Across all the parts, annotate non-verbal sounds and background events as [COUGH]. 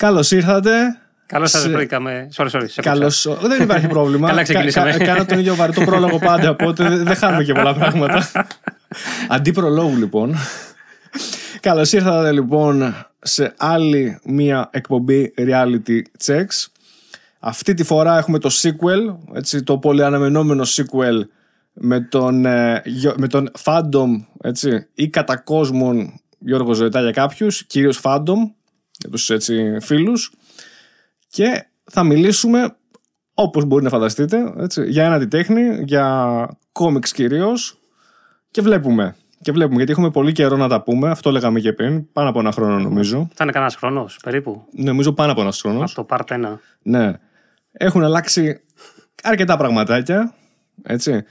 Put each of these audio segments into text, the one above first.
Καλώς ήρθατε. Καλώς σας Σε- βρήκαμε. Sorry, sorry. σε Καλώς... Δεν υπάρχει [LAUGHS] πρόβλημα. Καλά ξεκινήσαμε. Κα- κα- κάνω τον ίδιο βαρετό πρόλογο πάντα, οπότε δεν δεν χάνουμε και πολλά πράγματα. [LAUGHS] Αντί προλόγου, λοιπόν. Καλώς ήρθατε, λοιπόν, σε άλλη μία εκπομπή reality checks. Αυτή τη φορά έχουμε το sequel, έτσι, το πολύ αναμενόμενο sequel με τον, ε, Γιο- με τον Phantom έτσι, ή κατά κόσμον Γιώργο Ζωητά για κάποιους, κυρίως Phantom για τους έτσι, φίλους και θα μιλήσουμε όπως μπορεί να φανταστείτε έτσι, για ένα τέχνη, για κόμιξ κυρίως και βλέπουμε. Και βλέπουμε γιατί έχουμε πολύ καιρό να τα πούμε. Αυτό λέγαμε και πριν. Πάνω από ένα χρόνο νομίζω. Θα είναι κανένας χρόνος περίπου; Νομίζω πάνω από ένας χρόνος. Από το part 1. Ναι. Έχουν αλλάξει αρκετά πραγματάκια. Έτσι.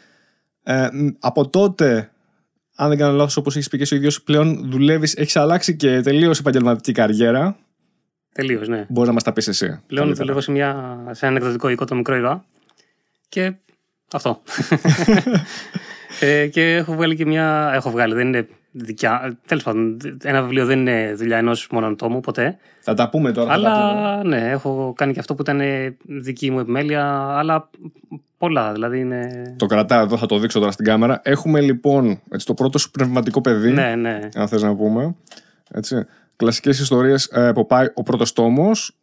Ε, μ, από τότε, αν δεν κάνω λάθος, όπως έχεις πει και εσύ ο ίδιος, πλέον δουλεύεις, έχεις αλλάξει και τελείως επαγγελματική καριέρα. Τελείως, ναι. Μπορείς να μας τα πεις εσύ. Πλέον καλύτερα. δουλεύω σε, μια, σε ένα εκδοτικό οίκο, το μικρό ήρωα. Και αυτό. [LAUGHS] ε, και έχω βγάλει και μια. Έχω βγάλει, δεν είναι δικιά. Τέλος πάντων, ένα βιβλίο δεν είναι δουλειά ενός μόνο ατόμου ποτέ. Θα τα πούμε τώρα. θα τα πούμε. Αλλά ναι, έχω κάνει και αυτό που ήταν δική μου επιμέλεια. Αλλά πολλά, δηλαδή είναι. Το κρατάω εδώ, θα το δείξω τώρα στην κάμερα. Έχουμε λοιπόν έτσι, το πρώτο σου πνευματικό παιδί, Ναι, ναι. αν θες να πούμε. Έτσι. Κλασικές ιστορίες ε, που πάει ο πρώτος τόμος, ε,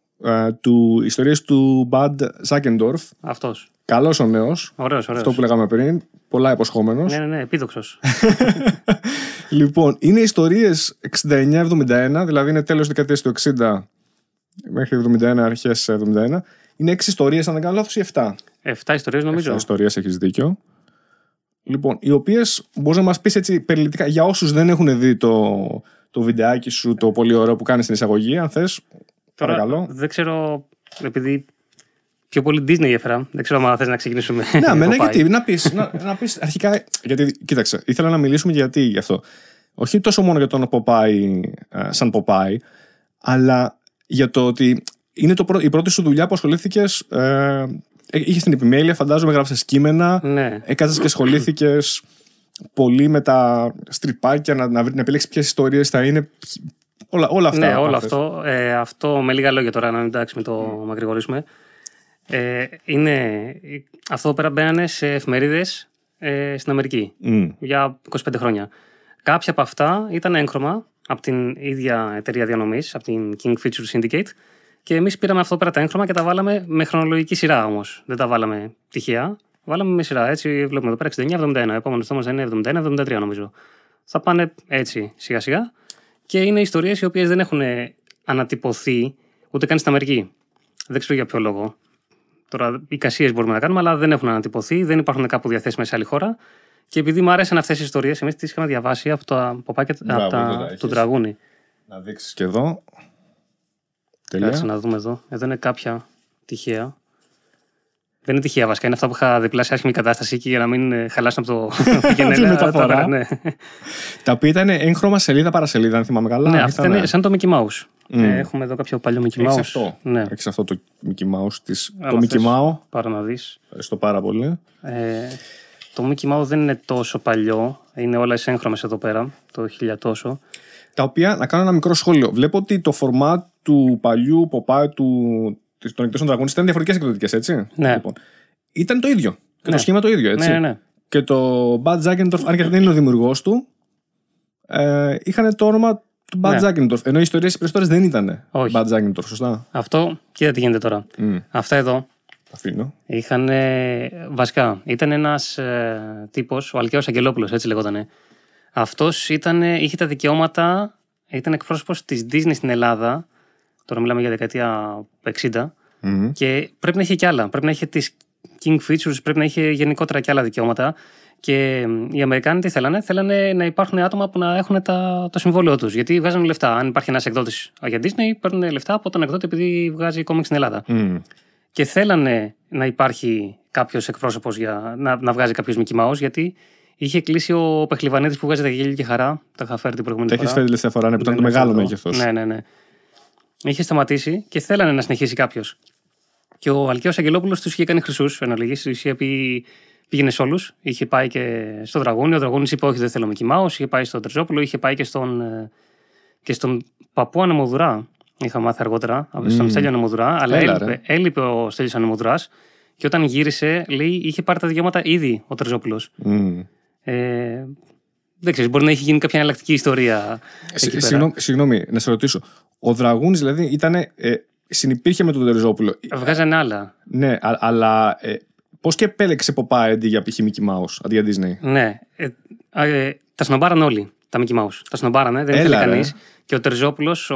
του, ιστορίες του Bad Ζάκεντορφ. Αυτός. Καλός ο νέος, Ωραίος, ωραίος. αυτό που λέγαμε πριν, πολλά υποσχόμενος. Ναι, ναι, ναι, επίδοξος. [LAUGHS] Λοιπόν, είναι ιστορίες 69-71, δηλαδή είναι τέλος δεκαετίας του 60 μέχρι 71, αρχές 71. Είναι 6 ιστορίες, αν δεν κάνω λάθος, ή 7. Εφτά ιστορίες νομίζω. ιστορίες, έχεις δίκιο. Λοιπόν, οι οποίες μπορείς να μας πεις έτσι περιληπτικά για όσους δεν έχουν δει το, το βιντεάκι σου, το πολύ ωραίο που κάνεις στην εισαγωγή, αν θες. Τώρα, Παρακαλώ. δεν ξέρω, επειδή πιο πολύ Disney έφερα, δεν ξέρω αν θες να ξεκινήσουμε. Ναι, [LAUGHS] αμένα από γιατί. πάει. Να πεις να, να πεις αρχικά. Γιατί, κοίταξε, ήθελα να μιλήσουμε γιατί γι' αυτό. Όχι τόσο μόνο για τον Popeye ε, σαν Popeye, αλλά για το ότι είναι το πρω- η πρώτη σου δουλειά που ασχολήθηκες. Ε, είχες την επιμέλεια, φαντάζομαι, γράψες κείμενα. Ναι, Έκατσε και ασχολήθηκες πολύ με τα στριπάκια, να, να, βρει- να επιλέξεις ποιες ιστορίες θα είναι. Όλα, όλα αυτά. ναι, αν όλο θες. αυτό. Ε, αυτό με λίγα λόγια τώρα, να μην εντάξει, με το μακρηγορήσουμε. Ε, είναι, αυτό πέρα μπαίνανε σε εφημερίδες ε, στην Αμερική Μμ. για 25 χρόνια. Κάποια από αυτά ήταν έγχρωμα από την ίδια εταιρεία διανομής, από την King Feature Syndicate. Και εμείς πήραμε αυτό πέρα τα έγχρωμα και τα βάλαμε με χρονολογική σειρά όμως. Δεν τα βάλαμε τυχαία. Βάλαμε με σειρά. Έτσι βλέπουμε εδώ πέρα 69-71. Επόμενος όμω δεν είναι 71-73 νομίζω. Θα πάνε έτσι σιγά σιγά. Και είναι ιστορίες οι οποίες δεν έχουν ανατυπωθεί ούτε καν στην Αμερική. Δεν ξέρω για ποιο λόγο. Τώρα, εικασίε μπορούμε να κάνουμε, αλλά δεν έχουν ανατυπωθεί, δεν υπάρχουν κάπου διαθέσιμες σε άλλη χώρα. Και επειδή μου άρεσαν αυτές οι ιστορίες, εμείς τις είχαμε διαβάσει από τα ποπάκια Μπράβο, από εδώ τα τα, έχεις. του Τραγούνι. Να δείξεις και εδώ. Κάτσε Τελεία. να δούμε εδώ. Εδώ είναι κάποια τυχαία. Δεν είναι τυχαία βασικά, είναι αυτά που είχα διπλάσει άσχημη κατάσταση και για να μην ε, χαλάσουν από το [LAUGHS] γενέλα. μεταφορά. τα πέρα, ναι. Τα οποία ήταν έγχρωμα σελίδα παρασελίδα, αν θυμάμαι καλά. ναι, αυτό Ήτανε- είναι σαν το Mickey Mouse. Μμ. Ε, έχουμε εδώ κάποιο παλιό Mickey Έχεις Mouse. αυτό. Ναι, Έχεις αυτό το Mickey Mouse της... Άμα Το Mickey θες. Mouse. πάρω να δεις. Ευχαριστώ πάρα πολύ. Ε, το Mickey Mouse δεν είναι τόσο παλιό. Είναι όλα εσέγχρωμες εδώ πέρα, το χίλια τόσο. Τα οποία, να κάνω ένα μικρό σχόλιο. Βλέπω ότι το φορμάτ του παλιού Popeye του, της- των εκτός των τραγώνων ήταν διαφορετικές εκδοτικές, έτσι. Ναι. Λοιπόν, ήταν το ίδιο. Και Ναι. το σχήμα το ίδιο, έτσι. Ναι, ναι, ναι. Και το Bad Zagendorf, αν και δεν είναι ο δημιουργός του, ε, είχαν το όνομα του Bad Ναι. Zagendorf. Ενώ οι ιστορίες οι περισσότερες δεν ήταν Όχι. Bad Zagendorf, σωστά; Αυτό, κοίτα τι γίνεται τώρα. Mm. Αυτά εδώ Τα αφήνω. είχαν. ε, βασικά, ήταν ένας ε, τύπος, ο Αλκαίος Αγγελόπουλος, έτσι λεγότανε. Αυτός είχε τα δικαιώματα, ήταν εκπρόσωπος της Disney στην Ελλάδα. Τώρα μιλάμε για δεκαετία 60. Μμμ. Και πρέπει να είχε κι άλλα. Πρέπει να είχε τις King Features, πρέπει να είχε γενικότερα κι άλλα δικαιώματα. Και μ, οι Αμερικάνοι τι θέλανε, θέλανε να υπάρχουν άτομα που να έχουν τα, το συμβόλαιό τους. Γιατί βγάζουν λεφτά. Αν υπάρχει ένας εκδότης για Disney, παίρνουν λεφτά από τον εκδότη επειδή βγάζει κόμικ στην Ελλάδα. Μμ. Και θέλανε να υπάρχει κάποιος εκπρόσωπος για να, να βγάζει κάποιος Mickey Mouse, γιατί είχε κλείσει ο Πεχλιβανίδης που βγάζει τα γέλια και χαρά. Τα είχα φέρει την προηγούμενη Τα έχεις φορά. φέρει τελευταία φορά, ναι, που ήταν Δεν το είναι μεγάλο αυτό. μέγεθος. Ναι, ναι, ναι. Είχε σταματήσει και θέλανε να συνεχίσει κάποιος. Και ο Αλκαίος Αγγελόπουλος τους είχε κάνει χρυσούς εν ολίγη. Τους είχε πει πήγαινε σε όλους. Είχε πάει και στο Δραγούνι. Ο Δραγούνι είπε: Όχι, δεν θέλω Mickey Mouse. Είχε πάει στον Τρεζόπουλο. Είχε πάει και στον, ε, και στον παππού Ανεμοδουρά. Είχα μάθει αργότερα από τον Στέλιο Ανεμοδουρά, αλλά Έλα, έλειπε, έλειπε ο Στέλιος Ανεμοδουράς και όταν γύρισε, λέει, είχε πάρει τα δικαιώματα ήδη ο Τερζόπουλος. Μμ. Ε, δεν ξέρεις, μπορεί να έχει γίνει κάποια εναλλακτική ιστορία. εκεί Συ- πέρα. Συγγνώμη, συγγνώμη, να σε ρωτήσω. Ο Δραγούνης δηλαδή ήταν. Ε, συνυπήρχε με τον Τερζόπουλο. Βγάζανε άλλα. Ναι, α- αλλά ε, πώς και επέλεξε Ποπά αντί για π.χ. Mickey Mouse, αντί για Disney; Ναι. Ε, α, ε, τα σνομπάραν όλοι τα Mickey Mouse. Τα σνομπάρανε, δεν Έλα, ήθελε ρε. κανείς. Και ο Τερζόπουλο, ο,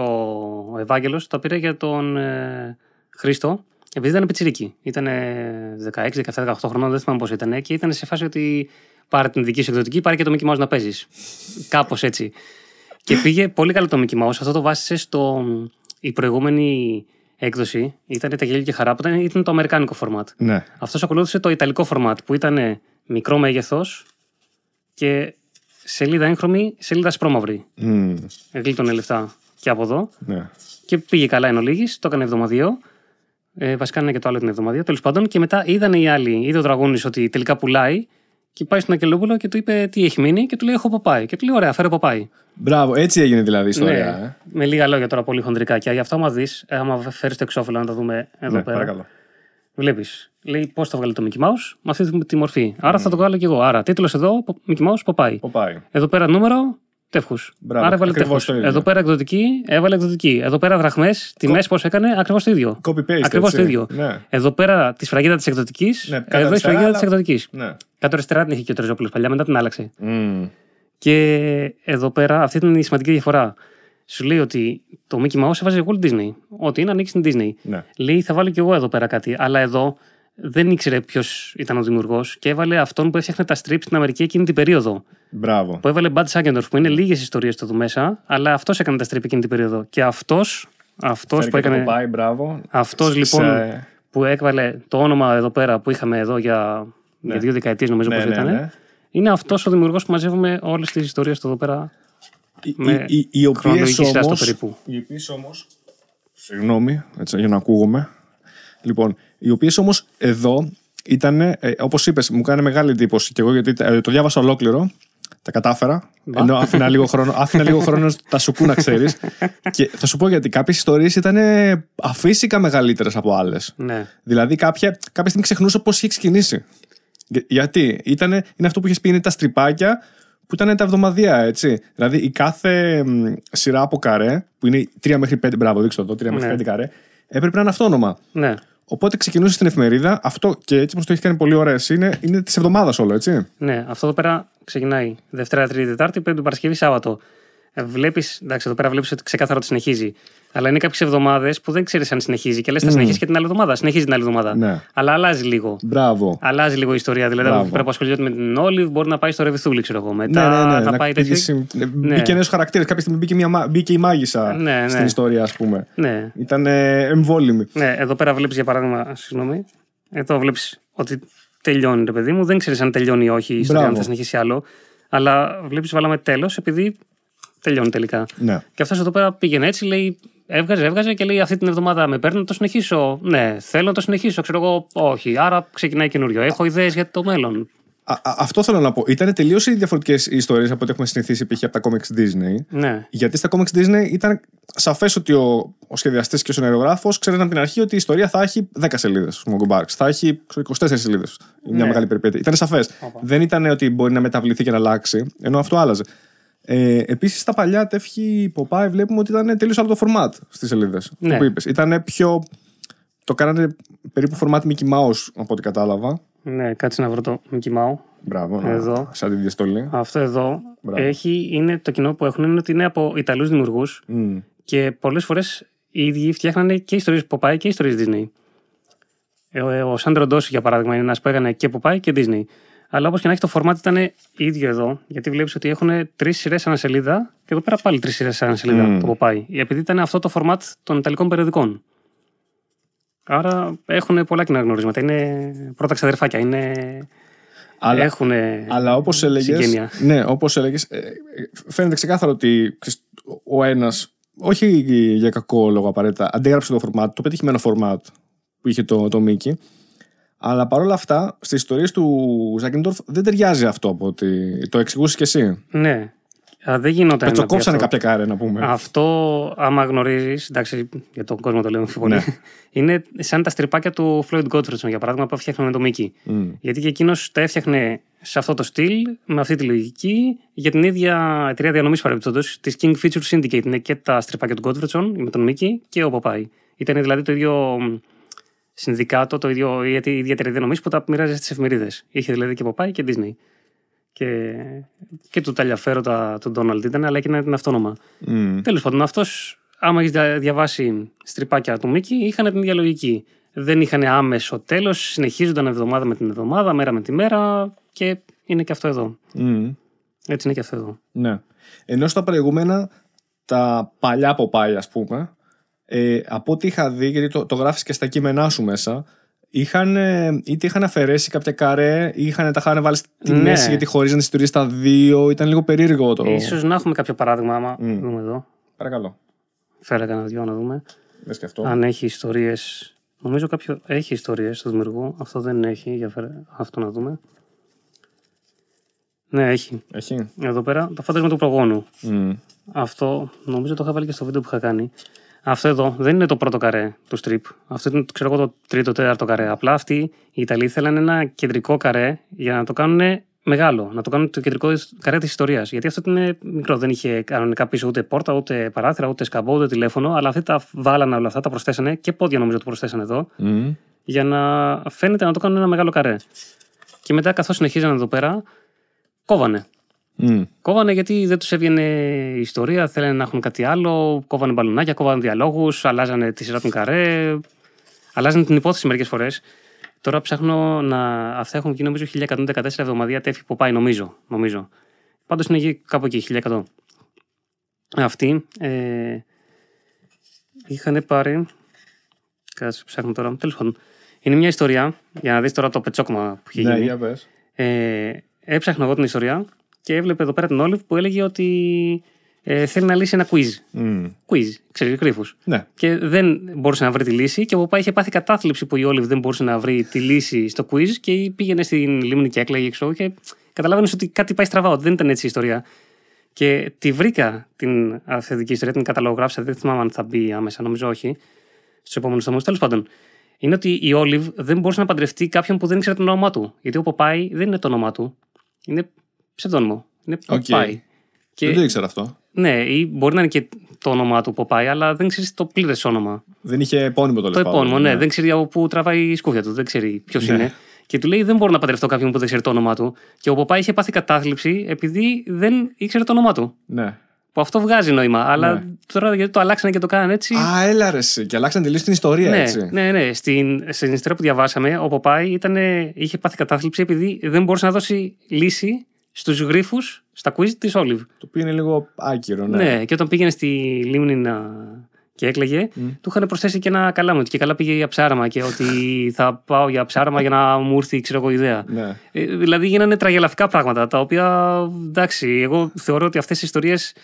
ο Ευάγγελος, τα πήρε για τον ε, Χρήστο, επειδή ήταν πιτσιρίκι. Ήταν 16, 17, 18 χρονών, δεν θυμάμαι πώ ήταν. Και ήταν σε φάση ότι πάρε την δική σου εκδοτική, πάρε και το Mickey Mouse να παίζεις. Κάπως έτσι. Και πήγε πολύ καλά το Mickey Mouse. Αυτό το βάσισε στο. Η προηγούμενη έκδοση ήταν τα γέλια και χαρά που ήταν, ήταν το αμερικάνικο format. Ναι. Αυτός ακολούθησε το ιταλικό format που ήταν μικρό μέγεθος και σελίδα έγχρωμη, σελίδα σπρώμαυρη. Μμ, Γλίτωνε λεφτά και από εδώ. ναι. Και πήγε καλά εν ολίγης, το έκανε εβδομαδιαίο. Ε, βασικά είναι και το άλλο την εβδομαδία. Τέλος πάντων, και μετά είδαν οι άλλοι, είδε ο Δραγούνη ότι τελικά πουλάει και πάει στον Ακελόπουλο και του είπε τι έχει μείνει; και του λέει: Έχω ποπάει. Και του λέει: Ωραία, φέρε ποπάει. Μπράβο, έτσι έγινε δηλαδή η ιστορία. ναι, ε. με λίγα λόγια τώρα πολύ χοντρικά. Και γι' αυτό, άμα δεις, άμα φέρεις το εξώφυλλο να το δούμε εδώ Ναι, πέρα. παρακαλώ. Βλέπεις. Λέει πώς θα βγάλει το Mickey Mouse με αυτή τη μορφή. Άρα θα το βγάλω κι εγώ. Άρα τίτλος εδώ, Mickey Mouse, Popeye. Ποπάει. Εδώ πέρα νούμερο, τεύχους. Μπράβο, Άρα έβαλε ακριβώς τεύχους. το ίδιο. Εδώ πέρα εκδοτική, έβαλε εκδοτική. Εδώ πέρα δραχμές, τιμέ πώς έκανε, ακριβώς το ίδιο. Copy-paste. Ακριβώς έτσι. το ίδιο. Ναι. Εδώ πέρα τη σφραγίδα της εκδοτικής, Ναι, κάτω εδώ η αριστερά, σφραγίδα αλλά- της εκδοτικής. Ναι. Κάτω αριστερά την είχε και ο Τρεζόπουλος παλιά, μετά την άλλαξε. Μμ. Και εδώ πέρα, αυτή ήταν η σημαντική διαφορά. Σου λέει ότι το Mickey Mouse έβαζε Walt Disney. Ό,τι είναι, ανοίξει στην Disney. Ναι. Λέει, θα βάλω κι εγώ εδώ πέρα κάτι. Αλλά εδώ δεν ήξερε ποιος ήταν ο δημιουργός και έβαλε αυτόν που έφτιαχνε τα strips στην Αμερική εκείνη την περίοδο. Μπράβο. Που έβαλε Bud Sagendorf, που είναι λίγες ιστορίες του εδώ μέσα, αλλά αυτός έκανε τα strip εκείνη την περίοδο. Και αυτός αυτός Φέρει που και το έκανε. Ποπάει, μπράβο. Αυτός Σε- λοιπόν που έβαλε το όνομα εδώ πέρα που είχαμε εδώ για, Ναι. για δύο δεκαετίες, νομίζω Ναι, πως ναι, ήταν. ναι. Είναι αυτός ο δημιουργός που μαζεύουμε όλες τις ιστορίες του εδώ πέρα. Οι- με οι- οι- Οι οποίες χρονολογική σειρά στο όμω. περίπου. Οι οποίες όμω. Συγγνώμη, έτσι, για να ακούγομαι. Λοιπόν, οι οποίες όμως εδώ ήταν, ε, όπως είπες, μου κάνει μεγάλη εντύπωση και εγώ γιατί ε, το διάβασα ολόκληρο. Τα κατάφερα. Ενώ άφηνα λίγο χρόνο, άφηνα λίγο χρόνο τα σουκού να ξέρεις. [LAUGHS] και θα σου πω γιατί κάποιες ιστορίες ήταν ε, αφύσικα μεγαλύτερες από άλλες. Ναι. Δηλαδή κάποια, κάποια στιγμή ξεχνούσα πώς είχε ξεκινήσει. Για- Γιατί; Ήτανε, είναι αυτό που είχες πει, είναι τα στριπάκια που ήταν τα εβδομαδία, έτσι. Δηλαδή η κάθε μ, σειρά από καρέ, που είναι 3 μέχρι 5, μπράβο, δείξτε το, 3 μέχρι Ναι. 5 καρέ, έπρεπε να είναι αυτόνομα. ναι. Οπότε ξεκινούσε στην εφημερίδα, αυτό και έτσι όπως το έχει κάνει πολύ ωραία εσύ, είναι, είναι της εβδομάδας όλο, έτσι. Ναι, αυτό εδώ πέρα ξεκινάει Δευτέρα, Τρίτη, Τετάρτη, Πέμπτη, Παρασκευή, Σάββατο. Βλέπεις, εντάξει, εδώ πέρα βλέπεις ότι ξεκάθαρα το συνεχίζει. Αλλά είναι κάποιες εβδομάδες που δεν ξέρεις αν συνεχίζει και λες θα συνεχίσει και την άλλη εβδομάδα. Συνεχίζει την άλλη εβδομάδα. Ναι. Αλλά αλλάζει λίγο. Μπράβο. Αλλάζει λίγο η ιστορία. Δηλαδή, Μπράβο. από εκεί πέρα που ασχολείται με την Όλιβ, μπορεί να πάει στο Ρεβιθούλη, ξέρω εγώ. Μετά Ναι, ναι, ναι. θα να πάει πήγε τέτοιο. συ- Μπήκε νέος χαρακτήρας. Κάποια στιγμή μπήκε, μια, μα- μπήκε η μάγισσα Ναι, ναι. στην ιστορία, ας πούμε. Ναι, Ήταν ε, εμβόλυμη. ναι, εδώ πέρα βλέπεις για παράδειγμα. Συγγνώμη. Εδώ βλέπεις ότι τελειώνει, ρε παιδί μου. Δεν ξέρεις αν τελειώνει ή όχι η ιστορία, αν Μπράβο. θα συνεχίσει άλλο. Αλλά βλέπεις, βάλαμε τέλος επειδή τελειώνει τελικά. Ναι. Και αυτός εδώ πέρα πήγαινε έτσι, λέει, έβγαζε, έβγαζε και λέει αυτή την εβδομάδα με παίρνει να το συνεχίσω. Ναι, θέλω να το συνεχίσω. Ξέρω εγώ, όχι. Άρα ξεκινάει καινούριο. Έχω ιδέες για το μέλλον. Α, α, αυτό θέλω να πω. Ήταν τελείως διαφορετικές ιστορίες από ό,τι έχουμε συνηθίσει π.χ. από τα comics Disney. Ναι, Γιατί στα comics Disney ήταν σαφές ότι ο, ο σχεδιαστής και ο σενεργογράφο ξέραν από την αρχή ότι η ιστορία θα έχει 10 σελίδες. Ο Barks. Θα έχει ξέρω, 24 σελίδες. Μια Ναι. μεγάλη περιπέτεια. Ήταν σαφές. Δεν ήταν ότι μπορεί να μεταβληθεί και να αλλάξει, ενώ αυτό άλλαζε. Ε, Επίσης, στα παλιά τεύχη Popeye βλέπουμε ότι ήταν τελείως άλλο το format στις σελίδες. Ναι. Που είπες. Ήταν πιο. Το κάνανε περίπου format Mickey Mouse, από ό,τι κατάλαβα. ναι, κάτσε να βρω το Mickey Mouse. Μπράβο. Εδώ. Σαν τη διαστολή. Αυτό εδώ Μπράβο. έχει, είναι το κοινό που έχουν είναι ότι είναι από Ιταλούς δημιουργούς Μμ. και πολλές φορές οι ίδιοι φτιάχνανε και ιστορίες Popeye και ιστορίες Disney. Ε, Ο, ο Σάντρο Ντόση, για παράδειγμα, είναι ένας που έκανε και Popeye και Disney. Αλλά όπως και να έχει, το format ήταν ίδιο εδώ, γιατί βλέπεις ότι έχουν τρεις σειρές ανά σελίδα και εδώ πέρα πάλι τρεις σειρές ανά σελίδα Μμ. το Popeye. Επειδή ήταν αυτό το format των Ιταλικών περιοδικών. Άρα έχουν πολλά κοινά γνωρίσματα. Είναι πρώτα ξαδερφάκια. Είναι... Αλλά- Έχουν Αλλά όπως έλεγε. συγγένεια. Ναι, όπως έλεγες, φαίνεται ξεκάθαρο ότι ξέρεις, ο ένας, όχι για κακό λόγο απαραίτητα, αντέγραψε το format, το πετυχημένο format που είχε το, το Mickey. Αλλά παρόλα αυτά, στις ιστορίες του Ζάκεντορφ δεν ταιριάζει αυτό από ότι το εξηγούσες κι εσύ. Ναι. Α, δεν γινόταν. Με το να πει κόψανε αυτό. κάποια κάρε, να πούμε. Αυτό, άμα γνωρίζεις, εντάξει, για τον κόσμο το λέμε πιο πολύ. Ναι. [LAUGHS] Είναι σαν τα στριπάκια του Floyd Gottfriedson, για παράδειγμα, που έφτιαχνε με το Mickey. Μμ. Γιατί και εκείνος τα έφτιαχνε σε αυτό το στυλ, με αυτή τη λογική, για την ίδια εταιρεία διανομή παρεμπιπτόντως, της King Feature Syndicate. Είναι και τα στριπάκια του Gottfriedson με τον Mickey και ο Popeye. Ήταν δηλαδή το ίδιο μ, συνδικάτο, το ίδιο, η ίδια εταιρεία διανομή που τα μοιράζε στις εφημερίδες. Είχε δηλαδή και Popeye και Disney. Και, και του ταλιαφέροντα του Donald ήταν, αλλά και να ήταν αυτόνομα. Μμ. Τέλος πάντων, αυτός, άμα έχεις διαβάσει στριπάκια του Μίκη, είχαν την ίδια λογική. Δεν είχαν άμεσο τέλος, συνεχίζονταν εβδομάδα με την εβδομάδα, μέρα με τη μέρα και είναι και αυτό εδώ. Μμ. Έτσι είναι και αυτό εδώ. Ναι. Ενώ στα προηγούμενα, τα παλιά Popeye, ας πούμε, ε, από ό,τι είχα δει, γιατί το, το γράφεις και στα κείμενά σου μέσα, είχαν, ε, είτε είχαν αφαιρέσει κάποια καρέ, ή είχαν, τα είχαν βάλει στη Ναι. μέση γιατί χωρίζαν τις ιστορίες στα δύο. Ήταν λίγο περίεργο το. Ίσως να έχουμε κάποιο παράδειγμα, άμα Μμ. δούμε εδώ. Παρακαλώ. Φέρα κανένα δυο να δούμε. Δες και αυτό. Αν έχει ιστορίες. Νομίζω κάποιο έχει ιστορίες του δημιουργού. Αυτό δεν έχει. Για φέρε αυτό να δούμε. Ναι, έχει. Έχει. Εδώ πέρα το φάντασμα του προγόνου. Μμ. Αυτό νομίζω το είχα βάλει και στο βίντεο που είχα κάνει. Αυτό εδώ δεν είναι το πρώτο καρέ του strip. Αυτό είναι ξέρω εγώ, το τρίτο, τέταρτο καρέ. Απλά αυτοί οι Ιταλοί ήθελαν ένα κεντρικό καρέ για να το κάνουν μεγάλο. Να το κάνουν το κεντρικό καρέ της ιστορίας. Γιατί αυτό είναι μικρό. Δεν είχε κανονικά πίσω ούτε πόρτα, ούτε παράθυρα, ούτε σκαμπό, ούτε τηλέφωνο. Αλλά αυτοί τα βάλανε όλα αυτά, τα προσθέσανε και πόδια νομίζω το προσθέσανε εδώ. Μμ. Για να φαίνεται να το κάνουν ένα μεγάλο καρέ. Και μετά καθώς συνεχίζανε εδώ πέρα, κόβανε. Μμ. Κόβανε γιατί δεν τους έβγαινε η ιστορία, θέλανε να έχουν κάτι άλλο. Κόβανε μπαλουνάκια, κόβανε διαλόγους, αλλάζανε τη σειρά των καρέ. Αλλάζανε την υπόθεση μερικές φορές. Τώρα ψάχνω να. Αυτά έχουν βγει νομίζω 1114 εβδομαδία τέφη που πάει, νομίζω. νομίζω. Πάντως είναι εκεί κάπου εκεί, 1100. Αυτοί ε, είχαν πάρει. Κάτσε, ψάχνω τώρα. Τέλος πάντων. Είναι μια ιστορία, για να δεις τώρα το πετσόκμα που έχει Ναι, γίνει. για πες. Ε, έψαχνα εγώ την ιστορία και έβλεπε εδώ πέρα την Όλιβ που έλεγε ότι ε, θέλει να λύσει ένα quiz. Μμ. Quiz, ξέρεις, γρήφου. Ναι. Και δεν μπορούσε να βρει τη λύση. Και ο Παπά είχε πάθει κατάθλιψη που η Όλιβ δεν μπορούσε να βρει τη λύση στο quiz και πήγαινε στην λίμνη και έκλαιγε ξέρω, και καταλάβαινες ότι κάτι πάει στραβά, ότι δεν ήταν έτσι η ιστορία. Και τη βρήκα την αυθεντική ιστορία, την καταλογράφησα. Δεν θυμάμαι αν θα μπει άμεσα, νομίζω όχι. Στους επόμενους τομού. Τέλος πάντων, είναι ότι η Όλιβ δεν μπορούσε να παντρευτεί κάποιον που δεν ήξερε το όνομά του. Γιατί ο Ποπάι δεν είναι το όνομά του. Είναι ψευδόνυμο. Είναι Οκ. Ποπάι. Και, Δεν το ήξερα αυτό. ναι, ή μπορεί να είναι και το όνομά του Ποπάι, αλλά δεν ξέρεις το πλήρες όνομα. Δεν είχε επώνυμο το Το επώνυμο, ναι. Δεν ξέρει από πού τραβάει η σκούφια του. Δεν ξέρει ποιος Ναι. είναι. Και του λέει: Δεν μπορώ να παντρευτώ κάποιον που δεν ξέρει το όνομά του. Και ο Ποπάι είχε πάθει κατάθλιψη επειδή δεν ήξερε το όνομά του. Ναι. Που αυτό βγάζει νόημα. Αλλά Ναι. τώρα γιατί το αλλάξανε και το κάνανε έτσι. Α, έλα ρε εσύ. Και αλλάξαν τελείως την ιστορία, ναι, έτσι. ναι, ναι. Στην, στην ιστορία που διαβάσαμε, ο Ποπάι ήταν, είχε πάθει κατάθλιψη επειδή δεν μπορούσε να δώσει λύση στους γρήφου στα quiz της Όλιβ. Το οποίο είναι λίγο άκυρο, ναι. Ναι. και όταν πήγαινε στη λίμνη να... και έκλαιγε, του είχαν προσθέσει και ένα καλάμι ότι και καλά πήγε για ψάραμα και ότι [LAUGHS] θα πάω για ψάραμα για να μου έρθει ξέρω εγώ ιδέα. Ναι. Ε, δηλαδή γίνανε τραγελαφικά πράγματα τα οποία εντάξει, εγώ θεωρώ ότι αυτές οι ιστορίες.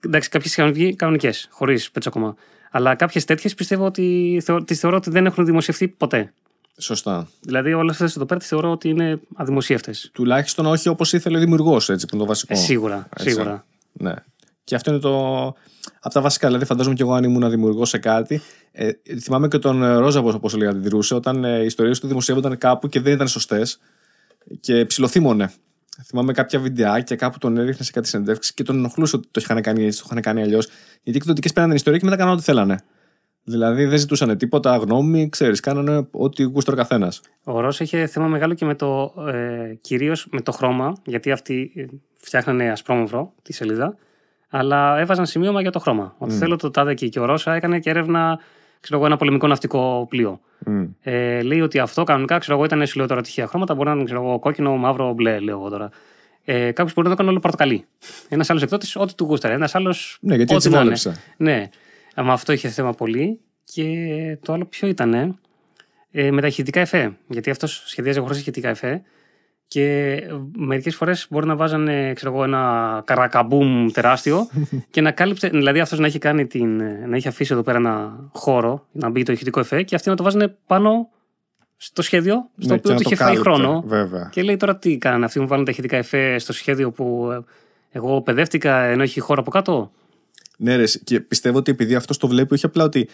Εντάξει, κάποιες είχαν βγει κανονικές, χωρίς πετσόκομα. Αλλά κάποιες τέτοιες πιστεύω ότι θεω, τις θεωρώ ότι δεν έχουν δημοσιευτεί ποτέ. Σωστά. Δηλαδή, όλες αυτές εδώ πέρα τις θεωρώ ότι είναι αδημοσίευτε. Τουλάχιστον όχι όπως ήθελε ο δημιουργός, έτσι, που είναι το βασικό. Ε, σίγουρα, Έτσι. σίγουρα. Ναι. Και αυτό είναι το. Από τα βασικά. Δηλαδή, φαντάζομαι και εγώ αν ήμουν δημιουργός σε κάτι. Ε, θυμάμαι και τον ε, Ρόζαβο, όπω λέει, αντιδρούσε, όταν ε, οι ιστορίες του δημοσιεύονταν κάπου και δεν ήταν σωστές. Και ψιλοθύμωνε. Θυμάμαι κάποια βιντεάκια κάπου τον έδειχνε σε κάτι συνεντεύξεις και τον ενοχλούσε ότι το είχαν κάνει έτσι, το είχαν κάνει αλλιώς. Γιατί οι εκδοτικές πέραν την ιστορία και μετά κάνανε ό,τι θέλανε. Δηλαδή δεν ζητούσαν τίποτα, γνώμη, ξέρεις, κάνανε ό,τι γούστο ο καθένας. Ο Ρώσο είχε θέμα μεγάλο και με το, ε, κυρίως με το χρώμα, γιατί αυτοί ε, φτιάχνανε ασπρόμαυρο τη σελίδα, αλλά έβαζαν σημείωμα για το χρώμα. Ότι θέλω το τάδε εκεί. Και ο Ρώσα έκανε και έρευνα, ξέρω εγώ, ένα πολεμικό ναυτικό πλοίο. Ε, λέει ότι αυτό κανονικά, ξέρω εγώ, ήταν σου λέω τώρα τυχαία χρώματα, μπορεί να είναι ξέρω εγώ, κόκκινο, μαύρο, μπλε, λέω εγώ τώρα. Ε, Κάποιο μπορεί να το κάνει όλο πορτοκαλί. Ένας άλλος εκδότης, ό,τι του γούσταρε. Ένας άλλος. Ναι, γιατί έτσι ό,τι να είναι. βόλεψε. Ναι. Αλλά αυτό είχε θέμα πολύ. Και το άλλο ποιο ήταν, ε, με τα ηχητικά εφέ. Γιατί αυτός σχεδιάζει χωρίς ηχητικά εφέ. Και μερικές φορές μπορεί να βάζανε ξέρω εγώ, ένα καρακαμπούμ τεράστιο [LAUGHS] και να κάλυψε. Δηλαδή αυτός να έχει, κάνει την, να έχει αφήσει εδώ πέρα ένα χώρο να μπει το ηχητικό εφέ και αυτοί να το βάζανε πάνω στο σχέδιο στο Ναι, και οποίο να του το είχε φάει κάλυπτε, χρόνο. Βέβαια. Και λέει τώρα τι κάνανε αυτοί μου βάλουν τα ηχητικά εφέ στο σχέδιο που Εγώ παιδεύτηκα ενώ έχει χώρα από κάτω; Ναι, ρε, και πιστεύω ότι επειδή αυτός το βλέπει, όχι απλά ότι.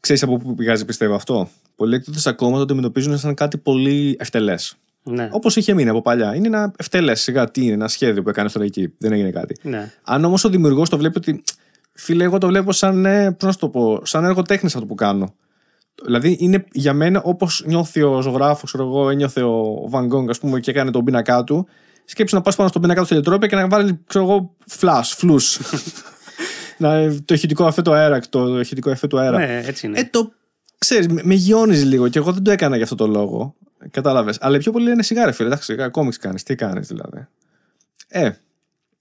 Ξέρεις από πού πηγάζει, πιστεύω αυτό. Πολλοί έκτοτε ακόμα το αντιμετωπίζουν σαν κάτι πολύ ευτελές. Ναι. Όπως είχε μείνει από παλιά. Είναι ένα ευτελές σιγά τι είναι, ένα σχέδιο που έκανε τώρα εκεί. Δεν έγινε κάτι. ναι. Αν όμως ο δημιουργός το βλέπει ότι. Φίλε, εγώ το βλέπω σαν. ε, Πώς να σου το πω, σαν έργο τέχνης αυτό που κάνω. Δηλαδή είναι για μένα όπως νιώθει ο ζωγράφος, ξέρω εγώ, ένιωθε ο Van Gogh, ας πούμε, και έκανε τον πίνακά του. Σκέψου να πας πάνω στον πίνακά του τελετρόπια και να βάλει, ξέρω εγώ, flash, φλους. [LAUGHS] να, το ηχητικό εφέ του αέρα, το ηχητικό εφέ του αέρα. ναι, έτσι είναι. Ε, το ξέρεις, με, με γιώνεις λίγο και εγώ δεν το έκανα για αυτό το λόγο. Κατάλαβες. Αλλά πιο πολύ είναι σιγάρε, φίλε. Εντάξει, κόμιξ κάνεις. Τι κάνεις δηλαδή. Ε,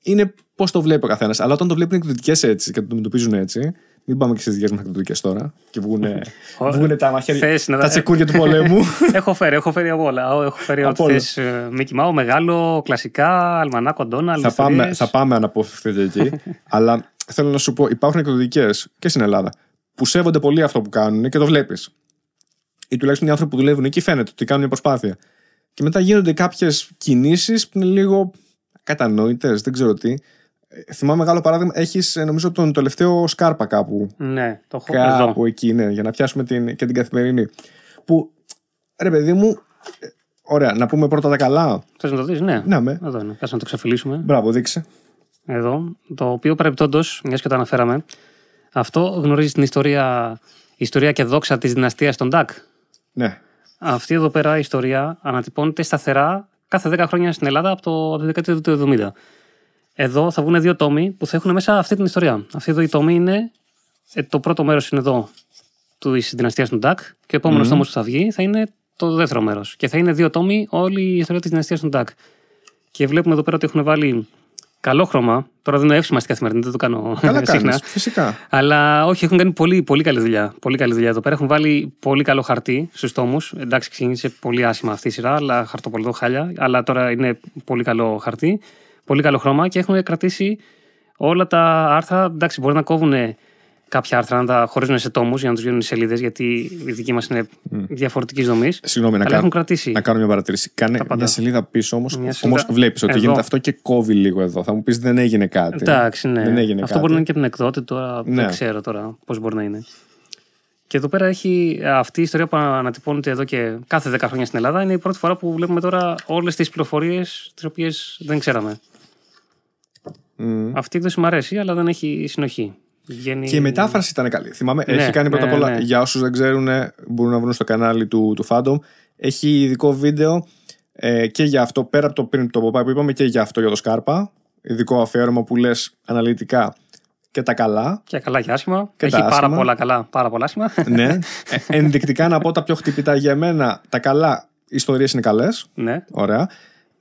είναι πώς το βλέπει ο καθένας. Αλλά όταν το βλέπουν εκδοτικές έτσι και το αντιμετωπίζουν έτσι. Μην πάμε και στις δικές μας εκδοτικές τώρα και βγούνε, [LAUGHS] Ω, βγούνε τα μαχαίρια. θες να τα τα- τσεκούρια του πολέμου. [LAUGHS] έχω φέρει, έχω φέρει από όλα. Έχω φέρει Από ό,τι όλα. θες, ε, Mickey Mouse, μεγάλο, κλασικά, αλμανάκο, Ντόναλντ. θα, πάμε, θα πάμε αναπόφευκτα και εκεί. [LAUGHS] αλλά θέλω να σου πω, υπάρχουν εκδοτικές και στην Ελλάδα που σέβονται πολύ αυτό που κάνουν και το βλέπεις. Ή τουλάχιστον οι άνθρωποι που δουλεύουν εκεί φαίνεται ότι κάνουν μια προσπάθεια. Και μετά γίνονται κάποιες κινήσεις που είναι λίγο κατανόητε, δεν ξέρω τι. Ε, Θυμάμαι μεγάλο παράδειγμα, έχεις νομίζω τον τελευταίο Σκάρπα κάπου. Ναι, το έχω εδώ. Κάπου εκεί, ναι, για να πιάσουμε την, και την καθημερινή. Που ρε παιδί μου, ε, ωραία, να πούμε πρώτα τα καλά. Θες να το δεις, ναι. Να με. Εδώ είναι. Κάτσε να το ξεφυλίσουμε. Μπράβο, δείξε. Εδώ. Το οποίο παρεπτόντω, μιας και το αναφέραμε, αυτό γνωρίζεις την ιστορία, ιστορία και δόξα της δυναστείας των Ντακ. Ναι. Αυτή εδώ πέρα η ιστορία ανατυπώνεται σταθερά κάθε 10 χρόνια στην Ελλάδα από, το, από τη δεκαετία του 70. Εδώ θα βγουν δύο τόμοι που θα έχουν μέσα αυτή την ιστορία. Αυτή εδώ η τόμη είναι. ε, το πρώτο μέρος είναι εδώ της δυναστείας των Ντακ και ο επόμενος Μμμ. τόμος που θα βγει θα είναι το δεύτερο μέρος. Και θα είναι δύο τόμοι όλη η ιστορία της δυναστείας των Ντακ. Και βλέπουμε εδώ πέρα ότι έχουν βάλει καλό χρώμα. Τώρα δεν είναι εύσημα στην καθημερινή, δεν το κάνω Καλά [LAUGHS] συχνά. κάνεις. Φυσικά. Αλλά όχι, έχουν κάνει πολύ, πολύ καλή δουλειά. Πολύ καλή δουλειά εδώ πέρα. Έχουν βάλει πολύ καλό χαρτί στους τόμους. Εντάξει, ξεκίνησε πολύ άσχημα αυτή η σειρά, αλλά χαρτοπολιτό χάλια. Αλλά τώρα είναι πολύ καλό χαρτί. Πολύ καλό χρώμα και έχουν κρατήσει όλα τα άρθρα. Εντάξει, μπορεί να κόβουν κάποια άρθρα να τα χωρίζουν σε τόμους για να τους βγαίνουν οι σελίδες, γιατί η δική μας είναι διαφορετικής δομής. Συγγνώμη, να, Αλλά κάνω, έχουν κρατήσει. να κάνω μια παρατήρηση. Κάνε Τα πάντα. μια σελίδα πίσω όμως. Μια σελίδα Όμω βλέπεις ότι εδώ. γίνεται αυτό και κόβει λίγο εδώ. Θα μου πεις δεν έγινε κάτι. Εντάξει, ναι. Δεν έγινε Αυτό κάτι. μπορεί να είναι και από την εκδότη τώρα. Ναι. Δεν ξέρω τώρα πώς μπορεί να είναι. Και εδώ πέρα έχει αυτή η ιστορία που ανατυπώνεται εδώ και κάθε 10 χρόνια στην Ελλάδα. Είναι η πρώτη φορά που βλέπουμε τώρα όλες τις πληροφορίες τις οποίες δεν ξέραμε. Μμ. Αυτή η έκδοση μου αρέσει, αλλά δεν έχει συνοχή. Βγαίνει... Και η μετάφραση ήταν καλή. Θυμάμαι, Ναι, έχει κάνει πρώτα απ' ναι, όλα, ναι. για όσους δεν ξέρουν, μπορούν να βρουν στο κανάλι του, του Phantom. Έχει ειδικό βίντεο ε, και για αυτό, πέρα από το πριν το pop που είπαμε, και για αυτό για το Σκάρπα. Ειδικό αφιέρωμα που λες αναλυτικά και τα καλά. Και καλά και άσχημα. Και έχει τα πάρα άσχημα. πολλά καλά, πάρα πολλά άσχημα. ναι. [LAUGHS] Ε, ενδεικτικά να πω τα πιο χτυπητά για μένα. Τα καλά, οι ιστορίες είναι καλές. ναι. Ωραία.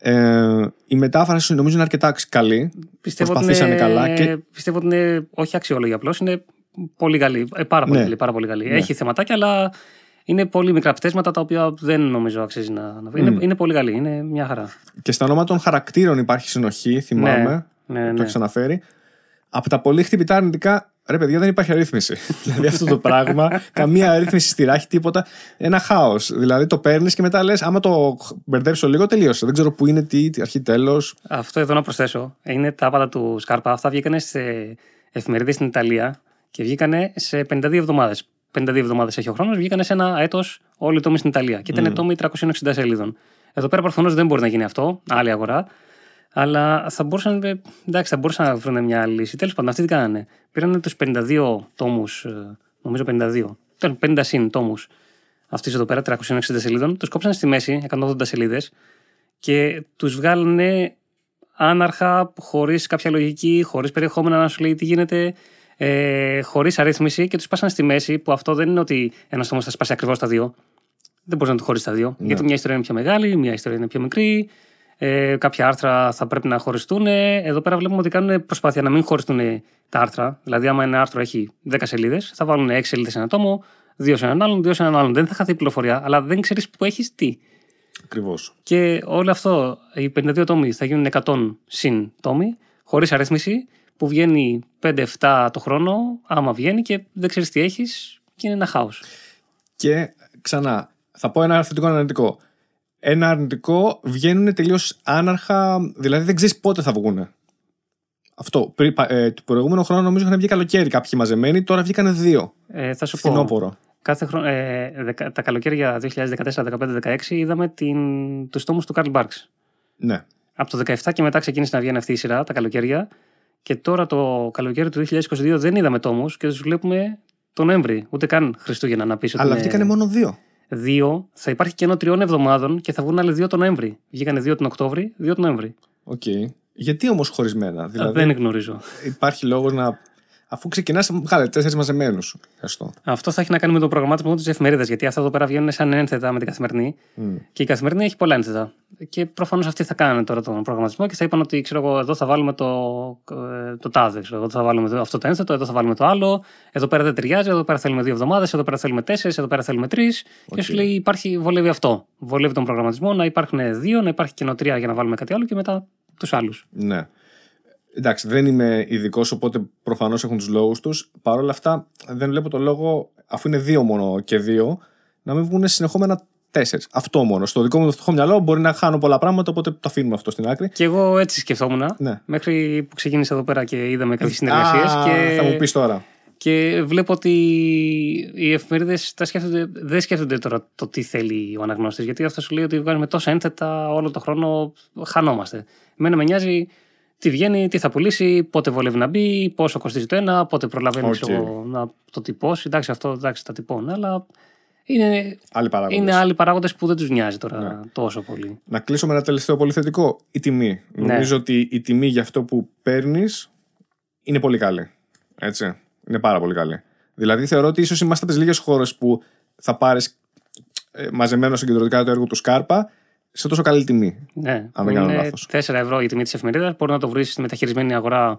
Ε, η μετάφραση νομίζω είναι αρκετά καλή. Πιστεύω ότι, Προσπαθήσανε είναι, καλά και- πιστεύω ότι είναι όχι αξιόλογη απλώς, είναι πολύ καλή. Ε, πάρα πολύ Ναι. καλή. Πάρα πολύ καλή. Έχει θεματάκια, αλλά είναι πολύ μικρά πτέσματα τα οποία δεν νομίζω αξίζει να. να... Είναι, είναι πολύ καλή. Είναι μια χαρά. Και στα ονόματα των χαρακτήρων υπάρχει συνοχή, θυμάμαι. Ναι, ναι, Το ναι. έχει αναφέρει. Από τα πολύ χτυπητά αρνητικά, ρε παιδιά, δεν υπάρχει αρρύθμιση. [LAUGHS] δηλαδή αυτό το πράγμα, καμία αρρύθμιση στη ράχη, τίποτα. Ένα χάος. Δηλαδή το παίρνεις και μετά λες, άμα το μπερδέψω λίγο, τελείωσε. Δεν ξέρω πού είναι, τι, τι αρχή, τέλος. Αυτό εδώ να προσθέσω είναι τα άπατα του Σκάρπα. Αυτά βγήκανε σε εφημερίδες στην Ιταλία και βγήκανε σε 52 εβδομάδες. 52 εβδομάδες έχει ο χρόνος, βγήκανε σε ένα έτος όλοι οι τόμοι στην Ιταλία. Και ήταν τόμοι 360 σελίδων. Εδώ πέρα προφανώς δεν μπορεί να γίνει αυτό, άλλη αγορά. Αλλά θα μπορούσαν, ε, εντάξει, θα μπορούσαν να βρουν μια άλλη λύση. Τέλος πάντων, αυτοί τι κάνανε. Πήραν τους 52 τόμους, νομίζω 52, τέλο 50 συν τόμους αυτής εδώ πέρα, 360 σελίδων, τους κόψαν στη μέση, 180 σελίδες, και τους βγάλανε άναρχα, χωρίς κάποια λογική, χωρίς περιεχόμενα να σου λέει τι γίνεται, ε, χωρίς αρρύθμιση και τους πάσαν στη μέση, που αυτό δεν είναι ότι ένας τόμος θα σπάσει ακριβώς τα δύο. Δεν μπορείς να το χωρίσεις τα δύο. Γιατί μια ιστορία είναι πιο μεγάλη, μια ιστορία είναι πιο μικρή. Ε, κάποια άρθρα θα πρέπει να χωριστούν. Εδώ πέρα βλέπουμε ότι κάνουν προσπάθεια να μην χωριστούν τα άρθρα. Δηλαδή, άμα ένα άρθρο έχει 10 σελίδες, θα βάλουν 6 σελίδες σε ένα τόμο, 2 σε έναν άλλον, 2 σε έναν άλλον. Δεν θα χαθεί η πληροφορία, αλλά δεν ξέρεις που έχεις τι. Ακριβώς. Και όλο αυτό, οι 52 τόμοι θα γίνουν 100 συν τόμοι, χωρίς αρρύθμιση, που βγαίνει 5-7 το χρόνο, άμα βγαίνει και δεν ξέρεις τι έχεις και είναι ένα χάος. Και ξανά, θα πω ένα θετικό ένα αρνητικό. Ένα αρνητικό βγαίνουν τελείως άναρχα, δηλαδή δεν ξέρεις πότε θα βγουν. Αυτό. Πρι, ε, του προηγούμενου χρόνου νομίζω είχαν βγει καλοκαίρι κάποιοι μαζεμένοι, τώρα βγήκαν δύο. Ε, θα σου πω. Φθινόπορο. Κάθε χρόνο, ε, δεκα- τα καλοκαίρια 2014-2015-2016 είδαμε την, τους τόμους του Καρλ Μπάρξ. Ναι. Από το 17 και μετά ξεκίνησε να βγαίνει αυτή η σειρά τα καλοκαίρια. Και τώρα το καλοκαίρι του 2022 δεν είδαμε τόμους και τους βλέπουμε τον Νοέμβρη. Ούτε καν Χριστούγεννα να πεις ότι. Αλλά είναι βγήκανε μόνο δύο. Δύο. Θα υπάρχει κενό τριών εβδομάδων και θα βγουν άλλοι δύο τον Νοέμβρη. Βγήκανε δύο τον Οκτώβρη, δύο τον Νοέμβρη. Οκ. Γιατί όμως χωρισμένα, δηλαδή Δεν γνωρίζω. υπάρχει λόγος να. Αφού ξεκινάς, βγάλε τέσσερις μαζεμένους. Αυτό θα έχει να κάνει με τον προγραμματισμό της εφημερίδας. Γιατί αυτά εδώ πέρα βγαίνουν σαν ένθετα με την καθημερινή. Και η καθημερινή έχει πολλά ένθετα. Και προφανώς αυτοί θα κάνουν τώρα τον προγραμματισμό και θα είπαν ότι ξέρω εγώ, εδώ θα βάλουμε το, ε, το τάδε. Ξέρω, εγώ, εδώ θα βάλουμε το- αυτό το ένθετο, εδώ θα βάλουμε το άλλο. Εδώ πέρα δεν ταιριάζει, εδώ πέρα θέλουμε δύο εβδομάδες, εδώ πέρα θέλουμε τέσσερις, εδώ πέρα θέλουμε τρεις. Και σου λέει υπάρχει, βολεύει αυτό. Βολεύει τον προγραμματισμό να υπάρχουν δύο, να υπάρχει καινοτρία για να βάλουμε κάτι άλλο και μετά τους άλλους. Ναι. Εντάξει, δεν είμαι ειδικός, οπότε προφανώς έχουν τους λόγους τους. Παρ' όλα αυτά, δεν βλέπω το λόγο, αφού είναι δύο μόνο και δύο, να μην βγουν συνεχόμενα τέσσερις. Αυτό μόνο. Στο δικό μου το φτωχό μυαλό μπορεί να χάνω πολλά πράγματα, οπότε το αφήνουμε αυτό στην άκρη. Και εγώ έτσι σκεφτόμουν. Ναι. Μέχρι που ξεκίνησε εδώ πέρα και είδαμε κάποιες συνεργασίες. Α, Και... Θα μου πεις τώρα. Και βλέπω ότι οι εφημερίδες δεν σκέφτονται τώρα το τι θέλει ο αναγνώστης. Γιατί αυτό σου λέει ότι βγάζουμε τόσα ένθετα όλο το χρόνο, χανόμαστε. Εμένα με νοιάζει τι βγαίνει, τι θα πουλήσει, πότε βολεύει να μπει, πόσο κοστίζει το ένα, πότε προλαβαίνει Οκ. ξέρω εγώ, να το τυπώσει. Εντάξει, αυτό εντάξει, τα τυπώνει, αλλά είναι, Άλλοι παράγοντες. είναι άλλοι παράγοντες που δεν τους νοιάζει τώρα Ναι. τόσο πολύ. Να κλείσω με ένα τελευταίο πολύ θετικό. Η τιμή. Ναι. Νομίζω ότι η τιμή για αυτό που παίρνεις είναι πολύ καλή. Έτσι. Είναι πάρα πολύ καλή. Δηλαδή θεωρώ ότι ίσως είμαστε από τις λίγες χώρες που θα πάρεις ε, μαζεμένο συγκεντρωτικά το έργο του Σκάρπα σε τόσο καλή τιμή. Ναι, Αν δεν κάνω είναι λάθος. 4 ευρώ η τιμή της εφημερίδας. Μπορεί να το βρεις στη μεταχειρισμένη αγορά.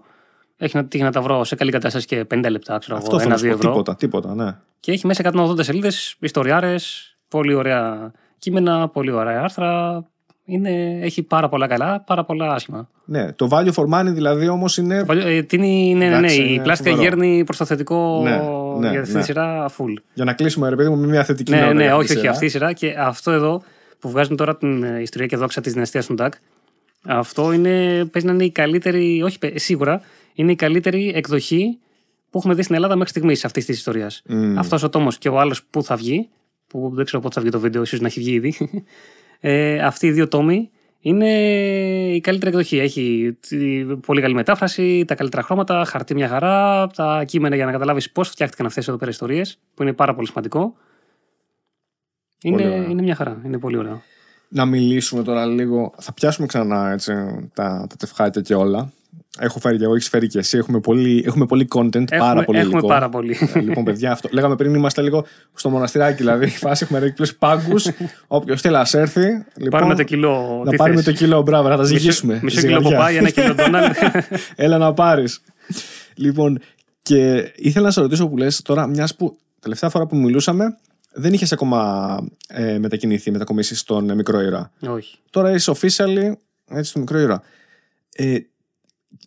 Έχει να τύχει να τα βρω σε καλή κατάσταση και 50 λεπτά, ξέρω Αυτό εγώ, θέλω να σου ένα-δύο πω. ευρώ. Τίποτα, τίποτα, ναι. Και έχει μέσα 180 σελίδες, ιστοριάρες, πολύ ωραία κείμενα, πολύ ωραία άρθρα. Είναι, έχει πάρα πολλά καλά, πάρα πολλά άσχημα. Ναι, το value for money δηλαδή όμως είναι. Ε, τι είναι, ναι, ναι, ναι, Εντάξει, η είναι πλάστικα φοβερό. γέρνει προς το θετικό Ναι, ναι, για αυτή ναι. τη σειρά full. Για να κλείσουμε, ρε παιδί μου, με μια θετική Ναι, νότα ναι, για αυτή όχι, τη όχι, σειρά. αυτή η σειρά και αυτό εδώ που βγάζουν τώρα την ε, ιστορία και δόξα της δυναστείας του Ντακ. Αυτό είναι, παίζει να είναι η καλύτερη, όχι παι- σίγουρα, είναι η καλύτερη εκδοχή που έχουμε δει στην Ελλάδα μέχρι στιγμής αυτής της ιστορίας. Μμμ. Αυτός ο τόμος και ο άλλος που θα βγει, που δεν ξέρω πότε θα βγει το βίντεο, ίσως να έχει βγει ήδη. [LAUGHS] Ε, αυτοί οι δύο τόμοι είναι η καλύτερη εκδοχή. Έχει τη- πολύ καλή μετάφραση, τα καλύτερα χρώματα, χαρτί μια χαρά, τα κείμενα για να καταλάβεις πώς φτιάχτηκαν αυτές εδώ πέρα ιστορίες, που είναι πάρα πολύ σημαντικό. Είναι, Πολύ ωραία. είναι μια χαρά. Είναι πολύ ωραίο. Να μιλήσουμε τώρα λίγο. Θα πιάσουμε ξανά έτσι, τα, τα τευχάκια και όλα. Έχω φέρει και εγώ, έχεις φέρει και εσύ. Έχουμε πολύ, έχουμε πολύ content, πάρα Έχουμε, πολύ έχουμε υλικό. πάρα πολύ. Ε, λοιπόν, παιδιά, αυτό. Λέγαμε πριν είμαστε λίγο στο μοναστηράκι, δηλαδή. Η [LAUGHS] φάση έχουμε ρίξει πάγκους. Όποιος θέλει να έρθει. Λοιπόν, Πάρουμε το κιλό. να τι πάρουμε θες. το κιλό, μπράβο, να τα Μισό- ζυγίσουμε. Μισό κιλό Ζυγαριά. ποπάι, ένα κιλό [LAUGHS] ντόναλντ. Έλα να πάρεις. λοιπόν, και ήθελα να σε ρωτήσω που λες τώρα, μιας που τελευταία φορά που μιλούσαμε δεν είχες ακόμα ε, μετακινηθεί, μετακομίσει στον ε, μικρό ήρωα. Όχι. Τώρα είσαι officially έτσι, στο μικρό ήρωα. Ε,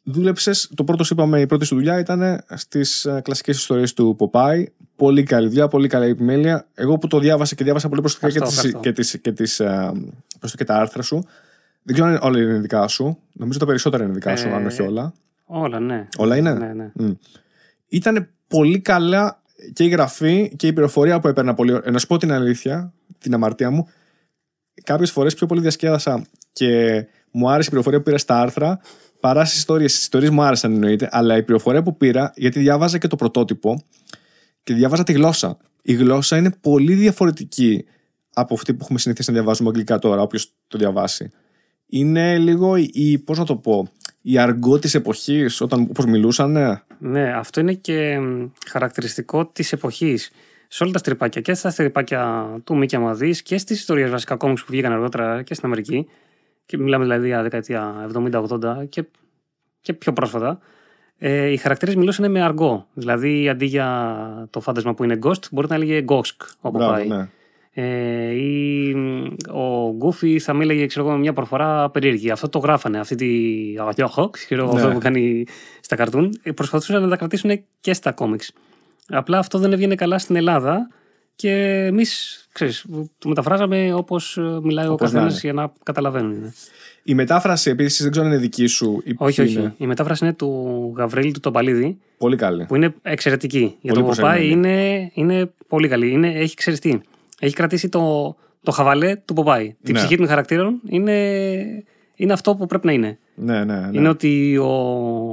Δούλεψες, το πρώτο σου είπαμε, η πρώτη σου δουλειά ήταν στις κλασικές ιστορίες του Ποπάη. Πολύ καλή δουλειά, πολύ καλή επιμέλεια. Εγώ που το διάβασα και διάβασα πολύ προσεκτικά και, Ευχαριστώ, τις, και, τις, και, τις, ε, προς το και τα άρθρα σου. Δεν ξέρω αν όλα είναι δικά σου. Νομίζω τα περισσότερα είναι δικά σου, Ε, αν όχι όλα. Όλα, ναι. Όλα είναι; Ναι, ναι. Ήταν πολύ καλά και η γραφή και η πληροφορία που έπαιρνα πολύ. ωραία. Να σου πω την αλήθεια, την αμαρτία μου. Κάποιες φορές πιο πολύ διασκέδασα και μου άρεσε η πληροφορία που πήρα στα άρθρα παρά στις ιστορίες. Στις ιστορίες μου άρεσαν εννοείται, αλλά η πληροφορία που πήρα, γιατί διάβαζα και το πρωτότυπο και διάβαζα τη γλώσσα. Η γλώσσα είναι πολύ διαφορετική από αυτή που έχουμε συνηθίσει να διαβάζουμε αγγλικά τώρα, όποιος το διαβάσει. Είναι λίγο η, πώς να το πω, η αργό της εποχής, όταν όπως μιλούσαν. ναι. Ναι, αυτό είναι και μ, χαρακτηριστικό της εποχής. Σε όλα τα στριπάκια και στα στριπάκια του Μίκια Μαδή και στις ιστορίες βασικά κόμιξ που βγήκαν αργότερα και στην Αμερική. Και μιλάμε δηλαδή για δεκαετία 70-80 και, και πιο πρόσφατα. Ε, οι χαρακτήρες μιλούσαν με αργό. Δηλαδή αντί για το φάντασμα που είναι ghost, μπορεί να έλεγε ghost όπου Μπράβο, πάει. ναι. Ε, ή μ, ο Γκούφι θα μίλαγε ξέρω εγώ, με μια προφορά περίεργη. Αυτό το γράφανε. Αυτή τη αγαθιόχο, ξέρω εγώ, Ναι. αυτό που κάνει στα καρτούν. Ε, Προσπαθούσαν να τα κρατήσουν και στα κόμιξ. Απλά αυτό δεν έβγαινε καλά στην Ελλάδα Και εμείς, ξέρεις, το μεταφράζαμε όπως μιλάει Όπως ο να καθένα είναι. για να καταλαβαίνουν. Η μετάφραση επίσης δεν ξέρω αν είναι δική σου ή Όχι, ποιοι όχι. είναι. Η μετάφραση είναι του Γαβρίλη του Τομπαλίδη, Πολύ καλή. που είναι εξαιρετική. Για Πολύ το Ποπάι προσεγμένη. είναι, είναι πολύ καλή. Είναι, έχει ξέρεις τι. Έχει κρατήσει το, το χαβαλέ του Ποπάι. Την Ναι. ψυχή των χαρακτήρων είναι, είναι αυτό που πρέπει να είναι. Ναι, ναι, ναι. Είναι ότι ο,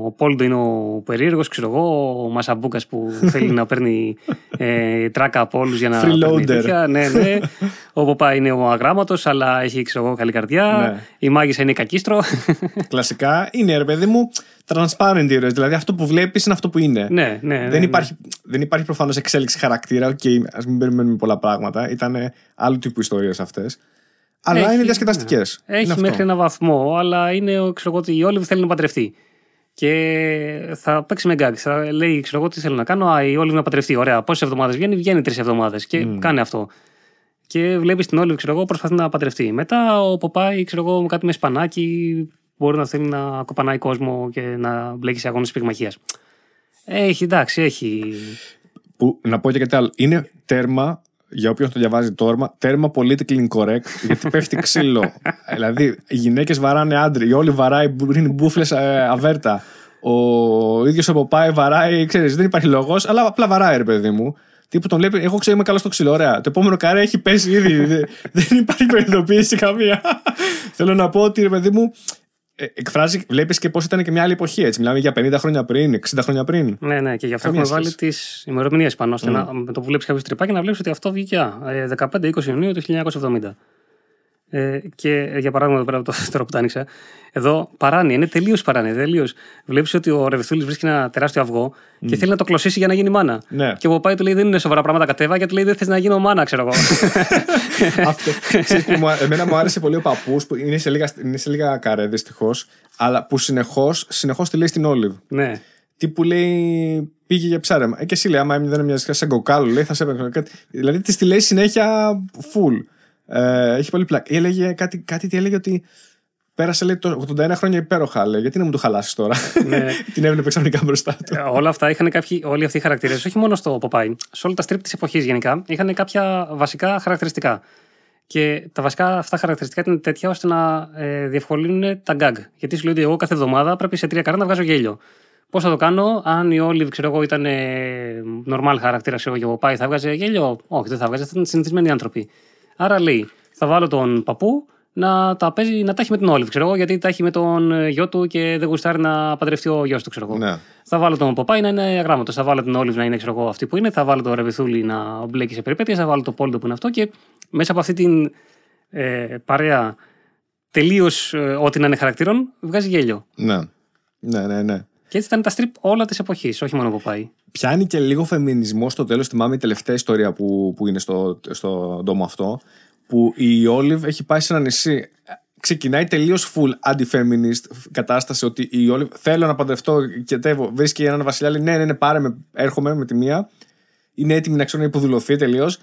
ο Πόλντο είναι ο περίεργος, ξέρω εγώ, ο Μασαμπούκας που [LAUGHS] θέλει να παίρνει ε, τράκα από όλους για να. Freeloader. παίρνει τέτοια. Ναι, ναι. [LAUGHS] Ο Ποπάι είναι ο αγράμματος, αλλά έχει ξέρω εγώ, καλή καρδιά. Ναι. Η μάγισσα είναι κακίστρω. [LAUGHS] Κλασικά είναι ρε παιδί μου transparent ήρωες. Δηλαδή αυτό που βλέπεις είναι αυτό που είναι. ναι, ναι, ναι, δεν, ναι. υπάρχει, δεν υπάρχει προφανώς εξέλιξη χαρακτήρα. Οκ, ας μην περιμένουμε πολλά πράγματα. Ήταν άλλου τύπου ιστορίες αυτές. Αλλά Έχει, είναι διασκεδαστικές. ναι. Έχει μέχρι ένα βαθμό, αλλά είναι ο- ξέρω εγώ, ότι η Όλιβ θέλει να παντρευτεί. Και θα παίξει με γκάγκ. Θα λέει, ξέρω εγώ, τι θέλω να κάνω. Α, η Όλιβ να παντρευτεί. Ωραία. Πόσες εβδομάδες βγαίνει, βγαίνει τρεις εβδομάδες. Και κάνει αυτό. Και βλέπεις την Όλιβ, ξέρω εγώ, προσπαθεί να παντρευτεί. Μετά ο Ποπάη, ξέρω εγώ, με κάτι με σπανάκι, μπορεί να θέλει να κοπανάει κόσμο και να μπλέκει σε αγώνες πυγμαχίας. Έχει, εντάξει, έχει. Που, να πω και κάτι άλλο. Είναι τέρμα, για όποιον το διαβάζει τόρμα, τέρμα politically incorrect, γιατί πέφτει ξύλο. [LAUGHS] δηλαδή, οι γυναίκες βαράνε άντρες, η όλη βαράει είναι μπουφλε αβέρτα. Ο ίδιος ο Ποπάη βαράει, ξέρεις, δεν υπάρχει λόγος, αλλά απλά βαράει, ρε παιδί μου. Τύπου τον λέει, Εγώ ξέρω είμαι καλό στο ξύλο. Ωραία. Το επόμενο καρέ έχει πέσει ήδη. δεν, [LAUGHS] δεν υπάρχει προειδοποίηση καμία. [LAUGHS] Θέλω να πω ότι, ρε παιδί μου, ε, εκφράζει, βλέπεις και πώς ήταν και μια άλλη εποχή. Έτσι. Μιλάμε για 50 χρόνια πριν, 60 χρόνια πριν. Ναι, ναι, και γι' αυτό Καμία έχουμε βάλει σχέση. τις ημερομηνίες πάνω, ώστε να, με το που βλέπεις κάποιο τρυπάκι να βλέπεις ότι αυτό βγήκε α, ε, 15-20 Ιουνίου του 1970. Ε, και ε, για παράδειγμα, εδώ πέρα το, [LAUGHS] τώρα που το άνοιξα, εδώ παράνοια, είναι τελείως παράνοια. Τελείως. Βλέπεις ότι ο Ρεβιθούλης βρίσκει ένα τεράστιο αυγό και θέλει να το κλωσίσει για να γίνει μάνα. Ναι. Και ο Ποπάη του λέει: Δεν είναι σοβαρά πράγματα κατέβα, γιατί λέει: Δεν θες να γίνω μάνα, ξέρω εγώ. [LAUGHS] Αυτό. Ξέρεις που μου, εμένα μου άρεσε πολύ ο παππούς που είναι σε λίγα, είναι σε λίγα καρέ δυστυχώς, αλλά που συνεχώ συνεχώς τη λέει στην Όλιβ. ναι. Τι που λέει πήγε για ψάρεμα. Ε, και εσύ λέει, άμα δεν είναι μια σαν κοκάλου, λέει, θα σε έπαιρνε κάτι. Δηλαδή της τη λέει συνέχεια full. Ε, έχει πολύ πλάκα. Ή Έλεγε κάτι, κάτι τι έλεγε ότι πέρασε λέει, το 81 χρόνια υπέροχα. Λέει, γιατί να μου το χαλάσεις τώρα; Ναι. [LAUGHS] Την έβλεπε ξαφνικά μπροστά του. Ε, όλα αυτά είχαν κάποιοι, όλοι αυτοί οι χαρακτήρες, όχι μόνο στο Popeye, σε όλα τα strip της εποχής γενικά, είχαν κάποια βασικά χαρακτηριστικά. Και τα βασικά αυτά χαρακτηριστικά ήταν τέτοια ώστε να ε, διευκολύνουν τα gag. Γιατί σου λέει ότι εγώ κάθε εβδομάδα πρέπει σε τρία καρά να βγάζω γέλιο. Πώς θα το κάνω, αν η Όλιβ, ξέρω εγώ, ήταν ε, normal χαρακτήρας, ξέρω εγώ, και ο Popeye θα βγάζει γέλιο. Όχι, δεν θα βγάζει, θα ήταν συνηθισμένοι άνθρωποι. Άρα λέει, θα βάλω τον παππού να τα, παίζει, να τα έχει με την Όλιβ, ξέρω εγώ, γιατί τα έχει με τον ε, γιο του και δεν γουστάρει να παντρευτεί ο γιος του, ξέρω εγώ. Ναι. Θα βάλω τον Ποπάι να είναι αγράμματος. Θα βάλω την Όλιβ να είναι ξέρω εγώ, αυτή που είναι. Θα βάλω τον Ρεβιθούλη να μπλέκει σε περιπέτειες. Θα βάλω τον Πόλτο που είναι αυτό. Και μέσα από αυτή την ε, παρέα τελείως ε, ό,τι να είναι χαρακτήρων βγάζει γέλιο. Ναι. Ναι, ναι, ναι. Και έτσι ήταν τα strip όλα της εποχής, όχι μόνο ο Ποπάι. Πιάνει και λίγο φεμινισμό στο τέλος. Θυμάμαι η τελευταία ιστορία που, που είναι στο, στο ντόμο αυτό. Που η Όλιβ έχει πάει σε ένα νησί. Ξεκινάει τελείως full anti-feminist κατάσταση. Ότι η Όλιβ θέλω να παντρευτώ και τέβω. Βρίσκει έναν βασιλιά. Λέει ναι, ναι, ναι, πάρε με, έρχομαι με τη μία. Είναι έτοιμη να ξέρω να υποδουλωθεί τελείως.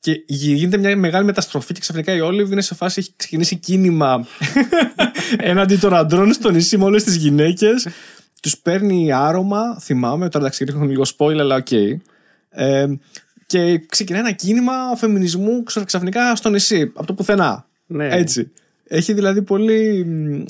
Και γίνεται μια μεγάλη μεταστροφή και ξαφνικά η Όλιβ είναι σε φάση, έχει ξεκινήσει κίνημα [LAUGHS] έναντι των αντρών στο νησί με όλες τις γυναίκες. Τους παίρνει άρωμα, θυμάμαι, τώρα εντάξει ρίχνω λίγο spoiler, αλλά οκ. Ε, και ξεκινάει ένα κίνημα φεμινισμού ξα- ξαφνικά στο νησί, από το πουθενά. Ναι. Έτσι. Έχει δηλαδή πολύ μ, ε,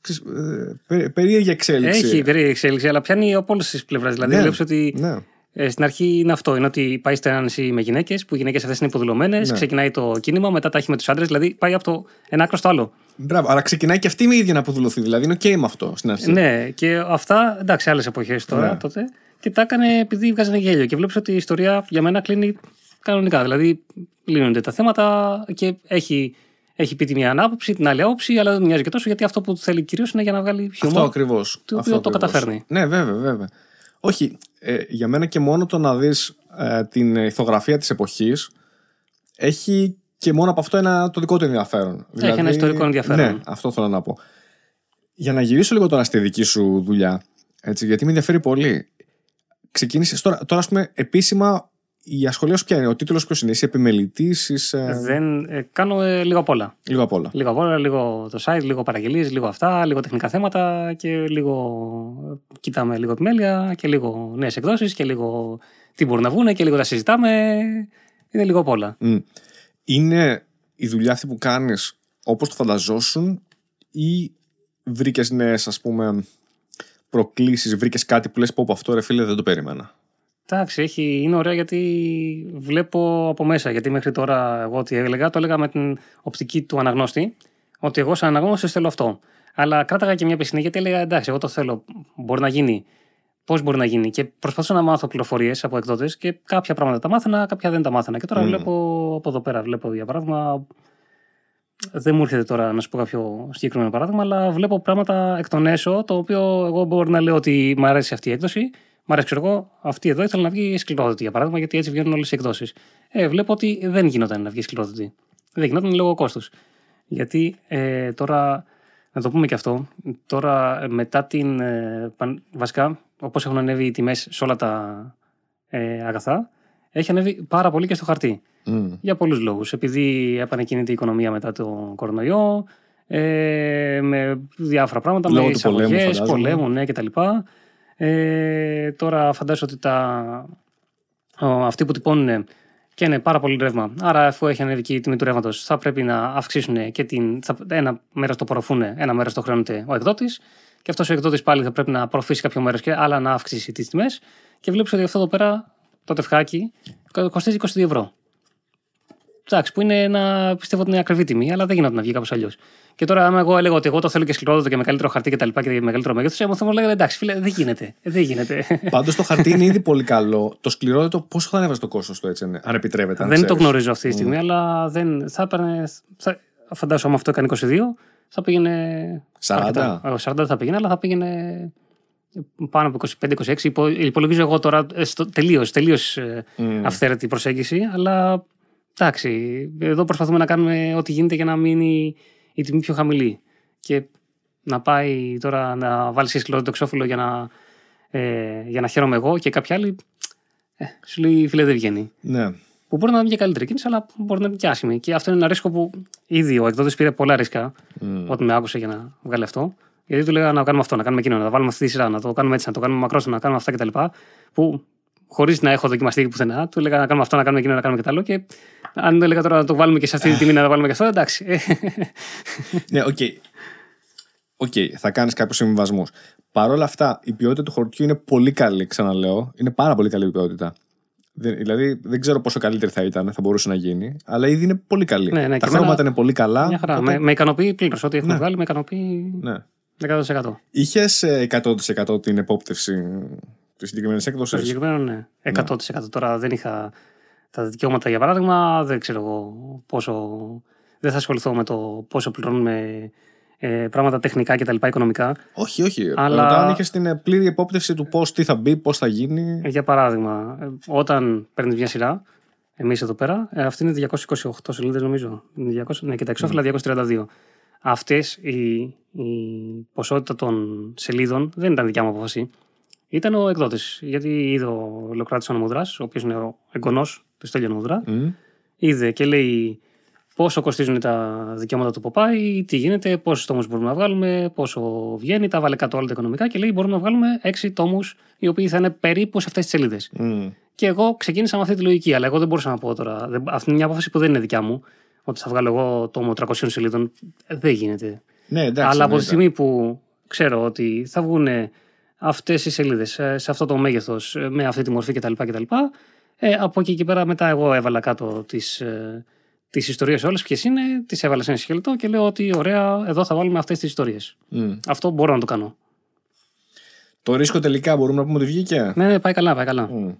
ξέρεις, ε, περί- περίεργη εξέλιξη. Έχει περίεργη εξέλιξη, αλλά πιάνει από όλες τις πλευρές. Δηλαδή, Ναι, βλέπεις ότι ναι. Ε, στην αρχή είναι αυτό. Είναι ότι πάει στο ένα νησί με γυναίκες, που οι γυναίκες αυτές είναι υποδουλωμένες. Ναι. Ξεκινάει το κίνημα, μετά τα έχει με τους άντρες. Δηλαδή, πάει από το ένα άκρο στο άλλο. Μπράβο, αλλά ξεκινάει και αυτή η ίδια να υποδουλωθεί. Δηλαδή είναι οκ με αυτό στην αρχή. Ναι, και αυτά εντάξει, άλλες εποχές τώρα Ναι. τότε. Και τα έκανε επειδή βγάζανε γέλιο. Και βλέπεις ότι η ιστορία για μένα κλείνει κανονικά. Δηλαδή, λύνονται τα θέματα και έχει, έχει πει τη μία άποψη, την άλλη άποψη, αλλά δεν μοιάζει και τόσο γιατί αυτό που θέλει κυρίως είναι για να βγάλει Αυτό χιούμορ. ακριβώς. το οποίο το καταφέρνει. Ναι, βέβαια, βέβαια. Όχι, ε, για μένα και μόνο το να δεις ε, την ηθογραφία της εποχής έχει και μόνο από αυτό ένα, το δικό του ενδιαφέρον. Δηλαδή, ένα ιστορικό ενδιαφέρον. Ναι, αυτό θέλω να πω. Για να γυρίσω λίγο τώρα στη δική σου δουλειά, έτσι, γιατί με ενδιαφέρει πολύ. Ξεκίνησες τώρα, τώρα, ας πούμε, επίσημα η ασχολία σου ποια είναι, ο τίτλος ποιος είναι, είσαι επιμελητής, είσαι. Δεν, ε, κάνω ε, λίγο απ' όλα. Λίγο απ' όλα. Λίγο απ' όλα, λίγο το site, λίγο παραγγελίες, λίγο αυτά, λίγο τεχνικά θέματα και λίγο ε, κοιτάμε λίγο επιμέλεια και λίγο νέες εκδόσεις και λίγο τι μπορούν να βγουν και λίγο τα συζητάμε. Είναι λίγο απ' όλα. Μμ. Είναι η δουλειά αυτή που κάνεις όπως το φανταζόσουν ή βρήκες νέες, ας πούμε, προκλήσεις, βρήκες κάτι που λες πω από αυτό ρε φίλε δεν το περίμενα. Εντάξει, έχει, είναι ωραία γιατί βλέπω από μέσα. Γιατί μέχρι τώρα εγώ τι έλεγα, το έλεγα με την οπτική του αναγνώστη, ότι εγώ σαν αναγνώστης θέλω αυτό. Αλλά κράταγα και μια πισινή γιατί έλεγα εντάξει, εγώ το θέλω. Μπορεί να γίνει. Πώς μπορεί να γίνει; Και προσπαθούσα να μάθω πληροφορίες από εκδότες και κάποια πράγματα τα μάθαινα, κάποια δεν τα μάθαινα. Και τώρα Μμ. βλέπω από εδώ πέρα, βλέπω για παράδειγμα. Δεν μου έρχεται τώρα να σου πω κάποιο συγκεκριμένο παράδειγμα, αλλά βλέπω πράγματα εκ των έσω, το οποίο εγώ μπορεί να λέω ότι μου αρέσει αυτή η έκδοση. Μ' αρέσει, ξέρω εγώ, αυτή εδώ ήθελα να βγει σκληρόδοτη, για παράδειγμα, γιατί έτσι βγαίνουν όλες οι εκδόσεις. Ε, βλέπω ότι δεν γινόταν να βγει σκληρόδοτη. Δεν γινόταν λόγω κόστους. Γιατί ε, τώρα, να το πούμε και αυτό, τώρα ε, μετά την. Ε, παν- βασικά, όπως έχουν ανέβει οι τιμές σε όλα τα ε, αγαθά, έχει ανέβει πάρα πολύ και στο χαρτί. Μμ. Για πολλούς λόγους. Επειδή επανεκκίνηται η οικονομία μετά το κορονοϊό, ε, με διάφορα πράγματα, Λόγω με του πολέμου, εισαγωγές, φαντάζομαι. πολέμου, ναι, κτλ. Ε, τώρα φαντάζομαι ότι τα, ο, αυτοί που τυπώνουν και είναι πάρα πολύ ρεύμα. Άρα, αφού έχει ανέβει και η τιμή του ρεύματος, θα πρέπει να αυξήσουν και την. Θα, ένα μέρος το απορροφούν, ένα μέρος το χρεώνεται ο εκδότης. Και αυτός ο εκδότης πάλι θα πρέπει να απορροφήσει κάποιο μέρος και άλλα να αυξήσει τις τιμές. Και βλέπεις ότι αυτό εδώ πέρα, το τεφχάκι, κοστίζει 22 ευρώ. Εντάξει, που είναι ένα, πιστεύω ότι είναι ακριβή τιμή, αλλά δεν γινόταν να βγει κάπως αλλιώς. Και τώρα, άμα εγώ έλεγα ότι εγώ το θέλω και σκληρόδοτο και με καλύτερο χαρτί και τα λοιπά και μεγαλύτερο μέγεθος, μου θα μου λέγανε εντάξει, φίλε, δεν γίνεται. Ε, Δεν γίνεται. [LAUGHS] Πάντως το χαρτί είναι ήδη πολύ καλό. Το σκληρό πόσο θα ανέβασε το κόστος του έτσι, ναι, αν επιτρέπεται. αν δεν το ξέρεις; γνωρίζω αυτή τη στιγμή, αλλά δεν, θα έπαιρνε. Θα, φαντάζομαι, άμα αυτό έκανε 22, θα πήγαινε. 40. αρκετά. Ε, 40 δεν θα πήγαινε, αλλά θα πήγαινε πάνω από 25-26. Υπο, υπολογίζω εγώ τώρα τελείως τελείως, ε, Μμ. αυθαίρετη προσέγγιση, αλλά εντάξει, εδώ προσπαθούμε να κάνουμε ό,τι γίνεται για να μείνει η τιμή πιο χαμηλή. Και να πάει τώρα να βάλει σκληρό το εξώφυλλο για να, ε, για να χαίρομαι εγώ και κάποιοι άλλοι. Ε, σου λέει φίλε δεν βγαίνει. Ναι. Που μπορεί να είναι μια καλύτερη κίνηση, αλλά μπορεί να είναι και άσχημη. Και αυτό είναι ένα ρίσκο που ήδη ο εκδότης πήρε πολλά ρίσκα Μμ. όταν με άκουσε για να βγάλει αυτό. Γιατί του 'λεγα να κάνουμε αυτό, να κάνουμε εκείνο, να βάλουμε αυτή τη σειρά, να το κάνουμε έτσι, να το κάνουμε μακρόστενο, να κάνουμε αυτά κτλ. Που χωρίς να έχω δοκιμαστεί πουθενά, του έλεγα να κάνουμε αυτό, να κάνουμε εκείνο, να κάνουμε και το άλλο. Και αν του έλεγα τώρα να το βάλουμε και σε αυτή τη τιμή, να το βάλουμε και αυτό, εντάξει. Ε, Ναι, OK. OK, θα κάνεις κάποιους συμβιβασμούς. Παρ' όλα αυτά, η ποιότητα του χαρτιού είναι πολύ καλή, ξαναλέω. Είναι πάρα πολύ καλή η ποιότητα. Δεν- δηλαδή, δεν ξέρω πόσο καλύτερη θα ήταν, θα μπορούσε να γίνει, αλλά ήδη είναι πολύ καλή. Ναι, ναι, Τα και χρώματα εμένα- είναι πολύ καλά. Μια χαρά. οπότε- Με, με ικανοποιεί πλήρως. Ό,τι έχουμε Ναι. βγάλει, με ικανοποιεί Ναι. 100%. Είχες 100% την επόπτευση της συγκεκριμένης Στο έκδοση. συγκεκριμένο, ναι. 100%. Τώρα δεν είχα τα δικαιώματα για παράδειγμα, δεν ξέρω εγώ πόσο. Δεν θα ασχοληθώ με το πόσο πληρώνουμε ε, πράγματα τεχνικά και τα λοιπά οικονομικά. Όχι, όχι. Αλλά- Ρωτάω αν είχες την ε, πλήρη επόπτευση του πώς, τι θα μπει, πώς θα γίνει. Ε, Για παράδειγμα, ε, όταν παίρνεις μια σειρά, εμείς εδώ πέρα, ε, αυτή είναι 228 σελίδες νομίζω. Είναι 200, ναι, και τα εξώφυλλα 232. Αυτές η, η ποσότητα των σελίδων δεν ήταν δικιά μου απόφαση. Ήταν ο εκδότης. Γιατί είδε ο Λεοκράτη ο Νομουδρά, ο οποίος είναι ο εγγονός του Στέλιο Νομουδρά, Μμ. είδε και λέει πόσο κοστίζουν τα δικαιώματα του Ποπάη, τι γίνεται, πόσους τόμους μπορούμε να βγάλουμε, πόσο βγαίνει, τα βάλε κάτω όλα τα οικονομικά και λέει μπορούμε να βγάλουμε 6 τόμους οι οποίοι θα είναι περίπου σε αυτές τις σελίδες. Μμ. Και εγώ ξεκίνησα με αυτή τη λογική, αλλά εγώ δεν μπορούσα να πω τώρα. δεν- Αυτή είναι μια απόφαση που δεν είναι δικιά μου. Ότι θα βγάλω εγώ τόμο 300 σελίδων. Ε, Δεν γίνεται. Ναι, εντάξει. αλλά από τη εννοείται. στιγμή που ξέρω ότι θα βγουν αυτές οι σελίδες σε αυτό το μέγεθος, με αυτή τη μορφή κτλ. κτλ ε, από εκεί και πέρα μετά εγώ έβαλα κάτω τις ε, τις ιστορίες όλες ποιες είναι, τις έβαλα σε ένα σκελετό και λέω ότι ωραία, εδώ θα βάλουμε αυτές τις ιστορίες. Μμ. Αυτό μπορώ να το κάνω. Το ρίσκο τελικά μπορούμε να πούμε ότι βγήκε; Ναι, ναι, πάει καλά, πάει καλά. Μμ.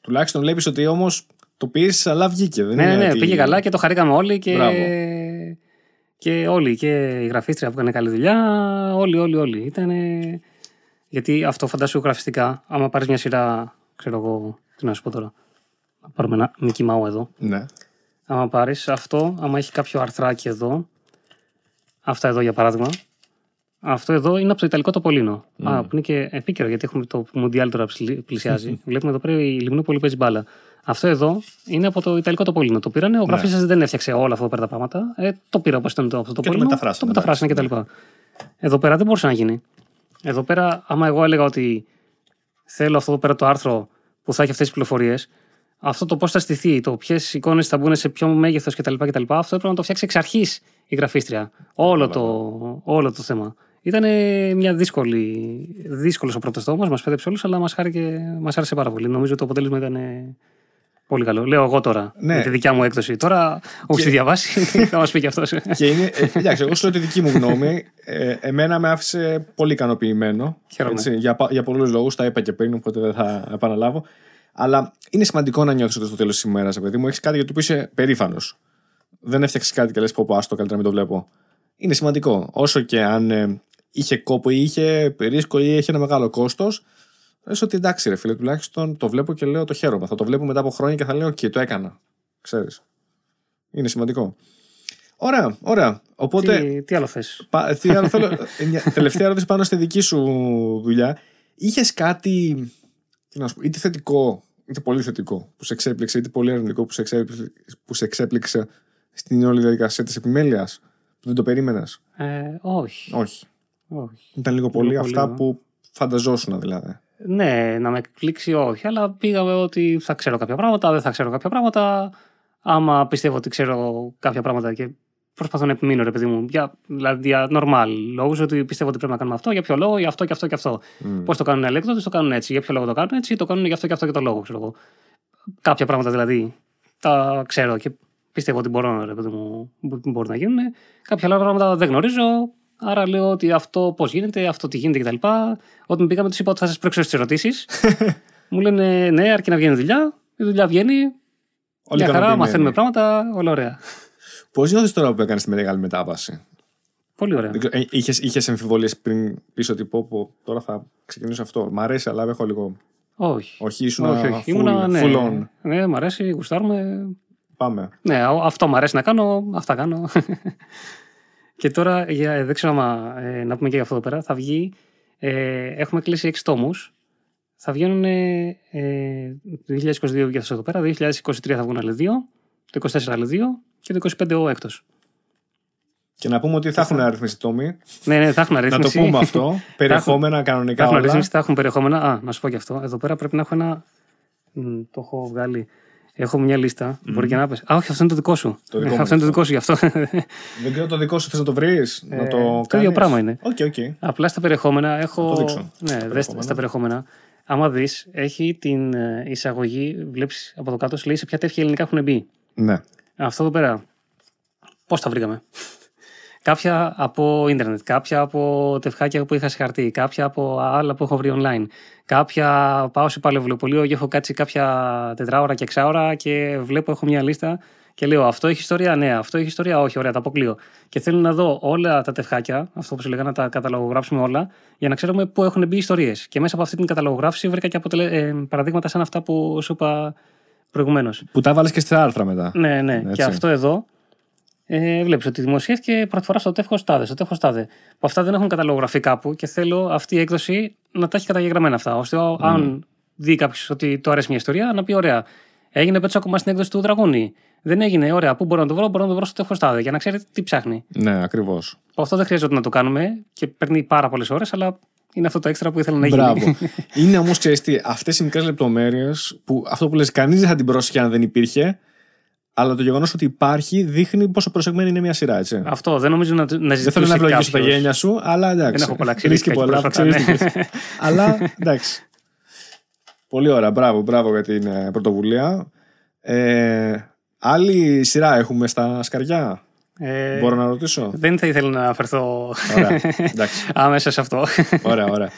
Τουλάχιστον βλέπεις ότι όμως το πίεσε, αλλά βγήκε. Δεν Ναι, ναι, είναι ναι, ότι- πήγε καλά και το χαρήκαμε όλοι και, Μπράβο. και όλοι. Και η γραφίστρια που έκανε καλή δουλειά, όλοι, όλοι, όλοι. Ήτανε... Γιατί αυτό φαντάσου γραφιστικά, άμα πάρεις μια σειρά, ξέρω εγώ, τι να σου πω τώρα. Να πάρουμε ένα Mickey Mouse εδώ. Ναι. Άμα πάρεις αυτό, άμα έχει κάποιο αρθράκι εδώ, αυτά εδώ για παράδειγμα, αυτό εδώ είναι από το Ιταλικό Τοπολίνο. Α, που είναι και επίκαιρο γιατί έχουμε το Μουντιάλ τώρα ψηλ- πλησιάζει. [LAUGHS] Βλέπουμε εδώ πέρα η Λιμνούπολη παίζει μπάλα. Αυτό εδώ είναι από το Ιταλικό Τοπολίνο. Το πήρανε, ο γραφίστας δεν έφτιαξε όλα αυτά εδώ πέρα τα πράγματα. Ε, το πήρα όπως ήταν το, αυτό το Και το Τοπολίνο. μεταφράσανε, Το μεταφράσανε κτλ. Εδώ πέρα δεν μπορούσε να γίνει. Εδώ πέρα, άμα εγώ έλεγα ότι θέλω αυτό εδώ πέρα το άρθρο που θα έχει αυτές τις πληροφορίες, αυτό το πώς θα στηθεί, το ποιες εικόνες θα μπουν σε ποιο μέγεθος κτλ, κτλ. Αυτό έπρεπε να το φτιάξει εξ αρχής η γραφίστρια. Όλο το, όλο το θέμα. Ήταν μια δύσκολη, δύσκολος ο πρώτος τόμο, μας πέτρεψε όλους, αλλά μας μας άρεσε πάρα πολύ. Νομίζω το αποτέλεσμα ήταν πολύ καλό. Λέω εγώ τώρα, Ναι. με τη δικιά μου έκδοση. Τώρα, όποιο τη διαβάσει, [LAUGHS] θα μας πει κι αυτός. Και είναι, ε, εντάξει, εγώ σου λέω τη δική μου γνώμη. Ε, εμένα με άφησε πολύ ικανοποιημένο. Χαίρομαι. Έτσι, για, πα- για πολλούς λόγους, τα είπα και πριν, οπότε δεν θα επαναλάβω. Αλλά είναι σημαντικό να νιώθεις ότι στο τέλος της ημέρας, παιδί μου, έχεις κάτι για το οποίο είσαι περήφανος. Δεν έφτιαξες κάτι και λες: Πω, πω, άστο, καλύτερα να μην το βλέπω. Είναι σημαντικό. Όσο και αν ε, είχε κόπο ή είχε ρίσκο ή είχε ένα μεγάλο κόστος, λες ότι εντάξει, ρε φίλε, τουλάχιστον το βλέπω και λέω το χαίρομαι. Θα το βλέπω μετά από χρόνια και θα λέω: Οκ, το έκανα. Ξέρεις. Είναι σημαντικό. Ωραία, ωραία. Οπότε, τι, τι άλλο θες; πα- τι άλλο θέλω, [LAUGHS] ε, μια τελευταία ερώτηση πάνω στη δική σου δουλειά. Είχες κάτι, τι να σου πω, είτε θετικό, είτε πολύ θετικό που σε εξέπληξε, είτε πολύ αρνητικό που σε εξέπληξε, που σε εξέπληξε στην όλη διαδικασία της επιμέλειας, που δεν το περίμενες. Ε, όχι. Όχι. όχι. Ήταν λίγο πολύ πολύ, αυτά ναι. που φανταζόσουν δηλαδή. Ναι, να με εκπλήξει όχι, αλλά πήγαμε ότι θα ξέρω κάποια πράγματα, δεν θα ξέρω κάποια πράγματα. Άμα πιστεύω ότι ξέρω κάποια πράγματα και προσπαθώ να επιμείνω, ρε παιδί μου, για, δηλαδή για normal λόγους, ότι πιστεύω ότι πρέπει να κάνουμε αυτό, για ποιο λόγο, για αυτό και αυτό και αυτό. Μμ. Πώς το κάνουν οι αλέκτοτε, το κάνουν έτσι. Για ποιο λόγο το κάνουν έτσι, το κάνουν για αυτό και αυτό και το λόγο, ξέρω εγώ. Κάποια πράγματα δηλαδή τα ξέρω και πιστεύω ότι μπορώ, ρε παιδί μου, μπο- μπορούν να γίνουν. Κάποια άλλα πράγματα δεν γνωρίζω. Άρα λέω ότι αυτό πώς γίνεται, αυτό τι γίνεται κτλ. Όταν πήγαμε, τους είπα ότι θα σας πρόξω στι ερωτήσεις. [LAUGHS] Μου λένε ναι, αρκεί να βγαίνει δουλειά. Η δουλειά βγαίνει. Όλοι Μια χαρά, ικανοποιημένοι. μαθαίνουμε πράγματα. Όλα ωραία. Πώς νιώθεις τώρα που έκανες τη μεγάλη μετάβαση; Πολύ ωραία. Δεν ξέρω, ε, Είχες, είχες αμφιβολίες πριν πεις ότι πω, πω, τώρα θα ξεκινήσω αυτό. Μ' αρέσει, αλλά έχω λίγο. Όχι. Όχι, ήσουν όχι, όχι. full, Ήμουνα, ναι. full on. Ναι, μ' αρέσει, γουστάρουμε. Πάμε. Ναι, α- αυτό μου αρέσει να κάνω, αυτά κάνω. [LAUGHS] και τώρα, για, ε, δεν ξέρω άμα, ε, να πούμε και για αυτό εδώ πέρα, θα βγει, ε, έχουμε κλείσει 6 τόμους, θα βγαίνουν ε, ε, το 2022 για αυτός εδώ πέρα, 2023 θα βγουν άλλοι δύο, το 24 άλλοι δύο και το 25 ο έκτος. Και να πούμε ότι θα έχουν αρίθμηση τόμοι. Ναι, ναι, θα έχουν Να το αρίθμηση. πούμε αυτό. [LAUGHS] Περιεχόμενα Θα κανονικά έχουν όλα. αρίθμηση, θα έχουν περιεχόμενα. Α, να σου πω και αυτό. Εδώ πέρα πρέπει να έχω ένα. Μ, το έχω βγάλει. Έχω μια λίστα. Μπορεί και να πες. Α, όχι, αυτό είναι το δικό σου. Το δικό Ε, [LAUGHS] μου αυτό είναι το αυτό. δικό σου γι' αυτό. Δεν ξέρω το δικό σου, θες να το βρεις, να Ε, το το ίδιο κάνεις. πράγμα είναι. OK, OK. Απλά στα περιεχόμενα έχω. το δείξω. Ναι, δες περιεχόμενα. στα περιεχόμενα. Άμα δεις, έχει την ε, εισαγωγή, βλέπεις από το κάτω, σου λέει σε ποια τεύχη ελληνικά έχουν μπει. Ναι. Αυτό εδώ πέρα. Πώς τα βρήκαμε; κάποια από ίντερνετ, κάποια από τευχάκια που είχα σε χαρτί, κάποια από άλλα που έχω βρει online. Κάποια πάω σε παλαιοβιβλιοπωλείο και έχω κάτσει κάποια τετράωρα και εξάωρα και βλέπω, έχω μια λίστα και λέω αυτό έχει ιστορία, ναι, αυτό έχει ιστορία, όχι, ωραία, τα αποκλείω. Και θέλω να δω όλα τα τευχάκια, αυτό που σου λέγα να τα καταλογογράψουμε όλα, για να ξέρουμε πού έχουν μπει ιστορίες. Και μέσα από αυτή την καταλογογράφηση βρήκα και αποτελε... ε, παραδείγματα σαν αυτά που σου είπα προηγουμένως. Που τα βάλεις και στα άρθρα μετά. Ναι, ναι. Έτσι. Και αυτό εδώ ε, βλέπεις ότι δημοσιεύτηκε πρώτη φορά στο τεύχος Τάδε. Στο τεύχος Τάδε. Που αυτά δεν έχουν καταλογραφεί κάπου και θέλω αυτή η έκδοση να τα έχει καταγεγραμμένα αυτά. ώστε ο- αν δει κάποιος ότι του αρέσει μια ιστορία, να πει: Ωραία, έγινε πέτσο ακόμα στην έκδοση του Δραγούνι. Δεν έγινε, ωραία. Πού μπορώ να το βρω, μπορώ να το βρω στο τεύχος Τάδε για να ξέρετε τι ψάχνει. Ναι, ακριβώς. Αυτό δεν χρειάζεται να το κάνουμε και παίρνει πάρα πολλές ώρες, αλλά είναι αυτό το έξτρα που ήθελα να γίνει. Μπράβο. [LAUGHS] Είναι όμως, ξέρει τι, αυτές οι μικρές λεπτομέρειες που αυτό που λες, κανείς δεν θα την πρόσεχε αν δεν υπήρχε. Αλλά το γεγονός ότι υπάρχει δείχνει πόσο προσεγμένη είναι μια σειρά, έτσι. Αυτό δεν νομίζω να, να ζητήσει. Δεν θέλω να ευλογήσω τα γένια σου, αλλά εντάξει. Δεν έχω πολλά Ξέρεις και ξυριστικά πολλά εκεί πρόσφατα, ναι. ξυριστικές. αλλά εντάξει. Πολύ ωραία. Μπράβο, μπράβο για την ε, πρωτοβουλία. Ε, άλλη σειρά έχουμε στα σκαριά; Ε, Μπορώ να ρωτήσω; Δεν θα ήθελα να αφαιρθώ Ωραία. [LAUGHS] εντάξει. άμεσα σε αυτό. Ωραία, ωραία.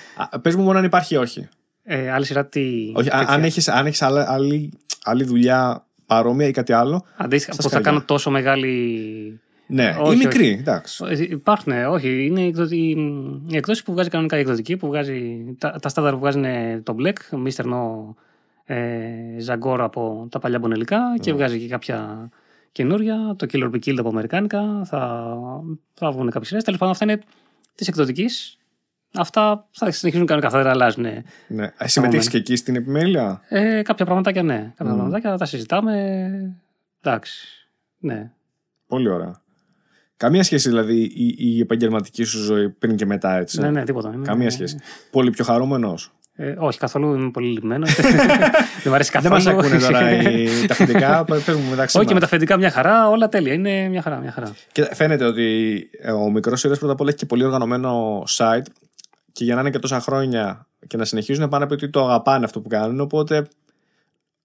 Πες μου μόνο αν υπάρχει ή όχι. Ε, άλλη σειρά τι. όχι α- τέτοια. αν έχει αν έχεις άλλη, άλλη, άλλη δουλειά παρόμοια ή κάτι άλλο. Αντίστοιχα στα που θα σκαριά. κάνω τόσο μεγάλη. Ναι, Όχι, ή μικρή. Εντάξει. Ε, Υπάρχουν, ε, όχι. Είναι εκδοτη... η εκδόση που βγάζει κανονικά η εκδοτική, που βγάζει. Τα, τα στάνταρ που βγάζουν ε, το Black, Mr. No ε, Zagor από τα παλιά μπονελικά και Ναι. βγάζει και κάποια καινούρια. Το Killer Be Killed από Αμερικάνικα. Θα, θα βγουν κάποιε σειρέ. Τέλο πάντων, αυτά είναι της εκδοτικής. Αυτά θα συνεχίζουν κανονικά, θα δεν αλλάζουν. Ναι. Συμμετέχεις ναι. και εκεί στην επιμέλεια; Ε, κάποια πραγματάκια ναι. Κάποια Μμμ. πραγματάκια τα συζητάμε. Εντάξει. Ναι. Πολύ ωραία. Καμία σχέση δηλαδή η, η επαγγελματική σου ζωή πριν και μετά, έτσι. Ναι, ναι, τίποτα. Είναι- Καμία σχέση. Πολύ πιο χαρούμενος; Ε, όχι, καθόλου είμαι πολύ λυμμένο. [LAUGHS] δεν μου αρέσει Δεν καθόλου. μα ακούνε τώρα οι, [LAUGHS] τα αφεντικά. Παίρνουμε μεταξύ Όχι, και μας. με τα αφεντικά μια χαρά, όλα τέλεια. Είναι μια χαρά, μια χαρά. Και φαίνεται ότι ο μικρός ήρωα πρώτα απ' όλα έχει και πολύ οργανωμένο site και για να είναι και τόσα χρόνια και να συνεχίζουν πάνε από ότι το αγαπάνε αυτό που κάνουν. Οπότε,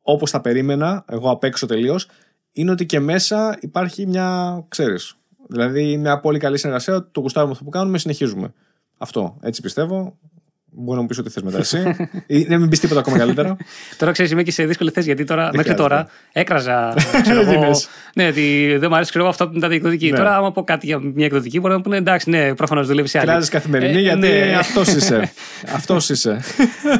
όπως τα περίμενα, εγώ απ' έξω τελείως, είναι ότι και μέσα υπάρχει μια, ξέρεις, δηλαδή μια πολύ καλή συνεργασία. Το γουστάρουμε αυτό που κάνουμε, συνεχίζουμε. Αυτό. Έτσι πιστεύω. Μπορεί να μου πεις ό,τι θες μετά εσύ. ή να μην πεις τίποτα ακόμα καλύτερα. [LAUGHS] Τώρα ξέρεις, είμαι και σε δύσκολη θέση γιατί τώρα, μέχρι χρειάζεται; τώρα έκραζα. [LAUGHS] Ξέρω εγώ, Έδινες. ναι, ότι δεν μου αρέσει ξέρω εγώ, αυτό που είναι τα εκδοτική. Ναι. Τώρα, άμα πω κάτι για μια εκδοτική, μπορεί να πούνε εντάξει, ναι, προφανώς δουλεύεις σε άλλη. Κράζεις καθημερινή Ε, γιατί ναι. αυτός είσαι. [LAUGHS] αυτός είσαι.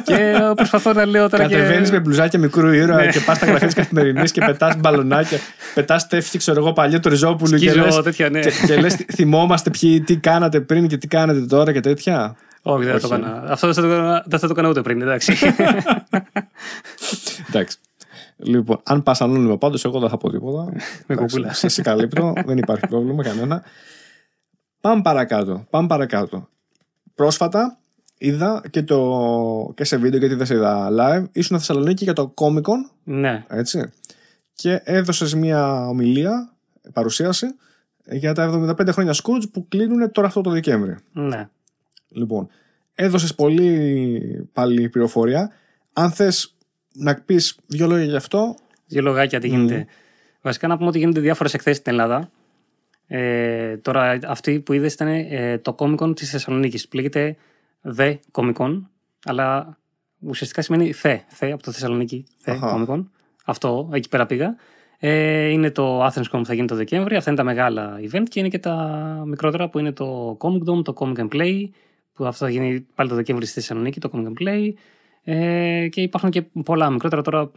και προσπαθώ να λέω τώρα. Κατεβαίνεις και... με μπλουζάκια μικρού ήρωα Ναι. και πας στα γραφεία της καθημερινής και πετάς μπαλονάκια. Πετάς τεύχη, ξέρω εγώ, παλιό του Ριζόπουλου και Σκίζω λες, τέτοια, ναι. και, και λες, θυμόμαστε ποιοι, τι κάνατε πριν και τι κάνετε τώρα και τέτοια. Όχι, δεν θα το Όχι. έκανα. Αυτό δεν θα το έκανα- δεν θα το έκανα ούτε πριν, εντάξει. [LAUGHS] Εντάξει. Λοιπόν, αν πας ανώνυμο πάντως, εγώ δεν θα πω τίποτα. [LAUGHS] Με Εντάξει, κουκούλα. Σε συγκαλύπτω, [LAUGHS] δεν υπάρχει πρόβλημα κανένα. Πάμε παρακάτω. Πάμε παρακάτω. Πρόσφατα είδα και, το, και σε βίντεο γιατί δεν σε είδα live. Ήσουν Θεσσαλονίκη για το Comic Con ναι. Έτσι. Και έδωσες μια ομιλία, παρουσίαση, για τα 75 χρόνια Scrooge που κλείνουν τώρα αυτό το Δεκέμβρη. ναι. Λοιπόν, έδωσες πολύ πάλι πληροφορία. Αν θες να πεις δύο λόγια γι' αυτό, Δύο λογάκια τι γίνεται. Βασικά να πούμε ότι γίνονται διάφορες εκθέσεις στην Ελλάδα. Ε, τώρα αυτή που είδες ήταν ε, το Comic Con της Θεσσαλονίκης. Λέγεται The Comic Con, αλλά ουσιαστικά σημαίνει Θε. Θε από το Θεσσαλονίκη. Θε Αχα. Comic Con. Αυτό, εκεί πέρα πήγα. Ε, είναι το Athens Con που θα γίνει το Δεκέμβρη. Αυτά είναι τα μεγάλα event και είναι και τα μικρότερα που είναι το Comic Dome, το Comic and Play, που αυτό θα γίνει πάλι το Δεκέμβρη στη Θεσσαλονίκη, το Comic and Play. Ε, και υπάρχουν και πολλά μικρότερα τώρα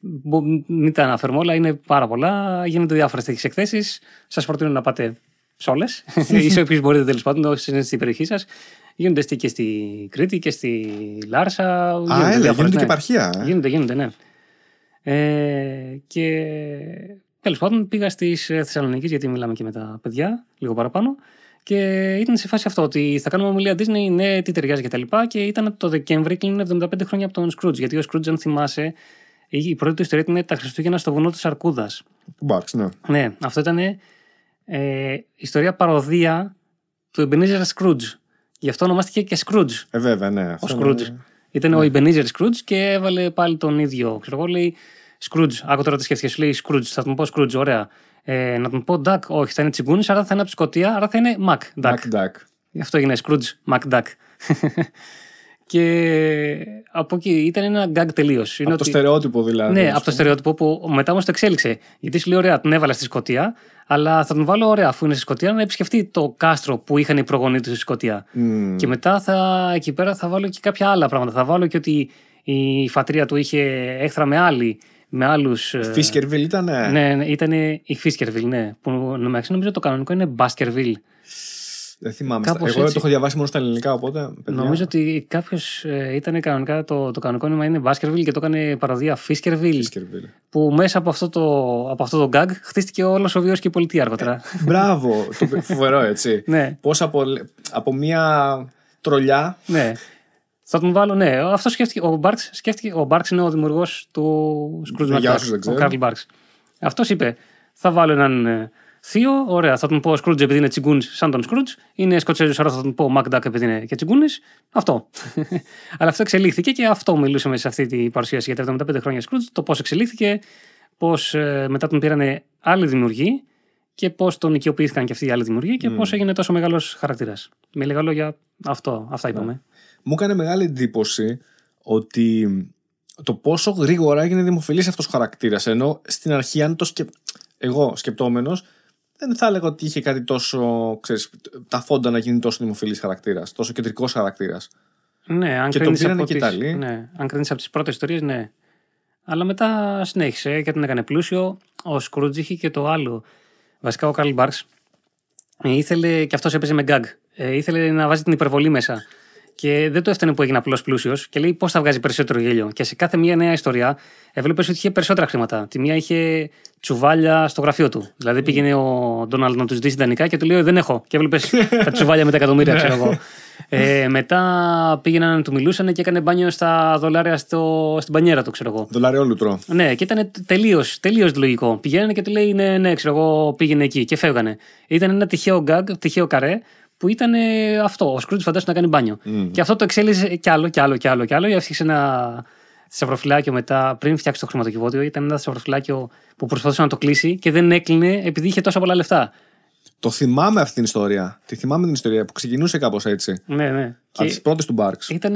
Μπο- μην τα αναφέρουμε όλα, είναι πάρα πολλά. Γίνονται διάφορες τέτοιες εκθέσεις. Σας προτείνω να πάτε σε όλες. [LAUGHS] ή σε όποιες μπορείτε τέλος πάντων, όσοι είναι στην περιοχή σας. Γίνονται στη- και στη Κρήτη και στη Λάρσα. Α, έλα, διάφορες, γίνεται και ναι. επαρχία. ε. Γίνονται, γίνονται, ναι. Ε, και τέλος πάντων πήγα στις Θεσσαλονίκη, γιατί μιλάμε και με τα παιδιά, λίγο παραπάνω. Και ήταν σε φάση αυτό, ότι θα κάνουμε ομιλία Disney, ναι, τι ταιριάζει και τα λοιπά. Και ήταν το Δεκέμβρη, κλείνουν 75 χρόνια από τον Scrooge. Γιατί ο Scrooge, αν θυμάσαι, η πρώτη του ιστορία ήταν τα Χριστούγεννα στο βουνό της Αρκούδας. Εντάξει, ναι. Ναι, αυτό ήταν ε, ιστορία παροδία του Ebenezer Scrooge. Γι' αυτό ονομάστηκε και Scrooge. Ε, βέβαια, ναι. Ο Αυτό Scrooge. είναι- Ήταν ο Ebenezer Scrooge και έβαλε πάλι τον ίδιο. Ξέρω εγώ, λέει Scrooge. Άκου τώρα τι σκέφτηκες. Σου λέει Scrooge. Θα τον πω Scrooge, ωραία. Ε, να τον πω Duck. Όχι, θα είναι τσιγκούνης, άρα θα είναι από τη Σκωτία, άρα θα είναι Mac. Duck. Duck, duck. Γι' αυτό έγινε Scrooge McDuck. [LAUGHS] και από εκεί ήταν ένα gag τελείως. Από το στερεότυπο δηλαδή. Ναι, από το στερεότυπο που μετά όμως το εξέλιξε. Γιατί σου λέει: Ωραία, τον έβαλα στη Σκωτία, αλλά θα τον βάλω ωραία, αφού είναι στη Σκωτία, να επισκεφτεί το κάστρο που είχαν οι προγονείς του στη Σκωτία. Μμμ. Και μετά θα, εκεί πέρα θα βάλω και κάποια άλλα πράγματα. Θα βάλω και ότι η φατρία του είχε έχθρα με άλλη, με άλλους. Φίσκερβιλ ήταν. Ναι, ναι, ήταν η Φίσκερβιλ, ναι. Που νομίζω νομίζω το κανονικό είναι Μπάσκερβιλ. Δεν θυμάμαι. Κάπως Εγώ έτσι. το έχω διαβάσει μόνο στα ελληνικά, οπότε. παιδιά, Νομίζω ότι κάποιος ήταν κανονικά το, το κανονικό όνομα είναι Μπάσκερβιλ και το έκανε παροδία Φίσκερβιλ. Fiskerville. Που μέσα από αυτό το, από αυτό το gag χτίστηκε όλος ο βίο και η πολιτεία αργότερα. Μπράβο. το φοβερό, έτσι. [LAUGHS] ναι, Πώς από, από μια τρολιά. ναι. Θα τον βάλω, ναι. Αυτό σκέφτηκε. Ο Μπάρξ σκέφτηκε. Ο Μπάρξ είναι ο δημιουργός του Scrooge Ναι, για McDuck, όσους δεν Ο ξέρουν. Καρλ Μπάρξ. Αυτός είπε, θα βάλω έναν ε, θείο. Ωραία, θα τον πω Scrooge επειδή είναι τσιγκούνης σαν τον Scrooge. Είναι Σκοτσέζος, άρα θα τον πω McDuck επειδή είναι και τσιγκούνης. Αυτό. [LAUGHS] Αλλά αυτό εξελίχθηκε και αυτό μιλούσαμε σε αυτή την παρουσίαση για τα 75 χρόνια Scrooge. Το πώς εξελίχθηκε, πώς μετά τον πήρανε άλλοι δημιουργοί και πώς τον οικειοποιήθηκαν και αυτοί οι άλλοι δημιουργοί και πώς έγινε τόσο μεγάλος χαρακτήρας. Με λίγα λόγια, αυτό, αυτά είπαμε. Μου έκανε μεγάλη εντύπωση ότι το πόσο γρήγορα έγινε δημοφιλής αυτός ο χαρακτήρας. Ενώ στην αρχή, αν το σκε... εγώ σκεπτόμενος, δεν θα έλεγα ότι είχε κάτι τόσο. Ξέρεις, τα φόντα να γίνει τόσο δημοφιλής χαρακτήρας, τόσο κεντρικός χαρακτήρας. Ναι, αν Και τον κρίνεις πήρανε από και οι τις- Ιταλοί. Ναι, αν κρίνεις από τις πρώτες ιστορίες, ναι. Αλλά μετά συνέχισε και τον έκανε πλούσιο. Ο Σκρούτζ είχε και το άλλο. Βασικά ο Καρλ Μπάρξ ε, ήθελε και αυτός έπαιζε με γκάγκ. Ε, ήθελε να βάζει την υπερβολή μέσα. Και δεν το έφτανε που έγινε απλό πλούσιος και λέει πώς θα βγάζει περισσότερο γέλιο. Και σε κάθε μία νέα ιστορία έβλεπες ότι είχε περισσότερα χρήματα. Τη μία είχε τσουβάλια στο γραφείο του. Δηλαδή πήγαινε ο Ντόναλντ να του ζητήσει δανεικά και του λέει Δεν έχω. Και έβλεπες [LAUGHS] τα τσουβάλια με τα εκατομμύρια, ξέρω εγώ. Ε, μετά πήγαιναν να του μιλούσαν και έκανε μπάνιο στα δολάρια στο, στην μπανιέρα του, ξέρω εγώ. Δολαριόλουτρο. Ναι, και ήταν τελείως τελείως λογικό. Πηγαίνανε και του λέει ναι, ναι, ξέρω εγώ, πήγαινε εκεί και φεύγανε. Ήταν ένα τυχαίο γκάγκ, τυχαίο καρέ, που ήταν ε, αυτό. Ο Σκρουτζ φαντάζομαι να κάνει μπάνιο. Μμ. Και αυτό το εξέλιξε κι άλλο, κι άλλο, κι άλλο, κι άλλο. Έφτιαξε ένα θησαυροφυλάκιο μετά, πριν φτιάξει το χρηματοκιβώτιο. Ήταν ένα θησαυροφυλάκιο που προσπαθούσε να το κλείσει και δεν έκλεινε επειδή είχε τόσα πολλά λεφτά. Το θυμάμαι αυτή την ιστορία. Τη θυμάμαι την ιστορία που ξεκινούσε κάπως έτσι. Ναι, ναι. Από τις πρώτες του Μπάρξ. Ήταν,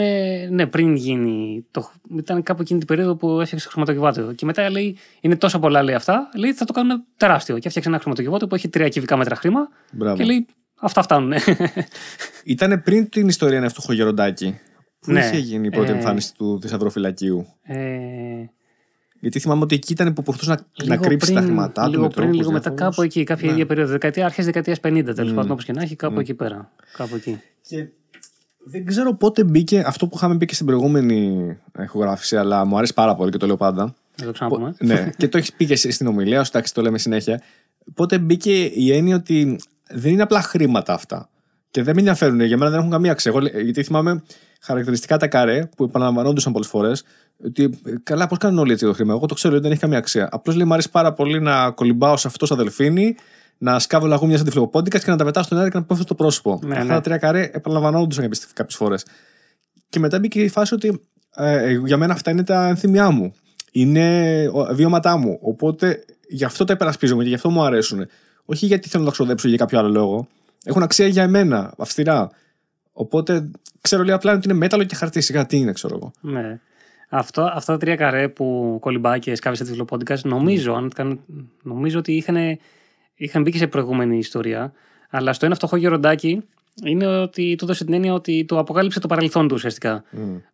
ναι, πριν γίνει. Το, ήταν κάπου εκείνη την περίοδο που έφτιαξε το χρηματοκιβώτιο. Και μετά λέει: Είναι τόσα πολλά, λέει αυτά. Λέει: Θα το κάνουμε τεράστιο. Και έφτιαξε ένα χρηματοκιβώτιο που έχει τρία κυβικά μέτρα χρήμα. Μπράβο. Και λέει: Αυτά φτάνουν. Ήταν πριν την ιστορία ένα φτωχό γεροντάκι. Πού Ναι. είχε γίνει η πρώτη Ε, εμφάνιση του θησαυροφυλακίου; ε, Γιατί θυμάμαι ότι εκεί ήταν που προσπαθούσε να, να λίγο κρύψεις πριν, τα χρήματά του. Λίγο με πριν, τρόπους λίγο μετά, διάφορους. κάπου εκεί, κάποια Ναι. ίδια περίοδο. Δεκαετία, αρχές δεκαετίας 50, τέλος πάντων, όπως και να έχει, κάπου εκεί πέρα. Κάπου εκεί. Και δεν ξέρω πότε μπήκε αυτό που είχαμε πει και στην προηγούμενη ηχογράφηση, αλλά μου αρέσει πάρα πολύ και το λέω πάντα. Να το ξαναπούμε. ναι, και το έχεις πει και εσύ στην ομιλία σου, εντάξει, το λέμε συνέχεια. Πότε μπήκε η έννοια ότι δεν είναι απλά χρήματα αυτά. Και δεν με ενδιαφέρουν, για μένα δεν έχουν καμία αξία. Εγώ, λέ- γιατί θυμάμαι χαρακτηριστικά τα καρέ που επαναλαμβανόντουσαν πολλές φορές. Ότι ε, καλά, πώς κάνουν όλοι έτσι το χρήμα. Εγώ το ξέρω ότι δεν έχει καμία αξία. Απλώς λέει μου αρέσει πάρα πολύ να κολυμπάω σε αυτό σαν δελφίνι, να σκάβω λαγούμια σαν τυφλοπόντικας και να τα πετάω στον αέρα και να πέφτω στο πρόσωπο. Ναι, Αυτά ναι. τα τρία καρέ επαναλαμβανόντουσαν κάποιες φορές. Και μετά μπήκε η φάση ότι ε, για μένα αυτά είναι τα ενθύμια μου. Είναι ο- βιώματά μου. Οπότε γι' αυτό τα υπερασπίζομαι και γι' αυτό μου αρέσουν. Όχι γιατί θέλω να τα ξοδέψω για κάποιο άλλο λόγο. Έχουν αξία για εμένα, αυστηρά. Οπότε ξέρω λέει απλά ότι είναι μέταλλο και χαρτί. Σιγά τι είναι, ξέρω εγώ. Ναι. Αυτό, αυτά τα τρία καρέ που κολυμπάει και σκάβει σε τυφλοπόντικα, νομίζω, αν, καν- νομίζω ότι είχαν, είχαν μπει και σε προηγούμενη ιστορία. Αλλά στο ένα φτωχό γεροντάκι είναι ότι του έδωσε την έννοια ότι το αποκάλυψε το παρελθόν του ουσιαστικά.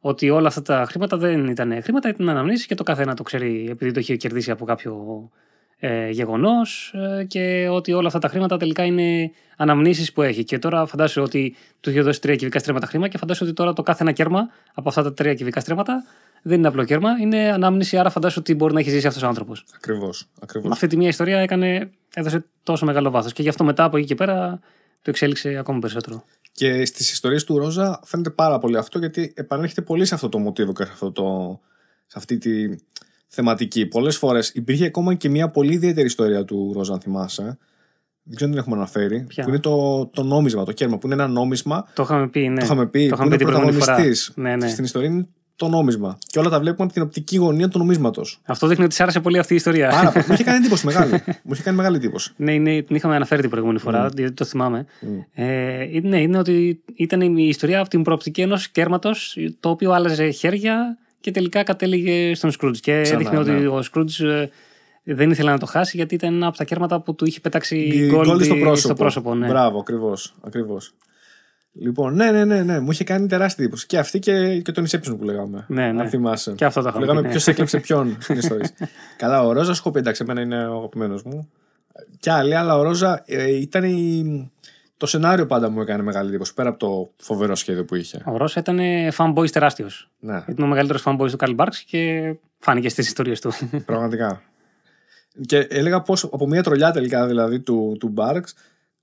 Ότι όλα αυτά τα χρήματα δεν ήταν χρήματα, ήταν αναμνήσεις και το καθένα το ξέρει επειδή το είχε κερδίσει από κάποιο ε, γεγονός ε, και ότι όλα αυτά τα χρήματα τελικά είναι αναμνήσεις που έχει. Και τώρα φαντάσου ότι του είχε δώσει τρία κυβικά στρέμματα χρήμα και φαντάσου ότι τώρα το κάθε ένα κέρμα από αυτά τα τρία κυβικά στρέμματα δεν είναι απλό κέρμα, είναι ανάμνηση. Άρα φαντάσου ότι μπορεί να έχει ζήσει αυτός ο άνθρωπος. Ακριβώς. Ακριβώς. Αυτή τη μία ιστορία έκανε, έδωσε τόσο μεγάλο βάθος. Και γι' αυτό μετά από εκεί και πέρα το εξέλιξε ακόμη περισσότερο. Και στις ιστορίες του Ρόζα φαίνεται πάρα πολύ αυτό γιατί επανέρχεται πολύ σε αυτό το μοτίβο και σε, αυτό το, σε αυτή τη θεματική. Πολλές φορές υπήρχε ακόμα και μια πολύ ιδιαίτερη ιστορία του Ρόζα, αν θυμάσαι. Δεν ξέρω αν την έχουμε αναφέρει. Ποια; Που είναι το, το νόμισμα, το κέρμα, που είναι ένα νόμισμα. Το είχαμε πει, ναι. Το είχαμε πει. Το που είχαμε είναι πει την προηγούμενη φορά. πρωταγωνιστής Ναι, ναι. Στην ιστορία είναι το νόμισμα. Και όλα τα βλέπουμε από την οπτική γωνία του νομίσματος. Αυτό δείχνει ότι σ' άρεσε πολύ αυτή η ιστορία. Πάρα πολύ. [LAUGHS] Μου είχε κάνει εντύπωση μεγάλη. Μου είχε κάνει μεγάλη εντύπωση. Ναι, είναι, την είχαμε αναφέρει την προηγούμενη φορά, γιατί το θυμάμαι. Ε, ναι, είναι ότι ήταν η ιστορία από την προοπτική ενός κέρματος το οποίο άλλαζε χέρια και τελικά κατέληγε στον Σκρούτζ. Και Ξανά, έδειχνε ναι. ότι ο Σκρούτζ ε, δεν ήθελε να το χάσει γιατί ήταν ένα από τα κέρματα που του είχε πετάξει Η γκολ γκολ στο πρόσωπο. στο πρόσωπο. Ναι. Μπράβο, ακριβώς. Ακριβώς. Λοιπόν, ναι, ναι, ναι, ναι. Μου είχε κάνει τεράστια εντύπωση. Και αυτή και, και τον Inception που λέγαμε. Ναι, ναι. Αν θυμάσαι. Και αυτό το Που είχαμε Λέγαμε πει, ναι. ποιος έκλεψε ποιον στην ιστορία. [LAUGHS] Καλά, ο Ρόζα έχω πει εντάξει, εμένα είναι ο αγαπημένος μου. Και άλλοι, αλλά ο Ρόζα ε, ήταν η... το σενάριο πάντα μου έκανε μεγάλη εντύπωση. Πέρα από το φοβερό σχέδιο που είχε. Ο Ρώσα ήταν fanboy τεράστιος. Ναι, Ήταν ο μεγαλύτερος fanboy του Καρλ Μπάρξ και φάνηκε στις ιστορίες του. [LAUGHS] πραγματικά. Και έλεγα πως από μια τρολιά τελικά δηλαδή του, του Μπάρξ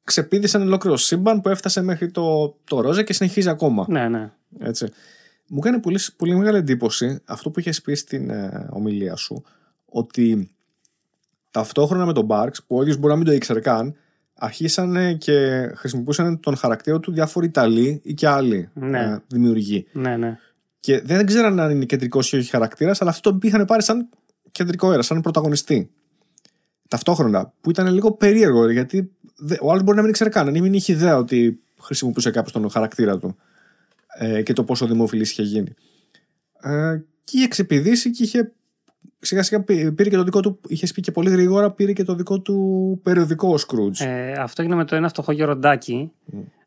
ξεπίδησαν ολόκληρο σύμπαν που έφτασε μέχρι το, το Ρόζα και συνεχίζει ακόμα. ναι, ναι. Έτσι. Μου έκανε πολύ, πολύ μεγάλη εντύπωση αυτό που είχες πει στην ε, ομιλία σου, ότι ταυτόχρονα με τον Μπάρξ, που ο ίδιος μπορεί να μην το ήξερε καν, αρχίσαν και χρησιμοποιούσαν τον χαρακτήρα του διάφοροι Ιταλοί ή και άλλοι Ναι. ε, δημιουργοί. ναι, ναι. Και δεν ξέραν αν είναι κεντρικός ή όχι χαρακτήρας, αλλά αυτό το είχαν πάρει σαν κεντρικό αέρα, σαν πρωταγωνιστή. Ταυτόχρονα, που ήταν λίγο περίεργο, γιατί δε- ο άλλος μπορεί να μην ήξερε καν, να μην είχε ιδέα ότι χρησιμοποιούσε κάποιος τον χαρακτήρα του ε, και το πόσο δημοφιλής είχε γίνει. Ε, και είχε ξεπηδήσει και είχε σιγά σιγά πή- πήρε και το δικό του, είχες πει και πολύ γρήγορα, πήρε και το δικό του περιοδικό ο Σκρούτζ. Ε, αυτό έγινε με το ένα φτωχό γεροντάκι.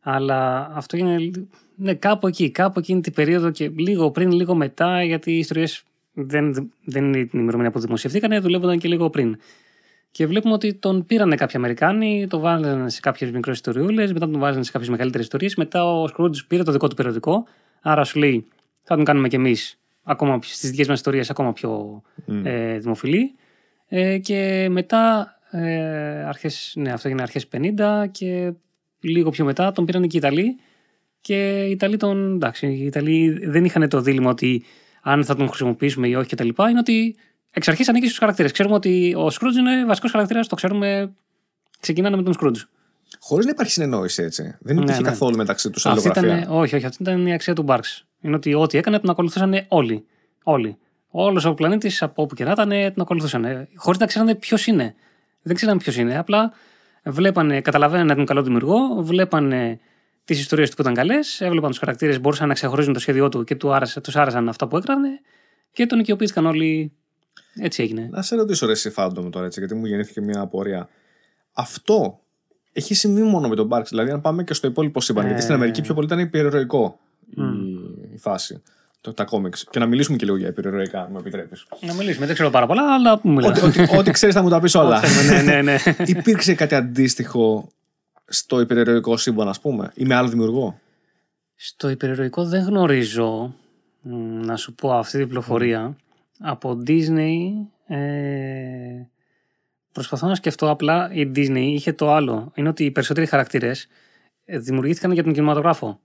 Αλλά αυτό έγινε ναι, κάπου εκεί, κάπου εκείνη την περίοδο και λίγο πριν, λίγο μετά, γιατί οι ιστορίες δεν, δεν είναι την ημερομηνία που δημοσιευθήκαν, δουλεύονταν και λίγο πριν. Και βλέπουμε ότι τον πήρανε κάποιοι Αμερικάνοι, το βάλανε σε κάποιες μικρές ιστοριούλες, μετά τον βάζανε σε κάποιες μεγαλύτερες ιστορίες. Μετά ο Σκρούτζ πήρε το δικό του περιοδικό, Άρα σου λέει, θα τον κάνουμε κι εμείς στις δικές μας ιστορίες ακόμα πιο ε, δημοφιλή. Ε, και μετά, ε, αρχές, ναι, αυτό έγινε αρχές 50 και λίγο πιο μετά τον πήραν και οι Ιταλοί. Και οι Ιταλοί, τον, εντάξει, οι Ιταλοί δεν είχαν το δίλημα ότι αν θα τον χρησιμοποιήσουμε ή όχι κτλ. Είναι ότι εξ αρχής ανήκει στους χαρακτήρες. Ξέρουμε ότι ο Σκρούτζ είναι βασικός χαρακτήρας, το ξέρουμε. Ξεκινάνε με τον Σκρούτζ. Χωρίς να υπάρχει συνεννόηση έτσι. Δεν υπήρχε ναι, ναι. καθόλου μεταξύ τους αλληλογραφία. όχι, όχι. Αυτή ήταν η αξία του Μπάρξ. Είναι ότι ό,τι έκανε τον ακολουθούσαν όλοι. Όλοι. Όλος ο πλανήτης από όπου και να ήταν τον ακολουθούσαν. Χωρίς να ξέρανε ποιος είναι. Δεν ξέρανε ποιος είναι. Απλά βλέπανε, καταλαβαίνανε τον καλό δημιουργό, βλέπανε τις ιστορίες του που ήταν καλές, έβλεπαν τους χαρακτήρες, μπορούσαν να ξεχωρίζουν το σχέδιό του και του άρεσε, τους άρεσαν αυτά που έκρανε και τον οικειοποιήθηκαν όλοι. Έτσι έγινε. Να σε ρωτήσω ρε εσύ φάντομο τώρα έτσι, γιατί μου γεννήθηκε μια απορία. Αυτό έχει συμβεί μόνο με τον Μπάρξ. Δηλαδή, αν πάμε και στο υπόλοιπο σύμπαν, ε... γιατί στην Αμερική πιο πολύ ήταν υπερηρωικό mm. Η, η φάση το, τα κόμιξ. Και να μιλήσουμε και λίγο για επιρροϊκά, αν μου επιτρέπεις. Να μιλήσουμε, δεν ξέρω πάρα πολλά, αλλά μου Ό,τι, ό,τι, ξέρεις θα μου τα πεις όλα. ναι, ναι, ναι. [LAUGHS] Υπήρξε κάτι αντίστοιχο στο υπερηρωικό σύμπαν, ας πούμε, ή με άλλο δημιουργό; Στο υπερηρωικό δεν γνωρίζω να σου πω αυτή την πληροφορία. Από Disney. Ε, προσπαθώ να σκεφτώ απλά. Η Disney είχε το άλλο. Είναι ότι οι περισσότεροι χαρακτήρες ε, δημιουργήθηκαν για τον κινηματογράφο.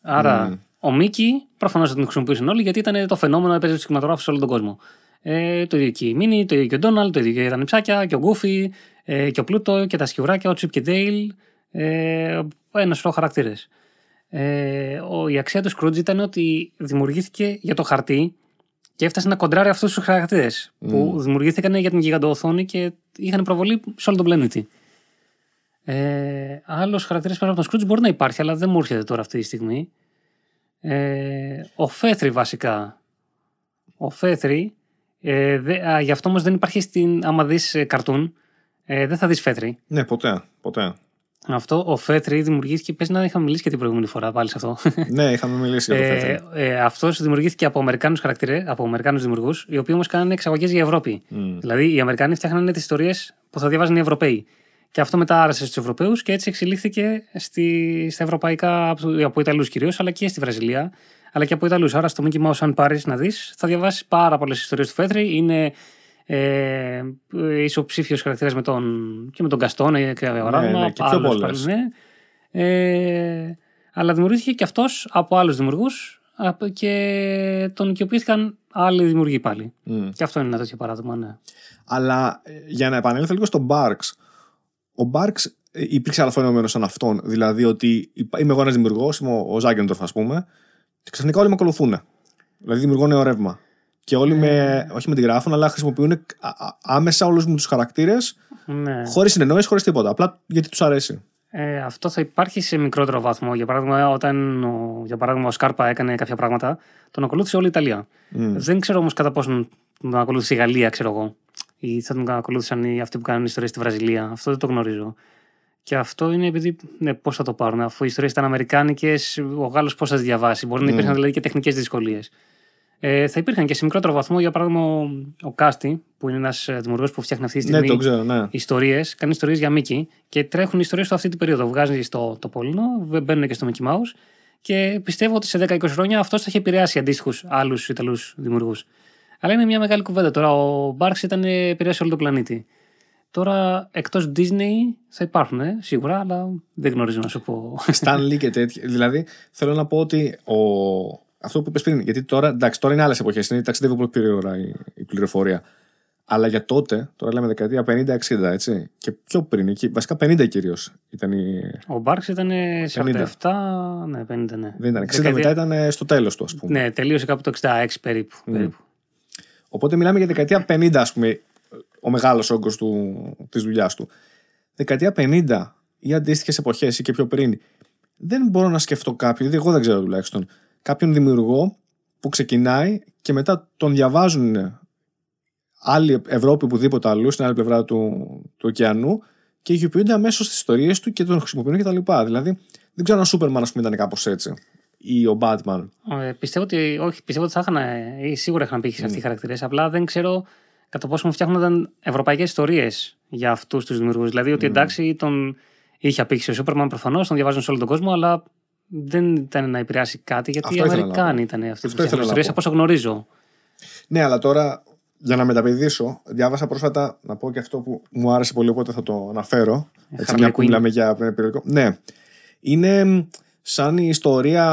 Άρα ο Μίκη προφανώς δεν τον χρησιμοποιούσαν όλοι γιατί ήταν το φαινόμενο έπαιζε στο κινηματογράφο σε όλο τον κόσμο. Ε, το ίδιο και η Μίνι, το ίδιο και ο Ντόναλτ, το ίδιο και τα νυψάκια, και ο Γκούφι, ε, και ο Πλούτο, και τα σκιουράκια, ο Τσίπ και Ντέιλ. Ε, ένα σωρό χαρακτήρες. Ε, η αξία του Σκρούτζ ήταν ότι δημιουργήθηκε για το χαρτί και έφτασε να κοντράρει αυτούς τους χαρακτήρες mm. που δημιουργήθηκαν για την γιγαντοοθόνη και είχαν προβολή σε όλο τον πλανήτη. Ε, Άλλος χαρακτήρας πέρα από τον Σκρούτζ μπορεί να υπάρχει, αλλά δεν μου έρχεται τώρα αυτή τη στιγμή. Ε, ο Φέθρη βασικά. Ο Φέθρη, ε, δε, α, γι' αυτό όμως δεν υπάρχει στην. Άμα δεις ε, καρτούν, ε, δεν θα δεις Φέθρη. Ναι, ποτέ. ποτέ. Αυτό, ο Φέθρη δημιουργήθηκε. Πες να είχαμε μιλήσει και την προηγούμενη φορά πάλι σε αυτό. [LAUGHS] ναι, είχαμε μιλήσει για το ε, Φέθρη. Ε, Αυτός δημιουργήθηκε από Αμερικάνους χαρακτήρε, από Αμερικάνους δημιουργούς, οι οποίοι όμως κάνανε εξαγωγές για Ευρώπη. Mm. Δηλαδή, οι Αμερικάνοι φτιάχνανε τις ιστορίες που θα διαβάζουν οι Ευρωπαίοι. Και αυτό μετά άρεσε στους Ευρωπαίους και έτσι εξελίχθηκε στη, στα ευρωπαϊκά, από Ιταλούς κυρίως, αλλά και στη Βραζιλία, αλλά και από Ιταλούς. Άρα στο Mickey Mouse, αν πάρεις να δεις, θα διαβάσεις πάρα πολλές ιστορίες του Φέτρη. Είναι ε, ισοψήφιος χαρακτήρας με τον, και με τον Καστόν και αγορά. Ναι, ναι, και πιο πολλές. Ναι. Ε, αλλά δημιουργήθηκε και αυτός από άλλους δημιουργούς και τον οικειοποιήθηκαν άλλοι δημιουργοί πάλι. Mm. Και αυτό είναι ένα τέτοιο παράδειγμα, ναι. Αλλά ε, για να επανέλθω λίγο στον Barks, ο Μπάρξ ε, υπήρξε άλλο φαινόμενο σαν αυτόν. Δηλαδή ότι είμαι εγώ ένας δημιουργός, είμαι ο Ζάγκεντορφ, ας πούμε, και ξαφνικά όλοι με ακολουθούν. Δηλαδή δημιουργώ νέο ρεύμα. Και όλοι με, ε. όχι με τη γράφουν, αλλά χρησιμοποιούν άμεσα όλους μου τους χαρακτήρες, ναι. χωρίς συνεννόηση, χωρίς τίποτα. Απλά γιατί τους αρέσει. Ε, αυτό θα υπάρχει σε μικρότερο βαθμό. Για παράδειγμα, όταν ο, για παράδειγμα, ο Σκάρπα έκανε κάποια πράγματα, τον ακολούθησε όλη η Ιταλία. Mm. Δεν ξέρω όμως κατά πόσο τον ακολούθησε η Γαλλία, ξέρω εγώ ή θα τον ακολούθησαν οι αυτοί που κάνουν ιστορίες στη Βραζιλία. Αυτό δεν το γνωρίζω. Και αυτό είναι επειδή. Ναι, πώς θα το πάρουν, αφού οι ιστορίε ήταν Αμερικάνικες, ο Γάλλος πώς θα τις διαβάσει. Μπορεί να υπήρχαν δηλαδή και τεχνικές δυσκολίες. Ε, θα υπήρχαν και σε μικρότερο βαθμό, για παράδειγμα, ο Κάστη, που είναι ένας ε, δημιουργός που φτιάχνει αυτή τη ναι, στιγμή ναι, ναι. ιστορίες, κάνει ιστορίες για Μίκη και τρέχουν ιστορίες του αυτή την περίοδο. Βγάζει στο το Πόλινο, μπαίνουν και στο Mickey Mouse και πιστεύω ότι σε 10-20 χρόνια αυτό θα έχει επηρεάσει αντίστοιχους άλλους Ιταλούς δημιουργούς. Αλλά είναι μια μεγάλη κουβέντα τώρα. Ο Μπάρξ ήταν επηρέασε όλο τον πλανήτη. Τώρα εκτός Disney θα υπάρχουν ε, σίγουρα, αλλά δεν γνωρίζω να σου πω. Stan και τέτοια. Δηλαδή θέλω να πω ότι ο... αυτό που είπες πριν, γιατί τώρα, εντάξει, τώρα είναι άλλες εποχές, είναι ταξιδεύει πολύ γρήγορα η, η πληροφορία. Αλλά για τότε, τώρα λέμε δεκαετία 50-60, έτσι. Και πιο πριν, εκεί, βασικά 50 κυρίως ήταν η. Ο Μπάρξ ήταν 47, ναι, 50, ναι. Δεν ήταν. 60 δεκαετία... μετά ήταν στο τέλος του, ας πούμε. Ναι, τελείωσε κάπου το 66 περίπου. Mm. Περίπου. Οπότε μιλάμε για δεκαετία 50, ας πούμε, ο μεγάλος όγκος της δουλειάς του. Δεκαετία 50 ή αντίστοιχες εποχές ή και πιο πριν, δεν μπορώ να σκεφτώ κάποιον, δηλαδή εγώ δεν ξέρω τουλάχιστον, κάποιον δημιουργό που ξεκινάει και μετά τον διαβάζουν άλλη Ευρώπη οπουδήποτε αλλού, στην άλλη πλευρά του, του ωκεανού και ηχοποιούνται αμέσως τις ιστορίες του και τον χρησιμοποιούν κτλ. Δηλαδή, δεν ξέρω αν ο Σούπερμαν, ας πούμε, ήταν κάπως έτσι ή ο Batman. Ε, πιστεύω ότι, όχι, πιστεύω ότι θα είχαν, ή σίγουρα είχαν πήχει σε αυτοί οι χαρακτήρες. Απλά δεν ξέρω κατά πόσο μου φτιάχνονταν ευρωπαϊκές ιστορίες για αυτούς τους δημιουργούς. Δηλαδή ότι εντάξει, τον είχε απήχηση ο Σούπερμαν προφανώς, τον διαβάζουν σε όλο τον κόσμο, αλλά δεν ήταν να επηρεάσει κάτι, γιατί Αυτό οι ήθελα να Αμερικάνοι πω. ήταν αυτοί Αυτό που ήθελα φτιάχνουν να ιστορίες, πω. από όσο γνωρίζω. Ναι, αλλά τώρα για να μεταπηδήσω, διάβασα πρόσφατα να πω και αυτό που μου άρεσε πολύ, οπότε θα το αναφέρω. Έτσι, Harley μια που Quinn. μιλάμε για περιοδικό. Ναι. Είναι μ, σαν η ιστορία,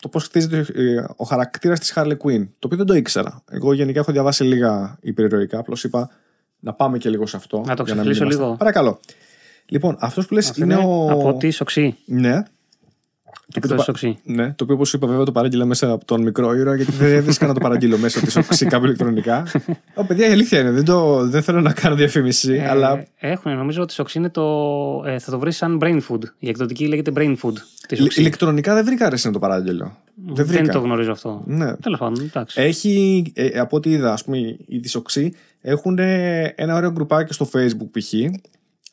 το πώς χτίζεται ε, ο χαρακτήρας της Harley Quinn. Το οποίο δεν το ήξερα. Εγώ γενικά έχω διαβάσει λίγα υπερηρωικά. Απλώς είπα να πάμε και λίγο σε αυτό. Να το για μην ξεφλήσω είμαστε- λίγο. Παρακαλώ. Λοιπόν, αυτός που λες Αυτό είναι, ο. Από τη σοξή. Ναι. Εκτό πα- σοξή. Ναι, το οποίο όπως είπα, βέβαια το παράγγειλα μέσα από τον μικρό ήρωα, γιατί δεν έβρισκα να το παραγγείλω μέσα από της σοξή κάπου ηλεκτρονικά. [LAUGHS] Ω, παιδιά, η αλήθεια είναι. Δεν, το, δεν θέλω να κάνω διαφήμιση, Ε, αλλά Έχουν, νομίζω ότι η σοξή είναι το. Ε, θα το βρεις σαν brain food. Η εκδοτική λέγεται brain food. Τη ηλ- σοξή. ηλεκτρονικά δεν βρήκα αρέσει να το παράγγειλω. Δεν βρήκα. Δεν το γνωρίζω αυτό. Ναι. Τέλος πάντων, εντάξει. Έχει, ε, από ό,τι είδα, ας πούμε, οι δισοξοί έχουν ε, ένα ωραίο γκρουπάκι στο Facebook π.χ.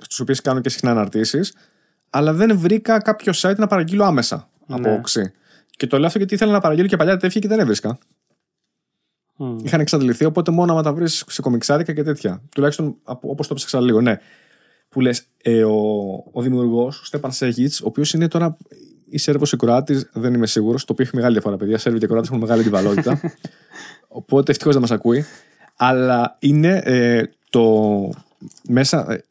Στους οποίους κάνω και συχνά αναρτήσεις, αλλά δεν βρήκα κάποιο site να παραγγείλω άμεσα από Ναι. οξύ. Και το λέω αυτό γιατί ήθελα να παραγγείλω και παλιά τέτοια και δεν έβρισκα. Μμ. Είχαν εξαντληθεί, οπότε μόνο άμα τα βρεις σε κομιξάδικα και τέτοια. Τουλάχιστον όπως το ψάξα λίγο, ναι. Που λες, ε, ο, ο δημιουργός, ο Στέπαν Σέγιτς, ο οποίος είναι τώρα ή Σέρβο ή Κροάτη, δεν είμαι σίγουρος, το οποίο έχει μεγάλη διαφορά, παιδιά. Σέρβοι και Κροάτε έχουν μεγάλη αντιβαλότητα. [LAUGHS] οπότε ευτυχώς δεν μας ακούει. Αλλά είναι ε, το μέσα. ε,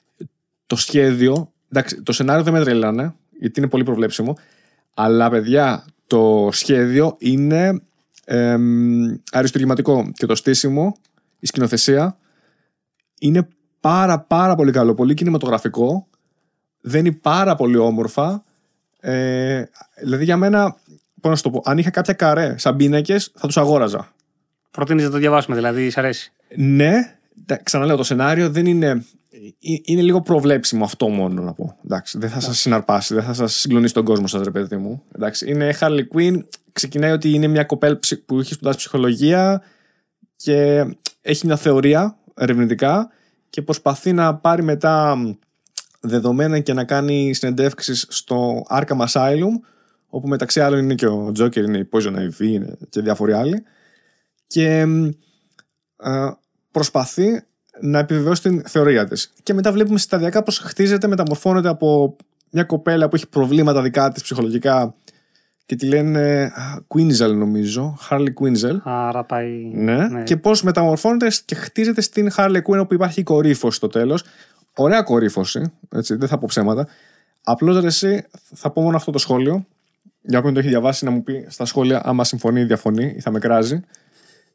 το σχέδιο. Εντάξει, το σενάριο δεν με τρελάνε, γιατί είναι πολύ προβλέψιμο. Αλλά παιδιά, το σχέδιο είναι εμ, αριστουργηματικό και το στήσιμο, η σκηνοθεσία είναι πάρα πάρα πολύ καλό, πολύ κινηματογραφικό, δένει πάρα πολύ όμορφα. Ε, δηλαδή για μένα, πώς να σου το πω, αν είχα κάποια καρέ σαν πίνακες θα τους αγόραζα. Προτείνεις να το διαβάσουμε, δηλαδή, σ' αρέσει; Ναι, τα- ξαναλέω, το σενάριο δεν είναι. Ε- Είναι λίγο προβλέψιμο αυτό μόνο να πω. Εντάξει, δεν θα σας συναρπάσει, δεν θα σας συγκλονίσει τον κόσμο σας, ρε παιδί μου. Εντάξει, είναι Harley Quinn. Ξεκινάει ότι είναι μια κοπέλα ψη- που έχει σπουδάσει ψυχολογία και έχει μια θεωρία ερευνητικά και προσπαθεί να πάρει μετά μ, δεδομένα και να κάνει συνεντεύξεις στο Arkham Asylum όπου μεταξύ άλλων είναι και ο Joker, είναι η Poison Ivy είναι και διάφοροι άλλοι και μ, ε, προσπαθεί να επιβεβαιώσει την θεωρία της. Και μετά βλέπουμε σταδιακά πώς χτίζεται, μεταμορφώνεται από μια κοπέλα που έχει προβλήματα δικά της ψυχολογικά και τη λένε α, Quinzel νομίζω, Harley Quinzel. Άρα πάει. Ναι. Και πώς μεταμορφώνεται και χτίζεται στην Harley Quinn όπου υπάρχει η κορύφωση στο τέλος. Ωραία κορύφωση, έτσι, δεν θα πω ψέματα. Απλώς ρε εσύ, θα πω μόνο αυτό το σχόλιο. Για όποιον το έχει διαβάσει να μου πει στα σχόλια άμα συμφωνεί ή διαφωνεί ή θα με κράζει.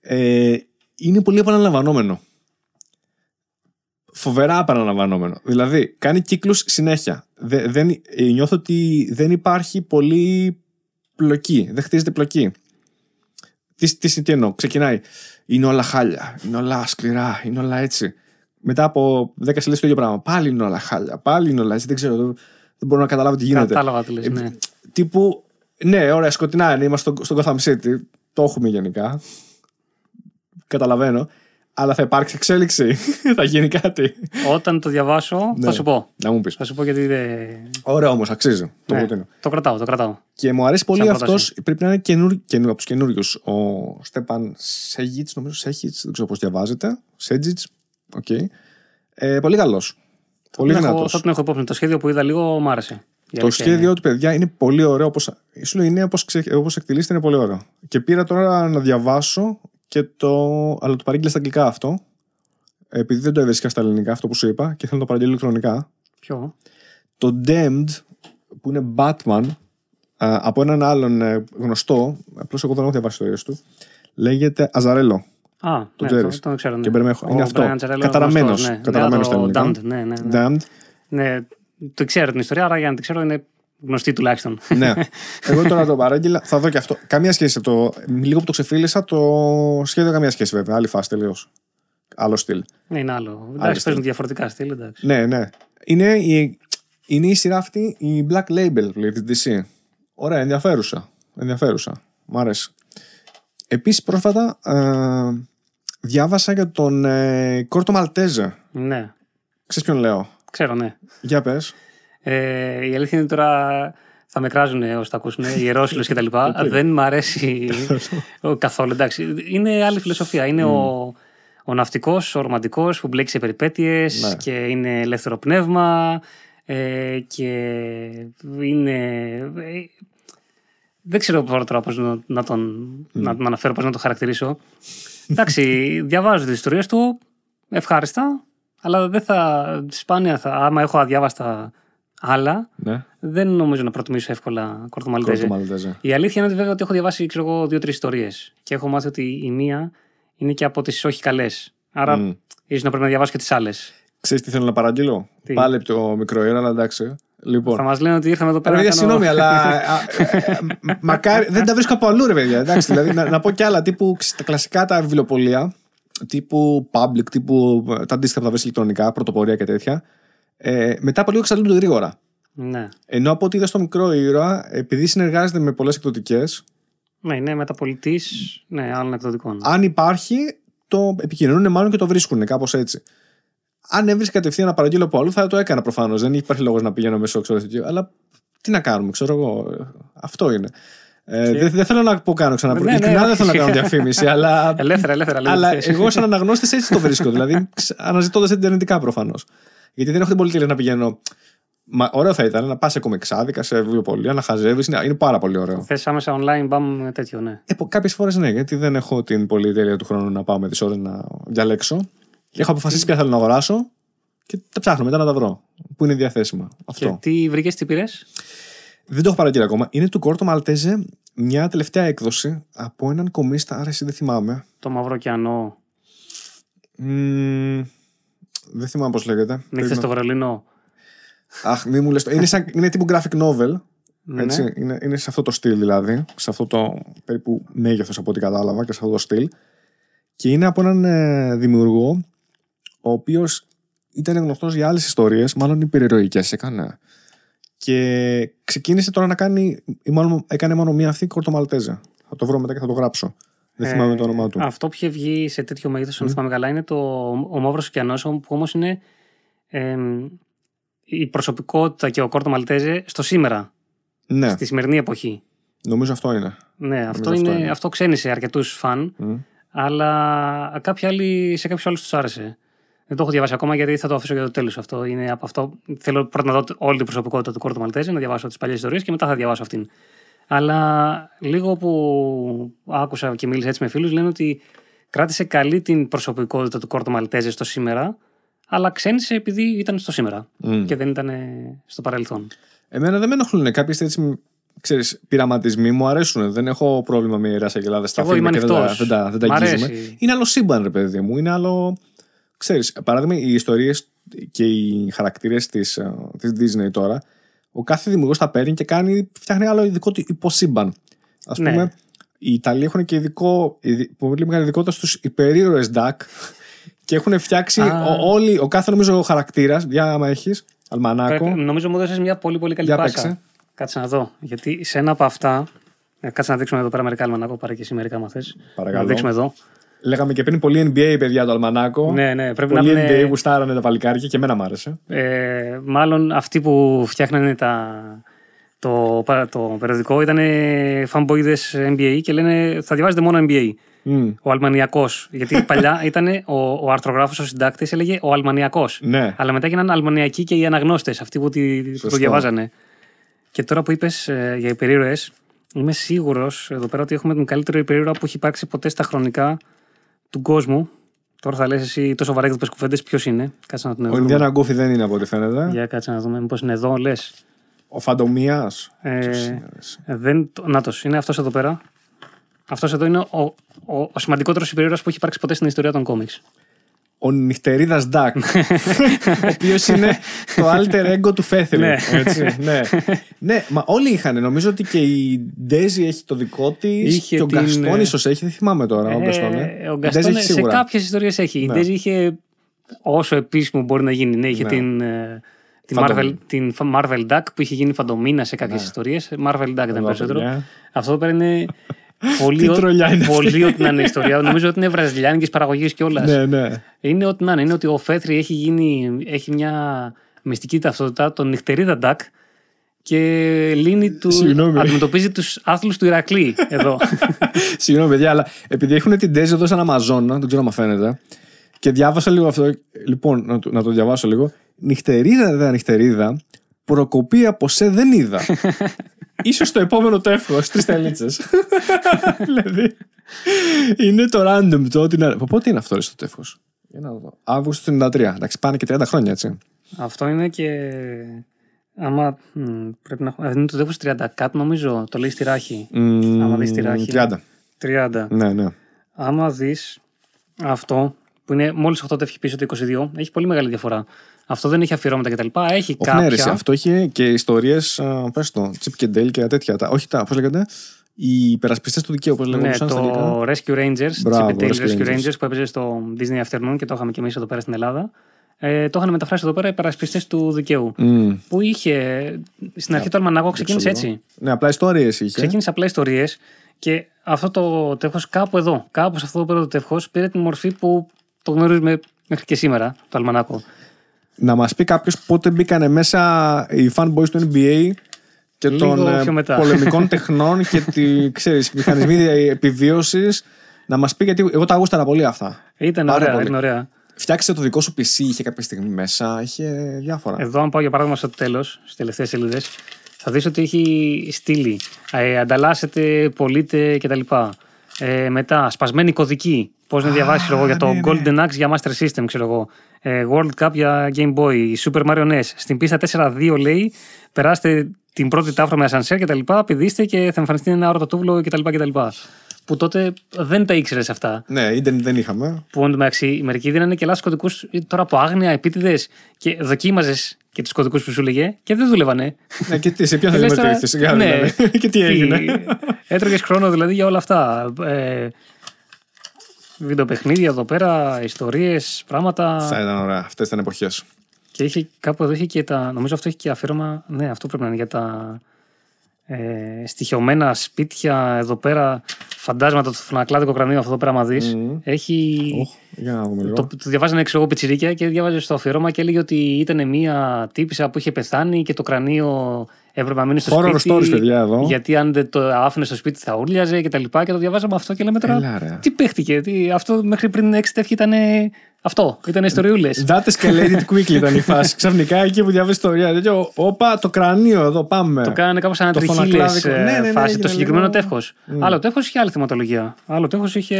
Ε, είναι πολύ επαναλαμβανόμενο. Φοβερά επαναλαμβανόμενο. Δηλαδή, κάνει κύκλους συνέχεια. Δε- δεν, ε, νιώθω ότι δεν υπάρχει πολύ πλοκή. Δεν χτίζεται πλοκή. Τι, τι, τι εννοώ. Ξεκινάει. Είναι όλα χάλια. Είναι όλα σκληρά. Είναι όλα έτσι. Μετά από 10 σελίδες το ίδιο πράγμα. Πάλι είναι όλα χάλια. Πάλι είναι όλα έτσι. Δεν ξέρω. Δεν, δεν μπορώ να καταλάβω τι γίνεται. Κατάλαβα τι λες, Ε, ναι. Τύπου. Ναι, ωραία, σκοτεινά είναι. Είμαστε στο, στο Gotham City. Το έχουμε γενικά. Καταλαβαίνω. Αλλά θα υπάρξει εξέλιξη. [LAUGHS] θα γίνει κάτι. Όταν το διαβάσω, Ναι. θα σου πω. Να μου πεις. Θα σου πω γιατί δεν. Ωραία όμως, αξίζει. Το Ναι, προτείνω. το κρατάω, το κρατάω. Και μου αρέσει πολύ Σαν αυτός. πρόταση. Πρέπει να είναι καινούριο, καινούριο από τους καινούριους. Ο Στέπαν Σέγιτς, νομίζω Σέγιτς, δεν ξέρω πώς διαβάζεται. Σέτζιτ. Οκ. Ε, πολύ καλός. Πολύ Θα την έχω- δυνατός. Θα την έχω υπόψη. Το σχέδιο που είδα λίγο μ' άρεσε. Η Το αλήθεια σχέδιο είναι. του, παιδιά, είναι πολύ ωραίο. Όπως, σου λέω, είναι όπως, ξε, όπως εκτελήσεται, είναι πολύ ωραίο. Και πήρα τώρα να διαβάσω και το. Αλλά το παρήγγειλα στα αγγλικά αυτό. Επειδή δεν το έβρισκα στα ελληνικά, αυτό που σου είπα, και θέλω να το παραγγείλω ηλεκτρονικά. Ποιο; Το Damned, που είναι Batman, α, από έναν άλλον ε, γνωστό, απλώς εγώ δεν έχω διαβάσει το ίδιο του, λέγεται Αζαρέλο. Α, Το ναι, ξέρεις. το, το ξέρω. Ναι. Και μπερδεύω. Ο Είναι αυτό. Brian Azzarello είναι Καταραμένος. γνωστός, ναι. Καταραμένος Ναι, στα το ελληνικά. Damned, ναι, ναι, ναι. Damned. ναι. Το ξέρω την ιστορία, άρα για να την ξέρω είναι γνωστή τουλάχιστον. ναι. [LAUGHS] Εγώ τώρα το παράγγειλα, θα δω και αυτό. Καμία σχέση. Το, λίγο που το ξεφίλησα, το σχέδιο καμία σχέση βέβαια. Άλλη φάση τελείως. Άλλο στυλ. ναι, είναι άλλο. στυλ. Εντάξει, παίζουν διαφορετικά στυλ, εντάξει. Ναι, ναι. Είναι η, είναι η σειρά αυτή η Black Label λέει, της DC. Ωραία, ενδιαφέρουσα. Ενδιαφέρουσα. Μ' αρέσει. Επίσης πρόσφατα ε, διάβασα για τον ε, Κόρτο Μαλτέζε. Ναι, Ξέρεις ποιον λέω; ξέρω, ναι. Για πες. Ε, η αλήθεια είναι τώρα θα με κράζουν όσοι τα ακούσουν, οι [LAUGHS] ιερόσιλος και τα λοιπά. Δεν μ' αρέσει ο- [LAUGHS] καθόλου. Εντάξει, είναι άλλη φιλοσοφία. Είναι ο, ο ναυτικός, ο ρομαντικός που μπλέκει σε περιπέτειες Ναι. και είναι ελεύθερο πνεύμα ε, και είναι... ε, δεν ξέρω τώρα πώς να, να, τον, να τον αναφέρω, πώς να τον χαρακτηρίσω. Εντάξει, διαβάζω τις ιστορίες του ευχάριστα, αλλά δεν θα. Σπάνια θα. Άμα έχω αδιάβαστα άλλα, Ναι. δεν νομίζω να προτιμήσω εύκολα Κόρτο Μαλτέζε. Κόρτο Μαλτέζε. Η αλήθεια είναι ότι βέβαια ότι έχω διαβάσει ξέρω εγώ, δύο-τρεις ιστορίες και έχω μάθει ότι η μία είναι και από τις όχι καλές. Άρα, Μμ. ίσως να πρέπει να διαβάσω και τις άλλες. Ξέρεις τι θέλω να παραγγείλω; Τι; Πάλι από το μικρό ήρα, αλλά εντάξει. Λοιπόν. Θα μας λένε ότι ήρθαμε εδώ Ρε πέρα. παιδιά, να κάνω- συγγνώμη, αλλά. [LAUGHS] α, ε, ε, μακάρι. Δεν τα βρίσκω από αλλού, ρε παιδιά. Εντάξει, δηλαδή, να, να πω κι άλλα τύπου ξέρεις, τα κλασικά τα βιβλιοπολία, τύπου public, τύπου ε, τα αντίστοιχα που θα βρει ηλεκτρονικά, πρωτοπορία και τέτοια. Ε, μετά από λίγο εξαντλούνται γρήγορα. Ναι. Ενώ από ό,τι είδα στο μικρό ήρωα, επειδή συνεργάζεται με πολλές εκδοτικές, ναι, είναι μεταπολιτής ναι, άλλων εκδοτικών. αν υπάρχει, το επικοινωνούν μάλλον και το βρίσκουν κάπως έτσι. Αν έβρισκα κατευθείαν να παραγγείλω από αλλού, θα το έκανα προφανώς. Δεν υπάρχει λόγος να πηγαίνω μέσω ξέρω τέτοιο. Αλλά τι να κάνουμε, ξέρω εγώ. ε, Αυτό είναι. Ε, Και- δεν, δεν θέλω να πω κάνω ξανά. Ναι, ναι, Ειλικρινά δεν θέλω να όχι. κάνω [LAUGHS] διαφήμιση, αλλά. Ελεύθερα, ελεύθερα. λέω αλλά τι θες. εγώ, σαν αναγνώστης, έτσι το βρίσκω. δηλαδή, αναζητώντας ιντερνετικά προφανώς. Γιατί δεν έχω την πολυτέλεια να πηγαίνω. Μα, ωραίο θα ήταν να πας σε κομιξάδικα, σε βιβλιοπολία, να χαζεύεις. Είναι, είναι πάρα πολύ ωραίο. Θες άμεσα online, μπαμ, τέτοιο, ναι. Ε, Κάποιες φορές ναι, γιατί δεν έχω την πολυτέλεια του χρόνου να πάω με τις ώρες να διαλέξω. Και έχω αποφασίσει ποια θέλω να αγοράσω και τα ψάχνω μετά να τα βρω. Που είναι διαθέσιμα. Αυτό. Και τι βρήκες, τι πήρες; Δεν το έχω παραγγείλει ακόμα. Είναι του Κόρτο Μαλτέζε μια τελευταία έκδοση από έναν κομίστα, άρα εσύ δεν θυμάμαι. Το μαύρο ωκεανό. Μμμ, δεν θυμάμαι πώς λέγεται. Νύχτε στο Βερολίνο. Αχ, μη μου λες το. Είναι, σαν, είναι τύπου graphic novel. Ναι. Έτσι, είναι, είναι σε αυτό το στυλ δηλαδή. Σε αυτό το περίπου μέγεθος από ό,τι κατάλαβα και σε αυτό το στυλ. Και είναι από έναν ε, δημιουργό ο οποίος ήταν γνωστός για άλλες ιστορίες, μάλλον υπερηρωικές έκανε. Και ξεκίνησε τώρα να κάνει, ή μάλλον έκανε μόνο μία αυτή κορτομαλτέζα. Θα το βρω μετά και θα το γράψω. Δεν θυμάμαι Ε, το όνομά του. Αυτό που είχε βγει σε τέτοιο μέγεθος, αν θυμάμαι καλά, είναι το, ο Μαύρος Ωκεανός, που όμως είναι εμ, η προσωπικότητα και ο Κόρτο Μαλτέζε στο σήμερα, ναι, στη σημερινή εποχή. νομίζω αυτό είναι. Ναι, αυτό, αυτό είναι, είναι. αυτό ξένησε αρκετούς φαν, Μμ. αλλά κάποιοι άλλοι, σε κάποιους άλλους τους άρεσε. Δεν το έχω διαβάσει ακόμα γιατί θα το αφήσω για το τέλος. Αυτό είναι από αυτό. Θέλω πρώτα να δω όλη την προσωπικότητα του Κόρτο Μαλτέζε, να διαβάσω τις παλιές ιστορίες και μετά θα διαβάσω αυτήν. Αλλά λίγο που άκουσα και μίλησα έτσι με φίλους, λένε ότι κράτησε καλή την προσωπικότητα του Κόρτο Μαλτέζε στο σήμερα, αλλά ξένησε επειδή ήταν στο σήμερα Μμ. και δεν ήταν στο παρελθόν. Εμένα δεν με ενοχλούν κάποιε έτσι ξέρεις, πειραματισμοί, μου αρέσουν. Δεν έχω πρόβλημα με ιερά αγελάδε στα εγώ είμαι φίλμα και δεν τα, ανοιχτός. δεν τα, δεν τα Μ' αγγίζουμε. αρέσει. Είναι άλλο σύμπαν, ρε παιδί μου. Είναι άλλο. Ξέρεις, παράδειγμα, οι ιστορίες και οι χαρακτήρες της της Disney τώρα, ο κάθε δημιουργός τα παίρνει και κάνει, φτιάχνει άλλο ειδικό του υποσύμπαν. Α Ναι. πούμε, οι Ιταλοί έχουν και ειδικό, ειδι- πολύ μεγάλη ειδικότητα στους υπερήρωες Duck και έχουν φτιάξει Α. ο, όλοι, ο κάθε νομίζω χαρακτήρας, για άμα έχεις, αλμανάκο. Πρέπει- νομίζω μου έδωσες μια πολύ πολύ καλή Για πάσα. παίξε. Κάτσε να δω. Γιατί σε ένα από αυτά. ε, Κάτσε να δείξουμε εδώ πέρα μερικά αλμανάκο, πάρε και εσύ μερικά μα θες. Παρακαλώ. Να δείξουμε εδώ. Λέγαμε και πριν πολύ NBA, παιδιά, το αλμανάκο. Ναι, ναι, πρέπει Πολύ να είναι. NBA που στάρανε τα παλικάρια και εμένα μ' άρεσε. Ε, μάλλον αυτοί που φτιάχνανε τα, το, πα- το περιοδικό ήταν fanboys NBA και λένε θα διαβάζετε μόνο NBA. Μμ, Ο Αλμανιακός. Γιατί παλιά [LAUGHS] ήταν ο, ο αρθρογράφος, ο συντάκτης, έλεγε ο Αλμανιακός. Ναι. Αλλά μετά έγιναν Αλμανιακοί και οι αναγνώστες, αυτοί που, τη, που το Σωστό. διαβάζανε. Και τώρα που είπες για υπερήρωες, είμαι σίγουρος εδώ πέρα ότι έχουμε τον καλύτερο υπερήρωα που έχει υπάρξει ποτέ στα χρονικά του κόσμου. Τώρα θα λες εσύ τόσο βαρέκδοπε κουβέντε, ποιος είναι; Κάτσε να τον Ο δούμε. Ινδιάνα Γκόφι δεν είναι από ό,τι φαίνεται. Για κάτσε να δούμε, μήπως είναι εδώ, λες. Ο Φαντομίας. Ε, δεν, νάτος, είναι αυτός εδώ πέρα. Αυτός εδώ είναι ο, ο, ο σημαντικότερος υπερήρωα που έχει υπάρξει ποτέ στην ιστορία των κόμιξ. Ο νυχτερίδας Ντάκ. [LAUGHS] ο οποίος είναι το alter ego του Φέθρη. Ναι. έτσι, ναι. ναι, μα όλοι είχαν. Νομίζω ότι και η Ντέζη έχει το δικό της. Είχε Και ο την, Γκαστόν ε, ίσως έχει, δεν θυμάμαι τώρα. ο Γκαστόν, ε. ο Η Γκαστόν Ντέζη έχει σε σίγουρα. κάποιες ιστορίες έχει. Η Ναι. Ντέζη είχε όσο επίσημο μπορεί να γίνει. Ναι, είχε Ναι. την, ε, την, Φαντομ- Marvel, την Marvel Duck που είχε γίνει φαντομίνα σε κάποιες ιστορίες. Marvel Duck ήταν Εδώ, περισσότερο. παιδιά. Αυτό εδώ πέρα είναι πολύ, Τι ό- τρολιά είναι αυτή. πολύ ό,τι να είναι ιστορία. Νομίζω ότι είναι βραζιλιάνικης παραγωγής κιόλας. Ναι, ναι. Είναι ό,τι να είναι. Είναι ότι ο Φέτρι έχει, γίνει, έχει μια μυστική ταυτότητα, τον νυχτερίδα Ντακ και λύνει του, Συγγνώμη. αντιμετωπίζει τους άθλους του Ηρακλή εδώ. [LAUGHS] Συγγνώμη, παιδιά, αλλά επειδή έχουν την Ντέζη εδώ σαν Αμαζόνα, δεν ξέρω αν φαίνεται. Και διάβασα λίγο αυτό. Λοιπόν, να το, να το διαβάσω λίγο. Νυχτερίδα, δε νυχτερίδα, προκοπή από σε δεν είδα. [LAUGHS] ίσως το επόμενο τεύχος, τρεις τελίτσες. [LAUGHS] δηλαδή, είναι το random το ότι είναι... Πότε είναι αυτό ρε, στο τεύχος; Για να δω. Αύγουστο του 93. Εντάξει, πάνε και 30 χρόνια, έτσι. Αυτό είναι και. Άμα. μ, πρέπει να έχω. Είναι το τεύχος 30 κάτι νομίζω. Το λέει στη ράχη. Άμα δεις τη ράχη. 30. 30. Ναι, ναι. Άμα δεις αυτό που είναι μόλις 8 τεύχη πίσω το 22, έχει πολύ μεγάλη διαφορά. Αυτό δεν έχει αφιερώματα κτλ. Έχει Όχι, ναι, ρε, κάποια. εσύ, αυτό είχε και ιστορίες, πες το, Chip και Dale και τέτοια. Τα, όχι τα, πώς λέγεται, οι υπερασπιστές του δικαίου, πώ Ναι, λέγονταν στα αγγλικά. το Rescue Rangers, Μπράβο, Chip and Dale Rescue Rescue Rangers. Rangers που έπαιζε στο Disney Afternoon και το είχαμε και εμείς εδώ πέρα στην Ελλάδα. Ε, το είχαν μεταφράσει εδώ πέρα υπερασπιστές του δικαίου. Μμ. Που είχε. Στην αρχή το Αλμανάκο ξεκίνησε Δείξω λίγο. έτσι. Ναι, απλά ιστορίες είχε. Ξεκίνησε απλά ιστορίες και αυτό το τεύχος κάπου εδώ, κάπου σε αυτό το πέρα το τεύχος πήρε την μορφή που το γνωρίζουμε μέχρι και σήμερα, το Αλμανάκο. Να μας πει κάποιος πότε μπήκανε μέσα οι fanboys του NBA και Λίγο των ε, πιο μετά. πολεμικών [LAUGHS] τεχνών και τη, ξέρεις, μηχανισμοί επιβίωσης. Να μας πει γιατί εγώ τα γούσταρα πολύ αυτά. Ήταν Πάρα ωραία, πολύ. ήταν ωραία. Φτιάξε το δικό σου PC, είχε κάποια στιγμή μέσα, είχε διάφορα. Εδώ, αν πάω για παράδειγμα στο τέλος, στις τελευταίες σελίδες, θα δεις ότι έχει στήλη. Ε, ανταλλάσσετε, πωλείτε κτλ. Ε, μετά, σπασμένη κωδική. Πώς να διαβάσει, ξέρω εγώ, για το ναι, ναι. Golden Axe για Master System, ξέρω εγώ. Ε, World Cup για Game Boy, Super Mario NES. Στην πίστα 4-2 λέει, περάστε την πρώτη τάφρα με ασανσέρ κτλ. Πηδήστε και θα εμφανιστεί ένα όρο τούβλο κτλ. κτλ. Που τότε δεν τα ήξερες αυτά. Ναι, ίντερνετ δεν είχαμε. Που εντωμεταξύ μερικοί δίνανε και λάθος κωδικούς τώρα από άγνοια, επίτηδες και δοκίμαζες και τους κωδικούς που σου έλεγε και δεν δούλευανε. ναι, και τι, σε ποιον Και θα λες τώρα, μετρήσει, ναι, δηλαδή. [LAUGHS] και τι έγινε. Έτρωγες χρόνο δηλαδή για όλα αυτά. Ε, βιντεοπαιχνίδια εδώ πέρα, ιστορίες, πράγματα. Θα ήταν ωραία, αυτές ήταν εποχές. Και είχε, κάπου εδώ είχε και τα. Νομίζω αυτό έχει και αφιέρωμα. Ναι, αυτό πρέπει να είναι για τα ε, στοιχειωμένα σπίτια εδώ πέρα. Φαντάσματα του φωνακλάδικο κρανίου αυτό εδώ πέρα, άμα δεις. Μμμ. Έχει. Για να δούμε λίγο. Το, το διαβάζανε ξέρω εγώ πιτσιρίκια και διάβαζε στο αφιέρωμα και έλεγε ότι ήταν μία τύπησα που είχε πεθάνει και το κρανίο έπρεπε να μείνει στο Horror σπίτι. stories, παιδιά, εδώ. Γιατί αν δεν το άφηνε στο σπίτι θα ούρλιαζε και τα λοιπά. Και το διαβάζαμε αυτό και λέμε τώρα. Έλα, ρε. Τι παίχτηκε, τι, αυτό μέχρι πριν 6 τεύχη ήταν αυτό. Ήταν ιστοριούλες. That escalated quickly ήταν η φάση. [LAUGHS] Ξαφνικά εκεί που διάβασε ιστορία. Τέτοιο, όπα, το κρανίο εδώ, πάμε. Το κάνανε κάπως Το ανατριχίλες φωνακλάδικο. Ναι, ναι, ναι, φάση. έγινε το συγκεκριμένο λίγο- τεύχος. Άλλο τεύχος είχε άλλη θεματολογία. Άλλο τεύχος είχε.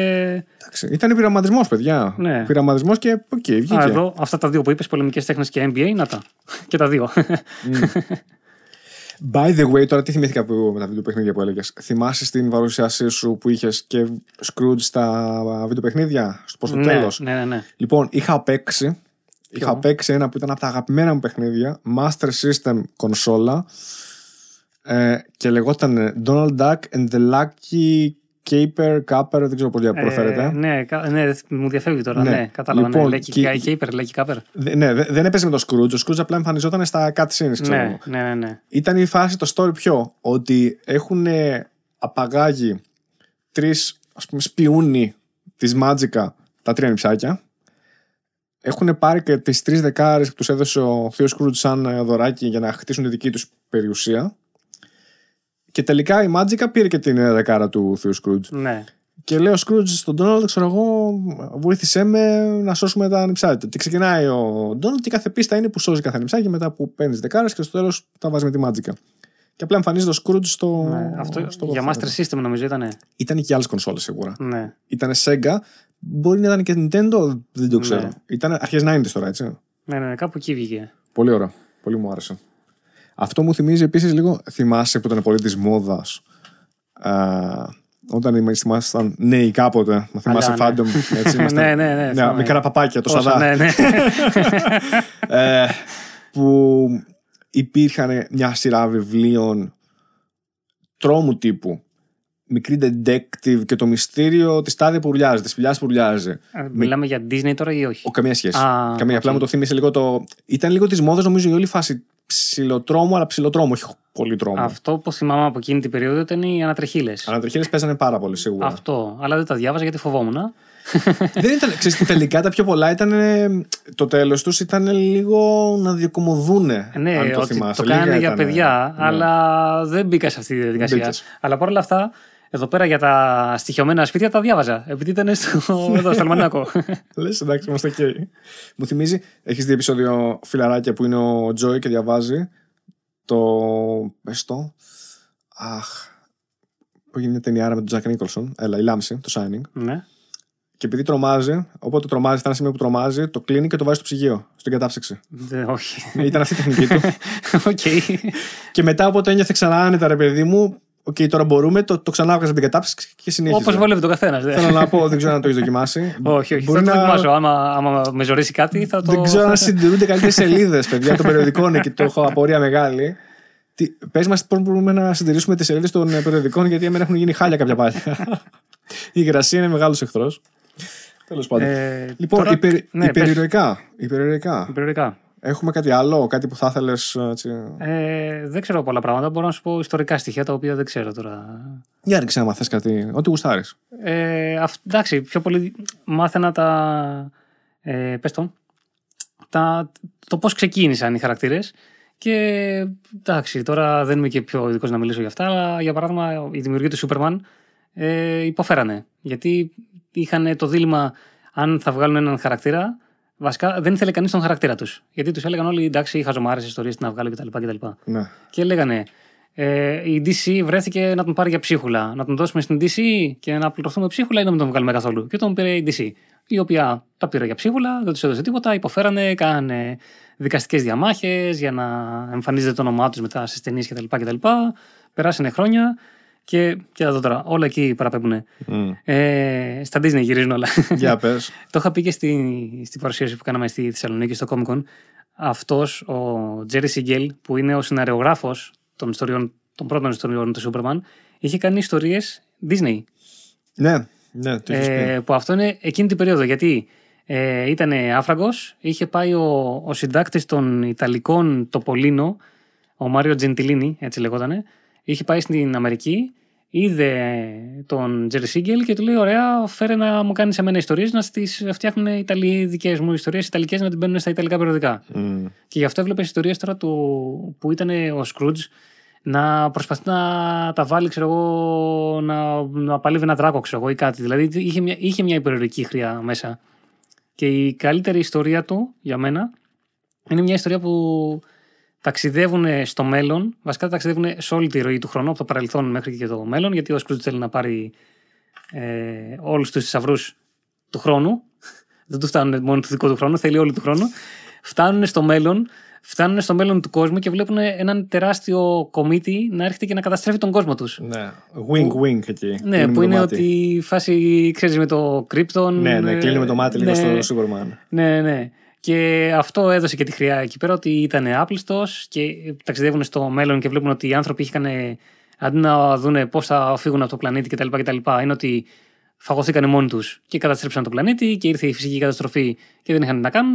Εντάξει, Ήταν πειραματισμός, παιδιά. Ναι. Πειραματισμός και οκ, βγήκε. Α, εδώ αυτά τα δύο που είπες, πολεμικές τέχνες και NBA, να τα. [LAUGHS] και τα δύο. [LAUGHS] By the way, τώρα τι θυμήθηκα που, με τα βιντεοπαιχνίδια που έλεγες. Θυμάσαι στην παρουσίασή σου που είχες και Scrooge στα βιντεοπαιχνίδια, προς το ναι, τέλος; ναι, ναι, ναι. Λοιπόν, είχα παίξει. Είχα Ποιο; παίξει ένα που ήταν από τα αγαπημένα μου παιχνίδια, Master System κονσόλα ε, και λεγόταν Donald Duck and the Lucky Caper, Capper, δεν ξέρω πώς προφέρεται. Ε, ναι, κα- ναι, μου διαφεύγει τώρα. Ναι. Ναι, κατάλαβα. Λοιπόν, ναι, λέει και- και Κέιπερ, λέει και Κάπερ. Δε- ναι, δε- δεν έπαιζε με το Scrooge. Ο Scrooge απλά εμφανιζόταν στα cutscenes, ξέρω εγώ. Ναι, ναι, ναι, ναι. Ήταν η φάση το story πιο ότι έχουν απαγάγει τρεις ας πούμε σπιούνι της Μάτζικα τα τρία νηψάκια έχουν πάρει και τις τρεις δεκάρες που τους έδωσε ο Θείος Σκρούτ σαν ε, δωράκι για να χτίσουν τη δική τους περιουσία και τελικά η Μάτζικα πήρε και την ε, δεκάρα του Θείου Σκρούτ. ναι. Και λέει ο Σκρούτ στον Ντόναλντ, ξέρω εγώ, βοήθησέ με να σώσουμε τα νυψάκια. Και ξεκινάει ο Ντόναλντ και κάθε πίστα είναι που σώζει κάθε νυψάκι μετά που παίρνεις δεκάρες και στο τέλος τα βάζεις με τη μάτζικα. Και απλά εμφανίζεται ο Σκρούτ στο. ναι. Αυτό στο για γραφείο. Master System νομίζω ήταν. Ήταν και άλλες κονσόλες σίγουρα. Ναι. Ήταν Sega, μπορεί να ήταν και Nintendo, δεν το ξέρω. Ναι. Ήταν αρχές 90 τώρα, έτσι. Ναι, ναι, ναι, κάπου εκεί βγήκε. Πολύ ωραίο. Πολύ μου άρεσε. Αυτό μου θυμίζει επίσης λίγο. Θυμάσαι που ήταν πολύ της μόδας. Όταν ήμασταν ήμασταν νέοι κάποτε, να θυμάσαι Αλλά, Phantom. Έτσι, [LAUGHS] ήμασταν- Ναι, ναι, ναι, θυμάμαι. μικρά παπάκια, το Όσο, σαδά. ναι, ναι. [LAUGHS] ε, που υπήρχαν μια σειρά βιβλίων τρόμου τύπου. Μικρή detective και το μυστήριο της τάδε που ουρλιάζει, της σπηλιά που ουρλιάζει. Α, Μιλάμε για Disney τώρα ή όχι; Όχι, καμία σχέση. Α, καμία. οκ. Απλά μου το θύμισε λίγο το. Ήταν λίγο της μόδας, νομίζω, η όλη φάση. Ψιλοτρόμο, αλλά ψιλοτρόμο, όχι πολύ τρόμο. Αυτό που θυμάμαι από εκείνη την περίοδο ήταν οι Ανατριχίλες. Ανατριχίλες παίζανε πάρα πολύ σίγουρα. Αυτό. Αλλά δεν τα διάβαζα γιατί φοβόμουν. [LAUGHS] Δεν ήταν, ξέρεις, τελικά τα πιο πολλά ήταν. ε, Το τέλος τους ήταν λίγο να διακωμωδούνε. Ναι, αν το ότι θυμάσαι. το κάνανε Λίγα για ήτανε. παιδιά, Ναι. αλλά δεν μπήκα σε αυτή τη διαδικασία. μπήκες. Αλλά παρόλα αυτά, εδώ πέρα για τα στοιχειωμένα σπίτια τα διάβαζα. Επειδή ήταν στο, εδώ, στο Αλμανάκο. [LAUGHS] Λες, εντάξει, είμαστε OK. Μου θυμίζει, έχεις δει επεισόδιο φιλαράκια που είναι ο Τζόι και διαβάζει το. Πες το. Αχ. Που έγινε μια ταινιάρα με τον Τζακ Νίκολσον. Έλα, η Λάμψη, το Shining. Ναι. Και επειδή τρομάζει, οπότε τρομάζει, ήταν ένα σημείο που τρομάζει, το κλείνει και το βάζει στο ψυγείο, στην κατάψυξη. Δε, όχι. Ήταν αυτή η τεχνική του. [LAUGHS] Οκ. και μετά, όποτε ένιωθε ξανά άνετα, ρε παιδί μου, Οκ, τώρα μπορούμε, το, το ξανά έβγαζα την κατάψυξη και συνέχιζε. Όπως βολεύει το καθένας. Θέλω να πω, δεν ξέρω αν το έχεις δοκιμάσει. [LAUGHS] όχι, όχι. Μπορεί θα το να- δοκιμάσω. Άμα, άμα με ζωρίσει κάτι, θα το. Δεν ξέρω αν συντηρούνται καλύτερες [LAUGHS] σελίδες, παιδιά, των περιοδικών εκεί. Το έχω απορία μεγάλη. Πες μας πώς μπορούμε να συντηρήσουμε τις σελίδες των ε, περιοδικών, γιατί εμένα έχουν γίνει χάλια κάποια πάλι. [LAUGHS] η υγρασία είναι μεγάλος εχθρός. Τέλος πάντων. Ε, λοιπόν, τώρα- υπερ, ναι, πες. υπερηρωικά. Υπερηρωικά. Περιοδικά. Έχουμε κάτι άλλο, κάτι που θα ήθελες. Ε, δεν ξέρω πολλά πράγματα. Μπορώ να σου πω ιστορικά στοιχεία τα οποία δεν ξέρω τώρα. Για ρίξε άμα θε κάτι, ό,τι γουστάρεις. Ε, αυ- εντάξει, πιο πολύ μάθαινα τα. Ε, πες το. Τα, το πώς ξεκίνησαν οι χαρακτήρες. Και εντάξει, τώρα δεν είμαι και πιο ειδικός να μιλήσω για αυτά, αλλά για παράδειγμα η δημιουργία του Σούπερμαν ε, υποφέρανε. Γιατί είχαν το δίλημα αν θα βγάλουν έναν χαρακτήρα. Βασικά δεν ήθελε κανείς τον χαρακτήρα τους. Γιατί τους έλεγαν όλοι εντάξει, χαζομάρες ιστορίες να βγάλω κτλ. κτλ. Ναι. Και λέγανε, ε, η DC βρέθηκε να τον πάρει για ψίχουλα. Να τον δώσουμε στην DC και να πληρωθούμε ψίχουλα ή να μην τον βγάλουμε καθόλου. Και τον πήρε η DC. Η οποία τα πήρε για ψίχουλα, δεν τους έδωσε τίποτα, υποφέρανε, κάνανε δικαστικές διαμάχες για να εμφανίζεται το όνομά τους μετά στις ταινίες κτλ. κτλ. Περάσανε χρόνια και, και εδώ τώρα, όλα εκεί παραπέμπουν. Μμ. Ε, στα Disney γυρίζουν όλα. Για πες. [LAUGHS] Το είχα πει και στη, στη παρουσίαση που κάναμε στη Θεσσαλονίκη στο Comic Con. Αυτός ο Τζέρι Σιγκέλ, που είναι ο σεναριογράφος των, ιστοριών, των πρώτων ιστοριών του Σούπερμαν, είχε κάνει ιστορίες Disney. ναι, ναι, το έχεις πει. Ε, που αυτό είναι εκείνη την περίοδο. Γιατί ε, ήταν άφραγκο, είχε πάει ο, ο συντάκτης των Ιταλικών Τοπολίνο, ο Μάριο Τζεντιλίνι, έτσι λεγότανε, είχε πάει στην Αμερική, είδε τον Τζέρι Σίγκελ και του λέει: Ωραία, φέρε να μου κάνεις εμένα ιστορίες να τι φτιάχνουν οι Ιταλοί δικές μου ιστορίες, Ιταλικές να την μπαίνουν στα Ιταλικά περιοδικά. Μμ. Και γι' αυτό έβλεπε ιστορίες τώρα του, που ήταν ο Σκρούτζ να προσπαθεί να τα βάλει, ξέρω εγώ, να, να παλεύει ένα δράκο, ξέρω εγώ, ή κάτι. Δηλαδή είχε μια, είχε μια υπερηρωτική χρειά μέσα. Και η καλύτερη ιστορία του για μένα είναι μια ιστορία που ταξιδεύουν στο μέλλον. Βασικά ταξιδεύουν σε όλη τη ροή του χρόνου, από το παρελθόν μέχρι και το μέλλον, γιατί ο Σκρούτζ θέλει να πάρει ε, όλους τους θησαυρούς του χρόνου. [LAUGHS] Δεν του φτάνουν μόνο του δικού του χρόνου, θέλει όλη του χρόνου. Φτάνουν στο μέλλον, φτάνουν στο μέλλον του κόσμου και βλέπουν έναν τεράστιο κομίτι να έρχεται και να καταστρέφει τον κόσμο τους. Ναι. Wink, wink εκεί. Ναι, Κλείνουμε που το είναι μάτι. ότι η φάση, ξέρεις, με το Krypton. Ναι, ναι, ε, κλείνουμε το μάτι λίγο ναι, στο Σούπερμαν. Ναι, ναι. Και αυτό έδωσε και τη χρειά εκεί πέρα ότι ήταν άπλιστος και ταξιδεύουν στο μέλλον και βλέπουν ότι οι άνθρωποι είχαν. Αντί να δουν πώς θα φύγουν από το πλανήτη κτλ. κτλ είναι ότι φαγωθήκαν μόνοι τους και καταστρέψαν το πλανήτη και ήρθε η φυσική καταστροφή και δεν είχαν τι να κάνουν.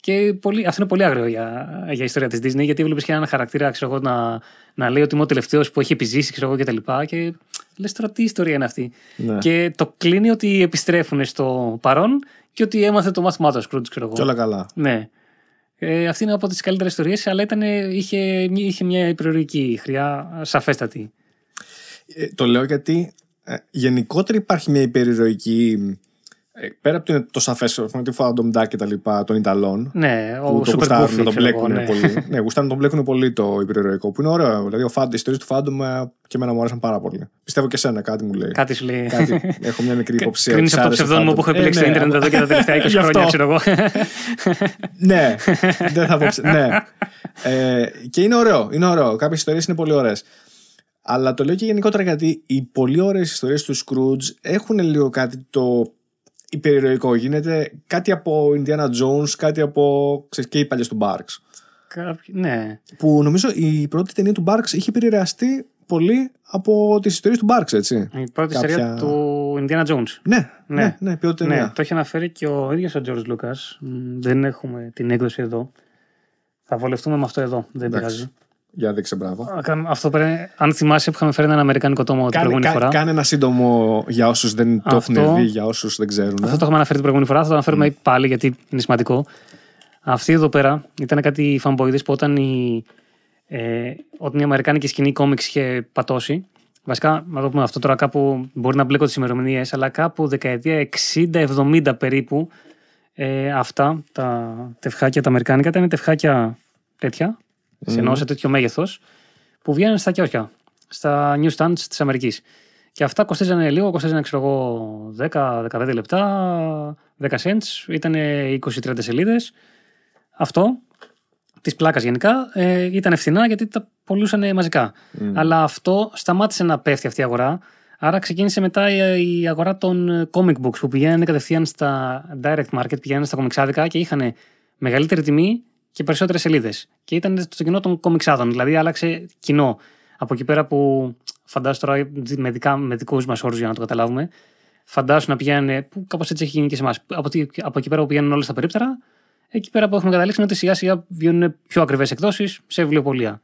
Και πολύ, αυτό είναι πολύ άγριο για, για ιστορία της Disney, γιατί βλέπεις και έναν χαρακτήρα ξέρω, εγώ, να, να λέει ότι είμαι ο τελευταίος που έχει επιζήσει ξέρω, εγώ, και τα λοιπά. Και λες τώρα τι ιστορία είναι αυτή. Ναι. Και το κλείνει ότι επιστρέφουν στο παρόν και ότι έμαθε το μάθημά του ο Scrooge, ξέρω εγώ. Και όλα καλά. Ναι. Ε, αυτή είναι από τις καλύτερες ιστορίες, αλλά ήταν, είχε, είχε μια υπερηρωτική χρειά σαφέστατη. Ε, το λέω γιατί ε, γενικότερα υπάρχει μια υπερηρωική. Ε, πέρα από το, είναι το σαφές, τη Fandom Duck και τα λοιπά των Ιταλών. Ναι, που ο το Super γουστάρουν Goofy, να τον ξέρω εγώ, μπλέκουν ναι. πολύ. ναι, γουστάρουν να τον μπλέκουν πολύ το υπερηρωικό, που είναι ωραίο. Δηλαδή, ο Fandom, οι ιστορίες του Fandom ε, και εμένα μου άρεσαν πάρα πολύ. Πιστεύω και εσένα κάτι μου λέει. Κάτι σου λέει. Κάτι, [LAUGHS] έχω μια μικρή υποψία. Κρίνεις ότι από το σ' άρεσε ψευδόνιμο Fandom. που έχω Ε, επιλέξει ναι, στο Ιντερνετ εδώ και τα τελευταία 20 [LAUGHS] Γι' αυτό. χρόνια, ξέρω εγώ. [LAUGHS] ναι, δεν θα πω. ψε- ναι. Ε, και είναι ωραίο, είναι ωραίο. Κάποιες ιστορίες είναι πολύ ωραίες. Αλλά το λέω και γενικότερα γιατί οι πολύ ωραίες ιστορίες του Scrooge έχουν λίγο κάτι το υπερηρωικό. Γίνεται κάτι από Indiana Jones, κάτι από. ξέρεις, και οι παλιές του Barks. Κάποιοι- Ναι. Που νομίζω η πρώτη ταινία του Barks είχε επηρεαστεί πολύ από τις ιστορίες του Barks, έτσι. Η πρώτη Κάποια- σειρά του Indiana Jones. Ναι, ναι, Ναι. ναι, πρώτη Ναι, ταινία. το έχει αναφέρει και ο ίδιος ο George Lucas. Μ, Δεν έχουμε την έκδοση εδώ. Θα βολευτούμε με αυτό εδώ. Δεν Εντάξει. πειράζει. Για δείξε μπράβο. Α, κάνουμε- Αυτό πρέπει, αν θυμάσαι που είχαμε φέρει έναν Αμερικάνικο τόμο την Κάνε, προηγούμενη κα- φορά. κάνε ένα σύντομο για όσους δεν το Αυτό- έχουν δει, για όσους δεν ξέρουν. Αυτό το είχαμε αναφέρει την προηγούμενη φορά. Θα το αναφέρουμε πάλι γιατί είναι σημαντικό. Αυτή εδώ πέρα ήταν κάτι φανμποίδε που όταν η, ε, όταν η Αμερικάνικη σκηνή κόμιξ είχε πατώσει. Βασικά, να το πούμε αυτό τώρα κάπου μπορεί να μπλέκω τις ημερομηνίες, αλλά κάπου δεκαετία 60-70 περίπου ε, αυτά τα τευχάκια τα Αμερικάνικα ήταν τευχάκια τέτοια, mm. σε τέτοιο μέγεθος, που βγαίνουν στα κιόσια. στα newsstands της Αμερικής. Και αυτά κοστίζανε λίγο, κοστίζανε ξέρω εγώ 10-15 λεπτά, 10 cents, ήταν 20-30 σελίδες. Αυτό, της πλάκας γενικά, ε, ήταν ευθυνά γιατί τα πολλούσαν μαζικά. Αλλά αυτό σταμάτησε να πέφτει αυτή η αγορά. Άρα ξεκίνησε μετά η η αγορά των comic books που πηγαίνανε κατευθείαν στα direct market, πηγαίνανε στα κομιξάδικα και είχαν μεγαλύτερη τιμή και περισσότερες σελίδες. Και ήταν στο κοινό των κομιξάδων. Δηλαδή άλλαξε κοινό. Από εκεί πέρα που φαντάσου τώρα με, δικά, με δικούς μας όρους για να το καταλάβουμε, φαντάσου να πηγαίνουν, που κάπως έτσι έχει γίνει και σε εμάς. Από, τι- από εκεί πέρα που πηγαίνουν όλα στα περίπτερα, εκεί πέρα που έχουμε καταλήξει είναι ότι σιγά σιγά βγαίνουν πιο ακριβές εκδόσεις σε βιβλιοπολία.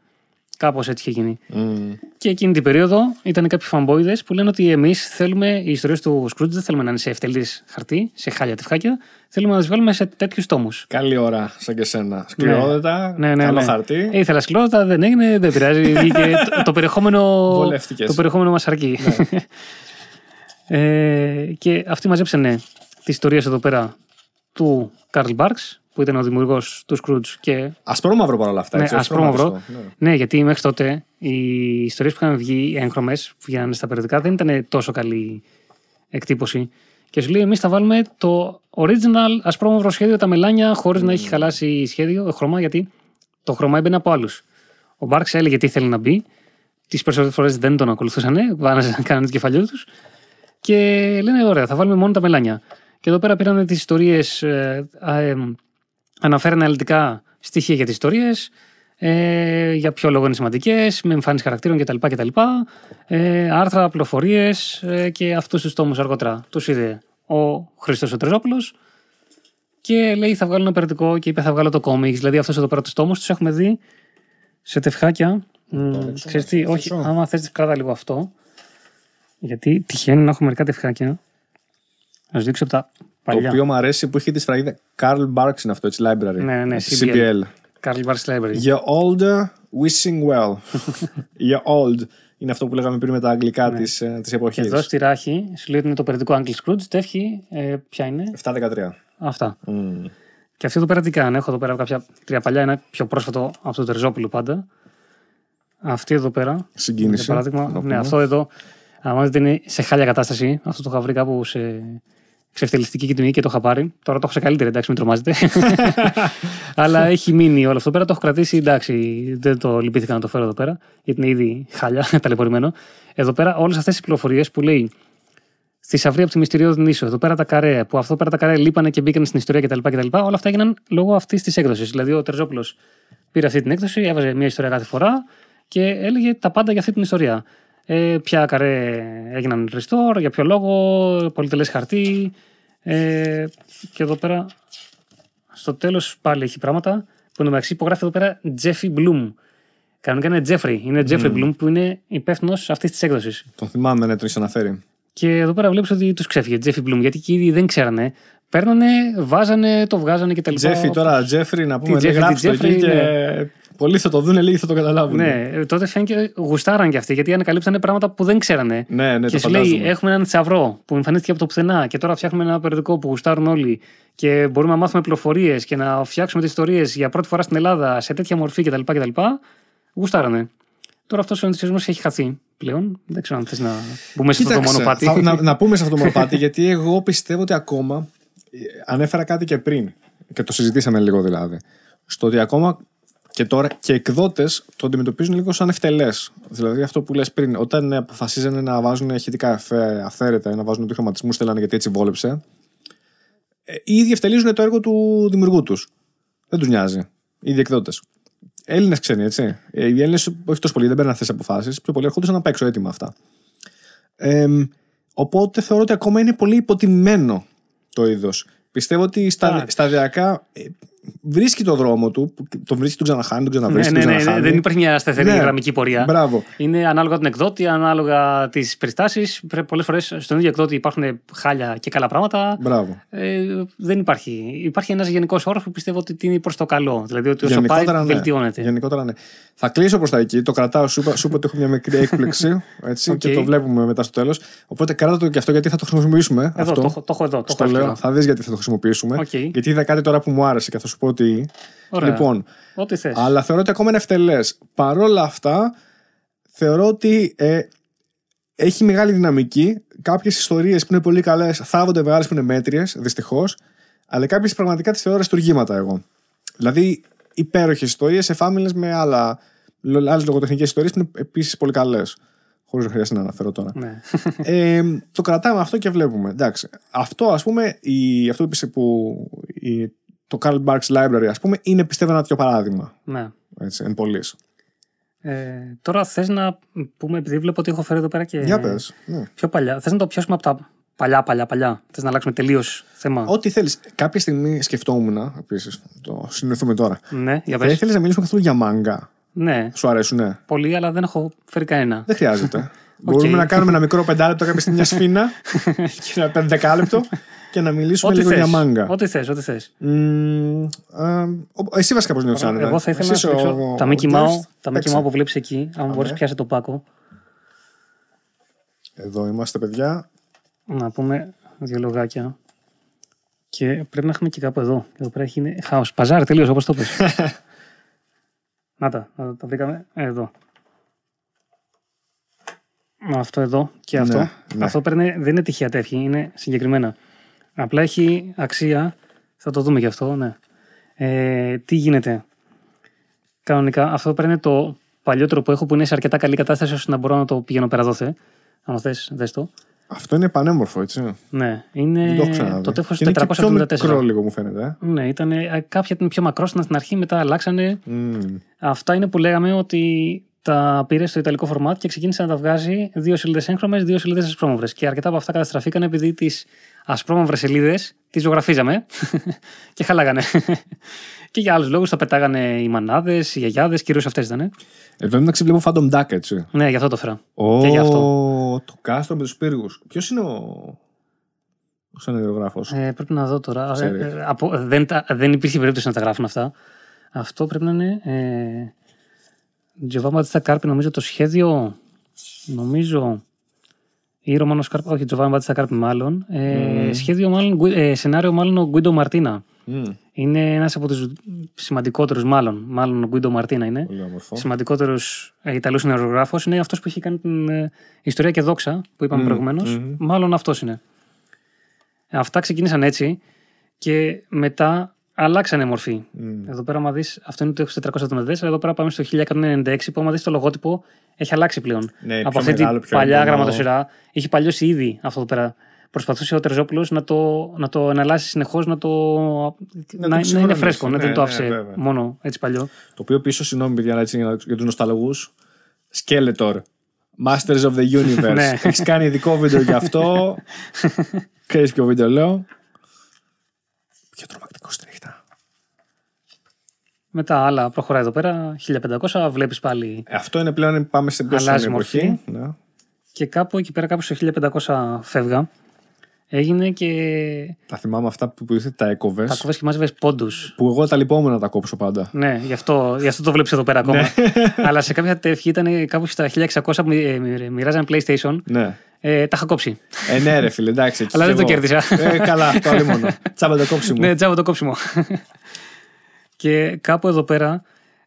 Κάπως έτσι είχε γίνει. Μμ. Και εκείνη την περίοδο ήταν κάποιοι φαμπόιδες που λένε ότι εμείς θέλουμε οι ιστορίες του Scrooge δεν θέλουμε να είναι σε ευτελής χαρτί, σε χάλια τυφκάκια. Θέλουμε να τις βγάλουμε σε τέτοιους τόμους. Καλή ώρα, σαν και σένα. Σκληρότητα, Ναι, ναι, καλό ναι. χαρτί. Ε, ήθελα σκληρότητα, δεν έγινε, δεν πειράζει. [LAUGHS] Βγήκε το, το περιεχόμενο. Βολεύτηκες. Το περιεχόμενο μας αρκεί. [LAUGHS] ε, και αυτοί μαζέψανε τις ιστορίες εδώ πέρα του Καρλ Μπάρξ, που ήταν ο δημιουργός του Scrooge και Ασπρόμαυρο παρόλα αυτά. Ναι, έτσι, όχι ασπρόμαυρο. χρωματιστό. Ναι. Ναι, γιατί μέχρι τότε οι ιστορίες που είχαν βγει έγχρωμες, που βγαίνανε στα περιοδικά, δεν ήταν τόσο καλή εκτύπωση. Και σου λέει: Εμείς θα βάλουμε το original ασπρόμαυρο σχέδιο, τα μελάνια, χωρίς να έχει χαλάσει σχέδιο, χρώμα, γιατί το χρώμα έμπαινε από άλλους. Ο Μπάρξ έλεγε τι θέλει να μπει. Τις περισσότερες φορές δεν τον ακολουθούσαν, βάναζαν να κάνουν το κεφαλιό τους. Και λένε: Ωραία, θα βάλουμε μόνο τα μελάνια. Και εδώ πέρα πήραν τις ιστορίες. Ε, α, ε, αναφέρανε αναλυτικά στοιχεία για τις ιστορίες, ε, για ποιο λόγο είναι σημαντικές, με εμφάνιση χαρακτήρων κτλ. κτλ ε, άρθρα, πληροφορίες ε, και αυτούς τους τόμους αργότερα τους είδε ο Χρήστος ο Τριζόπουλος και λέει θα βγάλω ένα περιοδικό και είπε θα βγάλω το κόμιξ. Δηλαδή αυτού εδώ πέρα τους τόμους τους έχουμε δει σε τευχάκια. Μ, ανοίξω, Ξέρεις τι, να όχι, αφήσω. άμα θες κράτα λίγο αυτό. Γιατί τυχαίνει να έχω μερικά τευχάκια. Να σου δείξω από τα Το παλιά. οποίο μου αρέσει που έχει τη σφραγίδα. Carl Barks είναι αυτό, έτσι, library. Ναι, ναι, Έτσι, CBL. CBL. Carl Barks Library. You're older, wishing well. [LAUGHS] You're old. Είναι αυτό που λέγαμε πριν με τα αγγλικά της, ε, της εποχής. Εδώ στη ράχη σου λέει ότι είναι το περιοδικό Uncle Scrooge. Τεύχη, ε, ποια είναι; 7-13. Αυτά. Μμ. Και αυτή εδώ πέρα τι κάνει; Έχω εδώ πέρα κάποια τρία παλιά. Ένα πιο πρόσφατο από το Τερζόπουλο πάντα. Αυτή εδώ πέρα. Συγκίνηση. Για παράδειγμα. να Ναι, πούμε. αυτό εδώ. Αν δείτε είναι σε χάλια κατάσταση. Αυτό το είχα βρει κάπου σε ξεφτελιστική τιμή και το είχα πάρει. Τώρα το έχω σε καλύτερη, εντάξει, μην τρομάζετε. [LAUGHS] Αλλά έχει μείνει όλο αυτό πέρα. Το έχω κρατήσει, εντάξει, δεν το λυπήθηκα να το φέρω εδώ πέρα, γιατί είναι ήδη χάλια, [LAUGHS] ταλαιπωρημένο. Εδώ πέρα όλες αυτές οι πληροφορίες που λέει Θησαυρία από τη μυστηριώδη νήσο. Εδώ πέρα τα καρέ, που αυτό πέρα τα καρέ λείπανε και μπήκαν στην ιστορία κτλ. κτλ. Όλα αυτά έγιναν λόγω αυτής της έκδοσης. Δηλαδή, ο Τερζόπουλος πήρε αυτή την έκδοση, έβαζε μια ιστορία κάθε φορά και έλεγε τα πάντα για αυτή την ιστορία. Ε, ποια καρέ έγιναν restore, για ποιο λόγο, πολυτελές χαρτί. Ε, και εδώ πέρα, στο τέλος πάλι έχει πράγματα που εντωμεταξύ υπογράφει εδώ πέρα Jeffy Bloom. Κανονικά είναι Jeffrey. Είναι Jeffrey Bloom που είναι υπεύθυνος αυτής της έκδοσης. Τον θυμάμαι, ναι, τον έχει αναφέρει. Και εδώ πέρα βλέπεις ότι τους ξέφυγε Τζέφι Μπλουμ, γιατί και ήδη δεν ξέρανε. Παίρνανε, βάζανε, το βγάζανε κτλ. Τζέφρι τώρα, Τζέφρι, να πούμε, Τι λέει, Τζέφρι, γράψτε τι το εκεί Τζέφρι, και πολλοί θα το δουν, λίγοι θα το καταλάβουν. Ναι, ε, τότε φαίνεται γουστάραν και αυτοί, γιατί ανακαλύψανε πράγματα που δεν ξέρανε. ναι, ναι, και το σου λέει: φαντάζομαι. Έχουμε έναν θησαυρό που εμφανίστηκε από το πουθενά και τώρα φτιάχνουμε ένα περιοδικό που γουστάρουν όλοι και μπορούμε να μάθουμε πληροφορίες και να φτιάξουμε τις ιστορίες για πρώτη φορά στην Ελλάδα σε τέτοια μορφή κτλ. κτλ. Γουστάρανε. Τώρα αυτός ο ενθουσιασμός έχει χαθεί πλέον. Δεν ξέρω αν θες να μπούμε σε αυτό το Κοίταξε, μονοπάτι. θα- να, να [LAUGHS] πούμε σε αυτό το μονοπάτι, γιατί εγώ πιστεύω ότι ακόμα. ε, Ανέφερα κάτι και πριν, και το συζητήσαμε λίγο δηλαδή. Στο ότι ακόμα και τώρα και εκδότες το αντιμετωπίζουν λίγο σαν ευτελές. Δηλαδή αυτό που λες πριν, όταν αποφασίζανε να βάζουν ηχητικά αυθέ- αυθαίρετα, να βάζουν του χρωματισμού, θέλανε γιατί έτσι βόλεψε. ε, Οι ίδιοι ευτελίζουν το έργο του δημιουργού τους. Δεν τους νοιάζει. Οι ίδιοι εκδότες. Έλληνες ξένοι, έτσι. Ε, Οι Έλληνες, όχι τόσο πολύ, δεν παίρνουν αυτέ τι αποφάσεις. Πιο πολύ ερχόντουσαν να παίξω έτοιμα αυτά. Εμ, οπότε θεωρώ ότι ακόμα είναι πολύ υποτιμημένο το είδος. Πιστεύω ότι στα, Εντάξει. σταδιακά ε, βρίσκει το δρόμο του, που τον βρίσκει, τον ξαναχάνει, τον Ναι, ξαναβρίσκει, ναι, τον ναι, ξαναχάνει. δεν υπάρχει μια σταθερή Ναι. γραμμική πορεία. Μπράβο. Είναι ανάλογα τον εκδότη, ανάλογα τις περιστάσεις. Πολλές φορές στον ίδιο εκδότη υπάρχουν χάλια και καλά πράγματα. Μπράβο. Ε, δεν υπάρχει. Υπάρχει ένας γενικός όρος που πιστεύω ότι είναι προς το καλό. Δηλαδή ότι όσο πάει, Γενικότερα, ναι. βελτιώνεται. Γενικότερα, ναι. Θα κλείσω προς τα εκεί. Το κρατάω. Σου είπα, σου είπα ότι έχω μια μικρή έκπληξη. Έτσι, Οκ. Και το βλέπουμε μετά στο τέλος. Οπότε κράτα το και αυτό γιατί θα το χρησιμοποιήσουμε. Εδώ, αυτό. το, έχω- το έχω εδώ. Το Στο έχω λέω. εύκολα. Θα δεις γιατί θα το χρησιμοποιήσουμε. Οκ. Γιατί είδα κάτι τώρα που μου άρεσε και θα σου πω ότι. Ωραία. Λοιπόν, Ό,τι θες. αλλά θεωρώ ότι ακόμα είναι ευτελές. Παρ' όλα αυτά, θεωρώ ότι ε, έχει μεγάλη δυναμική. Κάποιες ιστορίες που είναι πολύ καλές θάβονται μεγάλες που είναι μέτριες, δυστυχώς. Αλλά κάποιες πραγματικά τις θεωρώ ρεστουργήματα εγώ. Δηλαδή, υπέροχες ιστορίες εφάμιλες με άλλα, άλλες λογοτεχνικές ιστορίες που είναι επίσης πολύ καλές. Χωρίς να χρειάζεται να αναφέρω τώρα. Ναι. ε, το κρατάμε αυτό και βλέπουμε. Εντάξει. Αυτό, ας πούμε, η, αυτό που η, το Karl Barks Library, ας πούμε, είναι πιστεύω ένα τέτοιο παράδειγμα. ναι. Έτσι, εν πολλής. Ε, τώρα θες να πούμε, επειδή βλέπω ότι έχω φέρει εδώ πέρα και. Για πες. Ναι. Πιο παλιά. Θες να το πιάσουμε από τα παλιά, παλιά, παλιά; Θες να αλλάξουμε τελείως θέμα; Ό,τι θέλεις. Κάποια στιγμή σκεφτόμουν, επίσης, το συνοηθούμε τώρα. Ναι, για Θα πες. ήθελε να μιλήσουμε καθόλου για μάγκα; Ναι, Σου αρέσουνε; πολύ, αλλά δεν έχω φέρει κανένα. Δεν χρειάζεται. [LAUGHS] Μπορούμε να κάνουμε ένα μικρό πεντάλεπτο κάποια στιγμή μια [LAUGHS] σφίνα και ένα πεντεκάλεπτο και να μιλήσουμε Ό,τι λίγο για θες. μάγκα. Ό,τι θες, ό,τι θες. Μμμ, α, ο- εσύ βασικά πώς νιώθεις, Άννα. Εγώ θα ήθελα να Εσύ σου ο- δείξω ο- τα ο Mickey guest. Mouse, τα Mickey Παίξε. Mouse που βλέπεις εκεί. Αν μπορείς, πιάσει το πάκο. Εδώ είμαστε, παιδιά. Να πούμε δύο λογάκια. Και πρέπει να έχουμε και κάπου εδώ. Εδώ πέρα έχει χάος. Παζάρι τελείω όπως το πες. [LAUGHS] να τα, να τα βρήκαμε. Ε, Εδώ. Αυτό εδώ και αυτό. Ναι, ναι. Αυτό παίρνει, δεν είναι τυχαία τεύχη, είναι συγκεκριμένα. Απλά έχει αξία. Θα το δούμε γι' αυτό, ναι. Ε, τι γίνεται; Κανονικά, αυτό παίρνει το παλιότερο που έχω που είναι σε αρκετά καλή κατάσταση ώστε να μπορώ να το πηγαίνω πέρα δόθε. Αν θες, δες το. Αυτό είναι πανέμορφο, έτσι. Ναι, είναι Δεν το έχω ξαναδεί. το τεύχος Και είναι και πιο 474. μικρό λίγο, μου φαίνεται. ε. Ναι, ήταν, κάποια ήταν πιο μακρόστινα στην αρχή, μετά αλλάξανε. Μμμ. Αυτά είναι που λέγαμε ότι τα πήρε στο ιταλικό format και ξεκίνησε να τα βγάζει δύο σελίδες έγχρωμες, δύο σελίδες ασπρόμαυρε. Και αρκετά από αυτά καταστραφήκαν επειδή τις ασπρόμαυρες σελίδες τις ζωγραφίζαμε [LAUGHS] και χαλάγανε. [LAUGHS] και για άλλους λόγους τα πετάγανε οι μανάδες, οι γιαγιάδες, κυρίως αυτές ήταν. Εδώ μεταξύ βλέπω Phantom Duck, έτσι. Ναι, γι' αυτό το φέρα. Ω, Και γι' αυτό. Το κάστρο με τους πύργους. Ποιος είναι ο. Ο σενεριογράφο. Ε, πρέπει να δω τώρα. Ξέρεις. Ε, ε, από, δεν, τα- δεν υπήρχε περίπτωση να τα γράφουν αυτά. Αυτό πρέπει να είναι. Ε, Τζοβά Μπατίστα Κάρπη, νομίζω το σχέδιο. Νομίζω. Ή Ρωμάνο Κάρπη, όχι, Τζοβά Μπατίστα Κάρπη, μάλλον. Ε, Σχέδιο, μάλλον. Γκου- Ε, σενάριο, μάλλον ο Γκουίντο Μαρτίνα. Είναι ένας από τους σημαντικότερους, μάλλον. Μάλλον ο Γκουίντο Μαρτίνα είναι. Πολύ όμορφο. Σημαντικότερος ε, Ιταλός συνεργογράφο. Είναι αυτός που έχει κάνει την ε, ιστορία και δόξα που είπαμε προηγουμένως. μμμ. Μάλλον αυτός είναι. Αυτά ξεκίνησαν έτσι και μετά αλλάξανε μορφή. Μμ. Εδώ πέρα, άμα δεις, αυτό είναι το 474, εδώ πέρα πάμε στο 1196 που άμα δεις το λογότυπο έχει αλλάξει πλέον. Ναι, Από πιο αυτή μεγάλο, την πιο παλιά έντονο. γραμματοσυρά είχε παλιώσει ήδη αυτό εδώ πέρα. Προσπαθούσε ο Τερζόπουλος να το, να το εναλλάσσει συνεχώς, να το. να, να είναι ξεχωρίσει. φρέσκο, ναι, Ναι, δεν το ναι, άφησε βέβαια. μόνο έτσι παλιό. Το οποίο πίσω, συγγνώμη, παιδιά, αλλά έτσι για, για τους νοσταλγούς. Skeletor. Masters of the Universe. [LAUGHS] Ναι. Έχεις κάνει ειδικό βίντεο γι' αυτό. [LAUGHS] Ξέρεις ποιο βίντεο λέω. Πιο τρομακτικό στρίχτα. Μετά άλλα προχωράει εδώ πέρα, 1500, βλέπεις πάλι. Ε, Αυτό είναι πλέον, πάμε σε πιο Αλλάζει σύγχρονη μορφή. εποχή. Ναι. Και κάπου εκεί πέρα, κάπου στο 1500 φεύγα, έγινε και. Τα θυμάμαι αυτά που ήρθε τα έκοβες. Τα κόβε και μάζευες πόντους. Που εγώ τα λυπόμουν να τα κόψω πάντα. Ναι, γι' αυτό, γι αυτό το βλέπεις εδώ πέρα ακόμα. Ναι. [LAUGHS] Αλλά σε κάποια τεύχη ήταν κάπου στα 1600 που μοι- ε, μοι- μοιράζαν PlayStation. Ναι. Ε, τα είχα κόψει. Ε, ναι, ρε φίλε, εντάξει. έτσι [LAUGHS] Αλλά δεν κι το εγώ. κέρδισα. Ε, καλά, αυτό άλλη μόνο. [LAUGHS] Τσάμπα το κόψιμο. ναι, τζάμπα το κόψιμο. Και κάπου εδώ πέρα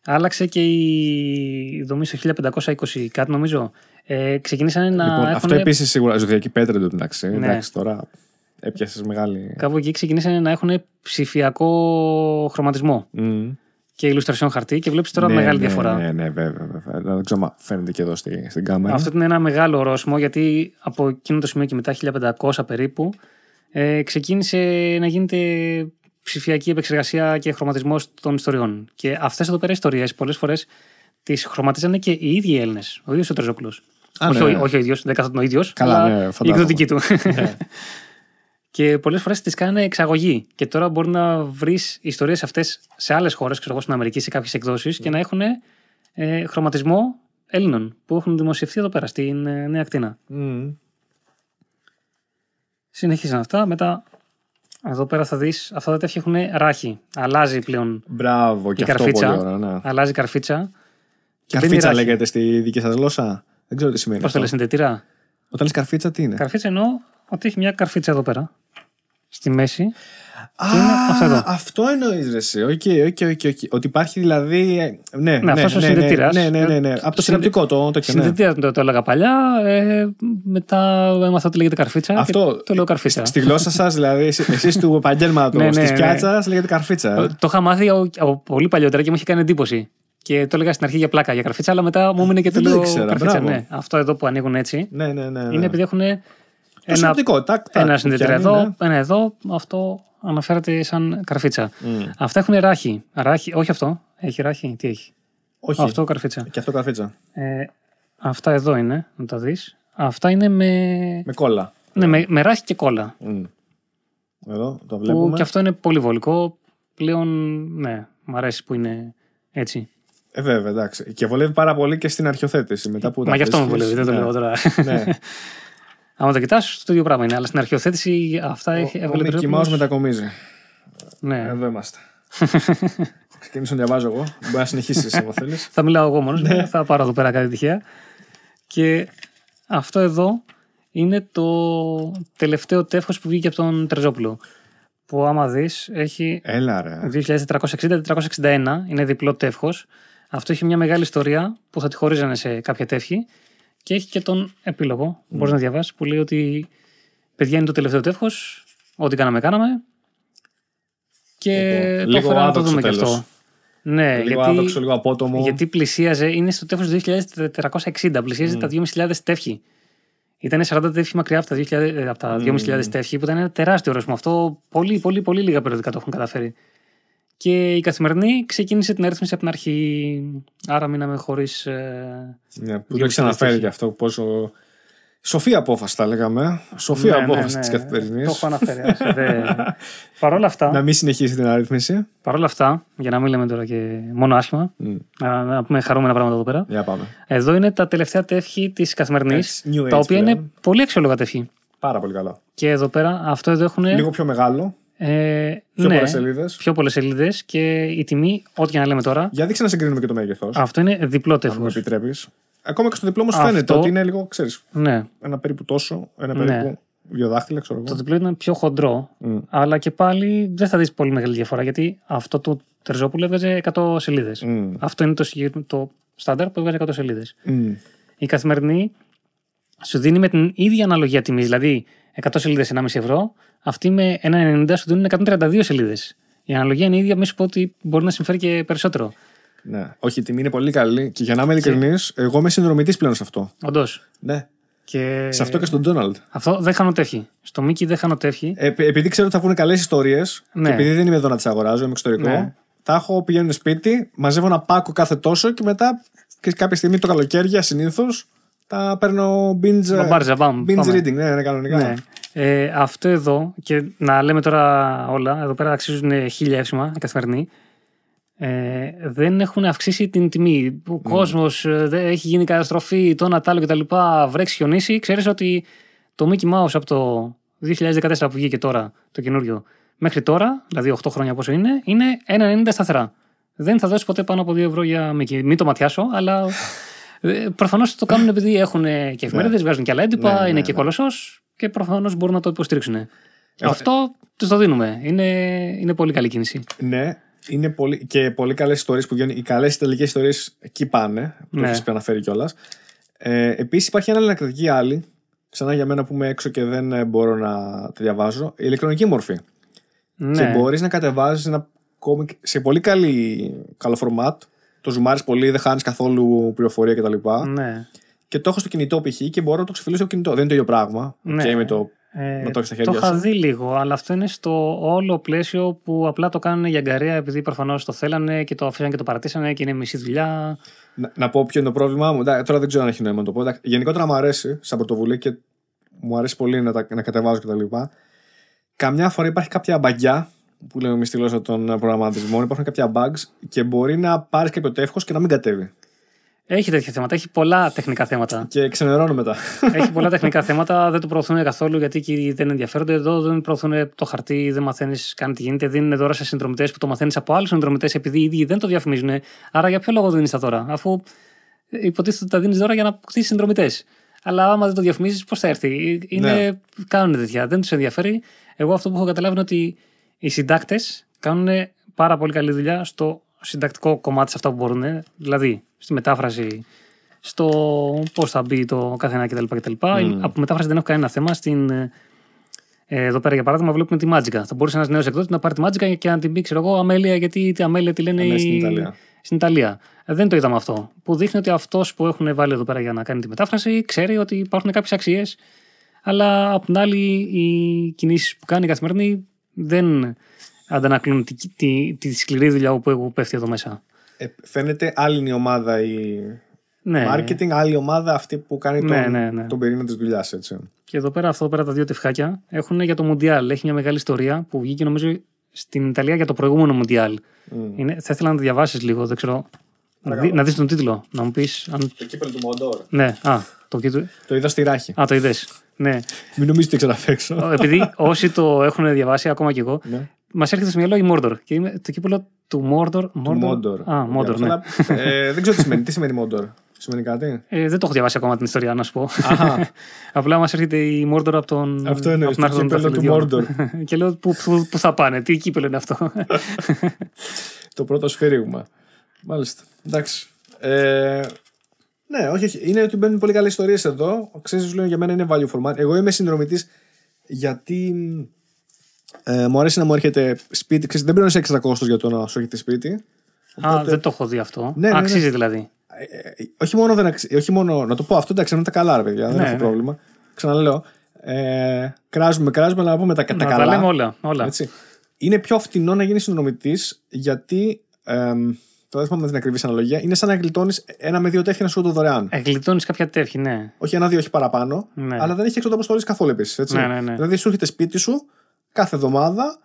άλλαξε και η δομή στο 1520 κάτι νομίζω. Ε, ξεκινήσανε να Λοιπόν, έχουν... αυτό επίσης σίγουρα. Ζωδιακή πέτρα εντωμεταξύ. εντάξει. Ναι. Εντάξει, τώρα έπιασες μεγάλη. Κάπου εκεί ξεκινήσανε να έχουν ψηφιακό χρωματισμό Μμ. και illustration χαρτί και βλέπεις τώρα Ναι, μεγάλη ναι, διαφορά. Ναι, ναι, βέβαια. βέβαια. Δεν ξέρω αν φαίνεται και εδώ στη, στην κάμερα. Αυτό είναι ένα μεγάλο ορόσημο γιατί από εκείνο το σημείο και μετά 1500 περίπου ε, ξεκίνησε να γίνεται ψηφιακή επεξεργασία και χρωματισμός των ιστοριών. Και αυτές εδώ πέρα ιστορίες πολλές φορές τις χρωματίζανε και οι ίδιοι οι Έλληνες. Ο ίδιος ο Τρεζόπουλο. Α, όχι, ναι. ο- όχι ο ίδιος, δεν καθόταν ο ίδιος. Καλά, ναι, η φαντάζομαι. εκδοτική του. [LAUGHS] και πολλές φορές τις κάνανε εξαγωγή. Και τώρα μπορεί να βρεις ιστορίες αυτές σε άλλες χώρες, ξέρω εγώ στην Αμερική, σε κάποιες εκδόσεις και να έχουν ε, χρωματισμό Έλληνων που έχουν δημοσιευθεί εδώ πέρα στην ε, Νέα Ακτίνα. Μμ. Συνεχίζουν αυτά. Μετά εδώ πέρα θα δεις αυτά τα τέτοια έχουν ράχη. Αλλάζει πλέον. Μπράβο, και Η αυτό καρφίτσα. πολύ ωραίο. Ναι. Αλλάζει καρφίτσα. Και μπαίνει Καρφίτσα ράχη. λέγεται στη δική σας γλώσσα; Δεν ξέρω τι σημαίνει. Πώς το αυτό. λες, συνδετήρα. Όταν λες καρφίτσα, τι είναι; Καρφίτσα εννοώ ότι έχει μια καρφίτσα εδώ πέρα. Στη μέση. Α, αυτό εδώ. αυτό εννοείς ρε εσύ. Οκ, OK, OK, OK. Ότι υπάρχει δηλαδή. ε, Ναι, ναι, αυτός ο ναι, ναι, συνδετήρας. Ναι, ναι, ναι, ναι. Ε, Από το συνδε- συναπτικό το, το και ναι. Συνδετήρα το, το έλεγα παλιά. Ε, μετά έμαθα ότι λέγεται καρφίτσα. Αυτό. Και το λέω καρφίτσα. Στη γλώσσα σας, δηλαδή, εσείς του επαγγέλματος Ναι, ναι, της ναι. πιάτσας, λέγεται καρφίτσα. Το, ε. το είχα μάθει από, από πολύ παλιότερα και μου είχε κάνει εντύπωση. Και το έλεγα στην αρχή για πλάκα για καρφίτσα, αλλά μετά μου έμεινε και το Δεν το λέω ήξερα, καρφίτσα. μπράβο. Ναι. Αυτό εδώ που ανοίγουν έτσι Ναι, ναι, ναι. ναι. είναι επειδή έχουν Το ένα, συναπτικό, τάκ, τάκ, ένα που συνδετήρα πιάνει, εδώ, ναι. ένα εδώ. Αυτό αναφέρεται σαν καρφίτσα. Μμ. Αυτά έχουν ράχη. ράχη. Όχι αυτό. Έχει ράχη. Τι έχει; Όχι. Αυτό καρφίτσα. Και αυτό καρφίτσα. Ε, αυτά εδώ είναι, να τα δεις. Αυτά είναι με, Με κόλλα. ναι, με, με ράχη και κόλλα. Μμ. Εδώ το Που βλέπουμε. και αυτό είναι πολύ βολικό. Πλέον, ναι, μου αρέσει που είναι έτσι. Ε, βέβαια, εντάξει. Και βολεύει πάρα πολύ και στην αρχιοθέτηση. Μετά που Μα τα γι' αυτό με βρίσκεις. βολεύει, δεν το Ναι. λέω τώρα. Ναι. [LAUGHS] Άμα το κοιτάς, το ίδιο πράγμα είναι. Αλλά στην αρχιοθέτηση αυτά έχει Ο έβγαλε Mickey Τρέπουλος. Mouse μετακομίζει. Ναι. Εδώ είμαστε. [LAUGHS] Ξεκινήσω να διαβάζω εγώ. Μπορεί να συνεχίσεις αν θέλεις. Θα μιλάω εγώ μόνος Ναι. μου. Θα πάρω εδώ πέρα κάτι τυχαία. Και αυτό εδώ είναι το τελευταίο τεύχος που βγήκε από τον Τρεζόπουλο. Που άμα δεις, έχει Έλα ρε. 2460-461, είναι διπλό τεύχος. Αυτό έχει μια μεγάλη ιστορία που θα τη χωρίζανε σε κάποια τεύχη. Και έχει και τον επίλογο, μπορείς να διαβάσεις, που λέει ότι παιδιά είναι το τελευταίο τεύχος, ό,τι κάναμε, κάναμε. Και Όπο. το Λίγο έφερα να το άδοξο δούμε και τέλος. αυτό. Ναι, λίγο γιατί, άδοξο, λίγο απότομο. γιατί πλησίαζε, είναι στο τεύχος 2460, πλησίαζε τα 2.500 τεύχη. Ήταν 40 τεύχη μακριά από τα, 2.000, ε, από τα 2.500 τεύχη, που ήταν ένα τεράστιο ορόσημο. Αυτό πολύ, πολύ, πολύ λίγα περιοδικά το έχουν καταφέρει. Και η καθημερινή ξεκίνησε την αριθμίση από την αρχή. Άρα μείναμε χωρίς. Ε... Ναι, που το Δύο έχει αναφέρει τύχη. και αυτό. Πόσο... Σοφή απόφαση, τα λέγαμε. Σοφή ναι, απόφαση ναι, της ναι. καθημερινής. Το έχω αναφέρει. άσε, δε- [LAUGHS] Παρ' όλα αυτά, Να μην συνεχίσει την αρρύθμιση. παρ' όλα αυτά, για να μην λέμε τώρα και μόνο άσχημα, Μμ. να, να πούμε χαρούμενα πράγματα εδώ πέρα. Για πάμε. Εδώ είναι τα τελευταία τεύχη της καθημερινής, Έτσι, new τα age οποία πλέον. είναι πολύ αξιόλογα τεύχη. Πάρα πολύ καλό. Και εδώ πέρα, αυτό εδώ έχουν. Λίγο πιο μεγάλο. Ε, Πιο ναι, πολλές σελίδες. πιο πολλές σελίδες και η τιμή, ό,τι και να λέμε τώρα, Για δείξε να συγκρίνουμε και το μέγεθος. αυτό είναι διπλό Αν μου τεύχο. επιτρέπεις. Ακόμα και στο διπλό όμως Αυτό- φαίνεται ότι είναι λίγο, ξέρεις, Ναι, ένα περίπου τόσο. Ένα Ναι. περίπου δύο δάχτυλα, ξέρω το εγώ. διπλό ήταν πιο χοντρό, Μμ. αλλά και πάλι δεν θα δεις πολύ μεγάλη διαφορά γιατί αυτό το Τερζόπουλο έβγαζε 100 σελίδες. Μμ. Αυτό είναι το, συγκεκρι- το στάνταρ που έβγαζε 100 σελίδες. Μμ. Η καθημερινή σου δίνει με την ίδια αναλογία τιμή, δηλαδή 100 σελίδες 1,5 ευρώ, αυτή με 1,90 σου δίνουν 132 σελίδες. Η αναλογία είναι η ίδια, μη σου πω ότι μπορεί να συμφέρει και περισσότερο. Ναι. Όχι, η τιμή είναι πολύ καλή. Και για να είμαι ειλικρινής, εγώ είμαι συνδρομητής πλέον σε αυτό. Όντως. Ναι. Και... Σε αυτό και στον Ντόναλντ. Αυτό δεν χανοτεύχει. Στο Μίκη δεν χανοτεύχει. Ε, επειδή ξέρω ότι θα βγουν καλές ιστορίες Ναι. και επειδή δεν είμαι εδώ να τις αγοράζω, είμαι εξωτερικό, Ναι. τα έχω πηγαίνουν σπίτι, μαζεύω ένα πάκο κάθε τόσο και μετά και κάποια στιγμή το καλοκαίρι συνήθω τα παίρνω binge, Μπαμπάριζα, μπαμ, binge πάμε. reading. Ναι, ναι, κανονικά. Ναι. Ε, αυτό εδώ, και να λέμε τώρα όλα, εδώ πέρα αξίζουν χίλια εύσημα καθημερινή. Ε, δεν έχουν αυξήσει την τιμή. Ο κόσμος έχει γίνει καταστροφή, το ένα τ' άλλο κτλ. Βρέξει, χιονίσει. Ξέρεις ότι το Mickey Mouse από το 2014 που βγήκε τώρα, το καινούριο, μέχρι τώρα, δηλαδή 8 χρόνια πόσο είναι, είναι 1,90 σταθερά. Δεν θα δώσει ποτέ πάνω από 2 ευρώ για Mickey. Μην το ματιάσω, αλλά ε, [LAUGHS] προφανώς το κάνουν επειδή έχουν και εφημερίδες, βγάζουν και άλλα έντυπα, Ναι, ναι, είναι ναι. και κολοσσός και προφανώς μπορούν να το υποστηρίξουν. Αυτό τους το δίνουμε. Είναι, είναι πολύ καλή κίνηση. Ναι, είναι πολύ, και πολύ καλές ιστορίες που βγαίνουν. Οι καλές ιταλικέ ιστορίες εκεί πάνε. Το Ναι. έχεις αναφέρει κιόλας. Ε, Επίσης υπάρχει ένα ανακριτική άλλη. Ξανά για μένα που είμαι έξω και δεν ε, μπορώ να τη διαβάζω. Η ηλεκτρονική μορφή. Και Ναι. μπορείς να κατεβάζεις ένα κόμικ σε πολύ καλή, καλό format. Το ζουμάρεις πολύ, δεν χάνεις καθόλου πληροφορία κτλ. ναι. Και το έχω στο κινητό π.χ. και μπορώ να το ξεφυλίσω στο κινητό. Δεν είναι το ίδιο πράγμα. Ναι. Και με το. Ε, Να το έχεις στα το χέρια είχα σου. δει λίγο, αλλά αυτό είναι στο όλο πλαίσιο που απλά το κάνουν για αγκαρία επειδή προφανώς το θέλανε και το αφήσανε και το παρατήσανε και είναι μισή δουλειά. Να, να πω ποιο είναι το πρόβλημά μου. Εντάξει, Τώρα δεν ξέρω αν έχει νόημα να το πω. Εντάξει, Γενικότερα μου αρέσει σαν πρωτοβουλία και μου αρέσει πολύ να, τα, να κατεβάζω κτλ. Καμιά φορά υπάρχει κάποια μπαγκιά που λέμε εμείς στη γλώσσα των προγραμματισμών. Υπάρχουν κάποια bugs και μπορεί να πάρεις κάποιο τεύχος και να μην κατέβει. Έχει τέτοια θέματα, έχει πολλά τεχνικά θέματα. Και ξενερώνω μετά. έχει πολλά [LAUGHS] τεχνικά θέματα, δεν το προωθούν καθόλου γιατί εκεί δεν ενδιαφέρονται. Εδώ δεν προωθούν το χαρτί, δεν μαθαίνεις καν τι γίνεται. Δίνουν δώρα σε συνδρομητές που το μαθαίνεις από άλλους συνδρομητές επειδή οι ίδιοι δεν το διαφημίζουν. Άρα για ποιο λόγο δίνει τα δώρα, αφού υποτίθεται ότι τα δίνεις δώρα για να αποκτήσεις συνδρομητές. Αλλά άμα δεν το διαφημίζεις, πώς θα έρθει; Είναι, Ναι. Κάνουν τέτοια, δεν τους ενδιαφέρει. Εγώ αυτό που έχω καταλάβει είναι ότι οι συντάκτες κάνουν πάρα πολύ καλή δουλειά στο συντακτικό κομμάτι σε αυτά που μπορούν. Δηλαδή, στη μετάφραση, στο πώς θα μπει το καθένα κτλ. κτλ. Mm. Από μετάφραση δεν έχω κανένα θέμα. Στην, ε, εδώ πέρα, για παράδειγμα, βλέπουμε τη Μάτζικα. Θα μπορούσε ένας νέος εκδότης να πάρει τη Μάτζικα και να την πει, ξέρω εγώ, Αμέλεια, γιατί τη Αμέλεια τη λένε Ναι, στην οι- Ιταλία. στην Ιταλία. Ε, δεν το είδαμε αυτό. Που δείχνει ότι αυτός που έχουν βάλει εδώ πέρα για να κάνει τη μετάφραση ξέρει ότι υπάρχουν κάποιες αξίες. Αλλά απ' την άλλη, οι κινήσεις που κάνει καθημερινή δεν αντανακλούν τη, τη, τη σκληρή δουλειά που πέφτει εδώ μέσα. Ε, φαίνεται άλλη είναι η ομάδα η Ναι. marketing, άλλη ομάδα αυτή που κάνει Ναι, τον, ναι, ναι. τον πυρήνα της δουλειάς. Έτσι. Και εδώ πέρα, αυτό εδώ πέρα τα δύο τευχάκια έχουν για το Μουντιάλ. Έχει μια μεγάλη ιστορία που βγήκε νομίζω στην Ιταλία για το προηγούμενο Μουντιάλ. Mm. Είναι, θα ήθελα να το διαβάσεις λίγο, δεν ξέρω. Να, Παρακαλώ. δει, να δεις τον τίτλο, να μου πεις. Αν... Το κύπελο του Μοντόρ. Ναι, α, το κοίτο. Το είδα στη ράχη. Α, το είδες. Ναι. Μην νομίζετε ότι ξέρω απ' έξω. Επειδή όσοι το έχουν διαβάσει, ακόμα κι εγώ, Ναι. μας έρχεται στο μυαλό η Mordor. Και είμαι το κύπελο του Mordor. Του Mordor. Μόντορ. Α, Mordor, ναι. Αλλά, ε, δεν ξέρω τι σημαίνει. Τι σημαίνει Μόντορ. Σημαίνει κάτι; Ε, δεν το έχω διαβάσει ακόμα την ιστορία, να σου πω. Αχα. [LAUGHS] Απλά μας έρχεται η Mordor από τον. Αυτό εννοείς, από τον το Άρθρο των κύπελλο του Δαχτυλιδιών. [LAUGHS] και λέω πού, πού, πού θα πάνε, τι κύπελο είναι αυτό; [LAUGHS] το πρώτο σφύριγμα. Μάλιστα. Εντάξει. Ε, ναι, όχι, όχι. Είναι ότι μπαίνουν πολύ καλέ ιστορίες εδώ. Ξέρεις, σου λέω για μένα είναι value format. Εγώ είμαι συνδρομητής γιατί ε, μου αρέσει να μου έρχεται σπίτι. Ξέρεις, δεν πληρώνεις έξτρα κόστος για το να σου έρχεται σπίτι. Α, δεν το έχω δει αυτό. Ναι, ναι, ναι. Αξίζει δηλαδή. Ε, ε, όχι μόνο δεν αξι... όχι μόνο, να το πω αυτό, εντάξει, είναι τα καλά, ρε παιδιά, δεν Ναι, έχω ναι. πρόβλημα. Ξαναλέω. Ε, κράζουμε, κράζουμε, αλλά να πούμε τα, τα Να καλά. τα λέμε όλα. όλα. Έτσι. Είναι πιο φτηνό να γίνεις συνδρομητής γιατί. εμ, τώρα δεν θυμάμαι την ακριβής αναλογία. Είναι σαν να γλιτώνεις ένα με δύο τέφια να σου το δωρεάν. Εγκλητώνει κάποια τεύχη, ναι. Όχι ένα-δύο, όχι παραπάνω. Ναι. Αλλά δεν έχει έξοδο αποστολή καθόλου επίσης. Ναι, ναι, ναι. Δηλαδή σου έρχεται σπίτι σου κάθε εβδομάδα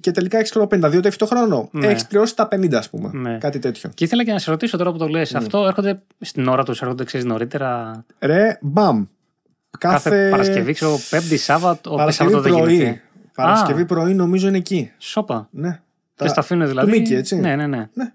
και τελικά έχεις 52 τέφι το χρόνο. Ναι. Έχεις πληρώσει τα 50, ας πούμε. Ναι. Κάτι τέτοιο. Και ήθελα και να σε ρωτήσω τώρα που το λες, αυτό έρχονται στην ώρα τους, έρχονται ξέρεις νωρίτερα; Ρε, μπαμ. Κάθε, Κάθε, Παρασκευή, ξέρω, Πέμπτη, Σάββατο, ο Παρασκευή Σάββατο δεν πρωί. γίνεται. Παρασκευή πρωί νομίζω είναι εκεί. Σόπα. Ναι. Και στα αφήνουν δηλαδή. Του Μίκη, έτσι. Ναι, ναι, ναι. Ναι.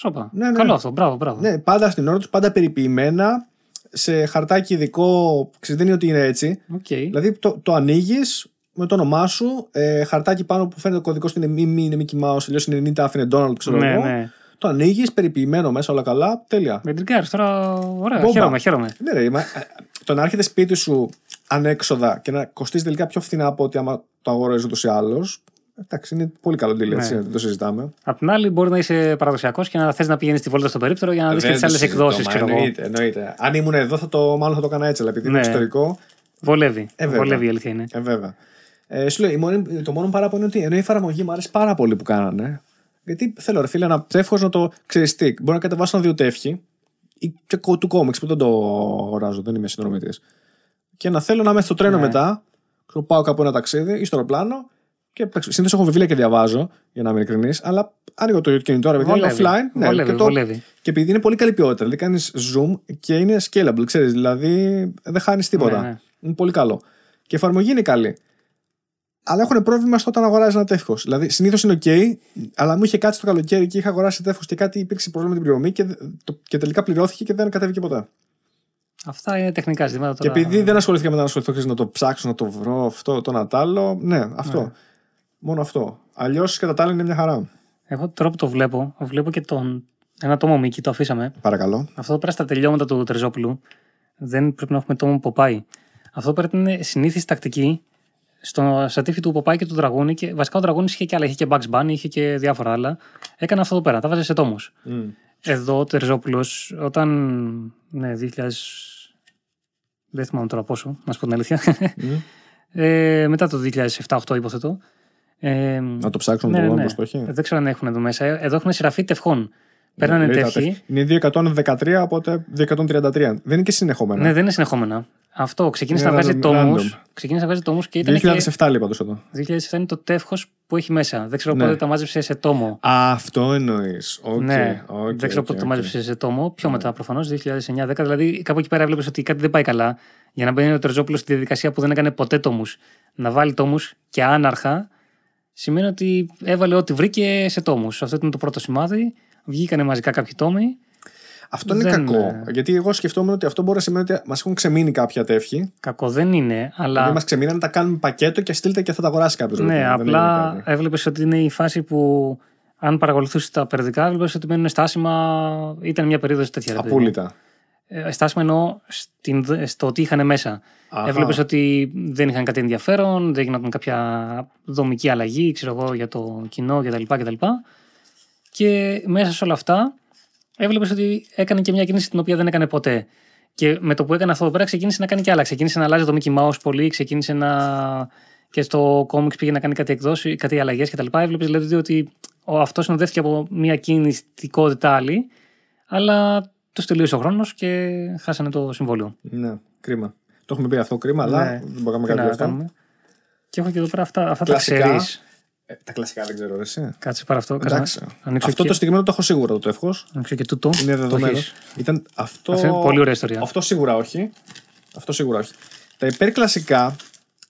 Σόπα. Ναι, ναι. Καλό αυτό. Μπράβο, μπράβο. Ναι, πάντα στην ώρα τους, πάντα περιποιημένα, σε χαρτάκι ειδικό. Ξέρεις, δεν είναι ότι είναι έτσι. Οκ. Δηλαδή το, το ανοίγεις με το όνομά σου, ε, χαρτάκι πάνω που φαίνεται ο κωδικός είναι μη, μη, είναι Mickey Mouse, αλλιώς είναι Ντίτα, είναι Donald, ξέρω Ναι, εγώ. ναι. Το ανοίγεις, περιποιημένο μέσα, όλα καλά, τέλεια. Με τριγκάρει τώρα. Ωραία, Μπόμπα. χαίρομαι, χαίρομαι. Ναι, ρε, μα, ε, το να έρχεται σπίτι σου ανέξοδα και να κοστίζει τελικά πιο φθηνά από ότι άμα το αγοράζεις ούτως ή άλλως. Εντάξει, είναι πολύ καλό deal, έτσι, Ναι. δεν το συζητάμε. Απ' την άλλη, μπορεί να είσαι παραδοσιακός και να θες να πηγαίνεις στη βόλτα στο περίπτερο για να δεις και Δεν τις το άλλες συζητώ, εκδόσεις, μα ξέρω εγώ. εννοείται, εννοείται. Αν ήμουν εδώ, θα το, μάλλον θα το έκανα έτσι, αλλά επειδή είναι Ναι. εξωτερικό, Βολεύει. Ε, βέβαια. Βολεύει η αλήθεια είναι. Ε, βέβαια. Ε, σου λέω, η μόνη- το μόνο παράπονο είναι ότι ενώ η εφαρμογή μου άρεσε πάρα πολύ που κάνανε. Γιατί θέλω, ρε φίλε, ένα τεύχο να το ξέρεις τι. Μπορεί να κατεβάσω ένα δύο τεύχη ή και κο- του κόμιξ που δεν το αγοράζω, δεν είμαι συνδρομητής. Και να θέλω να είμαι στο τρένο Ναι. μετά, ξέρω, πάω κάπου ένα ταξίδι ή στο αεροπλάνο. Και συνήθως έχω βιβλία και διαβάζω, για να είμαι ειλικρινής, αλλά άνοιγω το κινητό, ρε παιδιά, είναι Βολεύει. offline. Ναι, Βολεύει, και, το, βολεύει. και επειδή είναι πολύ καλή ποιότητα, δηλαδή κάνεις zoom και είναι scalable, ξέρεις, δηλαδή δεν χάνεις τίποτα. Ναι, ναι. Είναι πολύ καλό. Και η εφαρμογή είναι καλή. Αλλά έχουν πρόβλημα στο όταν αγοράζεις ένα τεύχος. Δηλαδή, συνήθως είναι OK, αλλά μου είχε κάτσει το καλοκαίρι και είχα αγοράσει τεύχος και κάτι υπήρξε πρόβλημα με την πληρωμή και, το- και τελικά πληρώθηκε και δεν κατέβηκε ποτέ. Αυτά είναι τεχνικά ζητήματα Και τώρα. επειδή δεν ασχολήθηκα με το να ασχοληθώ, ξέρεις, να το ψάξω, να το βρω, αυτό, το να τ' άλλο, ναι, αυτό. Ναι. Μόνο αυτό. Αλλιώς κατά τα άλλα είναι μια χαρά. Εγώ τώρα που το βλέπω, βλέπω και τον. Ένα τόμο Μίκη, το αφήσαμε. Παρακαλώ. Αυτό πέρα στα τελειώματα του Τρεζόπουλου δεν πρέπει να έχουμε τόμο Ποπάη. Αυτό πρέπει να είναι συνήθις τακτική στο σατίφι του Ποπάη και του Δραγούνι. Και βασικά ο Δραγούνι είχε και άλλα. Είχε και Bugs Bunny, είχε και διάφορα άλλα. Έκανε αυτό εδώ πέρα, τα βάζε σε τόμους. Εδώ ο Τερζόπουλο, όταν. Ναι, 2000. Δεν θυμάμαι τώρα πόσο, να σου πω την αλήθεια. ε, μετά το 2007-2008 υποθετώ. Ε, Να το ψάξουμε ναι, το ναι, ναι, ναι. πώς το έχει. Δεν ξέρω αν έχουν εδώ μέσα. Εδώ έχουν σειραφή τευχών. Παίρνανε Λέει τα τεύχη. τεύχη. Είναι 213, οπότε 233. Δεν είναι και συνεχόμενα. Ναι, δεν είναι συνεχόμενα. Αυτό ξεκίνησε να Είναι βγάζει random- τόμους. random. Ξεκίνησε να βγάζει τόμους και ήταν. 2007 λέει πάντως εδώ. Και... 2007 είναι το τεύχος που έχει μέσα. Δεν ξέρω Ναι. πότε τα μάζεψε σε τόμο. Α, αυτό εννοείς. Okay, ναι, okay, δεν ξέρω okay, πότε το okay. μάζεψε σε τόμο. Πιο μετά προφανώς, 2009-10. Δηλαδή κάπου εκεί πέρα έβλεπε ότι κάτι δεν πάει καλά. Για να μπαίνει ο Τερζόπουλος στη διαδικασία που δεν έκανε ποτέ τόμους. Να βάλει τόμους και άναρχα σημαίνει ότι έβαλε ό,τι βρήκε σε τόμους. Αυτό ήταν το πρώτο σημάδι. Βγήκανε μαζικά κάποιοι τόμοι. Αυτό είναι Δεν, κακό. ε, Γιατί εγώ σκεφτόμουν ότι αυτό μπορεί να σημαίνει ότι μας έχουν ξεμείνει κάποια τεύχη. Κακό δεν είναι, αλλά. Δηλαδή μας ξεμείναν να τα κάνουμε πακέτο και στείλτε και θα τα αγοράσει κάποιος. Ναι, απλά έβλεπες ότι είναι η φάση που αν παρακολουθούσες τα περιοδικά, έβλεπες ότι μένουν στάσιμα. Ήταν μια περίοδος τέτοια. ρε παιδί μου. Απόλυτα. Ε, Στάσιμα εννοώ στην, στο ότι είχαν μέσα. Αχα. Έβλεπες ότι δεν είχαν κάτι ενδιαφέρον, δεν γινόταν κάποια δομική αλλαγή, ξέρω εγώ, για το κοινό κτλ. κτλ. Και μέσα σε όλα αυτά έβλεπες ότι έκανε και μια κίνηση την οποία δεν έκανε ποτέ. Και με το που έκανε αυτό εδώ πέρα, ξεκίνησε να κάνει και άλλα. Ξεκίνησε να αλλάζει το Mickey Mouse πολύ, ξεκίνησε να. και στο comics πήγε να κάνει κάτι εκδόσει, κάτι αλλαγές κτλ. Έβλεπες δηλαδή ότι ο- αυτός συνοδεύτηκε από μια κινητικότητα άλλη, αλλά τους τελείωσε ο χρόνος και χάσανε το συμβόλαιο. Ναι, κρίμα. Το έχουμε πει αυτό κρίμα, αλλά Ναι. δεν μπορούμε Τι να κάνουμε να κάτι αυτό. κάνουμε. Και έχω και εδώ πέρα αυτά, αυτά τα Κλασικά. ξέρεις. Ε, τα κλασικά δεν ξέρω, εσύ. Κάτσε πάρα αυτό. κάτσε να Εντάξει. Ανοίξω, Αυτό και, το συγκεκριμένο το έχω σίγουρα το εύχο. ανοίξω και τούτο. Είναι Το δεδομένος. έχεις. Ήταν αυτό. Αυτό είναι πολύ ωραία ιστορία. Αυτό σίγουρα όχι. Αυτό σίγουρα όχι. Τα υπερκλασικά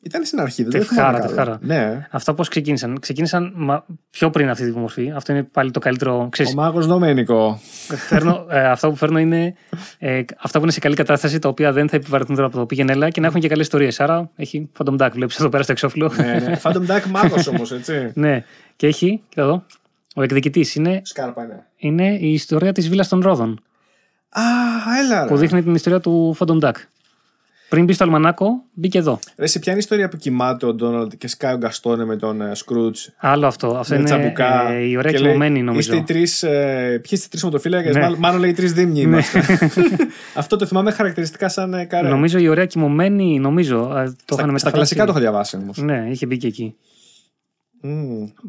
ήταν στην αρχή. Δεν το Τευχάρα, θυμάμαι καλά. τευχάρα. Ναι. Αυτά πώς ξεκίνησαν. Ξεκίνησαν μα, πιο πριν αυτή τη μορφή. Αυτό είναι πάλι το καλύτερο. Ξέρεις, Ο μάγος Δομένικο. φέρνω, ε, αυτά που φέρνω είναι ε, αυτά που είναι σε καλή κατάσταση, τα οποία δεν θα επιβαρυνθούν τώρα από το πήγαινε έλα και να έχουν και καλές ιστορίες. Άρα έχει Phantom Duck, βλέπεις εδώ πέρα στο εξώφυλλο. ναι, ναι. [LAUGHS] Phantom Duck μάγος όμως, έτσι. ναι, και έχει, κοίτα εδώ, ο εκδικητής είναι, Σκάρπα, ναι. είναι η ιστορία της Βίλας των Ρόδων. Α, έλα. Που Ρε. δείχνει την ιστορία του Phantom Duck. Πριν μπεις στο αλμανάκο, μπήκε εδώ. Ρε, σε ποια είναι η ιστορία που κοιμάται ο Ντόναλντ και σκάει ο Γκαστόνε με τον ε, Σκρούτζ; Άλλο αυτό. Αυτό με είναι τσαμπουκά. ε, η ωραία και λέει, κοιμωμένη νομίζω. Είστε οι τρεις. Ε, ποιοι είστε οι τρεις σωματοφύλακε. Ναι. Μάλλον, μάλλον λέει τρεις δίμνοι είμαστε. [LAUGHS] Αυτό το θυμάμαι χαρακτηριστικά σαν ε, καρέ. Νομίζω η ωραία κοιμωμένη, νομίζω. ε, Το στα, είχαν στα κλασικά το είχα διαβάσει όμως. Ναι, είχε μπει και εκεί.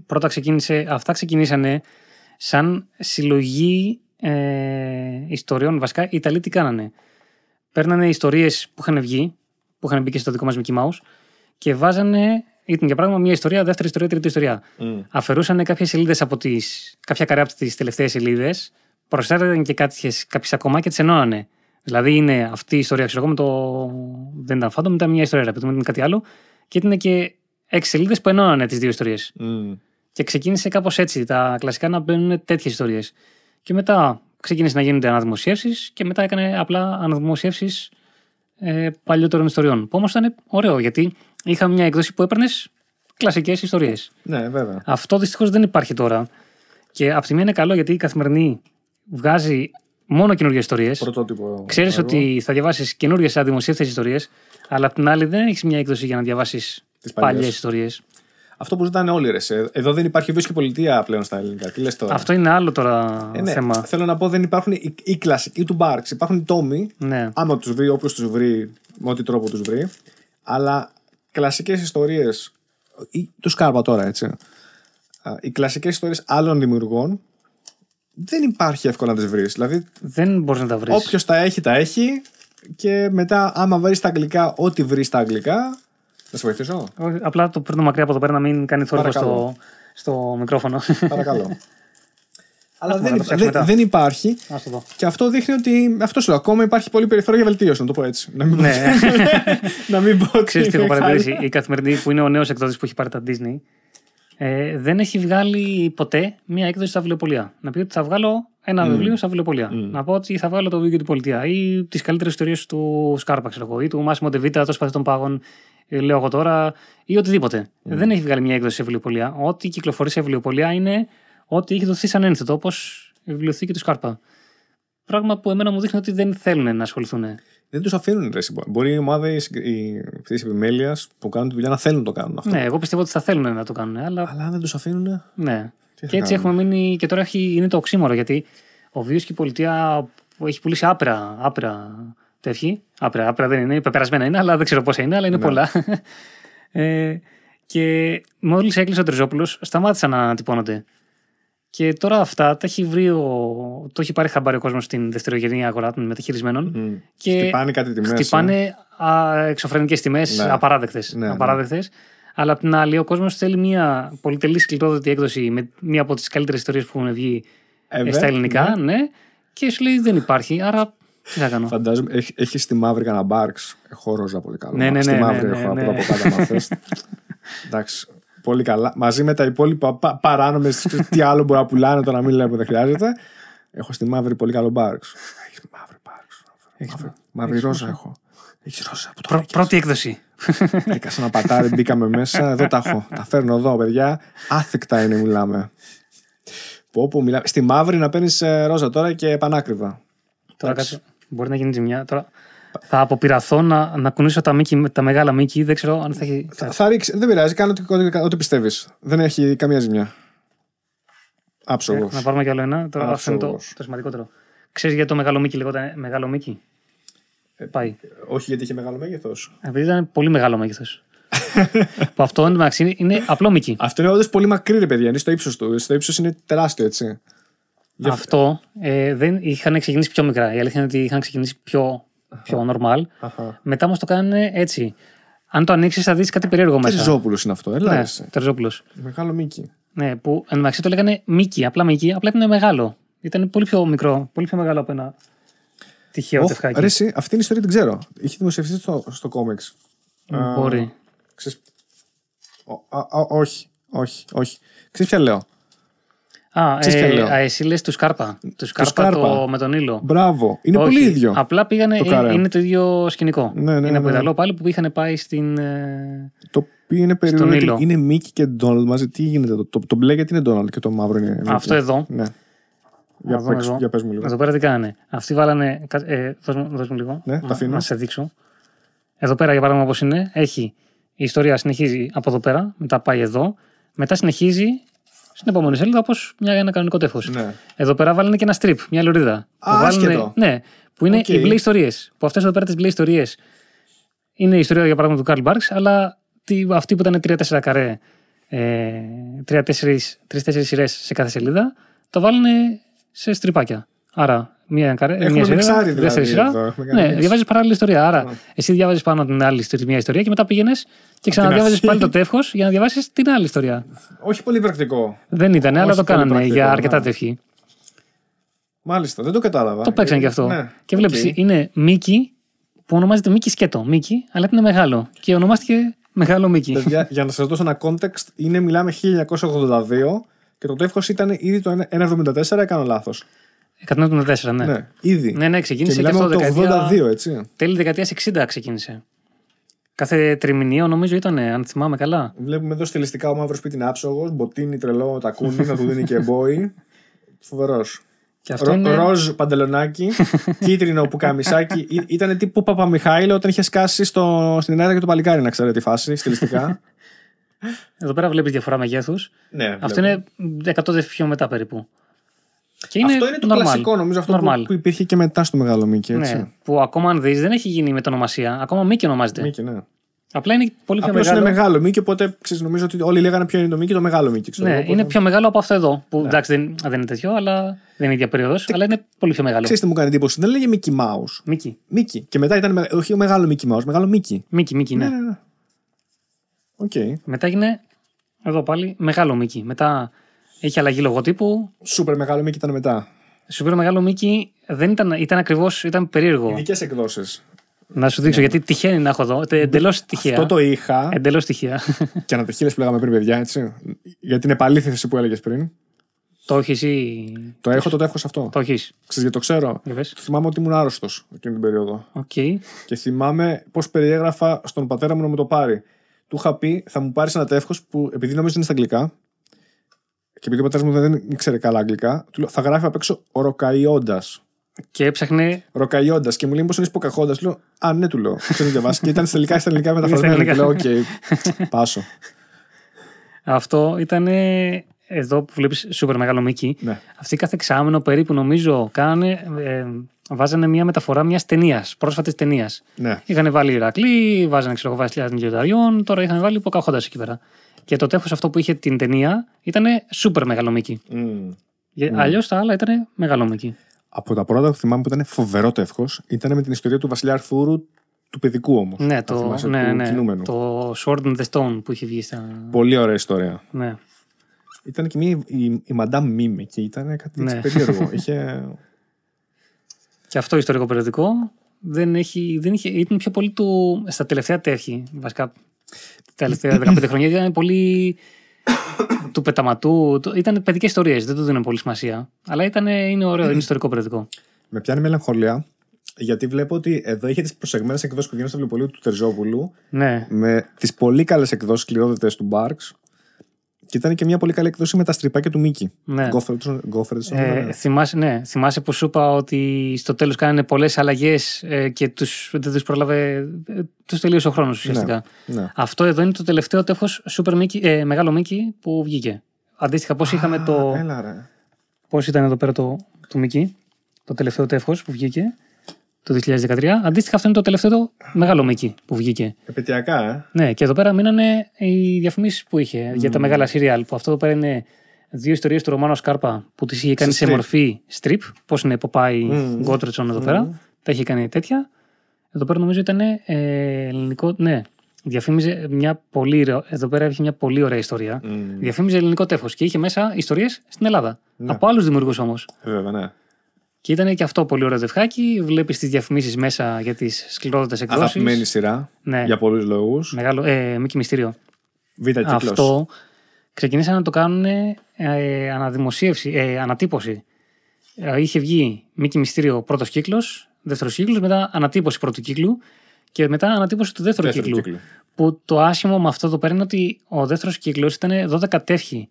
Πρώτα ξεκίνησε, αυτά ξεκινήσανε σαν συλλογή ε, ιστοριών. Βασικά, οι Ιταλοί τι κάνανε; Παίρνανε ιστορίες που είχαν βγει, που είχαν μπει και στο δικό μας Mickey Mouse και βάζανε, ήταν για πράγμα, μια ιστορία, δεύτερη ιστορία, τρίτη ιστορία. Αφαιρούσαν κάποιες σελίδες από τις, κάποια καρέα από τις τελευταίες σελίδες, προσθέτανε και κάποιες ακόμα και τις ενώνανε. Δηλαδή είναι αυτή η ιστορία, ξέρω εγώ, με το. Δεν ήταν φάντο, ήταν μια ιστορία, επειδή ήταν κάτι άλλο. Και ήταν και έξι σελίδες που ενώνανε τις δύο ιστορίες. Και ξεκίνησε κάπως έτσι τα κλασικά να μπαίνουν τέτοιες ιστορίες. Και μετά ξεκίνησε να γίνονται αναδημοσιεύσεις και μετά έκανε απλά αναδημοσιεύσεις ε, παλιότερων ιστοριών. Που όμως ήταν ωραίο γιατί είχαμε μια έκδοση που έπαιρνες κλασικές ιστορίες. Ναι, βέβαια. Αυτό δυστυχώς δεν υπάρχει τώρα. Και από τη μία είναι καλό γιατί η καθημερινή βγάζει μόνο καινούργιες ιστορίες. Πρωτότυπο. Ξέρεις έργο. ότι θα διαβάσεις καινούργιες αντιμοσίευτε ιστορίες, αλλά απ' την άλλη δεν έχεις μια έκδοση για να διαβάσεις Τις παλιές. παλιές ιστορίες. Αυτό που ζητάνε όλοι ρε. σε. Εδώ δεν υπάρχει βίσκη πολιτεία πλέον στα ελληνικά. Τι λες τώρα; Αυτό είναι άλλο τώρα Ε, ναι. θέμα. Θέλω να πω δεν υπάρχουν οι, οι κλασικοί του Μπάρξ. Υπάρχουν οι τόμοι. Ναι. Άμα τους βρει, όποιος τους βρει, με ό,τι τρόπο τους βρει. Αλλά κλασικές ιστορίες. Τους σκάρπα τώρα, έτσι. Α, Οι κλασικές ιστορίες άλλων δημιουργών δεν υπάρχει εύκολα να τις βρεις. Δηλαδή, Δεν μπορείς να τα βρεις. όποιος τα έχει, τα έχει. Και μετά, άμα βρεις τα αγγλικά, ό,τι βρεις στα αγγλικά. Να σε βοηθήσω; Απλά το παίρνω μακριά από εδώ πέρα να μην κάνεις θόρυβο Παρακαλώ. στο, στο μικρόφωνο. Παρακαλώ. [LAUGHS] Αλλά Άκουμε, δεν, να το υπά- ψάξουμε δεν, μετά. δεν υπάρχει. Ας το δω. Και αυτό δείχνει ότι. Αυτό σου λέω. Ακόμα υπάρχει πολύ περιθώριο για βελτίωση, να το πω έτσι. Να μην πω, ναι. [LAUGHS] να μην πω ότι Ξέρεις τι έχω είναι παρατηρήσει; χάλια. Η καθημερινή που είναι ο νέος εκδότης που έχει πάρει τα Disney ε, δεν έχει βγάλει ποτέ μία έκδοση στα βιβλιοπολία. Να πει ότι θα βγάλω ένα βιβλίο στα βιβλιοπολία. Να πω ότι θα βγάλω το βιβλίο του πολιτεία ή τις καλύτερες ιστορίες του Σκάρπα, ξέρω εγώ, ή του Μάσιμο Ντεβίτα, το σπαθί των πάγων, ε, λέω εγώ τώρα, ή οτιδήποτε. Δεν έχει βγάλει μία έκδοση σε βιβλιοπολία. Ό,τι κυκλοφορεί σε βιβλιοπολία είναι ό,τι έχει δοθεί σαν ένθετο, όπως η βιβλιοθήκη του Σκάρπα. Πράγμα που εμένα μου δείχνει ότι δεν θέλουν να ασχοληθούν. Δεν τους αφήνουν. Ρε, μπορεί η ομάδα τη επιμέλειας που κάνουν τη δουλειά να θέλουν να το κάνουν αυτό. Ναι, εγώ πιστεύω ότι θα θέλουν να το κάνουν, αλλά Αλλά αν δεν τους αφήνουν. Ναι. Τι θα και έτσι κάνουμε. έχουμε μείνει. Και τώρα έχει, είναι το οξύμορο γιατί ο βίος και η πολιτεία που έχει πουλήσει άπειρα, άπειρα τεύχη. Άπειρα, άπειρα δεν είναι, πεπερασμένα είναι, αλλά δεν ξέρω πόσα είναι, αλλά είναι Ναι. πολλά. [LAUGHS] ε, και μόλις έκλεισε ο Τριζόπουλο, σταμάτησαν να τυπώνονται. Και τώρα αυτά τα έχει βρει ο, το έχει πάρει χαμπάρι ο κόσμος στην δευτερογενή αγορά των μεταχειρισμένων. Και Χτυπάνε κάτι τιμές. χτυπάνε εξωφρενικές τιμές, Ναι. απαράδεκτες. Ναι, ναι. απαράδεκτες. Αλλά απ' την άλλη, ο κόσμος θέλει μια πολυτελή σκληρόδοτη έκδοση με μία από τις καλύτερες ιστορίες που έχουν βγει Ε, ε, στα ελληνικά. Ναι. Και σου λέει δεν υπάρχει, άρα τι θα κάνω; Φαντάζομαι, έχει, έχεις στη μαύρη κανένα μπάρξ. Έχω ρόζα πολύ καλό. Ναι, ναι, Στη ναι, μαύρη ναι, έχω ναι, από ναι. εδώ από κάτω, αν θες. [LAUGHS] Εντάξει. Πολύ καλά. Μαζί με τα υπόλοιπα πα, παράνομες, τι άλλο μπορεί να πουλάνε τώρα, μην λέμε που δεν χρειάζεται. Έχω στη μαύρη πολύ καλό μπάρξ. Έχεις Μαύρη ρόζα έχω. Έχεις ρόζα από το Πρω- βρήκες. πρώτη έκδοση. Βρήκα σε ένα πατάρι, μπήκαμε μέσα. Εδώ τα έχω. Τα φέρνω εδώ, παιδιά. Άθικτα είναι, μιλάμε. Πω, πω, μιλάμε. Στη μαύρη να παίρνεις ρόζα τώρα και πανάκριβα. Τώρα Εντάξει. κάτσε. Μπορεί να γίνει ζημιά. Τώρα θα αποπειραθώ να, να κουνήσω τα, μήκη, τα μεγάλα μήκη. Δεν ξέρω αν θα έχει. Θα, θα ρίξει. Δεν πειράζει, κάνω ό,τι, ό,τι, ό,τι πιστεύεις. Δεν έχει καμία ζημιά. Άψογος. Να πάρουμε κι άλλο ένα. Τώρα Α, αυτό είναι το, σοβαρός. το σημαντικότερο. Ξέρεις γιατί το μεγάλο μήκη λεγόταν μεγάλο μήκη; Πάει. Όχι γιατί είχε μεγάλο μέγεθος. Επειδή ήταν πολύ μεγάλο μέγεθος. [LAUGHS] που αυτό εντωμεταξύ είναι, είναι απλό μήκη. Αυτό είναι όντως πολύ μακρύ, ρε παιδιά. Είναι στο ύψος του. Στο ύψος είναι τεράστιο, έτσι. Για- Αυτό ε, δεν είχαν ξεκινήσει πιο μικρά. Η αλήθεια είναι ότι είχαν ξεκινήσει πιο, πιο normal. Αχα. Μετά όμως το κάνουν έτσι. Αν το ανοίξεις, θα δεις κάτι περίεργο μέσα. Ριζόπουλο είναι αυτό. Έλα, Ναι, εσύ. Τερζόπουλο. Μεγάλο μήκη. Ναι, που εντωμεταξύ το λέγανε Μίκη, απλά Μίκη, απλά ήταν μεγάλο. Ήταν πολύ πιο μικρό, πολύ πιο μεγάλο από ένα τυχαίο Ωχ, τευκάκι. ρε, εσύ, αυτή είναι η ιστορία την ξέρω. Είχε δημοσιευτεί στο, στο κόμιξ. Μπορεί. Ξέρεις... Ο- α, α, όχι, όχι, όχι. Ξέρεις ποια λέω; Α, Ξέρεις ποια ε, λέω. α, εσύ λες του Σκάρπα. Του Σκάρπα, Σκάρπα. Το, με τον ήλιο. Μπράβο. Είναι Όχι, πολύ ίδιο. Απλά πήγανε, το είναι, καρέ. είναι το ίδιο σκηνικό. Ναι, ναι, είναι από ναι. Ιταλό πάλι που είχαν πάει στην. ε, Το οποίο είναι περίεργο. ήλιο. γιατί Είναι Μίκη και Ντόναλντ μαζί. Τι γίνεται εδώ; Το, το μπλε γιατί είναι Ντόναλντ και το μαύρο είναι. Mickey. Αυτό εδώ. Ναι. Για, δούμε παίξ, εδώ. για πες μου λίγο. Εδώ πέρα τι κάνανε. Αυτοί βάλανε. κα- Ε, δώσ' μου, δώσ' μου λίγο. Ναι, τα να, αφήνω. να σε δείξω. Εδώ πέρα για παράδειγμα όπως είναι, έχει η ιστορία συνεχίζει από εδώ πέρα, μετά πάει εδώ, μετά συνεχίζει στην επόμενη σελίδα όπως ένα κανονικό τεύχος. Ναι. Εδώ πέρα βάλανε και ένα strip, μια λωρίδα. Α, άσχετο. ναι, που είναι Οκ. οι μπλε ιστορίες. Που αυτές εδώ πέρα τις μπλε ιστορίες είναι η ιστορία για παράδειγμα του Carl Barks, αλλά τι, αυτή που ήταν 3-4 καρέ, ε, 3-4 σειρές σε κάθε σελίδα, το βάλανε σε στριπάκια. Άρα, μία, καρέ, Έχουμε μία σειρά, μιξάρει δηλαδή δεύτερη σειρά. εδώ, έχουμε κάνει Ναι, mix. διαβάζεις παράλληλη ιστορία. Άρα, εσύ διαβάζεις πάνω την άλλη ιστορία, μια ιστορία και μετά πήγαινες και ξαναδιάβαζες αρχή. πάλι το τεύχος για να διαβάσεις την άλλη ιστορία. Όχι πολύ πρακτικό. Δεν ήταν, αλλά Όχι το πολύ κάνανε πρακτικό, για ναι. αρκετά τεύχη. Μάλιστα, δεν το κατάλαβα. Το παίξαν Ε, και αυτό. Ναι. Και βλέπεις, Οκ. είναι Μίκη που ονομάζεται Μίκη σκέτο. Μίκη, αλλά είναι μεγάλο. Και ονομάστηκε Μεγάλο Μίκη. Παιδιά, για να σας δώσω ένα context, είναι μιλάμε 1982 και το τεύχος ήταν ήδη το 1,74, έκανα λάθος. 174, ναι. Ναι, ήδη. Ναι, ναι, και ξεκίνησε και, μιλάμε αυτό από το δεκαετία... 82, έτσι. Τέλη δεκαετίας 60 ξεκίνησε. Κάθε τριμηνίο νομίζω ήταν, αν θυμάμαι καλά. Βλέπουμε εδώ στιλιστικά ο μαύρος σπίτι είναι άψογος, μποτίνι τρελό, τακούνι, να του δίνει και μπόι. [LAUGHS] Φοβερός. Και αυτό είναι. Ροζ παντελονάκι, [LAUGHS] κίτρινο πουκαμισάκι. Ή- Ήταν τύπου Παπαμιχάηλο όταν είχε σκάσει στο, στην Ελλάδα και το παλικάρι, να ξέρετε τη φάση, στιλιστικά. [LAUGHS] Εδώ πέρα βλέπεις διαφορά μεγέθους. ναι, Αυτό βλέπω. είναι 100 δε πιο μετά περίπου. Και είναι αυτό είναι το normal. κλασικό, νομίζω αυτό που, Normal. που υπήρχε και μετά στο Μεγάλο Μίκη. Έτσι. Ναι, που ακόμα αν δεις δεν έχει γίνει μετονομασία. Ακόμα Μίκη ονομάζεται. Μίκη, ναι. Απλά είναι πολύ πιο Απλώς μεγάλο. είναι μεγάλο Μίκη, οπότε ξέρεις, νομίζω ότι όλοι λέγανε ποιο είναι το Μίκη, το μεγάλο Μίκη. Ξέρω, Ναι, εγώ, είναι οπότε- πιο μεγάλο από αυτό εδώ. Που εντάξει δεν, δεν είναι τέτοιο, αλλά δεν είναι η ίδια περίοδος. Αλλά είναι πολύ πιο μεγάλο. Ξέρεις τι μου κάνει εντύπωση, δεν λέγαν Mickey Mouse. Μίκη. Μίκη. Και μετά ήταν, με- όχι μεγάλο Mickey Mouse, μεγάλο Μίκη. Μίκη, Μίκη, ναι. Ναι, ναι, ναι. Οκ. Μετά έγινε εδώ πάλι μεγάλο Μίκη. Μετά έχει αλλαγή λογοτύπου. Σούπερ μεγάλο Μίκη ήταν μετά. Σούπερ μεγάλο Μίκη δεν ήταν, ήταν ακριβώς, ήταν περίεργο. Ειδικές εκδόσεις. Να σου δείξω γιατί τυχαίνει να έχω εδώ. Εντελώς τυχαία. Αυτό το είχα. Εντελώς τυχαία. [LAUGHS] και ανατριχίλες που λέγαμε πριν, παιδιά, έτσι. Για την επαλήθευση που έλεγες πριν. το έχεις ή. Το έχω το τεύχος αυτό. Το έχεις. Ξέρεις γιατί το ξέρω. Για πες. Θυμάμαι ότι ήμουν άρρωστος εκείνη την περίοδο. Οκ. Και θυμάμαι πώς περιέγραφα στον πατέρα μου να μου το πάρει. Του είχα πει, θα μου πάρεις ένα τεύχος που επειδή νόμιζε είναι στα αγγλικά. Και επειδή ο πατέρας μου δεν ήξερε καλά αγγλικά, του λέω, θα γράφει απ' έξω Ποκαχόντας. Και έψαχνε. Ποκαχόντας. Και μου λέει, Πώς, είναι Ποκαχόντας. Λέω, Α, ναι, του λέω. Ξέρω να διαβάσει. και ήταν στα ελληνικά, στα ελληνικά μεταφρασμένο. Και λέω, Οκ, πάσο. Αυτό ήταν εδώ που βλέπεις σούπερ μεγάλο Μίκη. Ναι. Αυτοί κάθε εξάμηνο περίπου νομίζω κάνανε. Ε, βάζανε μια μεταφορά μιας ταινίας, πρόσφατης ταινίας. Ναι. Είχαν βάλει Ηρακλή, βάζανε ξέρω εγώ Βασιλιάς των Λιονταριών, τώρα είχαν βάλει Ποκαχόντας εκεί πέρα. Και το τεύχος αυτό που είχε την ταινία ήταν σούπερ μεγάλο Μίκη. Μμ. Αλλιώς τα άλλα ήταν μεγάλο Μίκη. Από τα πρώτα που θυμάμαι που ήταν φοβερό τεύχος ήταν με την ιστορία του Βασιλιά Αρθούρου του παιδικού όμως. Ναι, το, ναι, ναι, Κινούμενου. το Sword in the Stone που είχε βγει στα. Πολύ ωραία ιστορία. Ναι. Ήταν και μια, η, η Madame Mime εκεί. Ήταν κάτι έτσι Ναι. περίεργο. [LAUGHS] Είχε. Και αυτό ιστορικό περιοδικό δεν, έχει, δεν είχε, ήταν πιο πολύ του, στα τελευταία τεύχη. Βασικά, τα τελευταία 15 χρόνια ήταν πολύ του πεταματού. Το- Ήταν παιδικές ιστορίες, δεν του δίνουν πολύ σημασία. Αλλά ήταν, είναι ωραίο, είναι ιστορικό περιοδικό. Με πιάνει μελαγχολία Γιατί βλέπω ότι εδώ είχε τις προσεγμένες εκδόσεις που γίνονται στο βιβλιοπωλείο του Τερζόπουλου Ναι. με τις πολύ καλές εκδόσεις σκληρότητες του Μπάρξ. Και ήταν και μια πολύ καλή εκδόση με τα στριπάκια του Μίκη. ναι. Γκόφερτσον. Ε, θυμάσαι, ναι, θυμάσαι που σου είπα ότι στο τέλος κάνανε πολλές αλλαγές ε, και τους, δεν τους πρόλαβε, ε, τους τελείωσε ο χρόνος ουσιαστικά. ναι. Αυτό εδώ είναι το τελευταίο τεύχος Super Mickey, ε, μεγάλο Mickey που βγήκε. Αντίστοιχα πώς είχαμε το... Έλα, ρε. Πώς ήταν εδώ πέρα το, το Mickey, το τελευταίο τεύχος που βγήκε το 2013. Αντίστοιχα αυτό είναι το τελευταίο το μεγάλο Mickey που βγήκε. Επαιτειακά, ε. Ναι, και εδώ πέρα μείνανε οι διαφημίσεις που είχε για τα μεγάλα serial. Που αυτό εδώ πέρα είναι δύο ιστορίες του Ρωμάνο Σκάρπα που τις είχε κάνει Σε σε, strip. μορφή strip. Πώς είναι Popeye Μμμ. Γκότρετσον εδώ πέρα. Τα είχε κάνει τέτοια. Εδώ πέρα νομίζω ήταν ε, ελληνικό. Ναι, διαφήμιζε μια πολύ. ωραίο- Εδώ πέρα είχε μια πολύ ωραία ιστορία. Μμμ. Διαφήμιζε ελληνικό τέφο και είχε μέσα ιστορίες στην Ελλάδα. Ναι. Από άλλους δημιουργούς όμως. Βέβαια, ναι. Και ήταν και αυτό πολύ ωραίο δευκάκι. Βλέπεις τις διαφημίσεις μέσα για τις σκληρότερε εκδόσεις. Αγαπημένη σειρά. Ναι, Για πολλούς λόγους. μεγάλο. Ε, Μίκη Μυστήριο. Β' κύκλο. Αυτό ξεκινήσαν να το κάνουν ε, αναδημοσίευση, ε, ανατύπωση. Ε, είχε βγει Μίκη Μυστήριο πρώτος κύκλος, δεύτερος κύκλος, μετά ανατύπωση πρώτου κύκλου και μετά ανατύπωση του δεύτερου, Δεύτερο κύκλου. κύκλο. Που το άσχημο με αυτό το πέρα είναι ότι ο δεύτερος κύκλος ήταν 12 τεύχη.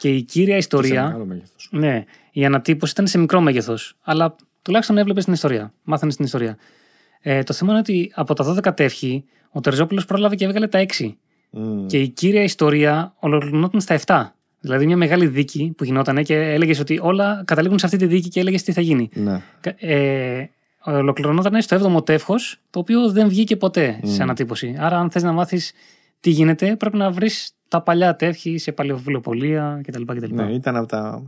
Και η κύρια Σε ιστορία. μεγάλο μέγεθος. Ναι, η ανατύπωση ήταν σε μικρό μέγεθος. Αλλά τουλάχιστον έβλεπες την ιστορία. Μάθανε την ιστορία. Ε, το θέμα είναι ότι από τα 12 τεύχη, ο Τερζόπουλο πρόλαβε και έβγαλε τα 6. Μμ. Και η κύρια ιστορία ολοκληρωνόταν στα 7. Δηλαδή μια μεγάλη δίκη που γινόταν και έλεγες ότι όλα καταλήγουν σε αυτή τη δίκη και έλεγες τι θα γίνει. Ναι. Κα- Ε, ολοκληρωνόταν στο 7ο τεύχος, το οποίο δεν βγήκε ποτέ σε ανατύπωση. Άρα, αν θες να μάθεις τι γίνεται, πρέπει να βρεις τα παλιά τεύχη σε παλαιοβιβλιοπολία κτλ. κτλ. ναι, ήταν από τα.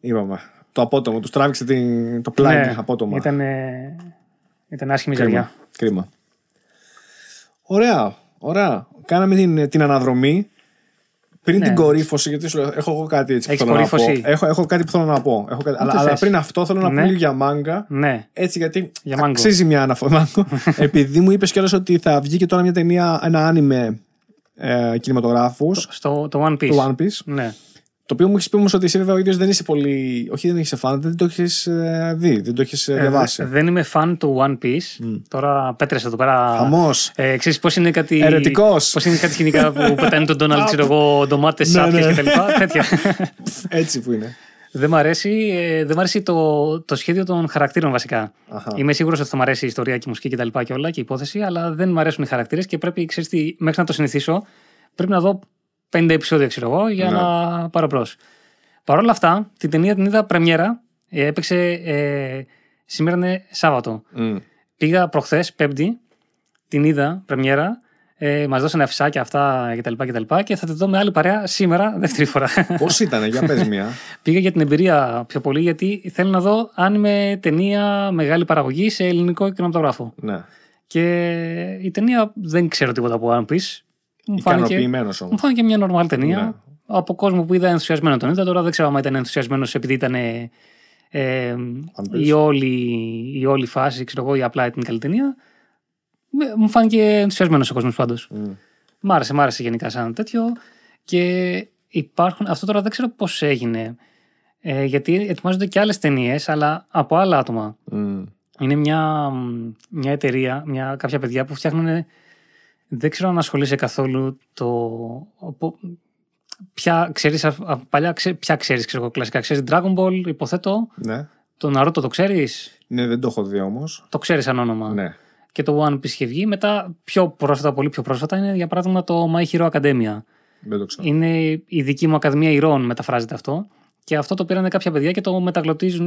Είπαμε. Το απότομο. Τους τράβηξε την... το πλάι Ναι, απότομα. Ήταν, ήταν άσχημη Κρίμα. ζαριά. Κρίμα. Ωραία. Ωραία. Κάναμε την, την αναδρομή. Πριν Ναι. την κορύφωση, γιατί σου λέω, έχω εγώ κάτι έτσι που Έχεις θέλω να κορύφωση; πω. Έχω, έχω κάτι που θέλω να πω. Έχω κάτι, αλλά, θες. αλλά πριν αυτό θέλω να πω Ναι. λίγο για μάγκα. Ναι, Έτσι γιατί Για μάγκο. αξίζει μια αναφορά. [LAUGHS] Επειδή μου είπες κιόλας ότι θα βγει και τώρα μια ταινία, ένα άνιμε ε, κινηματογράφους, στο το One Piece. το One Piece. Ναι. Το οποίο μου έχεις πει όμως ότι εσύ βέβαια ο ίδιος δεν είσαι πολύ. Όχι, δεν έχεις φαν, δεν το έχεις δει, δεν το έχεις Ε, διαβάσει. δε- δεν είμαι fan του One Piece. Τώρα πέτρεσε εδώ πέρα. Χαμός. Ε, ξέρεις πώς είναι κάτι. Ερετικός. Πώς είναι κάτι σκηνικά που [LAUGHS] πετάνε τον Ντόναλτ, ξέρω εγώ, ντομάτες, Ναι, σάπιες ναι. κτλ. Τέτοια. Έτσι που είναι. Δεν μ' αρέσει, ε, δεν μ' αρέσει το, το σχέδιο των χαρακτήρων βασικά. Αχα. Είμαι σίγουρος ότι θα μ' αρέσει η ιστορία και η μουσική κτλ. Και, και όλα και η υπόθεση, αλλά δεν μ' αρέσουν οι χαρακτήρες και πρέπει, ξέρεις τι, μέχρι να το συνηθίσω, πρέπει να δω 50 επεισόδια, ξέρω εγώ, για Ναι. να πάρω μπρος. Παρ' όλα αυτά, την ταινία την είδα πρεμιέρα, ε, έπαιξε ε, σήμερα είναι Σάββατο. Μμ. Πήγα προχθές, Πέμπτη, την είδα πρεμιέρα. Ε, Μας δώσανε αφισάκια αυτά κτλ. Και, τα λοιπά και θα τη δω με άλλη παρέα σήμερα, [LAUGHS] δεύτερη φορά. Πώς ήταν, για πες μια. [LAUGHS] Πήγα για την εμπειρία πιο πολύ γιατί θέλω να δω αν είμαι ταινία μεγάλη παραγωγή σε ελληνικό κινηματογράφο. ναι. Και η ταινία δεν ξέρω τίποτα από One Piece. Μου φάνηκε, Ικανοποιημένος όμως. μου φάνηκε μια νορμάλ ταινία. Ναι. Από κόσμο που είδα ενθουσιασμένο τον είδα. Τώρα δεν ξέρω αν ήταν ενθουσιασμένος επειδή ήταν ε, ε, One Piece. η, όλη, η όλη φάση, ξέρω εγώ, ή απλά ήταν καλή ταινία. Με- Μου φάνηκε ενθουσιασμένος ο κόσμος πάντως. Μμ. Μ' άρεσε, μ' άρεσε γενικά σαν τέτοιο. Και υπάρχουν. Αυτό τώρα δεν ξέρω πώς έγινε. Ε, γιατί ετοιμάζονται και άλλες ταινίες, αλλά από άλλα άτομα. Μμ. Είναι μια, μια εταιρεία, μια, κάποια παιδιά που φτιάχνουν. Δεν ξέρω αν ασχολείσαι καθόλου το. από- Ποια ξέρεις, α- α- παλιά, ξέ- ποια ξέρεις, ξέρω εγώ, κλασικά. Ξέρεις Dragon Ball, υποθέτω. Ναι. Το Naruto το ξέρεις; Ναι, δεν το έχω δει όμως. Το ξέρεις σαν όνομα. Ναι. Και το One Piece είχε βγει. Μετά, πιο πρόσφατα, πολύ πιο πρόσφατα, είναι για παράδειγμα το My Hero Academia. Δεν το ξέρω. Είναι η δική μου Ακαδημία Ηρών, μεταφράζεται αυτό. Και αυτό το πήραν κάποια παιδιά και το μεταγλωτίζουν.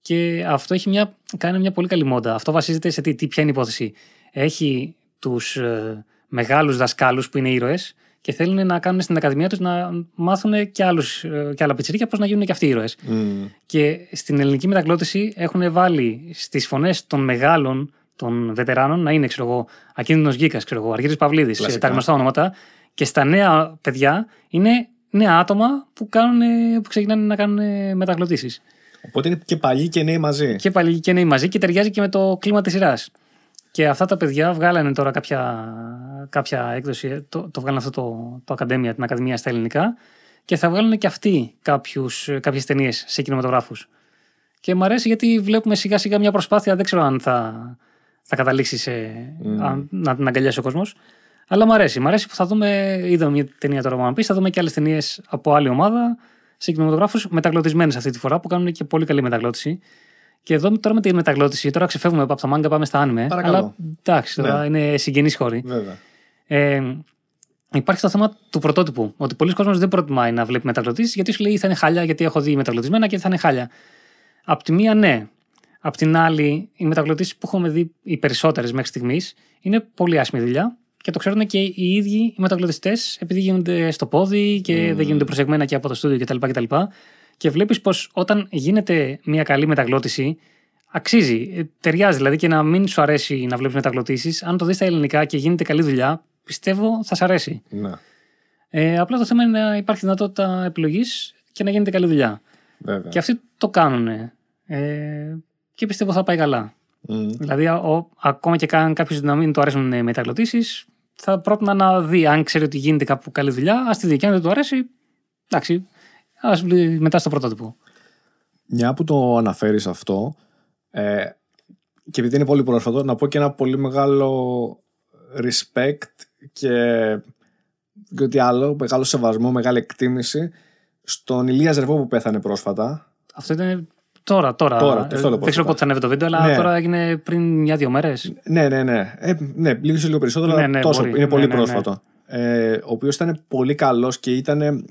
Και αυτό έχει μια, κάνει μια πολύ καλή μόντα. Αυτό βασίζεται σε τι, τι ποια είναι η υπόθεση. Έχει τους ε, μεγάλους δασκάλους που είναι ήρωες και θέλουν να κάνουν στην Ακαδημία τους να μάθουν και, άλλους, ε, και άλλα πιτσιρίκια πώς να γίνουν και αυτοί ήρωες. Μμ. Και στην ελληνική μεταγλώτηση έχουν βάλει στις φωνές των μεγάλων, των βετεράνων, να είναι, ξέρω εγώ, Ακίνδυνος Γκίκα, ξέρω εγώ, Αργύρης Παυλίδης, Κλασικά. τα γνωστά ονόματα. Και στα νέα παιδιά είναι νέα άτομα που, κάνουν, που ξεκινάνε να κάνουν μεταγλωτήσεις. Οπότε είναι και παλιοί και νέοι μαζί. Και πάλι και νέοι μαζί και ταιριάζει και με το κλίμα της σειράς. Και αυτά τα παιδιά βγάλανε τώρα κάποια, κάποια έκδοση, το, το βγάλανε αυτό το, το Ακαδέμια, την Ακαδημία στα ελληνικά και θα βγάλουν και αυτοί κάποιες ταινίες σε κινηματογράφους. Και μου αρέσει γιατί βλέπουμε σιγά σιγά μια προσπάθεια. Δεν ξέρω αν θα, θα καταλήξει σε, αν, να την αγκαλιάσει ο κόσμος. Αλλά μου αρέσει. Μ' αρέσει που θα δούμε. Είδαμε μια ταινία τώρα που πει, θα δούμε και άλλες ταινίες από άλλη ομάδα σε κινηματογράφους μεταγλωτισμένες αυτή τη φορά που κάνουν και πολύ καλή μεταγλώτηση. Και εδώ τώρα με τη μεταγλώτηση, τώρα ξεφεύγουμε από τα μάγκα, πάμε στα άνιμε. Παρακαλώ. Αλλά εντάξει, τώρα είναι συγγενείς χώροι. Βέβαια. Ε, υπάρχει το θέμα του πρωτότυπου. Ότι πολλοί κόσμοι δεν προτιμάει να βλέπει μεταγλωτήσεις γιατί σου λέει θα είναι χάλια, γιατί έχω δει μεταγλωτισμένα και θα είναι χάλια. Απ' τη μία, ναι. Απ' την άλλη, οι μεταγλωτήσεις που έχουμε δει οι περισσότερες μέχρι στιγμής είναι πολύ άσχημη δουλειά και το ξέρουν και οι ίδιοι οι μεταγλωτιστές, επειδή γίνονται στο πόδι και δεν γίνονται προσεγμένα και από το στούντιο κτλ. κτλ. Και βλέπεις πως όταν γίνεται μια καλή μεταγλώτηση, αξίζει. Ε, Ταιριάζει δηλαδή και να μην σου αρέσει να βλέπεις μεταγλωτήσεις. Αν το δεις στα ελληνικά και γίνεται καλή δουλειά, πιστεύω θα σ' αρέσει. Ναι. Ε, απλά το θέμα είναι να υπάρχει δυνατότητα επιλογής και να γίνεται καλή δουλειά. Βέβαια. Και αυτοί το κάνουν. Ε, και πιστεύω θα πάει καλά. Μμ. Δηλαδή, ο, ακόμα και αν κάποιο να μην του αρέσουν οι μεταγλωτήσεις, θα πρότεινα να δει αν ξέρει ότι γίνεται κάπου καλή δουλειά, ας τη δει. Και αν δεν του αρέσει, εντάξει, ας βλέπει μετά στο πρωτότυπο. Μια που το αναφέρεις αυτό ε, και επειδή είναι πολύ πρόσφατο να πω και ένα πολύ μεγάλο respect και, και ό,τι άλλο, μεγάλο σεβασμό, μεγάλη εκτίμηση στον Ηλίας Ζερβό που πέθανε πρόσφατα. Αυτό ήταν τώρα. τώρα. Τώρα, και αυτό Ε, το δεν πρόσφατα. ξέρω πότε θα ανέβει το βίντεο, αλλά Ναι. τώρα έγινε πριν μια-δύο μέρες. Ναι, ναι, ναι. Ε, ναι, λίγο σε λίγο περισσότερο, Ναι, αλλά ναι, τόσο. μπορεί. Είναι πολύ Ναι, ναι, ναι. πρόσφατο. Ε, ο οποίος ήταν πολύ καλός και ήταν.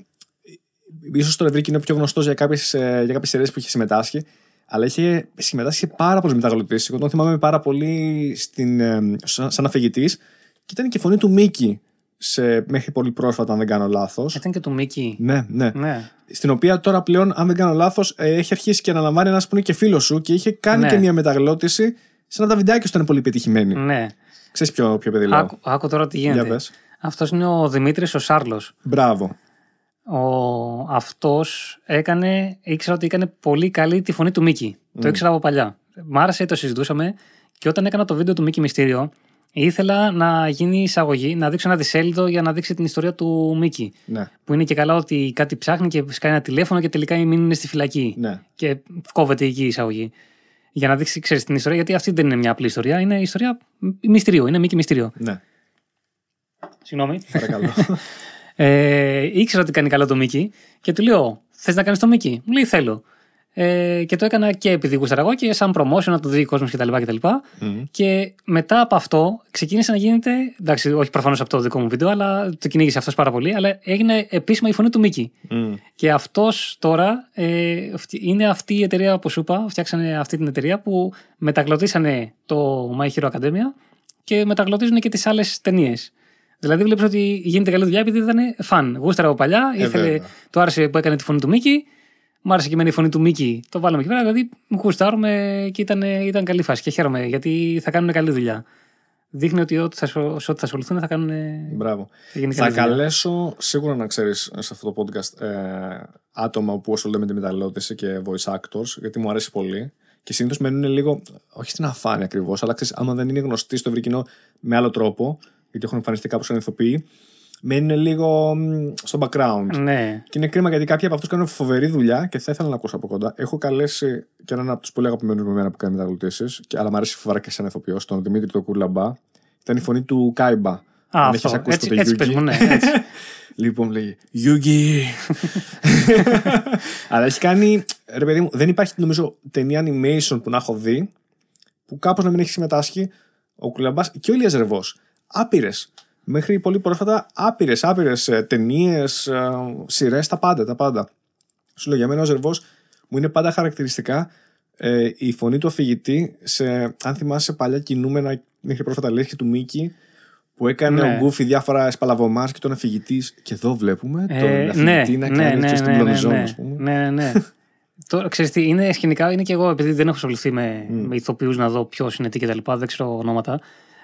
ίσως τώρα βρήκε είναι πιο γνωστός για κάποιες για κάποιες σειρές που είχε συμμετάσχει. Αλλά είχε συμμετάσχει σε πάρα πολλέ μεταγλωτήσει. Εγώ τον θυμάμαι πάρα πολύ στην, ε, σαν, σαν αφηγητής και ήταν και η φωνή του Μίκη σε, μέχρι πολύ πρόσφατα, αν δεν κάνω λάθος. Ήταν και του Μίκη. Ναι, ναι. Ναι. Στην οποία τώρα πλέον, αν δεν κάνω λάθος, έχει αρχίσει και αναλαμβάνει ένας που είναι και φίλος σου και είχε κάνει Ναι. και μια μεταγλώτηση σε ένα τα βιντεάκια σου ήταν πολύ πετυχημένη. ναι. Ξέρεις ποιο, ποιο παιδί λέω; Άκου, άκου τώρα τι Για γίνεται. πες. Αυτός είναι ο Δημήτρης ο Σάρλος. Μπράβο. Ο, αυτός έκανε, ήξερα ότι έκανε πολύ καλή τη φωνή του Μίκη. Το ήξερα από παλιά. Μ' άρεσε, το συζητούσαμε και όταν έκανα το βίντεο του Μίκη Μυστήριο ήθελα να γίνει εισαγωγή, να δείξω ένα δισέλιδο για να δείξει την ιστορία του Μίκη. Ναι, Που είναι και καλά ότι κάτι ψάχνει και σκάει ένα τηλέφωνο και τελικά η Μίνη είναι στη φυλακή. ναι. Και κόβεται εκεί η εισαγωγή. Για να δείξει, ξέρεις την ιστορία, γιατί αυτή δεν είναι μια απλή ιστορία. Είναι ιστορία μυστηρίου. Είναι Μίκη Μυστήριο. ναι. Συγγνώμη. Παρακαλώ. [LAUGHS] Ε, ήξερα ότι κάνει καλό το Μίκη και του λέω: Θες να κάνεις το Μίκη; Μου λέει: Θέλω. Ε, και το έκανα και επειδή γούσταρα εγώ και σαν promotion να το δει ο κόσμος κτλ. κτλ. Μμμ. Και μετά από αυτό ξεκίνησε να γίνεται. Εντάξει, όχι προφανώς από το δικό μου βίντεο, αλλά το κυνήγησε αυτός πάρα πολύ. Αλλά έγινε επίσημα η φωνή του Μίκη. Μμ. Και αυτός τώρα ε, αυτή- είναι αυτή η εταιρεία που σου είπα. Φτιάξανε αυτή την εταιρεία που μεταγλωτήσανε το My Hero Academia και μεταγλωτίζουν και τις άλλες ταινίες. Δηλαδή βλέπεις ότι γίνεται καλή δουλειά επειδή ήταν φαν. Γούσταρα από παλιά, Ε, ήθελε, βέβαια. του άρεσε που έκανε τη φωνή του Μίκη. Μ' άρεσε και εμένα η φωνή του Μίκη. Το βάλαμε εκεί πέρα. Δηλαδή γουστάρουμε και ήταν, ήταν καλή φάση. Και χαίρομαι γιατί θα κάνουν καλή δουλειά. Δείχνει ότι ό,τι θα, ασχολ- σε ό,τι θα ασχοληθούν θα κάνουν. Μπράβο. Θα γίνει Θα καλή δουλειά. καλέσω σίγουρα να ξέρεις σε αυτό το podcast ε, άτομα που ασχολούνται με τη μεταλλότηση και voice actors, γιατί μου αρέσει πολύ. Και συνήθως μένουν λίγο, όχι στην αφάνεια ακριβώς, αλλά ξέρεις, άμα δεν είναι γνωστοί στο ευρύ κοινό με άλλο τρόπο, γιατί έχουν εμφανιστεί κάπως σαν ηθοποιοί, μένουν λίγο μ, στο background. Ναι. Και είναι κρίμα γιατί κάποιοι από αυτούς κάνουν φοβερή δουλειά και θα ήθελα να ακούσω από κοντά. Έχω καλέσει και έναν από τους πολύ αγαπημένους με μένα που κάνει μεταγλωτήσεις, αλλά μου αρέσει φοβερά και σαν ηθοποιός, τον Δημήτρη το Κουρλαμπά. Ήταν η φωνή του Κάιμπα. Α, Αν αυτό. έχεις ακούσει Έτσι, το έτσι Yugi. πες μου, ναι. [LAUGHS] Έτσι. Λοιπόν, λέγει Γιούγκι. [LAUGHS] Αλλά έχει κάνει. Ρε παιδί μου, δεν υπάρχει νομίζω ταινία animation που να έχω δει που κάπως να μην έχει συμμετάσχει ο Κουλαμπά και ο Ηλίας Ζερβό. Άπειρες. Μέχρι πολύ πρόσφατα άπειρες, άπειρες ταινίες, σειρές, τα πάντα, τα πάντα. Σου λέω για μένα ο Ζερβός μου είναι πάντα χαρακτηριστικά ε, η φωνή του αφηγητή σε, αν θυμάσαι παλιά κινούμενα μέχρι πρόσφατα λέει του Μίκη που έκανε Ναι. ο Γκούφι διάφορα σπαλαβομάς και τον αφηγητή. Και εδώ βλέπουμε τον Ε, αφηγητή να κάνει έτσι στην πλωμιζόν, ναι, ας πούμε. ναι, ναι, ναι. [LAUGHS] Τώρα, ξέρεις τι, είναι σκηνικά, είναι και εγώ, επειδή δεν έχω ασχοληθεί με, με ηθοποιούς να δω ποιος είναι τι κτλ. Δεν ξέρω ονόματα.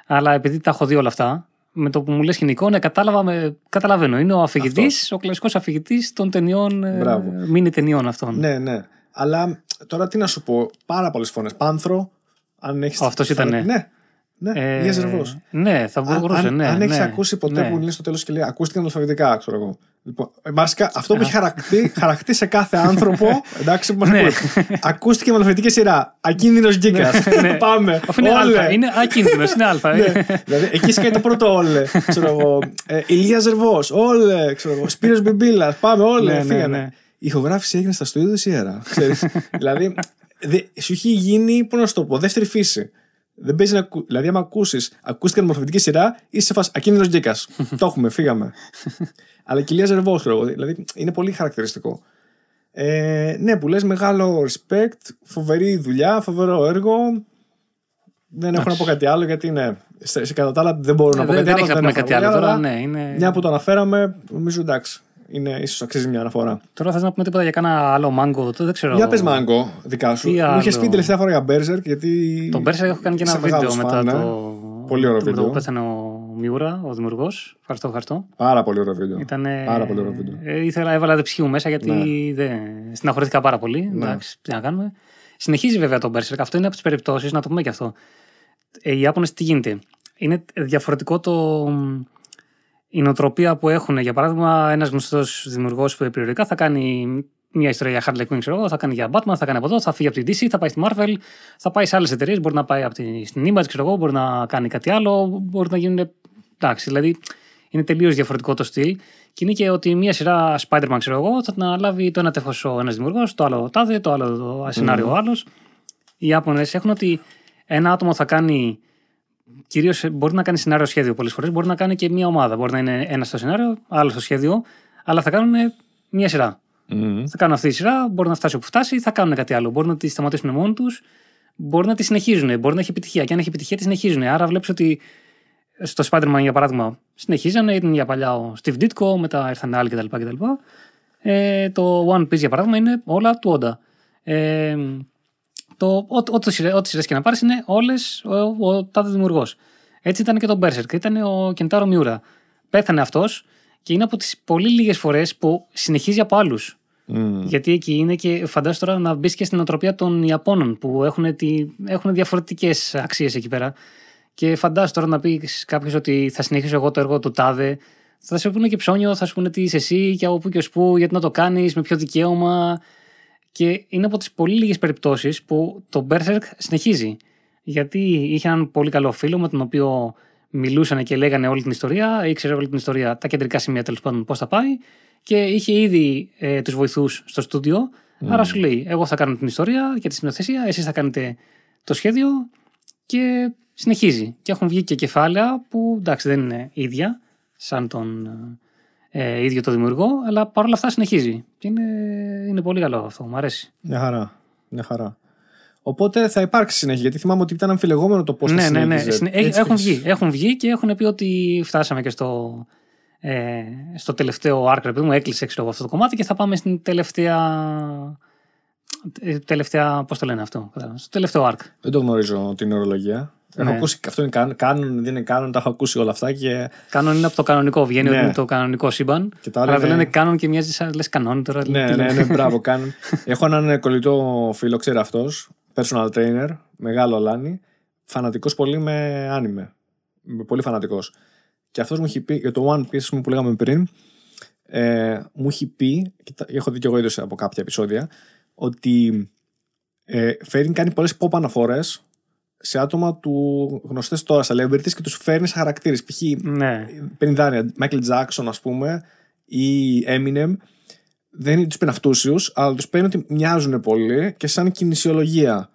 Αλλά επειδή τα έχω δει όλα αυτά, με το που μου λες σκηνικό, ναι, κατάλαβα, με, καταλαβαίνω. Είναι ο αφηγητής, ο κλασικός αφηγητής των ταινιών, ε, Μπράβο. μίνι ταινιών αυτών. Ναι, ναι. Αλλά τώρα τι να σου πω, πάρα πολλές φωνές. Πάνθρο, αν έχεις. Ο, αυτός ήτανε. Ναι, ναι, Ε, Ηλίας Ζερβός. Ναι, θα Αν, μπορούσε, αν, ναι. αν ναι, έχει ακούσει ποτέ ναι. που λέει στο τέλος και λέει Ακούστηκαν αλφαβητικά, ξέρω εγώ. Λοιπόν, βασικά αυτό που έχει χαρακτεί, χαρακτεί σε κάθε άνθρωπο εντάξει, που μας Ναι. ακούει. Ακούστηκε με αλφαβητική σειρά. Ακίνδυνος γκίκα. Ναι. Πάμε. Αφού είναι Όλε. αλφα. Είναι ακίνδυνος, είναι αλφα. Ναι. δηλαδή, εκεί σκάει το πρώτο όλε. Ξέρω εγώ. Ε, Ηλία Ζερβός, όλε. Ξέρω εγώ. Σπύρος Μπιμπίλας, πάμε, όλε. Ναι, ναι, φύγανε. ναι. Η ηχογράφηση έγινε στα στούντιο της Ιέρα. Ξέρεις. [LAUGHS] δηλαδή, δε, σου έχει γίνει, πώς να σου το πω, δεύτερη φύση. Δεν παίζει να ακού... Δηλαδή, άμα ακούσεις, ακούστηκε με μορφωτική σειρά, είσαι σε φάση ακίνδυνο γκίκα. [LAUGHS] το έχουμε, φύγαμε. Αλλά και η Ηλία Ζερβό, ξέρω εγώ. Δηλαδή, είναι πολύ χαρακτηριστικό. Ε, ναι, που λες μεγάλο respect, φοβερή δουλειά, φοβερό έργο. Δεν έχω να πω κάτι άλλο γιατί ναι, σε, σε κατά τα άλλα δεν μπορώ να πω Δεν κάτι δεν άλλο. έχει να πούμε έχω κάτι πολύ, άλλο τώρα. αλλά Ναι, είναι... Μια που το αναφέραμε, νομίζω εντάξει. Είναι, ίσως αξίζει μια αναφορά. Τώρα θες να πούμε τίποτα για κάνα άλλο μάγκο. Το δεν ξέρω. Για πες Μάγκο, δικά σου. Τι Μου είχες άλλο; πει τελευταία φορά για Berserk γιατί. Τον Πέρσι έχω κάνει και ένα είσαι βίντεο μεγάλος μετά φαν, ε. το. Πολύ ωραίο το- βίντεο. Το που πέθανε ο Μιούρα, ο δημιουργός. Ευχαριστώ, ευχαριστώ. Πάρα πολύ ωραίο βίντεο. Ήτανε... Πάρα πολύ ωραίο βίντεο. Ε, ήθελα, έβαλα δε ψυχή μου μέσα γιατί Ναι. δεν... συναχωρήθηκα πάρα πολύ. Εντάξει, τι να κάνουμε. Συνεχίζει βέβαια τον Berserk. Αυτό είναι από τις περιπτώσεις, να το πούμε και αυτό. Ε, οι Ιάπωνες τι γίνεται; Είναι διαφορετικό το. Η νοοτροπία που έχουν. Για παράδειγμα, ένας γνωστός δημιουργός που περιοδικά θα κάνει μια ιστορία για Harley Quinn, ξέρω εγώ, θα κάνει για Batman, θα κάνει από εδώ, θα φύγει από την DC, θα πάει στη Marvel, θα πάει σε άλλες εταιρείες, μπορεί να πάει από τη, στην Image, ξέρω εγώ, μπορεί να κάνει κάτι άλλο, μπορεί να γίνουν. Εντάξει, δηλαδή είναι τελείως διαφορετικό το στυλ. Και είναι και ότι μια σειρά Spider-Man, ξέρω εγώ, θα την αναλάβει το ένα τεύχος ο ένας δημιουργός, το άλλο το τάδε, το άλλο το σενάριο ο άλλος. Οι Ιάπωνες έχουν ότι ένα άτομο θα κάνει. Κυρίως μπορεί να κάνει σενάριο σχέδιο πολλές φορές. Μπορεί να κάνει και μία ομάδα. Μπορεί να είναι ένας στο σενάριο, άλλο στο σχέδιο, αλλά θα κάνουν μία σειρά. Μμμ. Θα κάνουν αυτή τη σειρά, μπορεί να φτάσει όπου φτάσει, θα κάνουν κάτι άλλο. Μπορεί να τη σταματήσουν μόνοι τους, μπορεί να τη συνεχίζουν, μπορεί να έχει επιτυχία. Και αν έχει επιτυχία, τη συνεχίζουν. Άρα βλέπεις ότι στο Spider-Man, για παράδειγμα, συνεχίζανε, ήταν για παλιά ο Steve Ditko, μετά ήρθαν άλλοι κτλ. κτλ. Ε, το One Piece, για παράδειγμα, είναι όλα του Oda. Ε, το, ό, ό,τι σειρέ- ό,τι σειρές και να πάρεις είναι όλες ο, ο τάδε δημιουργός. Έτσι ήταν και το Berserk. Ήταν ο Κεντάρο Μιούρα. Πέθανε αυτός και είναι από τις πολύ λίγες φορές που συνεχίζει από άλλους. Μμμ. Γιατί εκεί είναι και φαντάζομαι τώρα να μπεις και στην οτροπία των Ιαπώνων που έχουν, τη, έχουν διαφορετικές αξίες εκεί πέρα. Και φαντάζομαι τώρα να πεις κάποιος ότι θα συνεχίσω εγώ το έργο του Τάδε. Θα σου πούνε και ψώνιο, θα σου πούνε τι είσαι εσύ και από πού και ως πού, γιατί να το κάνεις, με ποιο δικαίωμα. Και είναι από τις πολύ λίγες περιπτώσεις που το Berserk συνεχίζει. Γιατί είχε έναν πολύ καλό φίλο με τον οποίο μιλούσαν και λέγανε όλη την ιστορία, ήξερε όλη την ιστορία, τα κεντρικά σημεία τέλος πάντων πώς θα πάει και είχε ήδη ε, τους βοηθούς στο στούντιο. Άρα σου λέει: Εγώ θα κάνω την ιστορία και τη συνοθεσία, εσείς θα κάνετε το σχέδιο και συνεχίζει. Και έχουν βγει και κεφάλαια που εντάξει δεν είναι ίδια σαν τον ε, ίδιο το δημιουργό, αλλά παρόλα αυτά συνεχίζει. Και είναι, είναι πολύ καλό αυτό, μου αρέσει. Μια χαρά. Μια χαρά. Οπότε θα υπάρξει συνέχεια, γιατί θυμάμαι ότι ήταν αμφιλεγόμενο το πώς θα ναι, ναι, ναι. συνέχιζε. Συνε- Έτσι έχουν, και- βγει, έχουν βγει και έχουν πει ότι φτάσαμε και στο, ε, στο τελευταίο arc, ρε παιδί μου, έκλεισε ξέρω, εγώ, αυτό το κομμάτι και θα πάμε στην τελευταία. ε, Τελευταία, πώς το λένε αυτό, στο τελευταίο arc. Δεν το γνωρίζω την ορολογία. Έχω Ναι. ακούσει αυτό είναι canon, canon, δεν είναι canon, τα έχω ακούσει όλα αυτά και, Canon είναι από το κανονικό, βγαίνει Ναι. ότι είναι το κανονικό σύμπαν. και τα άλλα Αλλά το είναι- λένε canon και μοιάζει σαν λες κανόνι τώρα. Ναι, τι ναι, λένε. ναι, μπράβο, [LAUGHS] canon. Έχω έναν κολλητό φίλο, ξέρεις αυτός, personal trainer, μεγάλο αλάνι, φανατικός πολύ με anime. Πολύ φανατικός. Και αυτός μου έχει πει, για το One Piece ας πούμε, που λέγαμε πριν, ε, μου έχει πει, και τα- έχω δει και εγώ ίδιος από κάποια επεισόδια, ότι ε, φέρνει, κάνει πολλές pop αναφορές σε άτομα του γνωστές τώρα celebrities και τους φέρνεις σε χαρακτήρες. Π.χ. Ναι. παίρνει δάνεια. Michael Jackson, ας πούμε, ή Eminem, δεν τους παίρνει αυτούσιους, αλλά τους παίρνει ότι μοιάζουν πολύ και σαν κινησιολογία.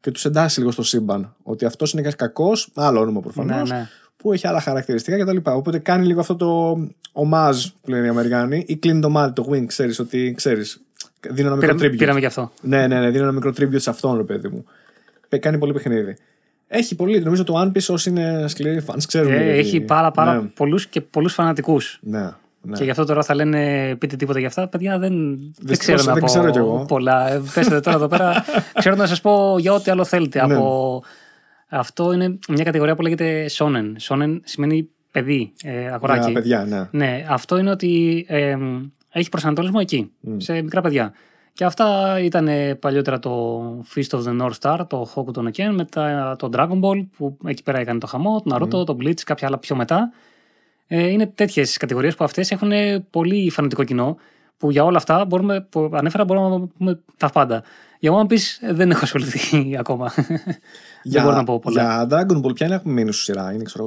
Και τους εντάσσει λίγο στο σύμπαν. Ότι αυτός είναι ένα κακός, άλλο όνομα προφανώς, Ναι, ναι. που έχει άλλα χαρακτηριστικά κτλ. Οπότε κάνει λίγο αυτό το ομάζ που λένε οι Αμερικάνοι, ή κλείνει το μάτι, το wing, ξέρεις ότι ξέρεις. Δίνω ένα μικρό Πήρα, tribute. πήραμε και αυτό. Ναι, ναι, ναι, δίνω ένα μικρό tribute σε αυτόν, ρε παιδί μου. Πε- Κάνει πολύ παιχνίδι. Έχει πολύ, νομίζω το One Piece όσοι είναι σκληροί fans ξέρουν. Ε, γιατί- έχει πάρα, πάρα Ναι, πολλούς και πολλούς φανατικούς. ναι. ναι. Και γι' αυτό τώρα θα λένε πείτε τίποτα για αυτά. Παιδιά, δεν, δεν Δυστυχώς ξέρω να δεν πω ξέρω κι εγώ. πολλά. Ε, Πέσετε τώρα εδώ πέρα. [LAUGHS] ξέρω να σας πω για ό,τι άλλο θέλετε. Ναι. Από... Αυτό είναι μια κατηγορία που λέγεται shonen. Shonen σημαίνει παιδί, ε, αγοράκι. Για παιδιά, ναι. Ναι, αυτό είναι ότι ε, έχεις προσανατολισμό εκεί, σε μικρά παιδιά. Και αυτά ήταν ε, παλιότερα το Feast of the North Star, το Hokuto no Ken, μετά το Dragon Ball που εκεί πέρα έκανε το χαμό, το Naruto, το Bleach, κάποια άλλα πιο μετά. Ε, είναι τέτοιες κατηγορίες που αυτές έχουν πολύ φανατικό κοινό. Που για όλα αυτά μπορούμε, που ανέφερα μπορούμε να πούμε τα πάντα. Για One Piece ε, δεν έχω ασχοληθεί [LAUGHS] ακόμα. δεν μπορώ να πω πολλά. Για Dragon Ball, ποια είναι που μείνει στη σειρά, είναι ξέρω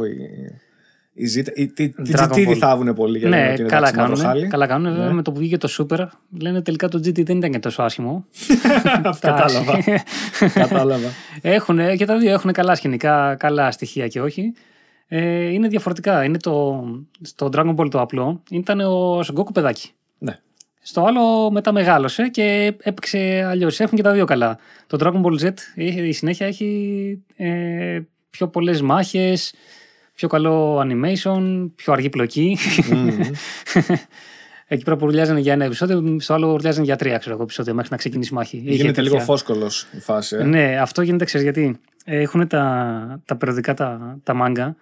εγώ. Η, η ζήτα, η, τι, τι Dragon GT Ball. θάβουν πολύ για να λένε ναι, ότι είναι καλά εντάξει, μαύρο κάνουν. χάλι. Καλά κάνουν. Βέβαια, Ναι. με το που βγήκε το Super, λένε τελικά το GT δεν ήταν και τόσο άσχημο. [LAUGHS] Κατάλαβα. Κατάλαβα. Έχουν, και τα δύο έχουν καλά σκηνικά, καλά στοιχεία και όχι. Ε, είναι διαφορετικά. Είναι το, στο Dragon Ball το απλό ήταν ο Son Goku παιδάκι. ναι. Στο άλλο μετά μεγάλωσε και έπαιξε αλλιώς. Έχουν και τα δύο καλά. Το Dragon Ball Z έχει- η συνέχεια έχει ε, πιο πολλές μάχες, πιο καλό animation, πιο αργή πλοκή. Μμμ. [LAUGHS] Εκεί πέρα που ουρλιάζανε για ένα επεισόδιο, στο άλλο ουρλιάζανε για τρία ξέρω εγώ, επεισόδια μέχρι να ξεκινήσει η μάχη. Είχε Γίνεται τέτοια- λίγο φόσκολος η φάση. ε. ναι, αυτό γίνεται, ξέρεις γιατί. Έχουν τα, τα περιοδικά τα, τα μάγκα.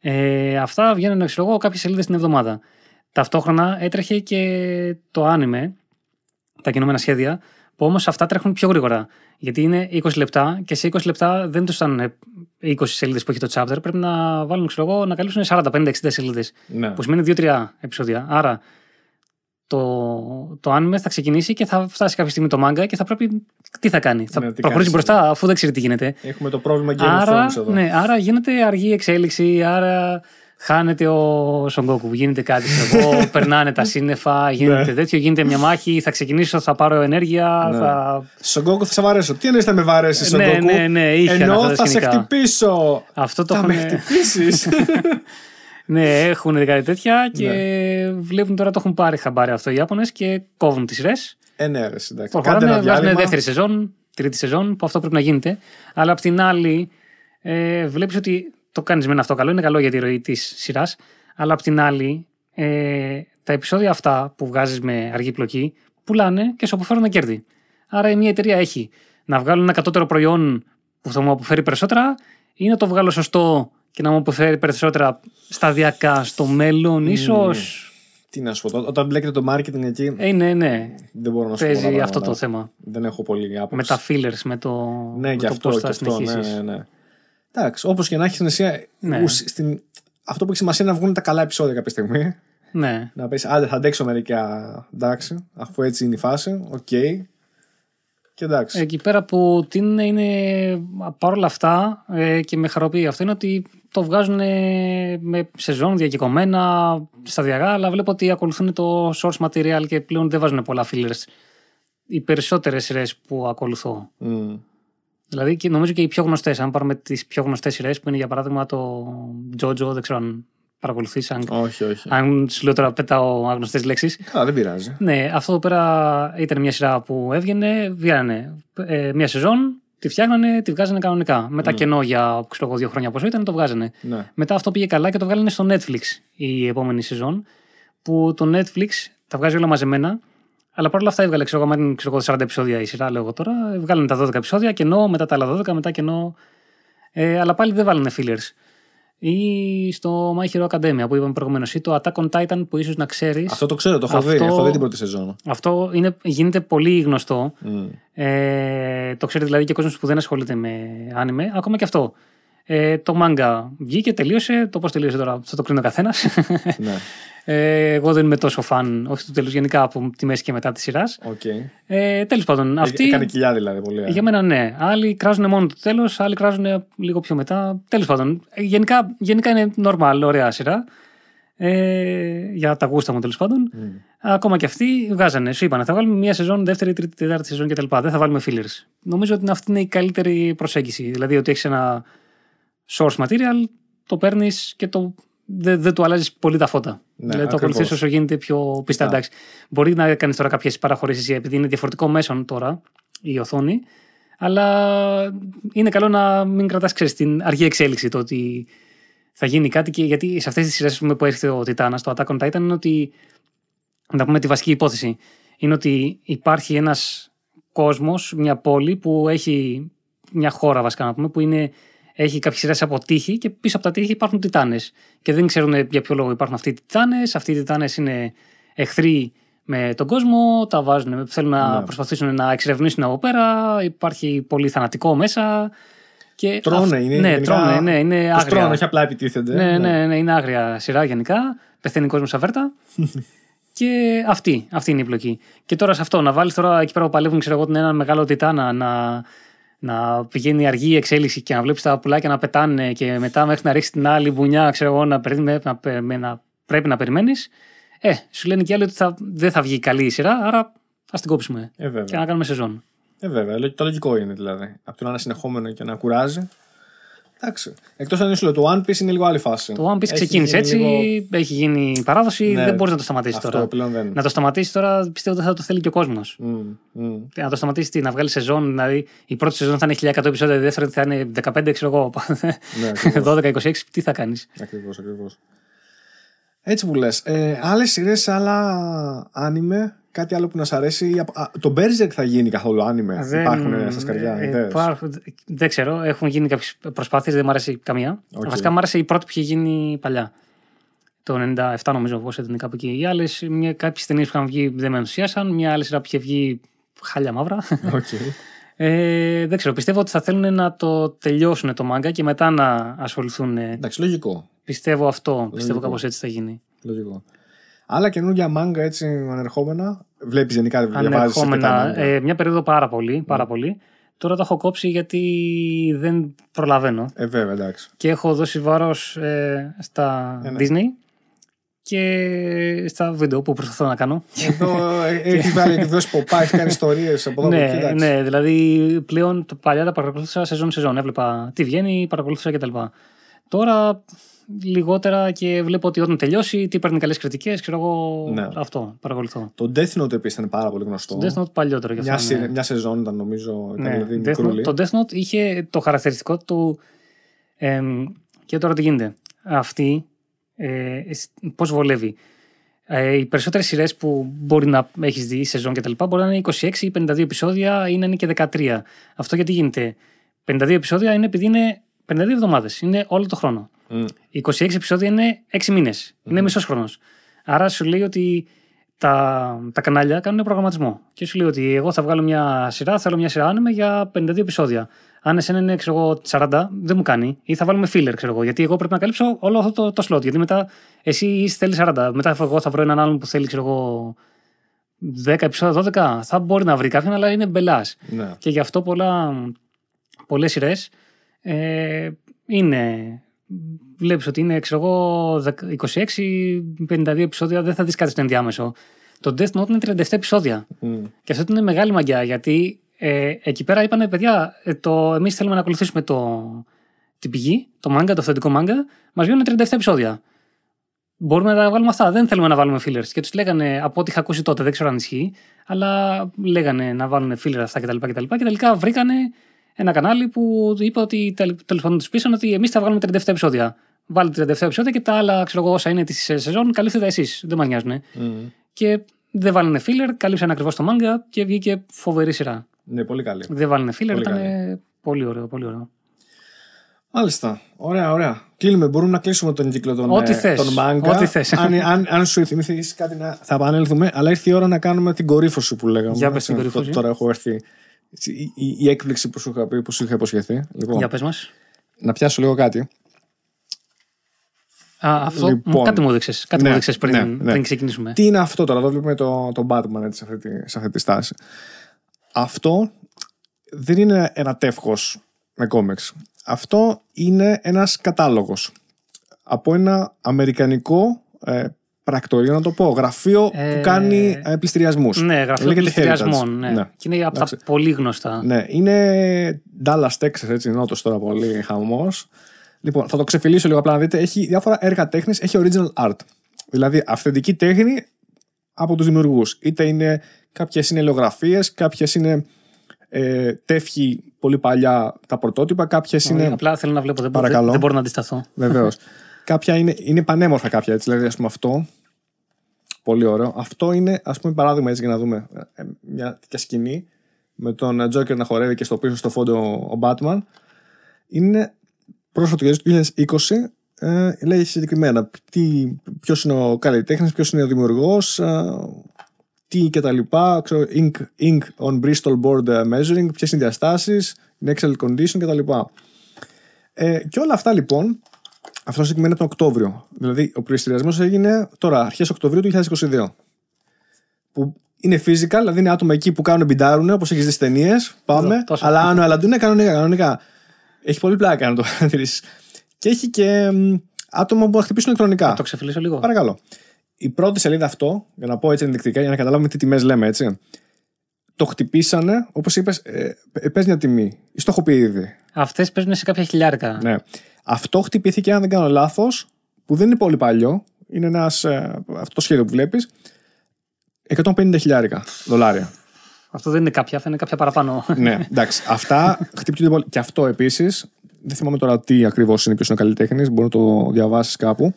Ε, αυτά βγαίνουν, ξέρω εγώ, κάποιες σελίδες την εβδομάδα. Ταυτόχρονα έτρεχε και το άνιμε, τα κινούμενα σχέδια, που όμως αυτά τρέχουν πιο γρήγορα. Γιατί είναι 20 λεπτά και σε 20 λεπτά δεν τους ήταν 20 σελίδες που έχει το chapter. Πρέπει να βάλουν, ξέρω εγώ, να καλύψουν 40, 50, 60 σελίδες. Ναι. Που σημαίνει 2-3 επεισόδια. Άρα το, το anime θα ξεκινήσει και θα φτάσει κάποια στιγμή το manga και θα πρέπει. Τι θα κάνει, θα Ναι, τι προχωρήσει κάνεις, μπροστά αφού δεν ξέρει τι γίνεται. Έχουμε το πρόβλημα Game of Άρα, Thrones εδώ. ναι, άρα γίνεται αργή εξέλιξη, άρα χάνεται ο Σογκόκου, γίνεται κάτι ξέρω [LAUGHS] εγώ, περνάνε τα σύννεφα, γίνεται Ναι. τέτοιο, γίνεται μια μάχη, θα ξεκινήσω, θα πάρω ενέργεια, Ναι. θα... Στον Goku θα σε βαρέσω. Τι εννοείς θα με βαρέσει, Στον Ναι, Goku. ναι, ναι, είχε αυτά Ενώ τα θα σε σκηνικά. χτυπήσω. Αυτό το θα με έχουν... χτυπήσεις. [LAUGHS] Ναι, έχουν κάτι τέτοια και Ναι. βλέπουν τώρα το έχουν πάρει χαμπάρι αυτό οι Ιάπωνες και κόβουν τις σειρές. ε, ναι, ρε, εντάξει. Κάντε Προχωράνε, ένα βάζουν διάλειμμα. δεύτερη σεζόν, τρίτη σεζόν, που αυτό πρέπει να γίνεται. Αλλά απ' την άλλη, ε, βλέπεις ότι το κάνεις με αυτό καλό, είναι καλό για τη ροή της σειράς. Αλλά απ' την άλλη, ε, τα επεισόδια αυτά που βγάζεις με αργή πλοκή πουλάνε και σου αποφέρουν κέρδη. Άρα η μια εταιρεία έχει να βγάλουν ένα κατώτερο προϊόν που θα μου αποφέρει περισσότερα ή να το βγάλω σωστό και να μου αποφέρει περισσότερα σταδιακά στο μέλλον, ίσως; Τι να σου πω, τότε, όταν μπλέκεται το marketing εκεί, Ε, ναι, ναι. δεν μπορώ να σου πω. Παίζει πολλά αυτό το πράγματα. θέμα. Δεν έχω πολύ άποψη. Με τα fillers, με το, Ναι, με και το αυτό, πώς και θα αυτό. Ναι, συνεχίσεις. ναι, ναι. Εντάξει, όπως και να έχεις στην ουσία. Ναι. ουσ- στην... Αυτό που έχει σημασία είναι να βγουν τα καλά επεισόδια κάποια στιγμή. Ναι. Να πεις, άντε, θα αντέξω μερικά. Εντάξει, αφού έτσι είναι η φάση. Οκ. Και εντάξει. Εκεί πέρα που τι είναι, είναι παρόλα αυτά ε, και με χαροποιεί αυτό είναι ότι το βγάζουν ε, με σεζόν διακεκομένα, σταδιακά, αλλά βλέπω ότι ακολουθούν το source material και πλέον δεν βάζουν πολλά fillers. Οι περισσότερες σειρές που ακολουθώ. Μμ. Δηλαδή και νομίζω και οι πιο γνωστές. Αν πάρουμε τις πιο γνωστές σειρές που είναι για παράδειγμα το JoJo, δεν ξέρω αν παρακολουθείς, αν, Όχι, όχι. αν σου λέω τώρα πετάω άγνωστες λέξεις. Καλά, δεν πειράζει. Ναι, αυτό εδώ πέρα ήταν μια σειρά που έβγαινε, βγαίνανε ε, μια σεζόν, τη φτιάχνανε, τη βγάζανε κανονικά. Μετά κενό για ξέρω, εγώ, δύο χρόνια πόσο ήταν, το βγάζανε. Ναι. Μετά αυτό πήγε καλά και το βγάλανε στο Netflix η επόμενη σεζόν. Που το Netflix τα βγάζει όλα μαζεμένα. Αλλά παρόλα αυτά έβγαλε ξέρω, εγώ, αν είναι, ξέρω, εγώ, 40 επεισόδια η σειρά, λέω εγώ τώρα. Βγάλανε τα 12 επεισόδια, κενό, μετά τα άλλα 12, μετά κενό. Ε, αλλά πάλι δεν βάλανε fillers. Ή στο My Hero Academia που είπαμε προηγουμένως, ή το Attack on Titan που ίσως να ξέρεις. Αυτό το ξέρω, το έχω δει. Αυτό- Έχω δει την πρώτη σεζόν. Αυτό είναι, γίνεται πολύ γνωστό. Μμ. Ε, το ξέρει δηλαδή και ο κόσμος που δεν ασχολείται με άνιμε, ακόμα και αυτό. Ε, το manga βγήκε, τελείωσε. Το πώς τελείωσε τώρα θα το κρίνει ο καθένας. Ναι. [LAUGHS] ε, εγώ δεν είμαι τόσο φαν, όχι του τέλους γενικά από τη μέση και μετά της σειράς. Οκ. Ε, Τέλος πάντων, αυτή. Έκανε κοιλιά δηλαδή πολύ. ε. Για μένα ναι. Άλλοι κράζουν μόνο το τέλος, άλλοι κράζουν λίγο πιο μετά. Τέλος πάντων, ε, γενικά, γενικά είναι normal, ωραία σειρά. Ε, για τα γούστα μου τέλος πάντων. Μμ. Ακόμα και αυτοί βγάζανε. Σου είπανε, θα βάλουμε μία σεζόν, δεύτερη, τρίτη, τετάρτη σεζόν κτλ. Δεν θα βάλουμε fillers. Νομίζω ότι αυτή είναι η καλύτερη προσέγγιση. Δηλαδή ότι έχεις ένα source material, το παίρνεις και το, δεν, δεν του αλλάζεις πολύ τα φώτα. Ναι, δηλαδή το ακριβώς. ακολουθείς όσο γίνεται πιο πιστά. Πιστά. Εντάξει. Μπορεί να κάνεις τώρα κάποιες παραχωρήσεις επειδή είναι διαφορετικό μέσον τώρα η οθόνη. Αλλά είναι καλό να μην κρατάς την αργή εξέλιξη το ότι θα γίνει κάτι και γιατί σε αυτές τις σειρές που έρχεται ο Τιτάνα, το Attack on Titan, είναι ότι. Να πούμε τη βασική υπόθεση. Είναι ότι υπάρχει ένας κόσμος, μια πόλη που έχει μια χώρα βασικά να πούμε, που είναι, έχει κάποιες σειρές από τείχη και πίσω από τα τείχη υπάρχουν Τιτάνες. Και δεν ξέρουν για ποιο λόγο υπάρχουν αυτοί οι Τιτάνες. Αυτοί οι Τιτάνες είναι εχθροί με τον κόσμο, τα βάζουν, θέλουν να Ναι. προσπαθήσουν να εξερευνήσουν από πέρα. Υπάρχει πολύ θανατικό μέσα. Και Τρώνε, αυ- είναι. Ναι, γενικά, τρώνε, ναι, είναι τους άγρια. τρώνε, όχι απλά επιτίθενται. Ναι, ναι, ναι, είναι άγρια σειρά γενικά. Πεθαίνει κόσμος σαν βέρτα. [LAUGHS] και αυτή, αυτή είναι η πλοκή. Και τώρα σε αυτό, να βάλεις τώρα εκεί πέρα που παλεύουν, ξέρω εγώ, έναν μεγάλο τιτάνα να, να πηγαίνει αργή η εξέλιξη και να βλέπεις τα πουλάκια να πετάνε και μετά μέχρι να ρίξεις την άλλη μπουνιά, ξέρω εγώ, να, περί- να, πε- με- να πρέπει να περιμένεις. Ε, σου λένε και άλλοι ότι θα, δεν θα βγει καλή η σειρά, άρα ας την κόψουμε. Ε, βέβαια. Και να κάνουμε σεζόν. Ε, βέβαια. Λο- Το λογικό είναι δηλαδή. Από το να είναι συνεχόμενο και να κουράζει. Εντάξει. Εκτός αν σου λέω, το One Piece είναι λίγο άλλη φάση. Το One Piece Έχει ξεκίνησε γίνει έτσι, λίγο- έχει γίνει παράδοση, Ναι, δεν μπορείς να το σταματήσεις Αυτό τώρα. πλέον δεν. Να το σταματήσεις τώρα πιστεύω ότι θα το θέλει και ο κόσμος. Μμ, μμ. Να το σταματήσεις τι, να βγάλεις σεζόν. Δηλαδή η πρώτη σεζόν θα είναι 1100 επεισόδια, η δεύτερη θα είναι 15, ξέρω εγώ. Ναι, [LAUGHS] ακριβώς. 12-26, τι θα κάνεις. Ακριβώς, ακριβώς. Έτσι που λες. Ε, άλλες σειρές, άλλα anime, κάτι άλλο που να σ' αρέσει. ή απ- α, Το Berserk θα γίνει καθόλου anime. Υπάρχουν στα σκαριά. ε, ιδέες; υπάρχουν- δεν ξέρω, έχουν γίνει κάποιες προσπάθειες, δεν μου άρεσε καμία. Οκ. Βασικά μου άρεσε η πρώτη που είχε γίνει παλιά. Το 97 νομίζω, που ήταν κάπου εκεί. Οι άλλες, κάποιες ταινίες που είχαν βγει δεν με ενθουσίασαν. Μια άλλη σειρά που είχε βγει χάλια μαύρα. Οκ. [LAUGHS] Ε, δεν ξέρω. Πιστεύω ότι θα θέλουν να το τελειώσουν το μάγκα και μετά να ασχοληθούν. ε, Εντάξει, λογικό. Πιστεύω αυτό. Πιστεύω Λογικό. κάπως έτσι θα γίνει. λογικό. Άλλα καινούργια μάγκα έτσι ανερχόμενα. Βλέπεις γενικά, διαβάζεις Ανερχόμενα. Ε, μια περίοδο πάρα πολύ, πάρα πολύ. Τώρα το έχω κόψει γιατί δεν προλαβαίνω. Ε, βέβαια, εντάξει. Και έχω δώσει βάρος στα Ε, ναι. Disney και στα βίντεο που προσπαθώ να κάνω. Εδώ ε, [LAUGHS] έχει βάλει έχει δώσει ποπά, έχει κάνει ιστορίε από εδώ από εκεί. ναι, εντάξει. ναι, δηλαδή πλέον το παλιά τα παρακολουθούσα σεζόν σεζόν. Έβλεπα τι βγαίνει, παρακολουθούσα κτλ. Τώρα λιγότερα και βλέπω ότι όταν τελειώσει, τι παίρνει καλές κριτικές, ξέρω εγώ. Ναι. Αυτό παρακολουθώ. Το Death Note επίσης ήταν πάρα πολύ γνωστό. Το Death Note παλιότερο γι' αυτό. μια, ναι. σειρά- μια σεζόν ήταν νομίζω. Ήταν Ναι, δηλαδή Death Note- μικρούλη. το Death Note είχε το χαρακτηριστικό του. εμ, και τώρα τι γίνεται. Αυτή. Ε, Πώς βολεύει. Ε, οι περισσότερες σειρές που μπορεί να έχεις δει, σεζόν κτλ., μπορεί να είναι 26 ή 52 επεισόδια ή να είναι και 13. Αυτό γιατί γίνεται; 52 επεισόδια είναι επειδή είναι 52 εβδομάδες. Είναι όλο το χρόνο. Μμ. 26 επεισόδια είναι 6 μήνες. Είναι μισός χρόνος. Άρα σου λέει ότι τα, τα κανάλια κάνουν προγραμματισμό. Και σου λέει ότι εγώ θα βγάλω μια σειρά, θέλω μια σειρά άνεμε για 52 επεισόδια. Αν εσένα είναι ξέρω εγώ, 40, δεν μου κάνει. Ή θα βάλουμε filler, ξέρω εγώ. Γιατί εγώ πρέπει να καλύψω όλο αυτό το, το slot. Γιατί μετά εσύ θέλεις 40. Μετά εγώ θα βρω έναν άλλον που θέλει, ξέρω εγώ, 10 επεισόδια, 12. Θα μπορεί να βρει κάποιον, αλλά είναι μπελάς. Ναι. Και γι' αυτό πολλά, πολλές σειρές ε, είναι... Βλέπεις ότι είναι, ξέρω εγώ, 26-52 επεισόδια, δεν θα δεις κάτι στο ενδιάμεσο. Το Death Note είναι 37 επεισόδια. Μμ. Και αυτό είναι μεγάλη μαγιά, γιατί ε, εκεί πέρα είπανε, παιδιά, ε, το, εμείς θέλουμε να ακολουθήσουμε το, την πηγή, το μάγκα, το αυθεντικό μάγκα, μας βγαίνουν 37 επεισόδια. Μπορούμε να τα βάλουμε αυτά. Δεν θέλουμε να βάλουμε fillers. Και τους λέγανε, από ό,τι είχα ακούσει τότε, δεν ξέρω αν ισχύει, αλλά λέγανε να βάλουν filler αυτά κτλ. Και, και τελικά βρήκανε ένα κανάλι που είπε ότι τέλο πάντων του πείσαν ότι εμείς θα βγάλουμε 37 επεισόδια. Βάλτε 37 επεισόδια και τα άλλα, ξέρω εγώ, όσα είναι της σεζόν, καλύφθητε εσείς. Δεν μας νοιάζουν. Μμ. Και δεν βάλανε filler, καλύψαν ακριβώς το μάγκα και βγήκε φοβερή σειρά. Ναι, πολύ καλή. Δεν βάλανε filler, Πολύ ήταν πολύ ωραίο, πολύ ωραίο. Μάλιστα. Ωραία, ωραία. Κλείνουμε. Μπορούμε να κλείσουμε τον κύκλο των, Ό,τι ε, θες. των μάγκα. Ό,τι θες. αν, αν, αν σου θυμηθείς κάτι να. Θα επανέλθουμε, αλλά ήρθε η ώρα να κάνουμε την κορύφωση που λέγαμε. Για πες την Έτσι, κορύφωση. Τώρα έχω έρθει. Η, η, η έκπληξη που σου είχα πει, που σου είχα υποσχεθεί. Λοιπόν, Για πες μας. να πιάσω λίγο κάτι. Α, αυτό Λοιπόν. κάτι μου έδειξες. Κάτι Ναι, μου έδειξες πριν, ναι, ναι. πριν ξεκινήσουμε. Τι είναι αυτό τώρα, εδώ βλέπουμε το, το Batman έτσι, σε, αυτή τη, σε αυτή τη στάση. Αυτό δεν είναι ένα τεύχος με κόμιξ. Αυτό είναι ένας κατάλογος από ένα αμερικανικό ε, πρακτορείο, να το πω, γραφείο Ε, που κάνει ε, πληστηριασμούς. Ναι, γραφείο Λέγεται πληστηριασμών. Heritage. Ναι. Και είναι από τα Εντάξει. πολύ γνωστά. Ναι, είναι Dallas, Texas, έτσι, νότος τώρα πολύ χαμός. Λοιπόν, θα το ξεφυλίσω λίγο απλά να δείτε. Έχει διάφορα έργα τέχνης, έχει original art. Δηλαδή, αυθεντική τέχνη από τους δημιουργούς. Είτε είναι κάποιες είναι ελαιογραφίες, κάποιες είναι ε, τεύχη πολύ παλιά τα πρωτότυπα, κάποιες Όχι, είναι... Απλά θέλω να βλέπω. Δεν, μπορώ- Παρακαλώ. δεν, δεν μπορώ να αντισταθώ. Βεβαίως. [LAUGHS] κάποια είναι, είναι πανέμορφα κάποια έτσι. Δηλαδή, ας πούμε αυτό. Πολύ ωραίο. Αυτό είναι, ας πούμε, παράδειγμα έτσι για να δούμε. ε, Μια τέτοια σκηνή με τον Τζόκερ να χορεύει και στο πίσω στο φόντο ο Batman. Είναι πρόσφατο για του 2020. Ε, λέει συγκεκριμένα ποιος είναι ο καλλιτέχνης, ποιος είναι ο δημιουργός, τι και τα λοιπά. Ξέρω, ink, ink on Bristol board measuring, ποιες είναι οι διαστάσεις, in Excel condition και τα λοιπά. Ε, και όλα αυτά λοιπόν, αυτό συγκεκριμένα τον Οκτώβριο. Δηλαδή, ο πληστηριασμός έγινε τώρα, αρχές Οκτωβρίου του 2022. Που είναι physical, δηλαδή είναι άτομα εκεί που κάνουν μπιντάρουν, όπως έχεις δεις ταινίες. Πάμε. Εδώ, τόσο. αλλά αν ο Αλαντού είναι κανονικά, κανονικά. Έχει πολύ πλάκα να το [LAUGHS] παρατηρήσει. Και έχει και μ, άτομα που θα χτυπήσουν ηλεκτρονικά. Το ξεφυλίσω λίγο. Παρακαλώ. Η πρώτη σελίδα αυτό, για να πω έτσι ενδεικτικά, για να καταλάβουμε τι τιμές λέμε, έτσι. Το χτυπήσανε, όπως είπες, ε, ε, παίζει μια τιμή. Η στοχοποιεί ήδη. Αυτές παίζουν σε κάποια χιλιάρικα. Ναι. Αυτό χτυπήθηκε, αν δεν κάνω λάθος, που δεν είναι πολύ παλιό. Είναι ένας, ε, αυτό το σχέδιο που βλέπεις. 150 χιλιάρικα δολάρια. Αυτό δεν είναι κάποια, θα είναι κάποια παραπάνω. ναι, εντάξει. Αυτά χτυπιούνται πολύ. Και αυτό επίσης. Δεν θυμάμαι τώρα τι ακριβώς είναι, ποιος είναι ο καλλιτέχνης. Μπορεί να το διαβάσεις κάπου.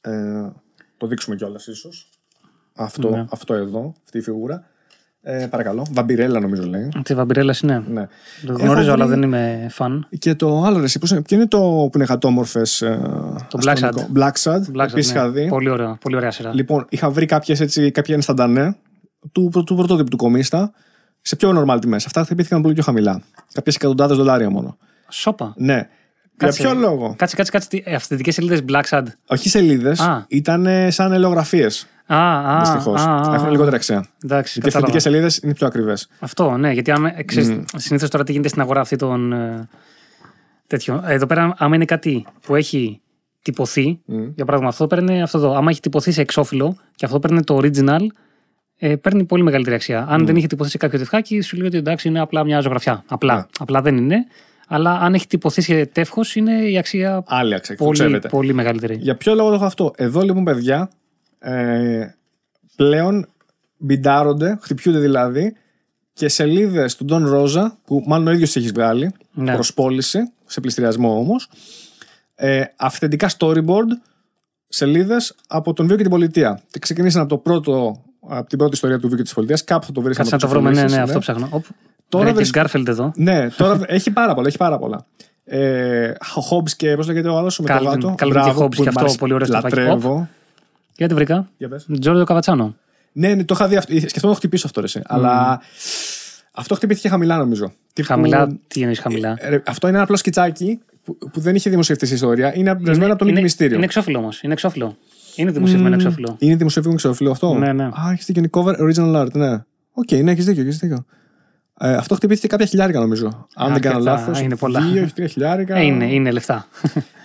Ε, το δείξουμε κιόλας, ίσως. Αυτό, Ναι. αυτό εδώ, αυτή η φιγούρα. Ε, παρακαλώ. Βαμπιρέλα, νομίζω λέει. Τη βαμπυρέλας είναι. Ναι. Το Έχω γνωρίζω, αλλά βρει- δεν είμαι φαν. Και το άλλο, ρε, εσύ, πώς είναι, ποιο είναι το που είναι γατόμορφε. Το Black Sad. Black Sad. Black Επίσης Sad, είχα ναι. δει. Πολύ, ωραία, πολύ ωραία σειρά. Λοιπόν, είχα βρει κάποιες, έτσι, κάποια ενσταντανέ του, του πρωτότυπου του κομίστα σε πιο normal τιμές. Αυτά χτυπήθηκαν πολύ πιο χαμηλά. Κάποιες εκατοντάδες δολάρια μόνο. Σόπα. Ναι. Κάτσε. Για ποιο λόγο; Κάτσε, κάτσε, κάτσε. τι- Αυθεντικέ σελίδες Black Sad. Όχι σελίδες, Α. ήταν σαν ελαιογραφίες. Α, α. Δυστυχώς. α, α, Έχουν α. λιγότερα αξία. Εντάξει, Γιατί κατάλαβα. αυθεντικέ σελίδες είναι πιο ακριβές. Αυτό, ναι, γιατί άμα ξέρεις, συνήθως τώρα τι γίνεται στην αγορά αυτή των ε, τέτοιο. Εδώ πέρα, άμα είναι κάτι που έχει τυπωθεί, για παράδειγμα, αυτό παίρνει αυτό εδώ. Άμα έχει τυπωθεί σε εξώφυλλο και αυτό παίρνει το original, ε, παίρνει πολύ μεγαλύτερη αξία. Αν δεν είχε τυπωθεί σε κάποιο τευχάκι, σου λέει ότι εντάξει είναι απλά μια ζωγραφιά. Απλά. Ναι. Απλά δεν είναι. Αλλά αν έχει τυπωθεί σε τεύχος, είναι η αξία Άλλη αξία. πολύ, ξέρετε. πολύ μεγαλύτερη. Για ποιο λόγο το έχω αυτό; Εδώ λοιπόν, παιδιά, ε, πλέον μπιντάρονται, χτυπιούνται δηλαδή και σελίδες του Don Rosa, που μάλλον ο ίδιος έχεις βγάλει, Ναι. προς πώληση, σε πληστηριασμό όμως. Ε, αυθεντικά storyboard σελίδες από τον Βίο και την Πολιτεία. Και ξεκινήσαν από, το πρώτο, από την πρώτη ιστορία του Βίο και της Πολιτείας. Κάπου θα το βρει Κάτσε να το βρούμε. Ναι, ναι, αυτό ψάχνω. Οπ. Τώρα Τώρα βρίσκω- Γκάρφελντ εδώ. Ναι, τώρα [LAUGHS] έχει πάρα πολλά. Έχει πάρα πολλά. Ε, Hobbes και πώς λέγεται ο άλλος, ο με το Calvin- γάτο. Calvin Μπράβο, και Hobbes που και μ' αυτό, αρέσει, πολύ ωραίο σταφάκι. Λατρεύω. Γιατί βρήκα. Για πες. Τζόρντο Καβατσάνο. Ναι, ναι, το είχα δει αυτό. Σκεφτόμουν να το χτυπήσω αυτό, ρε, εσύ. Αλλά αυτό χτυπήθηκε χαμηλά, νομίζω. Τύπου- Χαμηλά, τι εννοείς χαμηλά; Ε, ρε, αυτό είναι ένα απλό σκιτσάκι που, που δεν είχε δημοσιευτεί στη ιστορία. Είναι εμπνευσμένο από το Νίκη Μυστήριο. Είναι εξώφυλλο όμως. Είναι εξώφυλλο. Είναι δημοσιευμένο εξώφυλλο. Είναι δημοσιευμένο εξώφυλλο αυτό; Ναι, ναι. Α, έχεις δίκιο. Είναι cover original art, ναι. Οκ, ναι, έχεις δίκιο. Έχεις δίκιο. Ε, αυτό χτυπήθηκε κάποια χιλιάρικα, νομίζω. Αν δεν κάνω Αρκετά, λάθος. είναι πολλά. Δύο, έχει τρία χιλιάρικα. Ε, είναι, είναι λεφτά.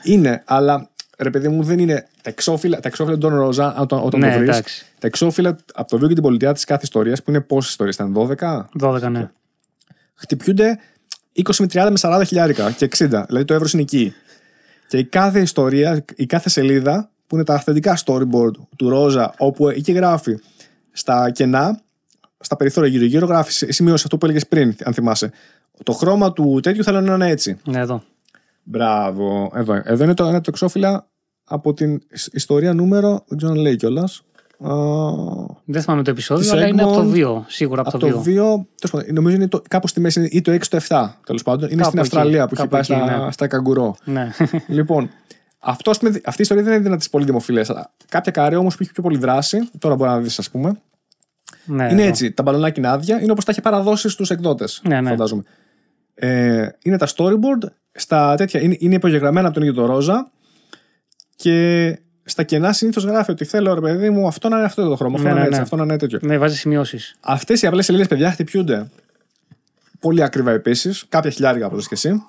Είναι, αλλά ρε παιδί μου δεν είναι. Τα εξώφυλλα, τα εξώφυλλα των Ρόζα, όταν, όταν Ναι, το βρεις. εντάξει. Τα εξώφυλλα από το βίο και την πολιτεία της κάθε ιστορίας, που είναι πόσες ιστορίες ήταν, 12. 12, ναι. χτυπιούνται 20 με 30 με 40 χιλιάρικα και 60. Δηλαδή το εύρος είναι εκεί. Και η κάθε ιστορία, η κάθε σελίδα, που είναι τα αυθεντικά storyboard του Ρόζα, όπου εκεί γράφει στα κενά, στα περιθώρια γύρω-γύρω, γράφει σημείωση αυτό που έλεγες πριν, αν θυμάσαι. Το χρώμα του τέτοιου θέλω να είναι έτσι. Ναι, εδώ. Μπράβο. Εδώ, εδώ είναι το, είναι το εξώφυλλα από την ι- ιστορία νούμερο. Δεν ξέρω αν λέει κιόλας. Δεν θυμάμαι το επεισόδιο, Της αλλά είναι από το Egmont, 2. Σίγουρα από Από το το 2. 2, τέλος πάντων, νομίζω είναι το, κάπου στη μέση είναι ή το 6 το 7 τέλος πάντων. Είναι Κάπου στην εκεί, Αυστραλία που έχει κάπου πάει εκεί, στα, ναι. στα καγκουρό. Ναι. [LAUGHS] λοιπόν, αυτό, ας πούμε, αυτή η ιστορία δεν είναι δυνατή πολύ δημοφιλέ. Κάποια καρέ όμως που έχει πιο πολύ δράση, τώρα μπορεί να δεις, ας πούμε. ναι, είναι εδώ. έτσι. Τα μπαλονάκια είναι άδεια, είναι όπως τα είχε παραδώσει στους εκδότες. Ναι, ναι. Φαντάζομαι. Ε, είναι τα storyboard, στα τέτοια, είναι, είναι υπογεγραμμένα από τον ίδιο το Ρόζα και στα κενά συνήθως γράφει ότι θέλω ρε παιδί μου αυτό να είναι αυτό το χρώμα, αυτό Ναι, να είναι ναι, έτσι, ναι. αυτό να είναι τέτοιο. Ναι, βάζεις σημειώσεις. Αυτές οι απλές σελίδες, παιδιά, χτυπιούνται πολύ ακριβά επίσης. Κάποια χιλιάρικα από και εσύ.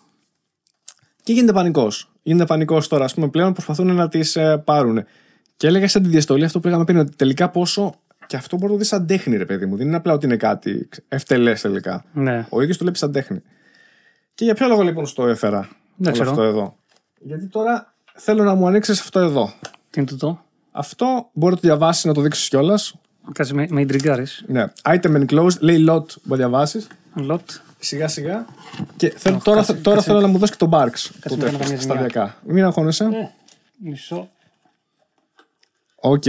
Και γίνεται πανικός. Γίνεται πανικός τώρα, ας πούμε, πλέον προσπαθούν να τις ε, πάρουν. Και έλεγα σε τη διαστολή αυτό που λέγαμε πριν, ότι τελικά πόσο. Και αυτό μπορεί να το δεις σαν τέχνη, ρε παιδί μου. Δεν είναι απλά ότι είναι κάτι ευτελές τελικά. Ναι. Ο ίδιος το βλέπει σαν τέχνη. Και για ποιο λόγο λοιπόν στο έφερα Δεν όλο ξέρω. αυτό εδώ; Γιατί τώρα θέλω να μου ανοίξεις αυτό εδώ. Τι είναι τούτο. Αυτό μπορεί να το διαβάσεις, να το δείξεις κιόλας. Κάτσε με, με ιντριγκάρει. Ναι. Item enclosed, λέει lot, μπορεί να διαβάσεις. Lot. Σιγά σιγά. Και θέλω, Αχ, τώρα, κάτσε, τώρα κάτσε. θέλω να μου δώσεις και τον Barks. Κάτσε Τότε, να κάνω καμιά ζημιά. σταδιακά. Μην αγχώνεσαι. Ε, μισό, Οκ.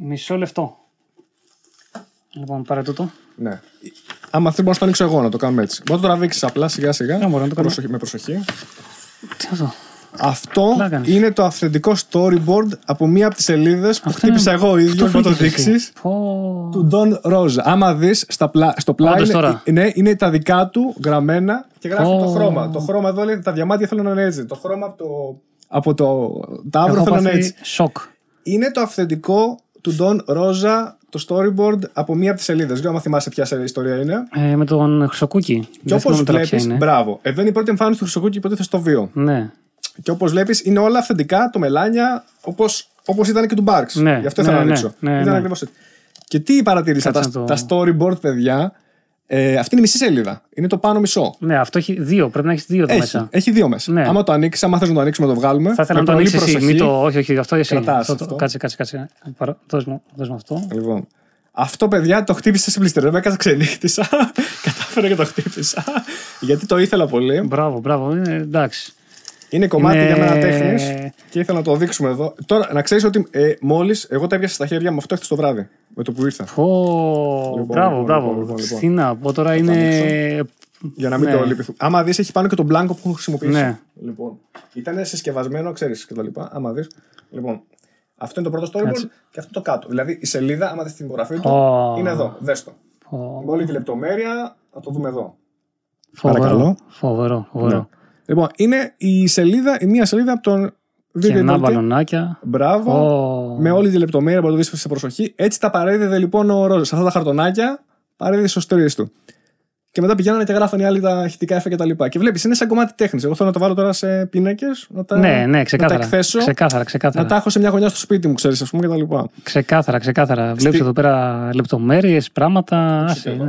μισό λεπτό. Λοιπόν, πάρε τούτο. Ναι. Άμα θέλει, μπορώ να το ανοίξω εγώ να το κάνουμε έτσι. Μπορείς να το τραβήξεις απλά σιγά σιγά. Ναι, μπορώ να το κάνω. Προσοχή- με προσοχή. Τι είναι αυτό; Αυτό Πλάκα είναι. είναι το αυθεντικό storyboard από μία από τις σελίδες που χτύπησα εγώ ίδιο. Αυτό Να το φύγεις εσύ. δείξει. Πω. Του Don Rose. Άμα δεις στο πλάι. Όντως Είναι, τώρα. ναι, είναι τα δικά του γραμμένα και γράφει Ω. το χρώμα. Το χρώμα εδώ λέει τα διαμάτια θέλουν να είναι έτσι. Το χρώμα από το, από το τάβρο Έχω θέλουν να είναι πάθει έτσι. σοκ. Είναι το αυθεντικό του Don Rosa το storyboard από μία από τις σελίδες. Δεν ξέρω αν θυμάσαι ποια σε- ιστορία είναι. Ε, με τον Χρυσοκούκι. Και Δεν όπως θυμάμαι τώρα ποια βλέπεις, είναι. μπράβο. Εδώ είναι η πρώτη εμφάνιση του Χρυσοκούκη υποτίθεται στο βίο. Ναι. Και όπως βλέπεις, είναι όλα αυθεντικά, το μελάνια, όπως όπως ήταν και του Μπάρξ. Ναι, Γι' αυτό ήθελα ναι, να ναι, δείξω. ναι, ήταν ναι. ακριβώς έτσι. Και τι παρατήρησα, τα, Κάτσε να το- τα storyboard, παιδιά. Ε, αυτή είναι η μισή σελίδα. Είναι το πάνω μισό. Ναι, αυτό έχει δύο. Πρέπει να έχεις δύο εδώ Έχει, μέσα. έχει δύο μέσα. Ναι. Άμα το ανοίξεις, άμα θες να το ανοίξουμε, να το βγάλουμε. Θα ήθελα με να το πολύ ανοίξεις εσύ. προσοχή. Μην το... Όχι, όχι, αυτό εσύ. Κρατάς Αυτό το- αυτό. Κάτσε, κάτσε, κάτσε. Παρα... Δώσ' μου, δώσ' μου αυτό. Λοιπόν. Αυτό, παιδιά, το χτύπησε σε πλήστερ. Δεν έκανα ξενύχτησα. [LAUGHS] Κατάφερα και το χτύπησα. Γιατί το ήθελα πολύ. Μπράβο, μπράβο. Είναι, εντάξει. Είναι κομμάτι Είναι- για μένα τέχνης και ήθελα να το δείξουμε εδώ. Τώρα, να ξέρεις ότι ε, μόλις εγώ τα έπιασα στα χέρια μου αυτό χθε το βράδυ. Με το που ήρθα. Πω, Λοιπόν, μπράβο, λοιπόν, μπράβο. λοιπόν, λοιπόν, λοιπόν. Τι να πω τώρα είναι. Για να μην Ναι. το λυπηθούμε. Άμα δεις, έχει πάνω και τον μπλάνκο που έχω χρησιμοποιήσει. Ναι. Λοιπόν, ήταν συσκευασμένο, ξέρεις και τα λοιπά. Άμα δεις. Λοιπόν, αυτό είναι το πρώτο storyboard Κάτσε. και αυτό το κάτω. Δηλαδή η σελίδα, άμα δεις την υπογραφή του, Ω. είναι εδώ. Δες το. Πω, Με όλη τη λεπτομέρεια, θα το δούμε εδώ. Φοβερό. Παρακαλώ. Φοβερό, φοβερό. Ναι. Λοιπόν, είναι η σελίδα, η μία σελίδα από τον Και Video να Editor. μπαλονάκια. Μπράβο. Ω. Με όλη τη λεπτομέρεια που το δει σε προσοχή. Έτσι τα παρέδιδε λοιπόν ο Ρόζα. Σε αυτά τα χαρτονάκια παρέδιδε στι ιστορίε του. Και μετά πηγαίνανε και γράφανε οι άλλοι τα ηχητικά εφέ και τα λοιπά. Και βλέπεις, είναι σαν κομμάτι τέχνης. Εγώ θέλω να το βάλω τώρα σε πίνακες, να τα, Ναι, ναι, να ξεκάθαρα. τα εκθέσω, Ξεκάθαρα, ξεκάθαρα. να τα έχω σε μια γωνιά στο σπίτι μου, ξέρεις, ας πούμε και τα λοιπά. Ξεκάθαρα, ξεκάθαρα. Βλέπεις εδώ πέρα λεπτομέρειες, πράγματα. Άσε, εδώ.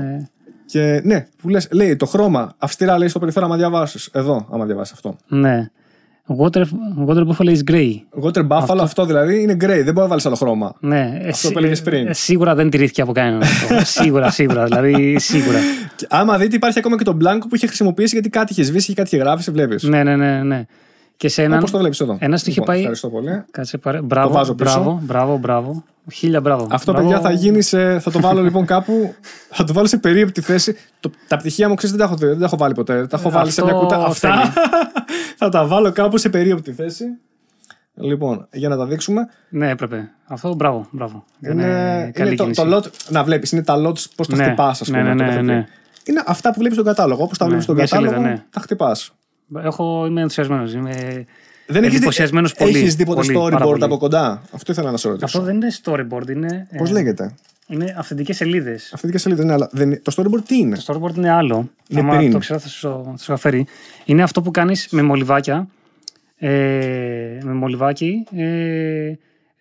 Είναι- Και ναι, που λες, λέει το χρώμα, αυστηρά λέει στο περιθώριο, άμα διαβάσεις. Εδώ, άμα διαβάσεις αυτό. Ναι. Water, water Buffalo is grey. Water Buffalo, αυτό. δηλαδή είναι grey, δεν μπορεί να βάλεις άλλο χρώμα. Ναι, εσύ- που έλεγες πριν. ε, Σίγουρα δεν τηρήθηκε από κανέναν αυτό. [LAUGHS] σίγουρα, σίγουρα. Δηλαδή, σίγουρα. Και άμα δείτε, υπάρχει ακόμα και το μπλάνκο που είχε χρησιμοποιήσει γιατί κάτι είχε σβήσει και κάτι είχε γράψει, βλέπεις. ναι, ναι, ναι, ναι. Και σε έναν. Όπω το βλέπεις εδώ. ένας του είχε Λοιπόν, πάει- Ευχαριστώ πολύ. Κάτσε παρέ... Μπράβο, βάζω πίσω. μπράβο, μπράβο, μπράβο. Χίλια μπράβο. Αυτό, Μπράβο. παιδιά, θα γίνει σε. Θα το βάλω λοιπόν κάπου. Θα το βάλω σε περίοπτη θέση. Το, τα πτυχία μου, ξέρεις, δεν, τα έχω- δεν τα έχω βάλει ποτέ. Τα έχω βάλει σε αυτό μια κούτα. Αυτά θέλει. [LAUGHS] θα τα βάλω κάπου σε περίοπτη θέση. Λοιπόν, για να τα δείξουμε. Ναι, έπρεπε. Αυτό, μπράβο, μπράβο. Είναι, καλή είναι το, κίνηση. το lot. Να βλέπεις, είναι τα lots πώς τα Ναι, χτυπάς, ας ναι, πούμε. ναι, το ναι, κάθε ναι. τι. Είναι αυτά που βλέπεις στον κατάλογο. Όπως τα Ναι, βλέπει στον μια σελίδα, κατάλογο, ναι. τα χτυπάς. Έχω, είμαι ενθουσιασμένος. Είμαι... Δεν έχεις Εντυπωσιασμένος πολύ, Έχεις τίποτε πολύ, πάρα storyboard πολύ. από κοντά; Αυτό ήθελα να σε ρωτήσω. Αυτό δεν είναι storyboard, είναι, Πώς ε, λέγεται; είναι αυθεντικές σελίδες. Αυτή τη σελίδα είναι, αλλά δεν είναι- το storyboard τι είναι; Το storyboard είναι άλλο. Είναι Άμα πριν. το ξέρω, θα σου, θα σου αφαιρεί. Είναι αυτό που κάνεις με μολυβάκια. Ε, με μολυβάκι. Ε,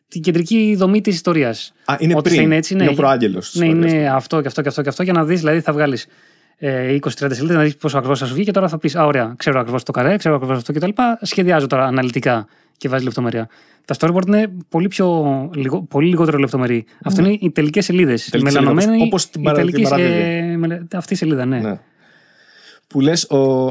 την κεντρική δομή της ιστορίας. Α, είναι Ό,τι πριν. θα είναι έτσι, ναι. Είναι ο προάγγελος. Ναι, είναι αυτό και αυτό και αυτό και αυτό για να δεις, δηλαδή θα βγάλεις ε, 20-30 σελίδε να δεις πόσο ακριβώς θα σου βγει και τώρα θα πεις Α, ωραία, ξέρω ακριβώς το καρέ, ξέρω ακριβώς αυτό κτλ. Σχεδιάζω τώρα αναλυτικά και βάζει λεπτομέρεια. Τα storyboard είναι πολύ, πιο, λιγο, πολύ λιγότερο λεπτομερή. Αυτό είναι οι τελικές σελίδες. Η Τελικές μελανωμένη. σελίδες, όπως την η παρα- την τελική, παραδίδει. ε, μελε- αυτή η σελίδα, ναι. Ναι. Που λες,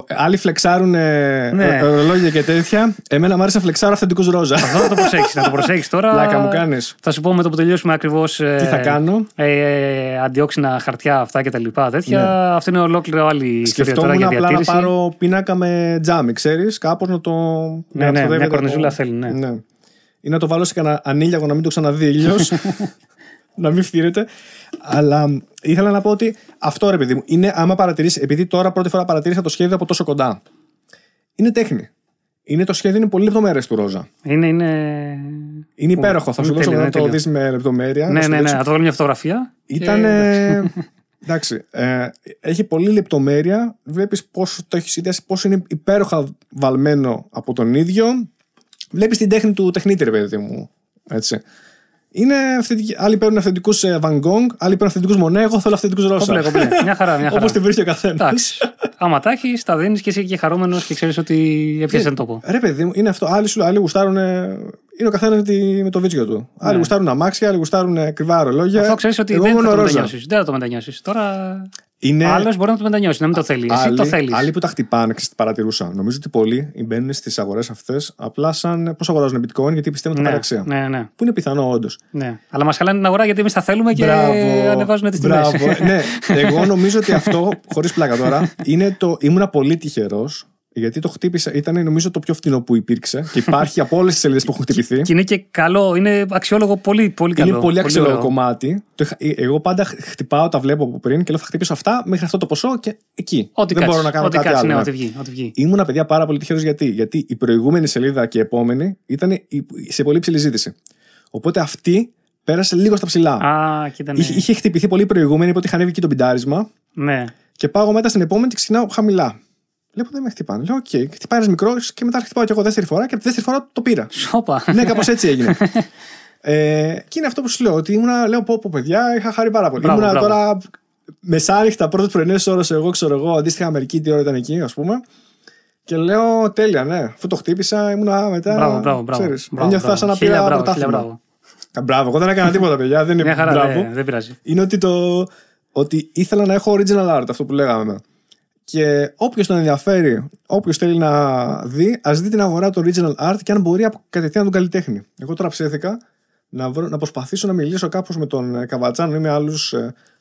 άλλοι φλεξάρουν ε, Ναι. ε, ορολόγια και τέτοια. Εμένα μου άρεσε να φλεξάρω αυθεντικούς ρόζα. Αυτό να το προσέξεις. να το προσέξεις τώρα. Πλάκα μου κάνεις. Θα σου πω με το που τελειώσουμε ακριβώς. Τι θα κάνω; Ε, αντιόξινα χαρτιά αυτά και τα λοιπά. Τέτοια. Αυτό είναι ολόκληρο άλλη ιστορία τώρα Ναι. Σκεφτόμουν για απλά να διατήρηση. πάρω πίνακα με τζάμι, ξέρεις, κάπως να το. Ναι, να ναι, ξοδεύεται μια από- κορνιζούλα θέλει, ναι. Ή να το βάλω σε κανένα ανήλιαγο να μην το ξαναδεί ήλιος. [LAUGHS] να μην φτύρεται. Αλλά ήθελα να πω ότι αυτό ρε παιδί μου είναι άμα παρατηρήσει, επειδή τώρα πρώτη φορά παρατήρησα το σχέδιο από τόσο κοντά. Είναι τέχνη. Είναι το σχέδιο, είναι πολύ λεπτομέρειες του Ρόζα. Είναι, είναι. Είναι υπέροχο. Θα σου Είναι δώσω τέλειο, να είναι το τέλειο. δεις με λεπτομέρεια. να Ναι, σου ναι, ναι. δείξω. Να το βάλω μια φωτογραφία. Ήταν. Και- ε, [LAUGHS] εντάξει. ε, έχει πολύ λεπτομέρεια. Βλέπεις πόσο το έχεις σχεδιάσει, πόσο είναι υπέροχα βαλμένο από τον ίδιο. Βλέπεις την τέχνη του τεχνίτη, ρε παιδί μου. Έτσι. Είναι αυθεντική. Άλλοι παίρνουν αυθεντικούς Van Gogh, άλλοι παίρνουν αυθεντικούς Μονέ. Εγώ θέλω αυθεντικούς Κομπλέ, Ρώσα. κομπλέ. [LAUGHS] Μια χαρά, μια χαρά. Όπως την βρίσκει ο καθένας. Εντάξει. Άμα τα έχεις, τα δίνεις και εσύ και χαρούμενος και ξέρεις ότι έπιασες τον τόπο. Ρε παιδί μου, είναι αυτό. Άλλοι, σου, άλλοι γουστάρουν. ε, Είναι ο καθένας με το βίτσιο του. Άλλοι γουστάρουν αμάξια, άλλοι γουστάρουν ε, κρυβά ρολόγια. Ναι. Αυτό ξέρεις ότι Εγώ δεν μόνο θα το ρόζα. μετανιώσεις. Δεν θα το μετανιώσεις. Τώρα. Είναι Άλλος μπορεί να το μετανιώσει, να μην το θέλει. Εσύ άλλοι, το θέλεις. άλλοι που τα χτυπάνε, ξέρεις τι παρατηρούσα. Νομίζω ότι πολλοί μπαίνουν στις αγορές αυτές απλά σαν πώς αγοράζουν bitcoin γιατί πιστεύουν την Ναι, παραξία. ναι, ναι. Που είναι πιθανό, όντως. ναι. Αλλά μας χαλάνε την αγορά γιατί εμείς τα θέλουμε και ανεβάζουν τις τιμές. Μπράβο. ναι, εγώ [LAUGHS] νομίζω ότι αυτό, χωρίς πλάκα τώρα, είναι το. Ήμουνα πολύ τυχερός Γιατί το χτύπησα, ήταν νομίζω το πιο φθηνό που υπήρξε και υπάρχει από όλες τις σελίδες που έχουν χτυπηθεί. Και είναι και καλό, είναι αξιόλογο πολύ, πολύ καλό. Είναι πολύ αξιόλογο ωραίο. κομμάτι. Το είχα- ε, Εγώ πάντα χτυπάω, τα βλέπω από πριν και λέω θα χτυπήσω αυτά μέχρι αυτό το ποσό και εκεί. Ό,τι Δεν κάτσει, μπορώ να κάνω ό,τι κάτι κάτσει, άλλο. Ναι, ναι. ό,τι βγει. Ό,τι βγει. Ήμουνα παιδιά πάρα πολύ τυχερός γιατί. Γιατί η προηγούμενη σελίδα και η επόμενη ήταν η- σε πολύ ψηλή ζήτηση. Οπότε αυτή πέρασε λίγο στα ψηλά. Α, και ήταν. Είχε, είχε χτυπηθεί πολύ η προηγούμενη, οπότε είχε ανέβει εκεί το μπιντάρισμα. Ναι. Και πάω εγώ μετά στην επόμενη και ξεκινάω χαμηλά. Βλέπω δεν με χτυπάνε. Λέω: Οκ, χτυπάει ένας μικρός και μετά χτυπάω κι εγώ δεύτερη φορά και από τη δεύτερη φορά το πήρα. Σόπα. ναι, κάπως έτσι έγινε. [LAUGHS] ε, και είναι αυτό που σου λέω: Ότι ήμουνα, λέω, πω, πω, παιδιά, είχα χαρεί πάρα πολύ. Μπράβο, ήμουνα μπράβο. τώρα μεσάνυχτα, πρώτες πρωινές ώρες, εγώ ξέρω εγώ, αντίστοιχα Αμερική, τι ώρα ήταν εκεί, ας πούμε. Και λέω: Τέλεια, ναι. Αφού το χτύπησα, ήμουνα μετά. Μπράβο, μπράβο, μπράβο. ξέρεις, Μπράβο, ένιωθα μπράβο. σαν να Χίλια πήρα μπράβο, χίλια πρωτάθλημα. μπράβο. Α, Μπράβο, εγώ δεν έκανα τίποτα, παιδιά. Δεν είναι Μια χαρά, μπράβο. δεν, δεν πειράζει. Είναι ότι, το, ότι ήθελα να έχω original art, αυτό που λέγαμε. Και όποιος τον ενδιαφέρει, όποιος θέλει να δει, ας δει την αγορά του original art και αν μπορεί από κατευθείαν τον καλλιτέχνη. Εγώ τώρα ψήθηκα να, βρω, να προσπαθήσω να μιλήσω κάπως με τον ε, Καβατσάν ή με άλλους,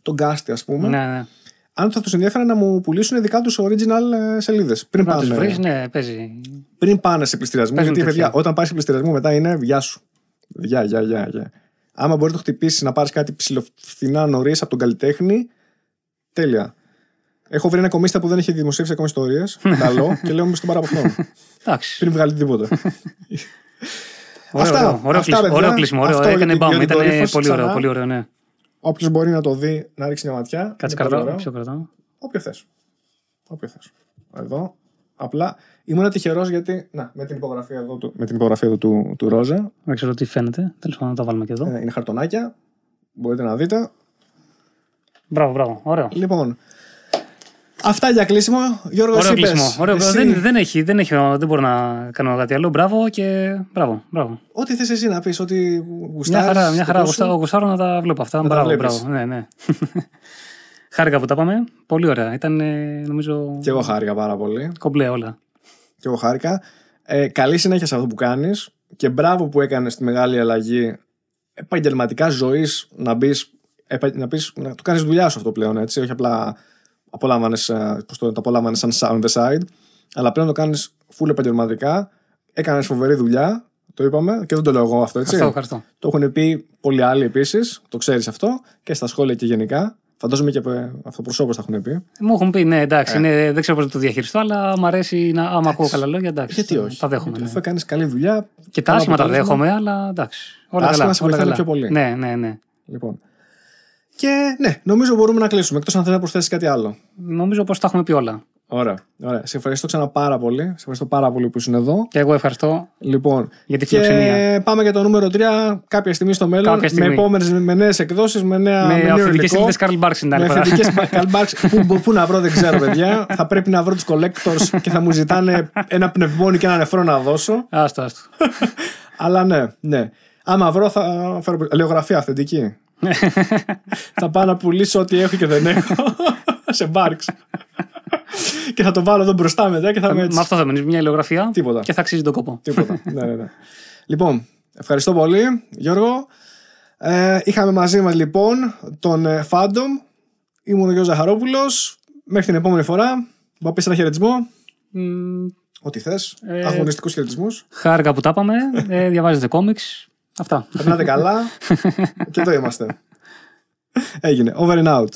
τον Γκάστη, ας πούμε, Ναι, ναι. αν θα τους ενδιαφέρει να μου πουλήσουν δικά τους original σελίδες. Πριν, Να τους πάνε- βρεις, ναι, παίζει. πριν πάνε σε πληστηριασμό. Παίζουν Γιατί, τέτοια. παιδιά, όταν πάρει σε πληστηριασμό μετά είναι γεια σου. Γεια, γεια, γεια. γεια. Άμα μπορεί να το χτυπήσεις να πάρεις κάτι ψηλοφθηνά νωρίς από τον καλλιτέχνη, τέλεια. Έχω βρει ένα κομίστα που δεν έχει δημοσιεύσει ακόμα ιστορίες. καλό και λέω μη στον πάρω από αυτόν. Εντάξει. πριν βγάλει τίποτα. [LAUGHS] Ωραίο, Αυτά, ωραίο, ωραίο, αυτά, κλείσιμο, παιδιά. ωραίο κλείσιμο. Ωραίο, Αυτό έκανε για την- μπαμ. για την Ήταν κορύφωση πολύ ωραίο, ξανά. πολύ ωραίο, ναι. Όποιος μπορεί να το δει, να ρίξει μια ματιά. Κάτσε είναι πολύ κρατάω. ωραίο. Ποιο κρατάω. Όποιο θες. Όποιο θες. Εδώ. Απλά ήμουν τυχερός γιατί. Να, με την υπογραφή εδώ του, με την υπογραφή εδώ του, του Ρόζα. Δεν ξέρω τι φαίνεται. Τέλος πάντων, να τα βάλουμε και εδώ. Ε, είναι χαρτονάκια. Μπορείτε να δείτε. Μπράβο, μπράβο. Ωραίο. Λοιπόν. Αυτά για κλείσιμο. Γιώργος, Ωραίο εσύ πες. κλείσιμο. Ωραίο. Εσύ, Δεν, δεν, έχει, δεν, έχει, δεν μπορώ να κάνω κάτι άλλο. Μπράβο και μπράβο. μπράβο. Ό,τι θες εσύ να πεις, ό,τι Μια γουστάρεις. χαρά, μια χαρά. το Γουστά- σου. Γουστάρω να τα βλέπω αυτά. Να τα μπράβο, βλέπεις. μπράβο. Ναι, ναι. [LAUGHS] Χάρηκα που τα πάμε. Πολύ ωραία. Ήταν ε, νομίζω Και εγώ χάρηκα πάρα πολύ. κομπλέ όλα. Και εγώ χάρηκα. Ε, καλή συνέχεια σε αυτό που κάνεις και μπράβο που έκανες τη μεγάλη αλλαγή επαγγελματικά ζωής να μπεις, επα- να, πεις, να το κάνεις δουλειά σου αυτό πλέον έτσι, όχι απλά απολάμβανες, ε, πώς το, το απολάμβανες σαν on the side, αλλά πλέον το κάνεις full επαγγελματικά, έκανες φοβερή δουλειά, το είπαμε και δεν το λέω εγώ αυτό έτσι. Ευχαριστώ, ευχαριστώ. Το έχουν πει πολλοί άλλοι επίσης, το ξέρεις αυτό και στα σχόλια και γενικά. Φαντάζομαι και από αυτοπροσώπως τα έχουν πει. Μου έχουν πει, ναι, εντάξει, Ε. είναι, δεν ξέρω πώς να το διαχειριστώ, αλλά μου αρέσει να. Άμα ακούω καλά λόγια, εντάξει. Γιατί τα- όχι; Τα δέχομαι. Γιατί ναι. Αφού έκανε καλή δουλειά. Και τα καλό άσχημα τα αποτέλεσμα. δέχομαι, αλλά εντάξει. Όλα Τα άσχημα καλά. σε όλα βοηθάνε καλά. πιο πολύ. Ναι, ναι, ναι. Λοιπόν. Και ναι, νομίζω μπορούμε να κλείσουμε. Εκτός αν θέλει να προσθέσει κάτι άλλο. Νομίζω πως τα έχουμε πει όλα. Ωραία, ωραία. Σε ευχαριστώ ξανά πάρα πολύ. Σε ευχαριστώ πάρα πολύ που ήσουν εδώ. Και εγώ ευχαριστώ Λοιπόν, για τη και φιλοξενία. πάμε για το νούμερο 3 κάποια στιγμή στο μέλλον. Κάποια στιγμή. Με επόμενες, με νέες εκδώσει, με νέα. Με νέο αυθεντικέ υλικό. σελίδε Καρλ Μπάρξ την άλλη Με φορά. αυθεντικέ καλμπάρξ. [LAUGHS] Πού, πού να βρω, δεν ξέρω, παιδιά. θα πρέπει να βρω τους collectors και θα μου ζητάνε ένα πνευμόνι και ένα νεφρό να δώσω. Άστο, άστο. [LAUGHS] Αλλά ναι, ναι. Άμα βρω, θα φέρω. Λεωγραφία αυθεντική. [LAUGHS] θα πάω να πουλήσω ό,τι έχω και δεν έχω [LAUGHS] σε μπάρξ. και θα το βάλω εδώ μπροστά μετά και θα είμαι έτσι. Με αυτό θα μείνεις μια ηλιογραφία Τίποτα. και θα αξίζει τον κόπο. Τίποτα. [LAUGHS] ναι, ναι, ναι. Λοιπόν, ευχαριστώ πολύ, Γιώργο. Ε, είχαμε μαζί μας λοιπόν τον ε, Phantom. Ήμουν ο Γιώργος Ζαχαρόπουλος. Μέχρι την επόμενη φορά. Θα πεις ένα χαιρετισμό. Μ, Ό,τι θες. Ε, Αγωνιστικούς χαιρετισμούς. Χάρηκα που τα είπαμε. Ε, διαβάζετε κόμιξ. Αυτά. Περνάτε καλά. [LAUGHS] και εδώ είμαστε. Έγινε. Over and out.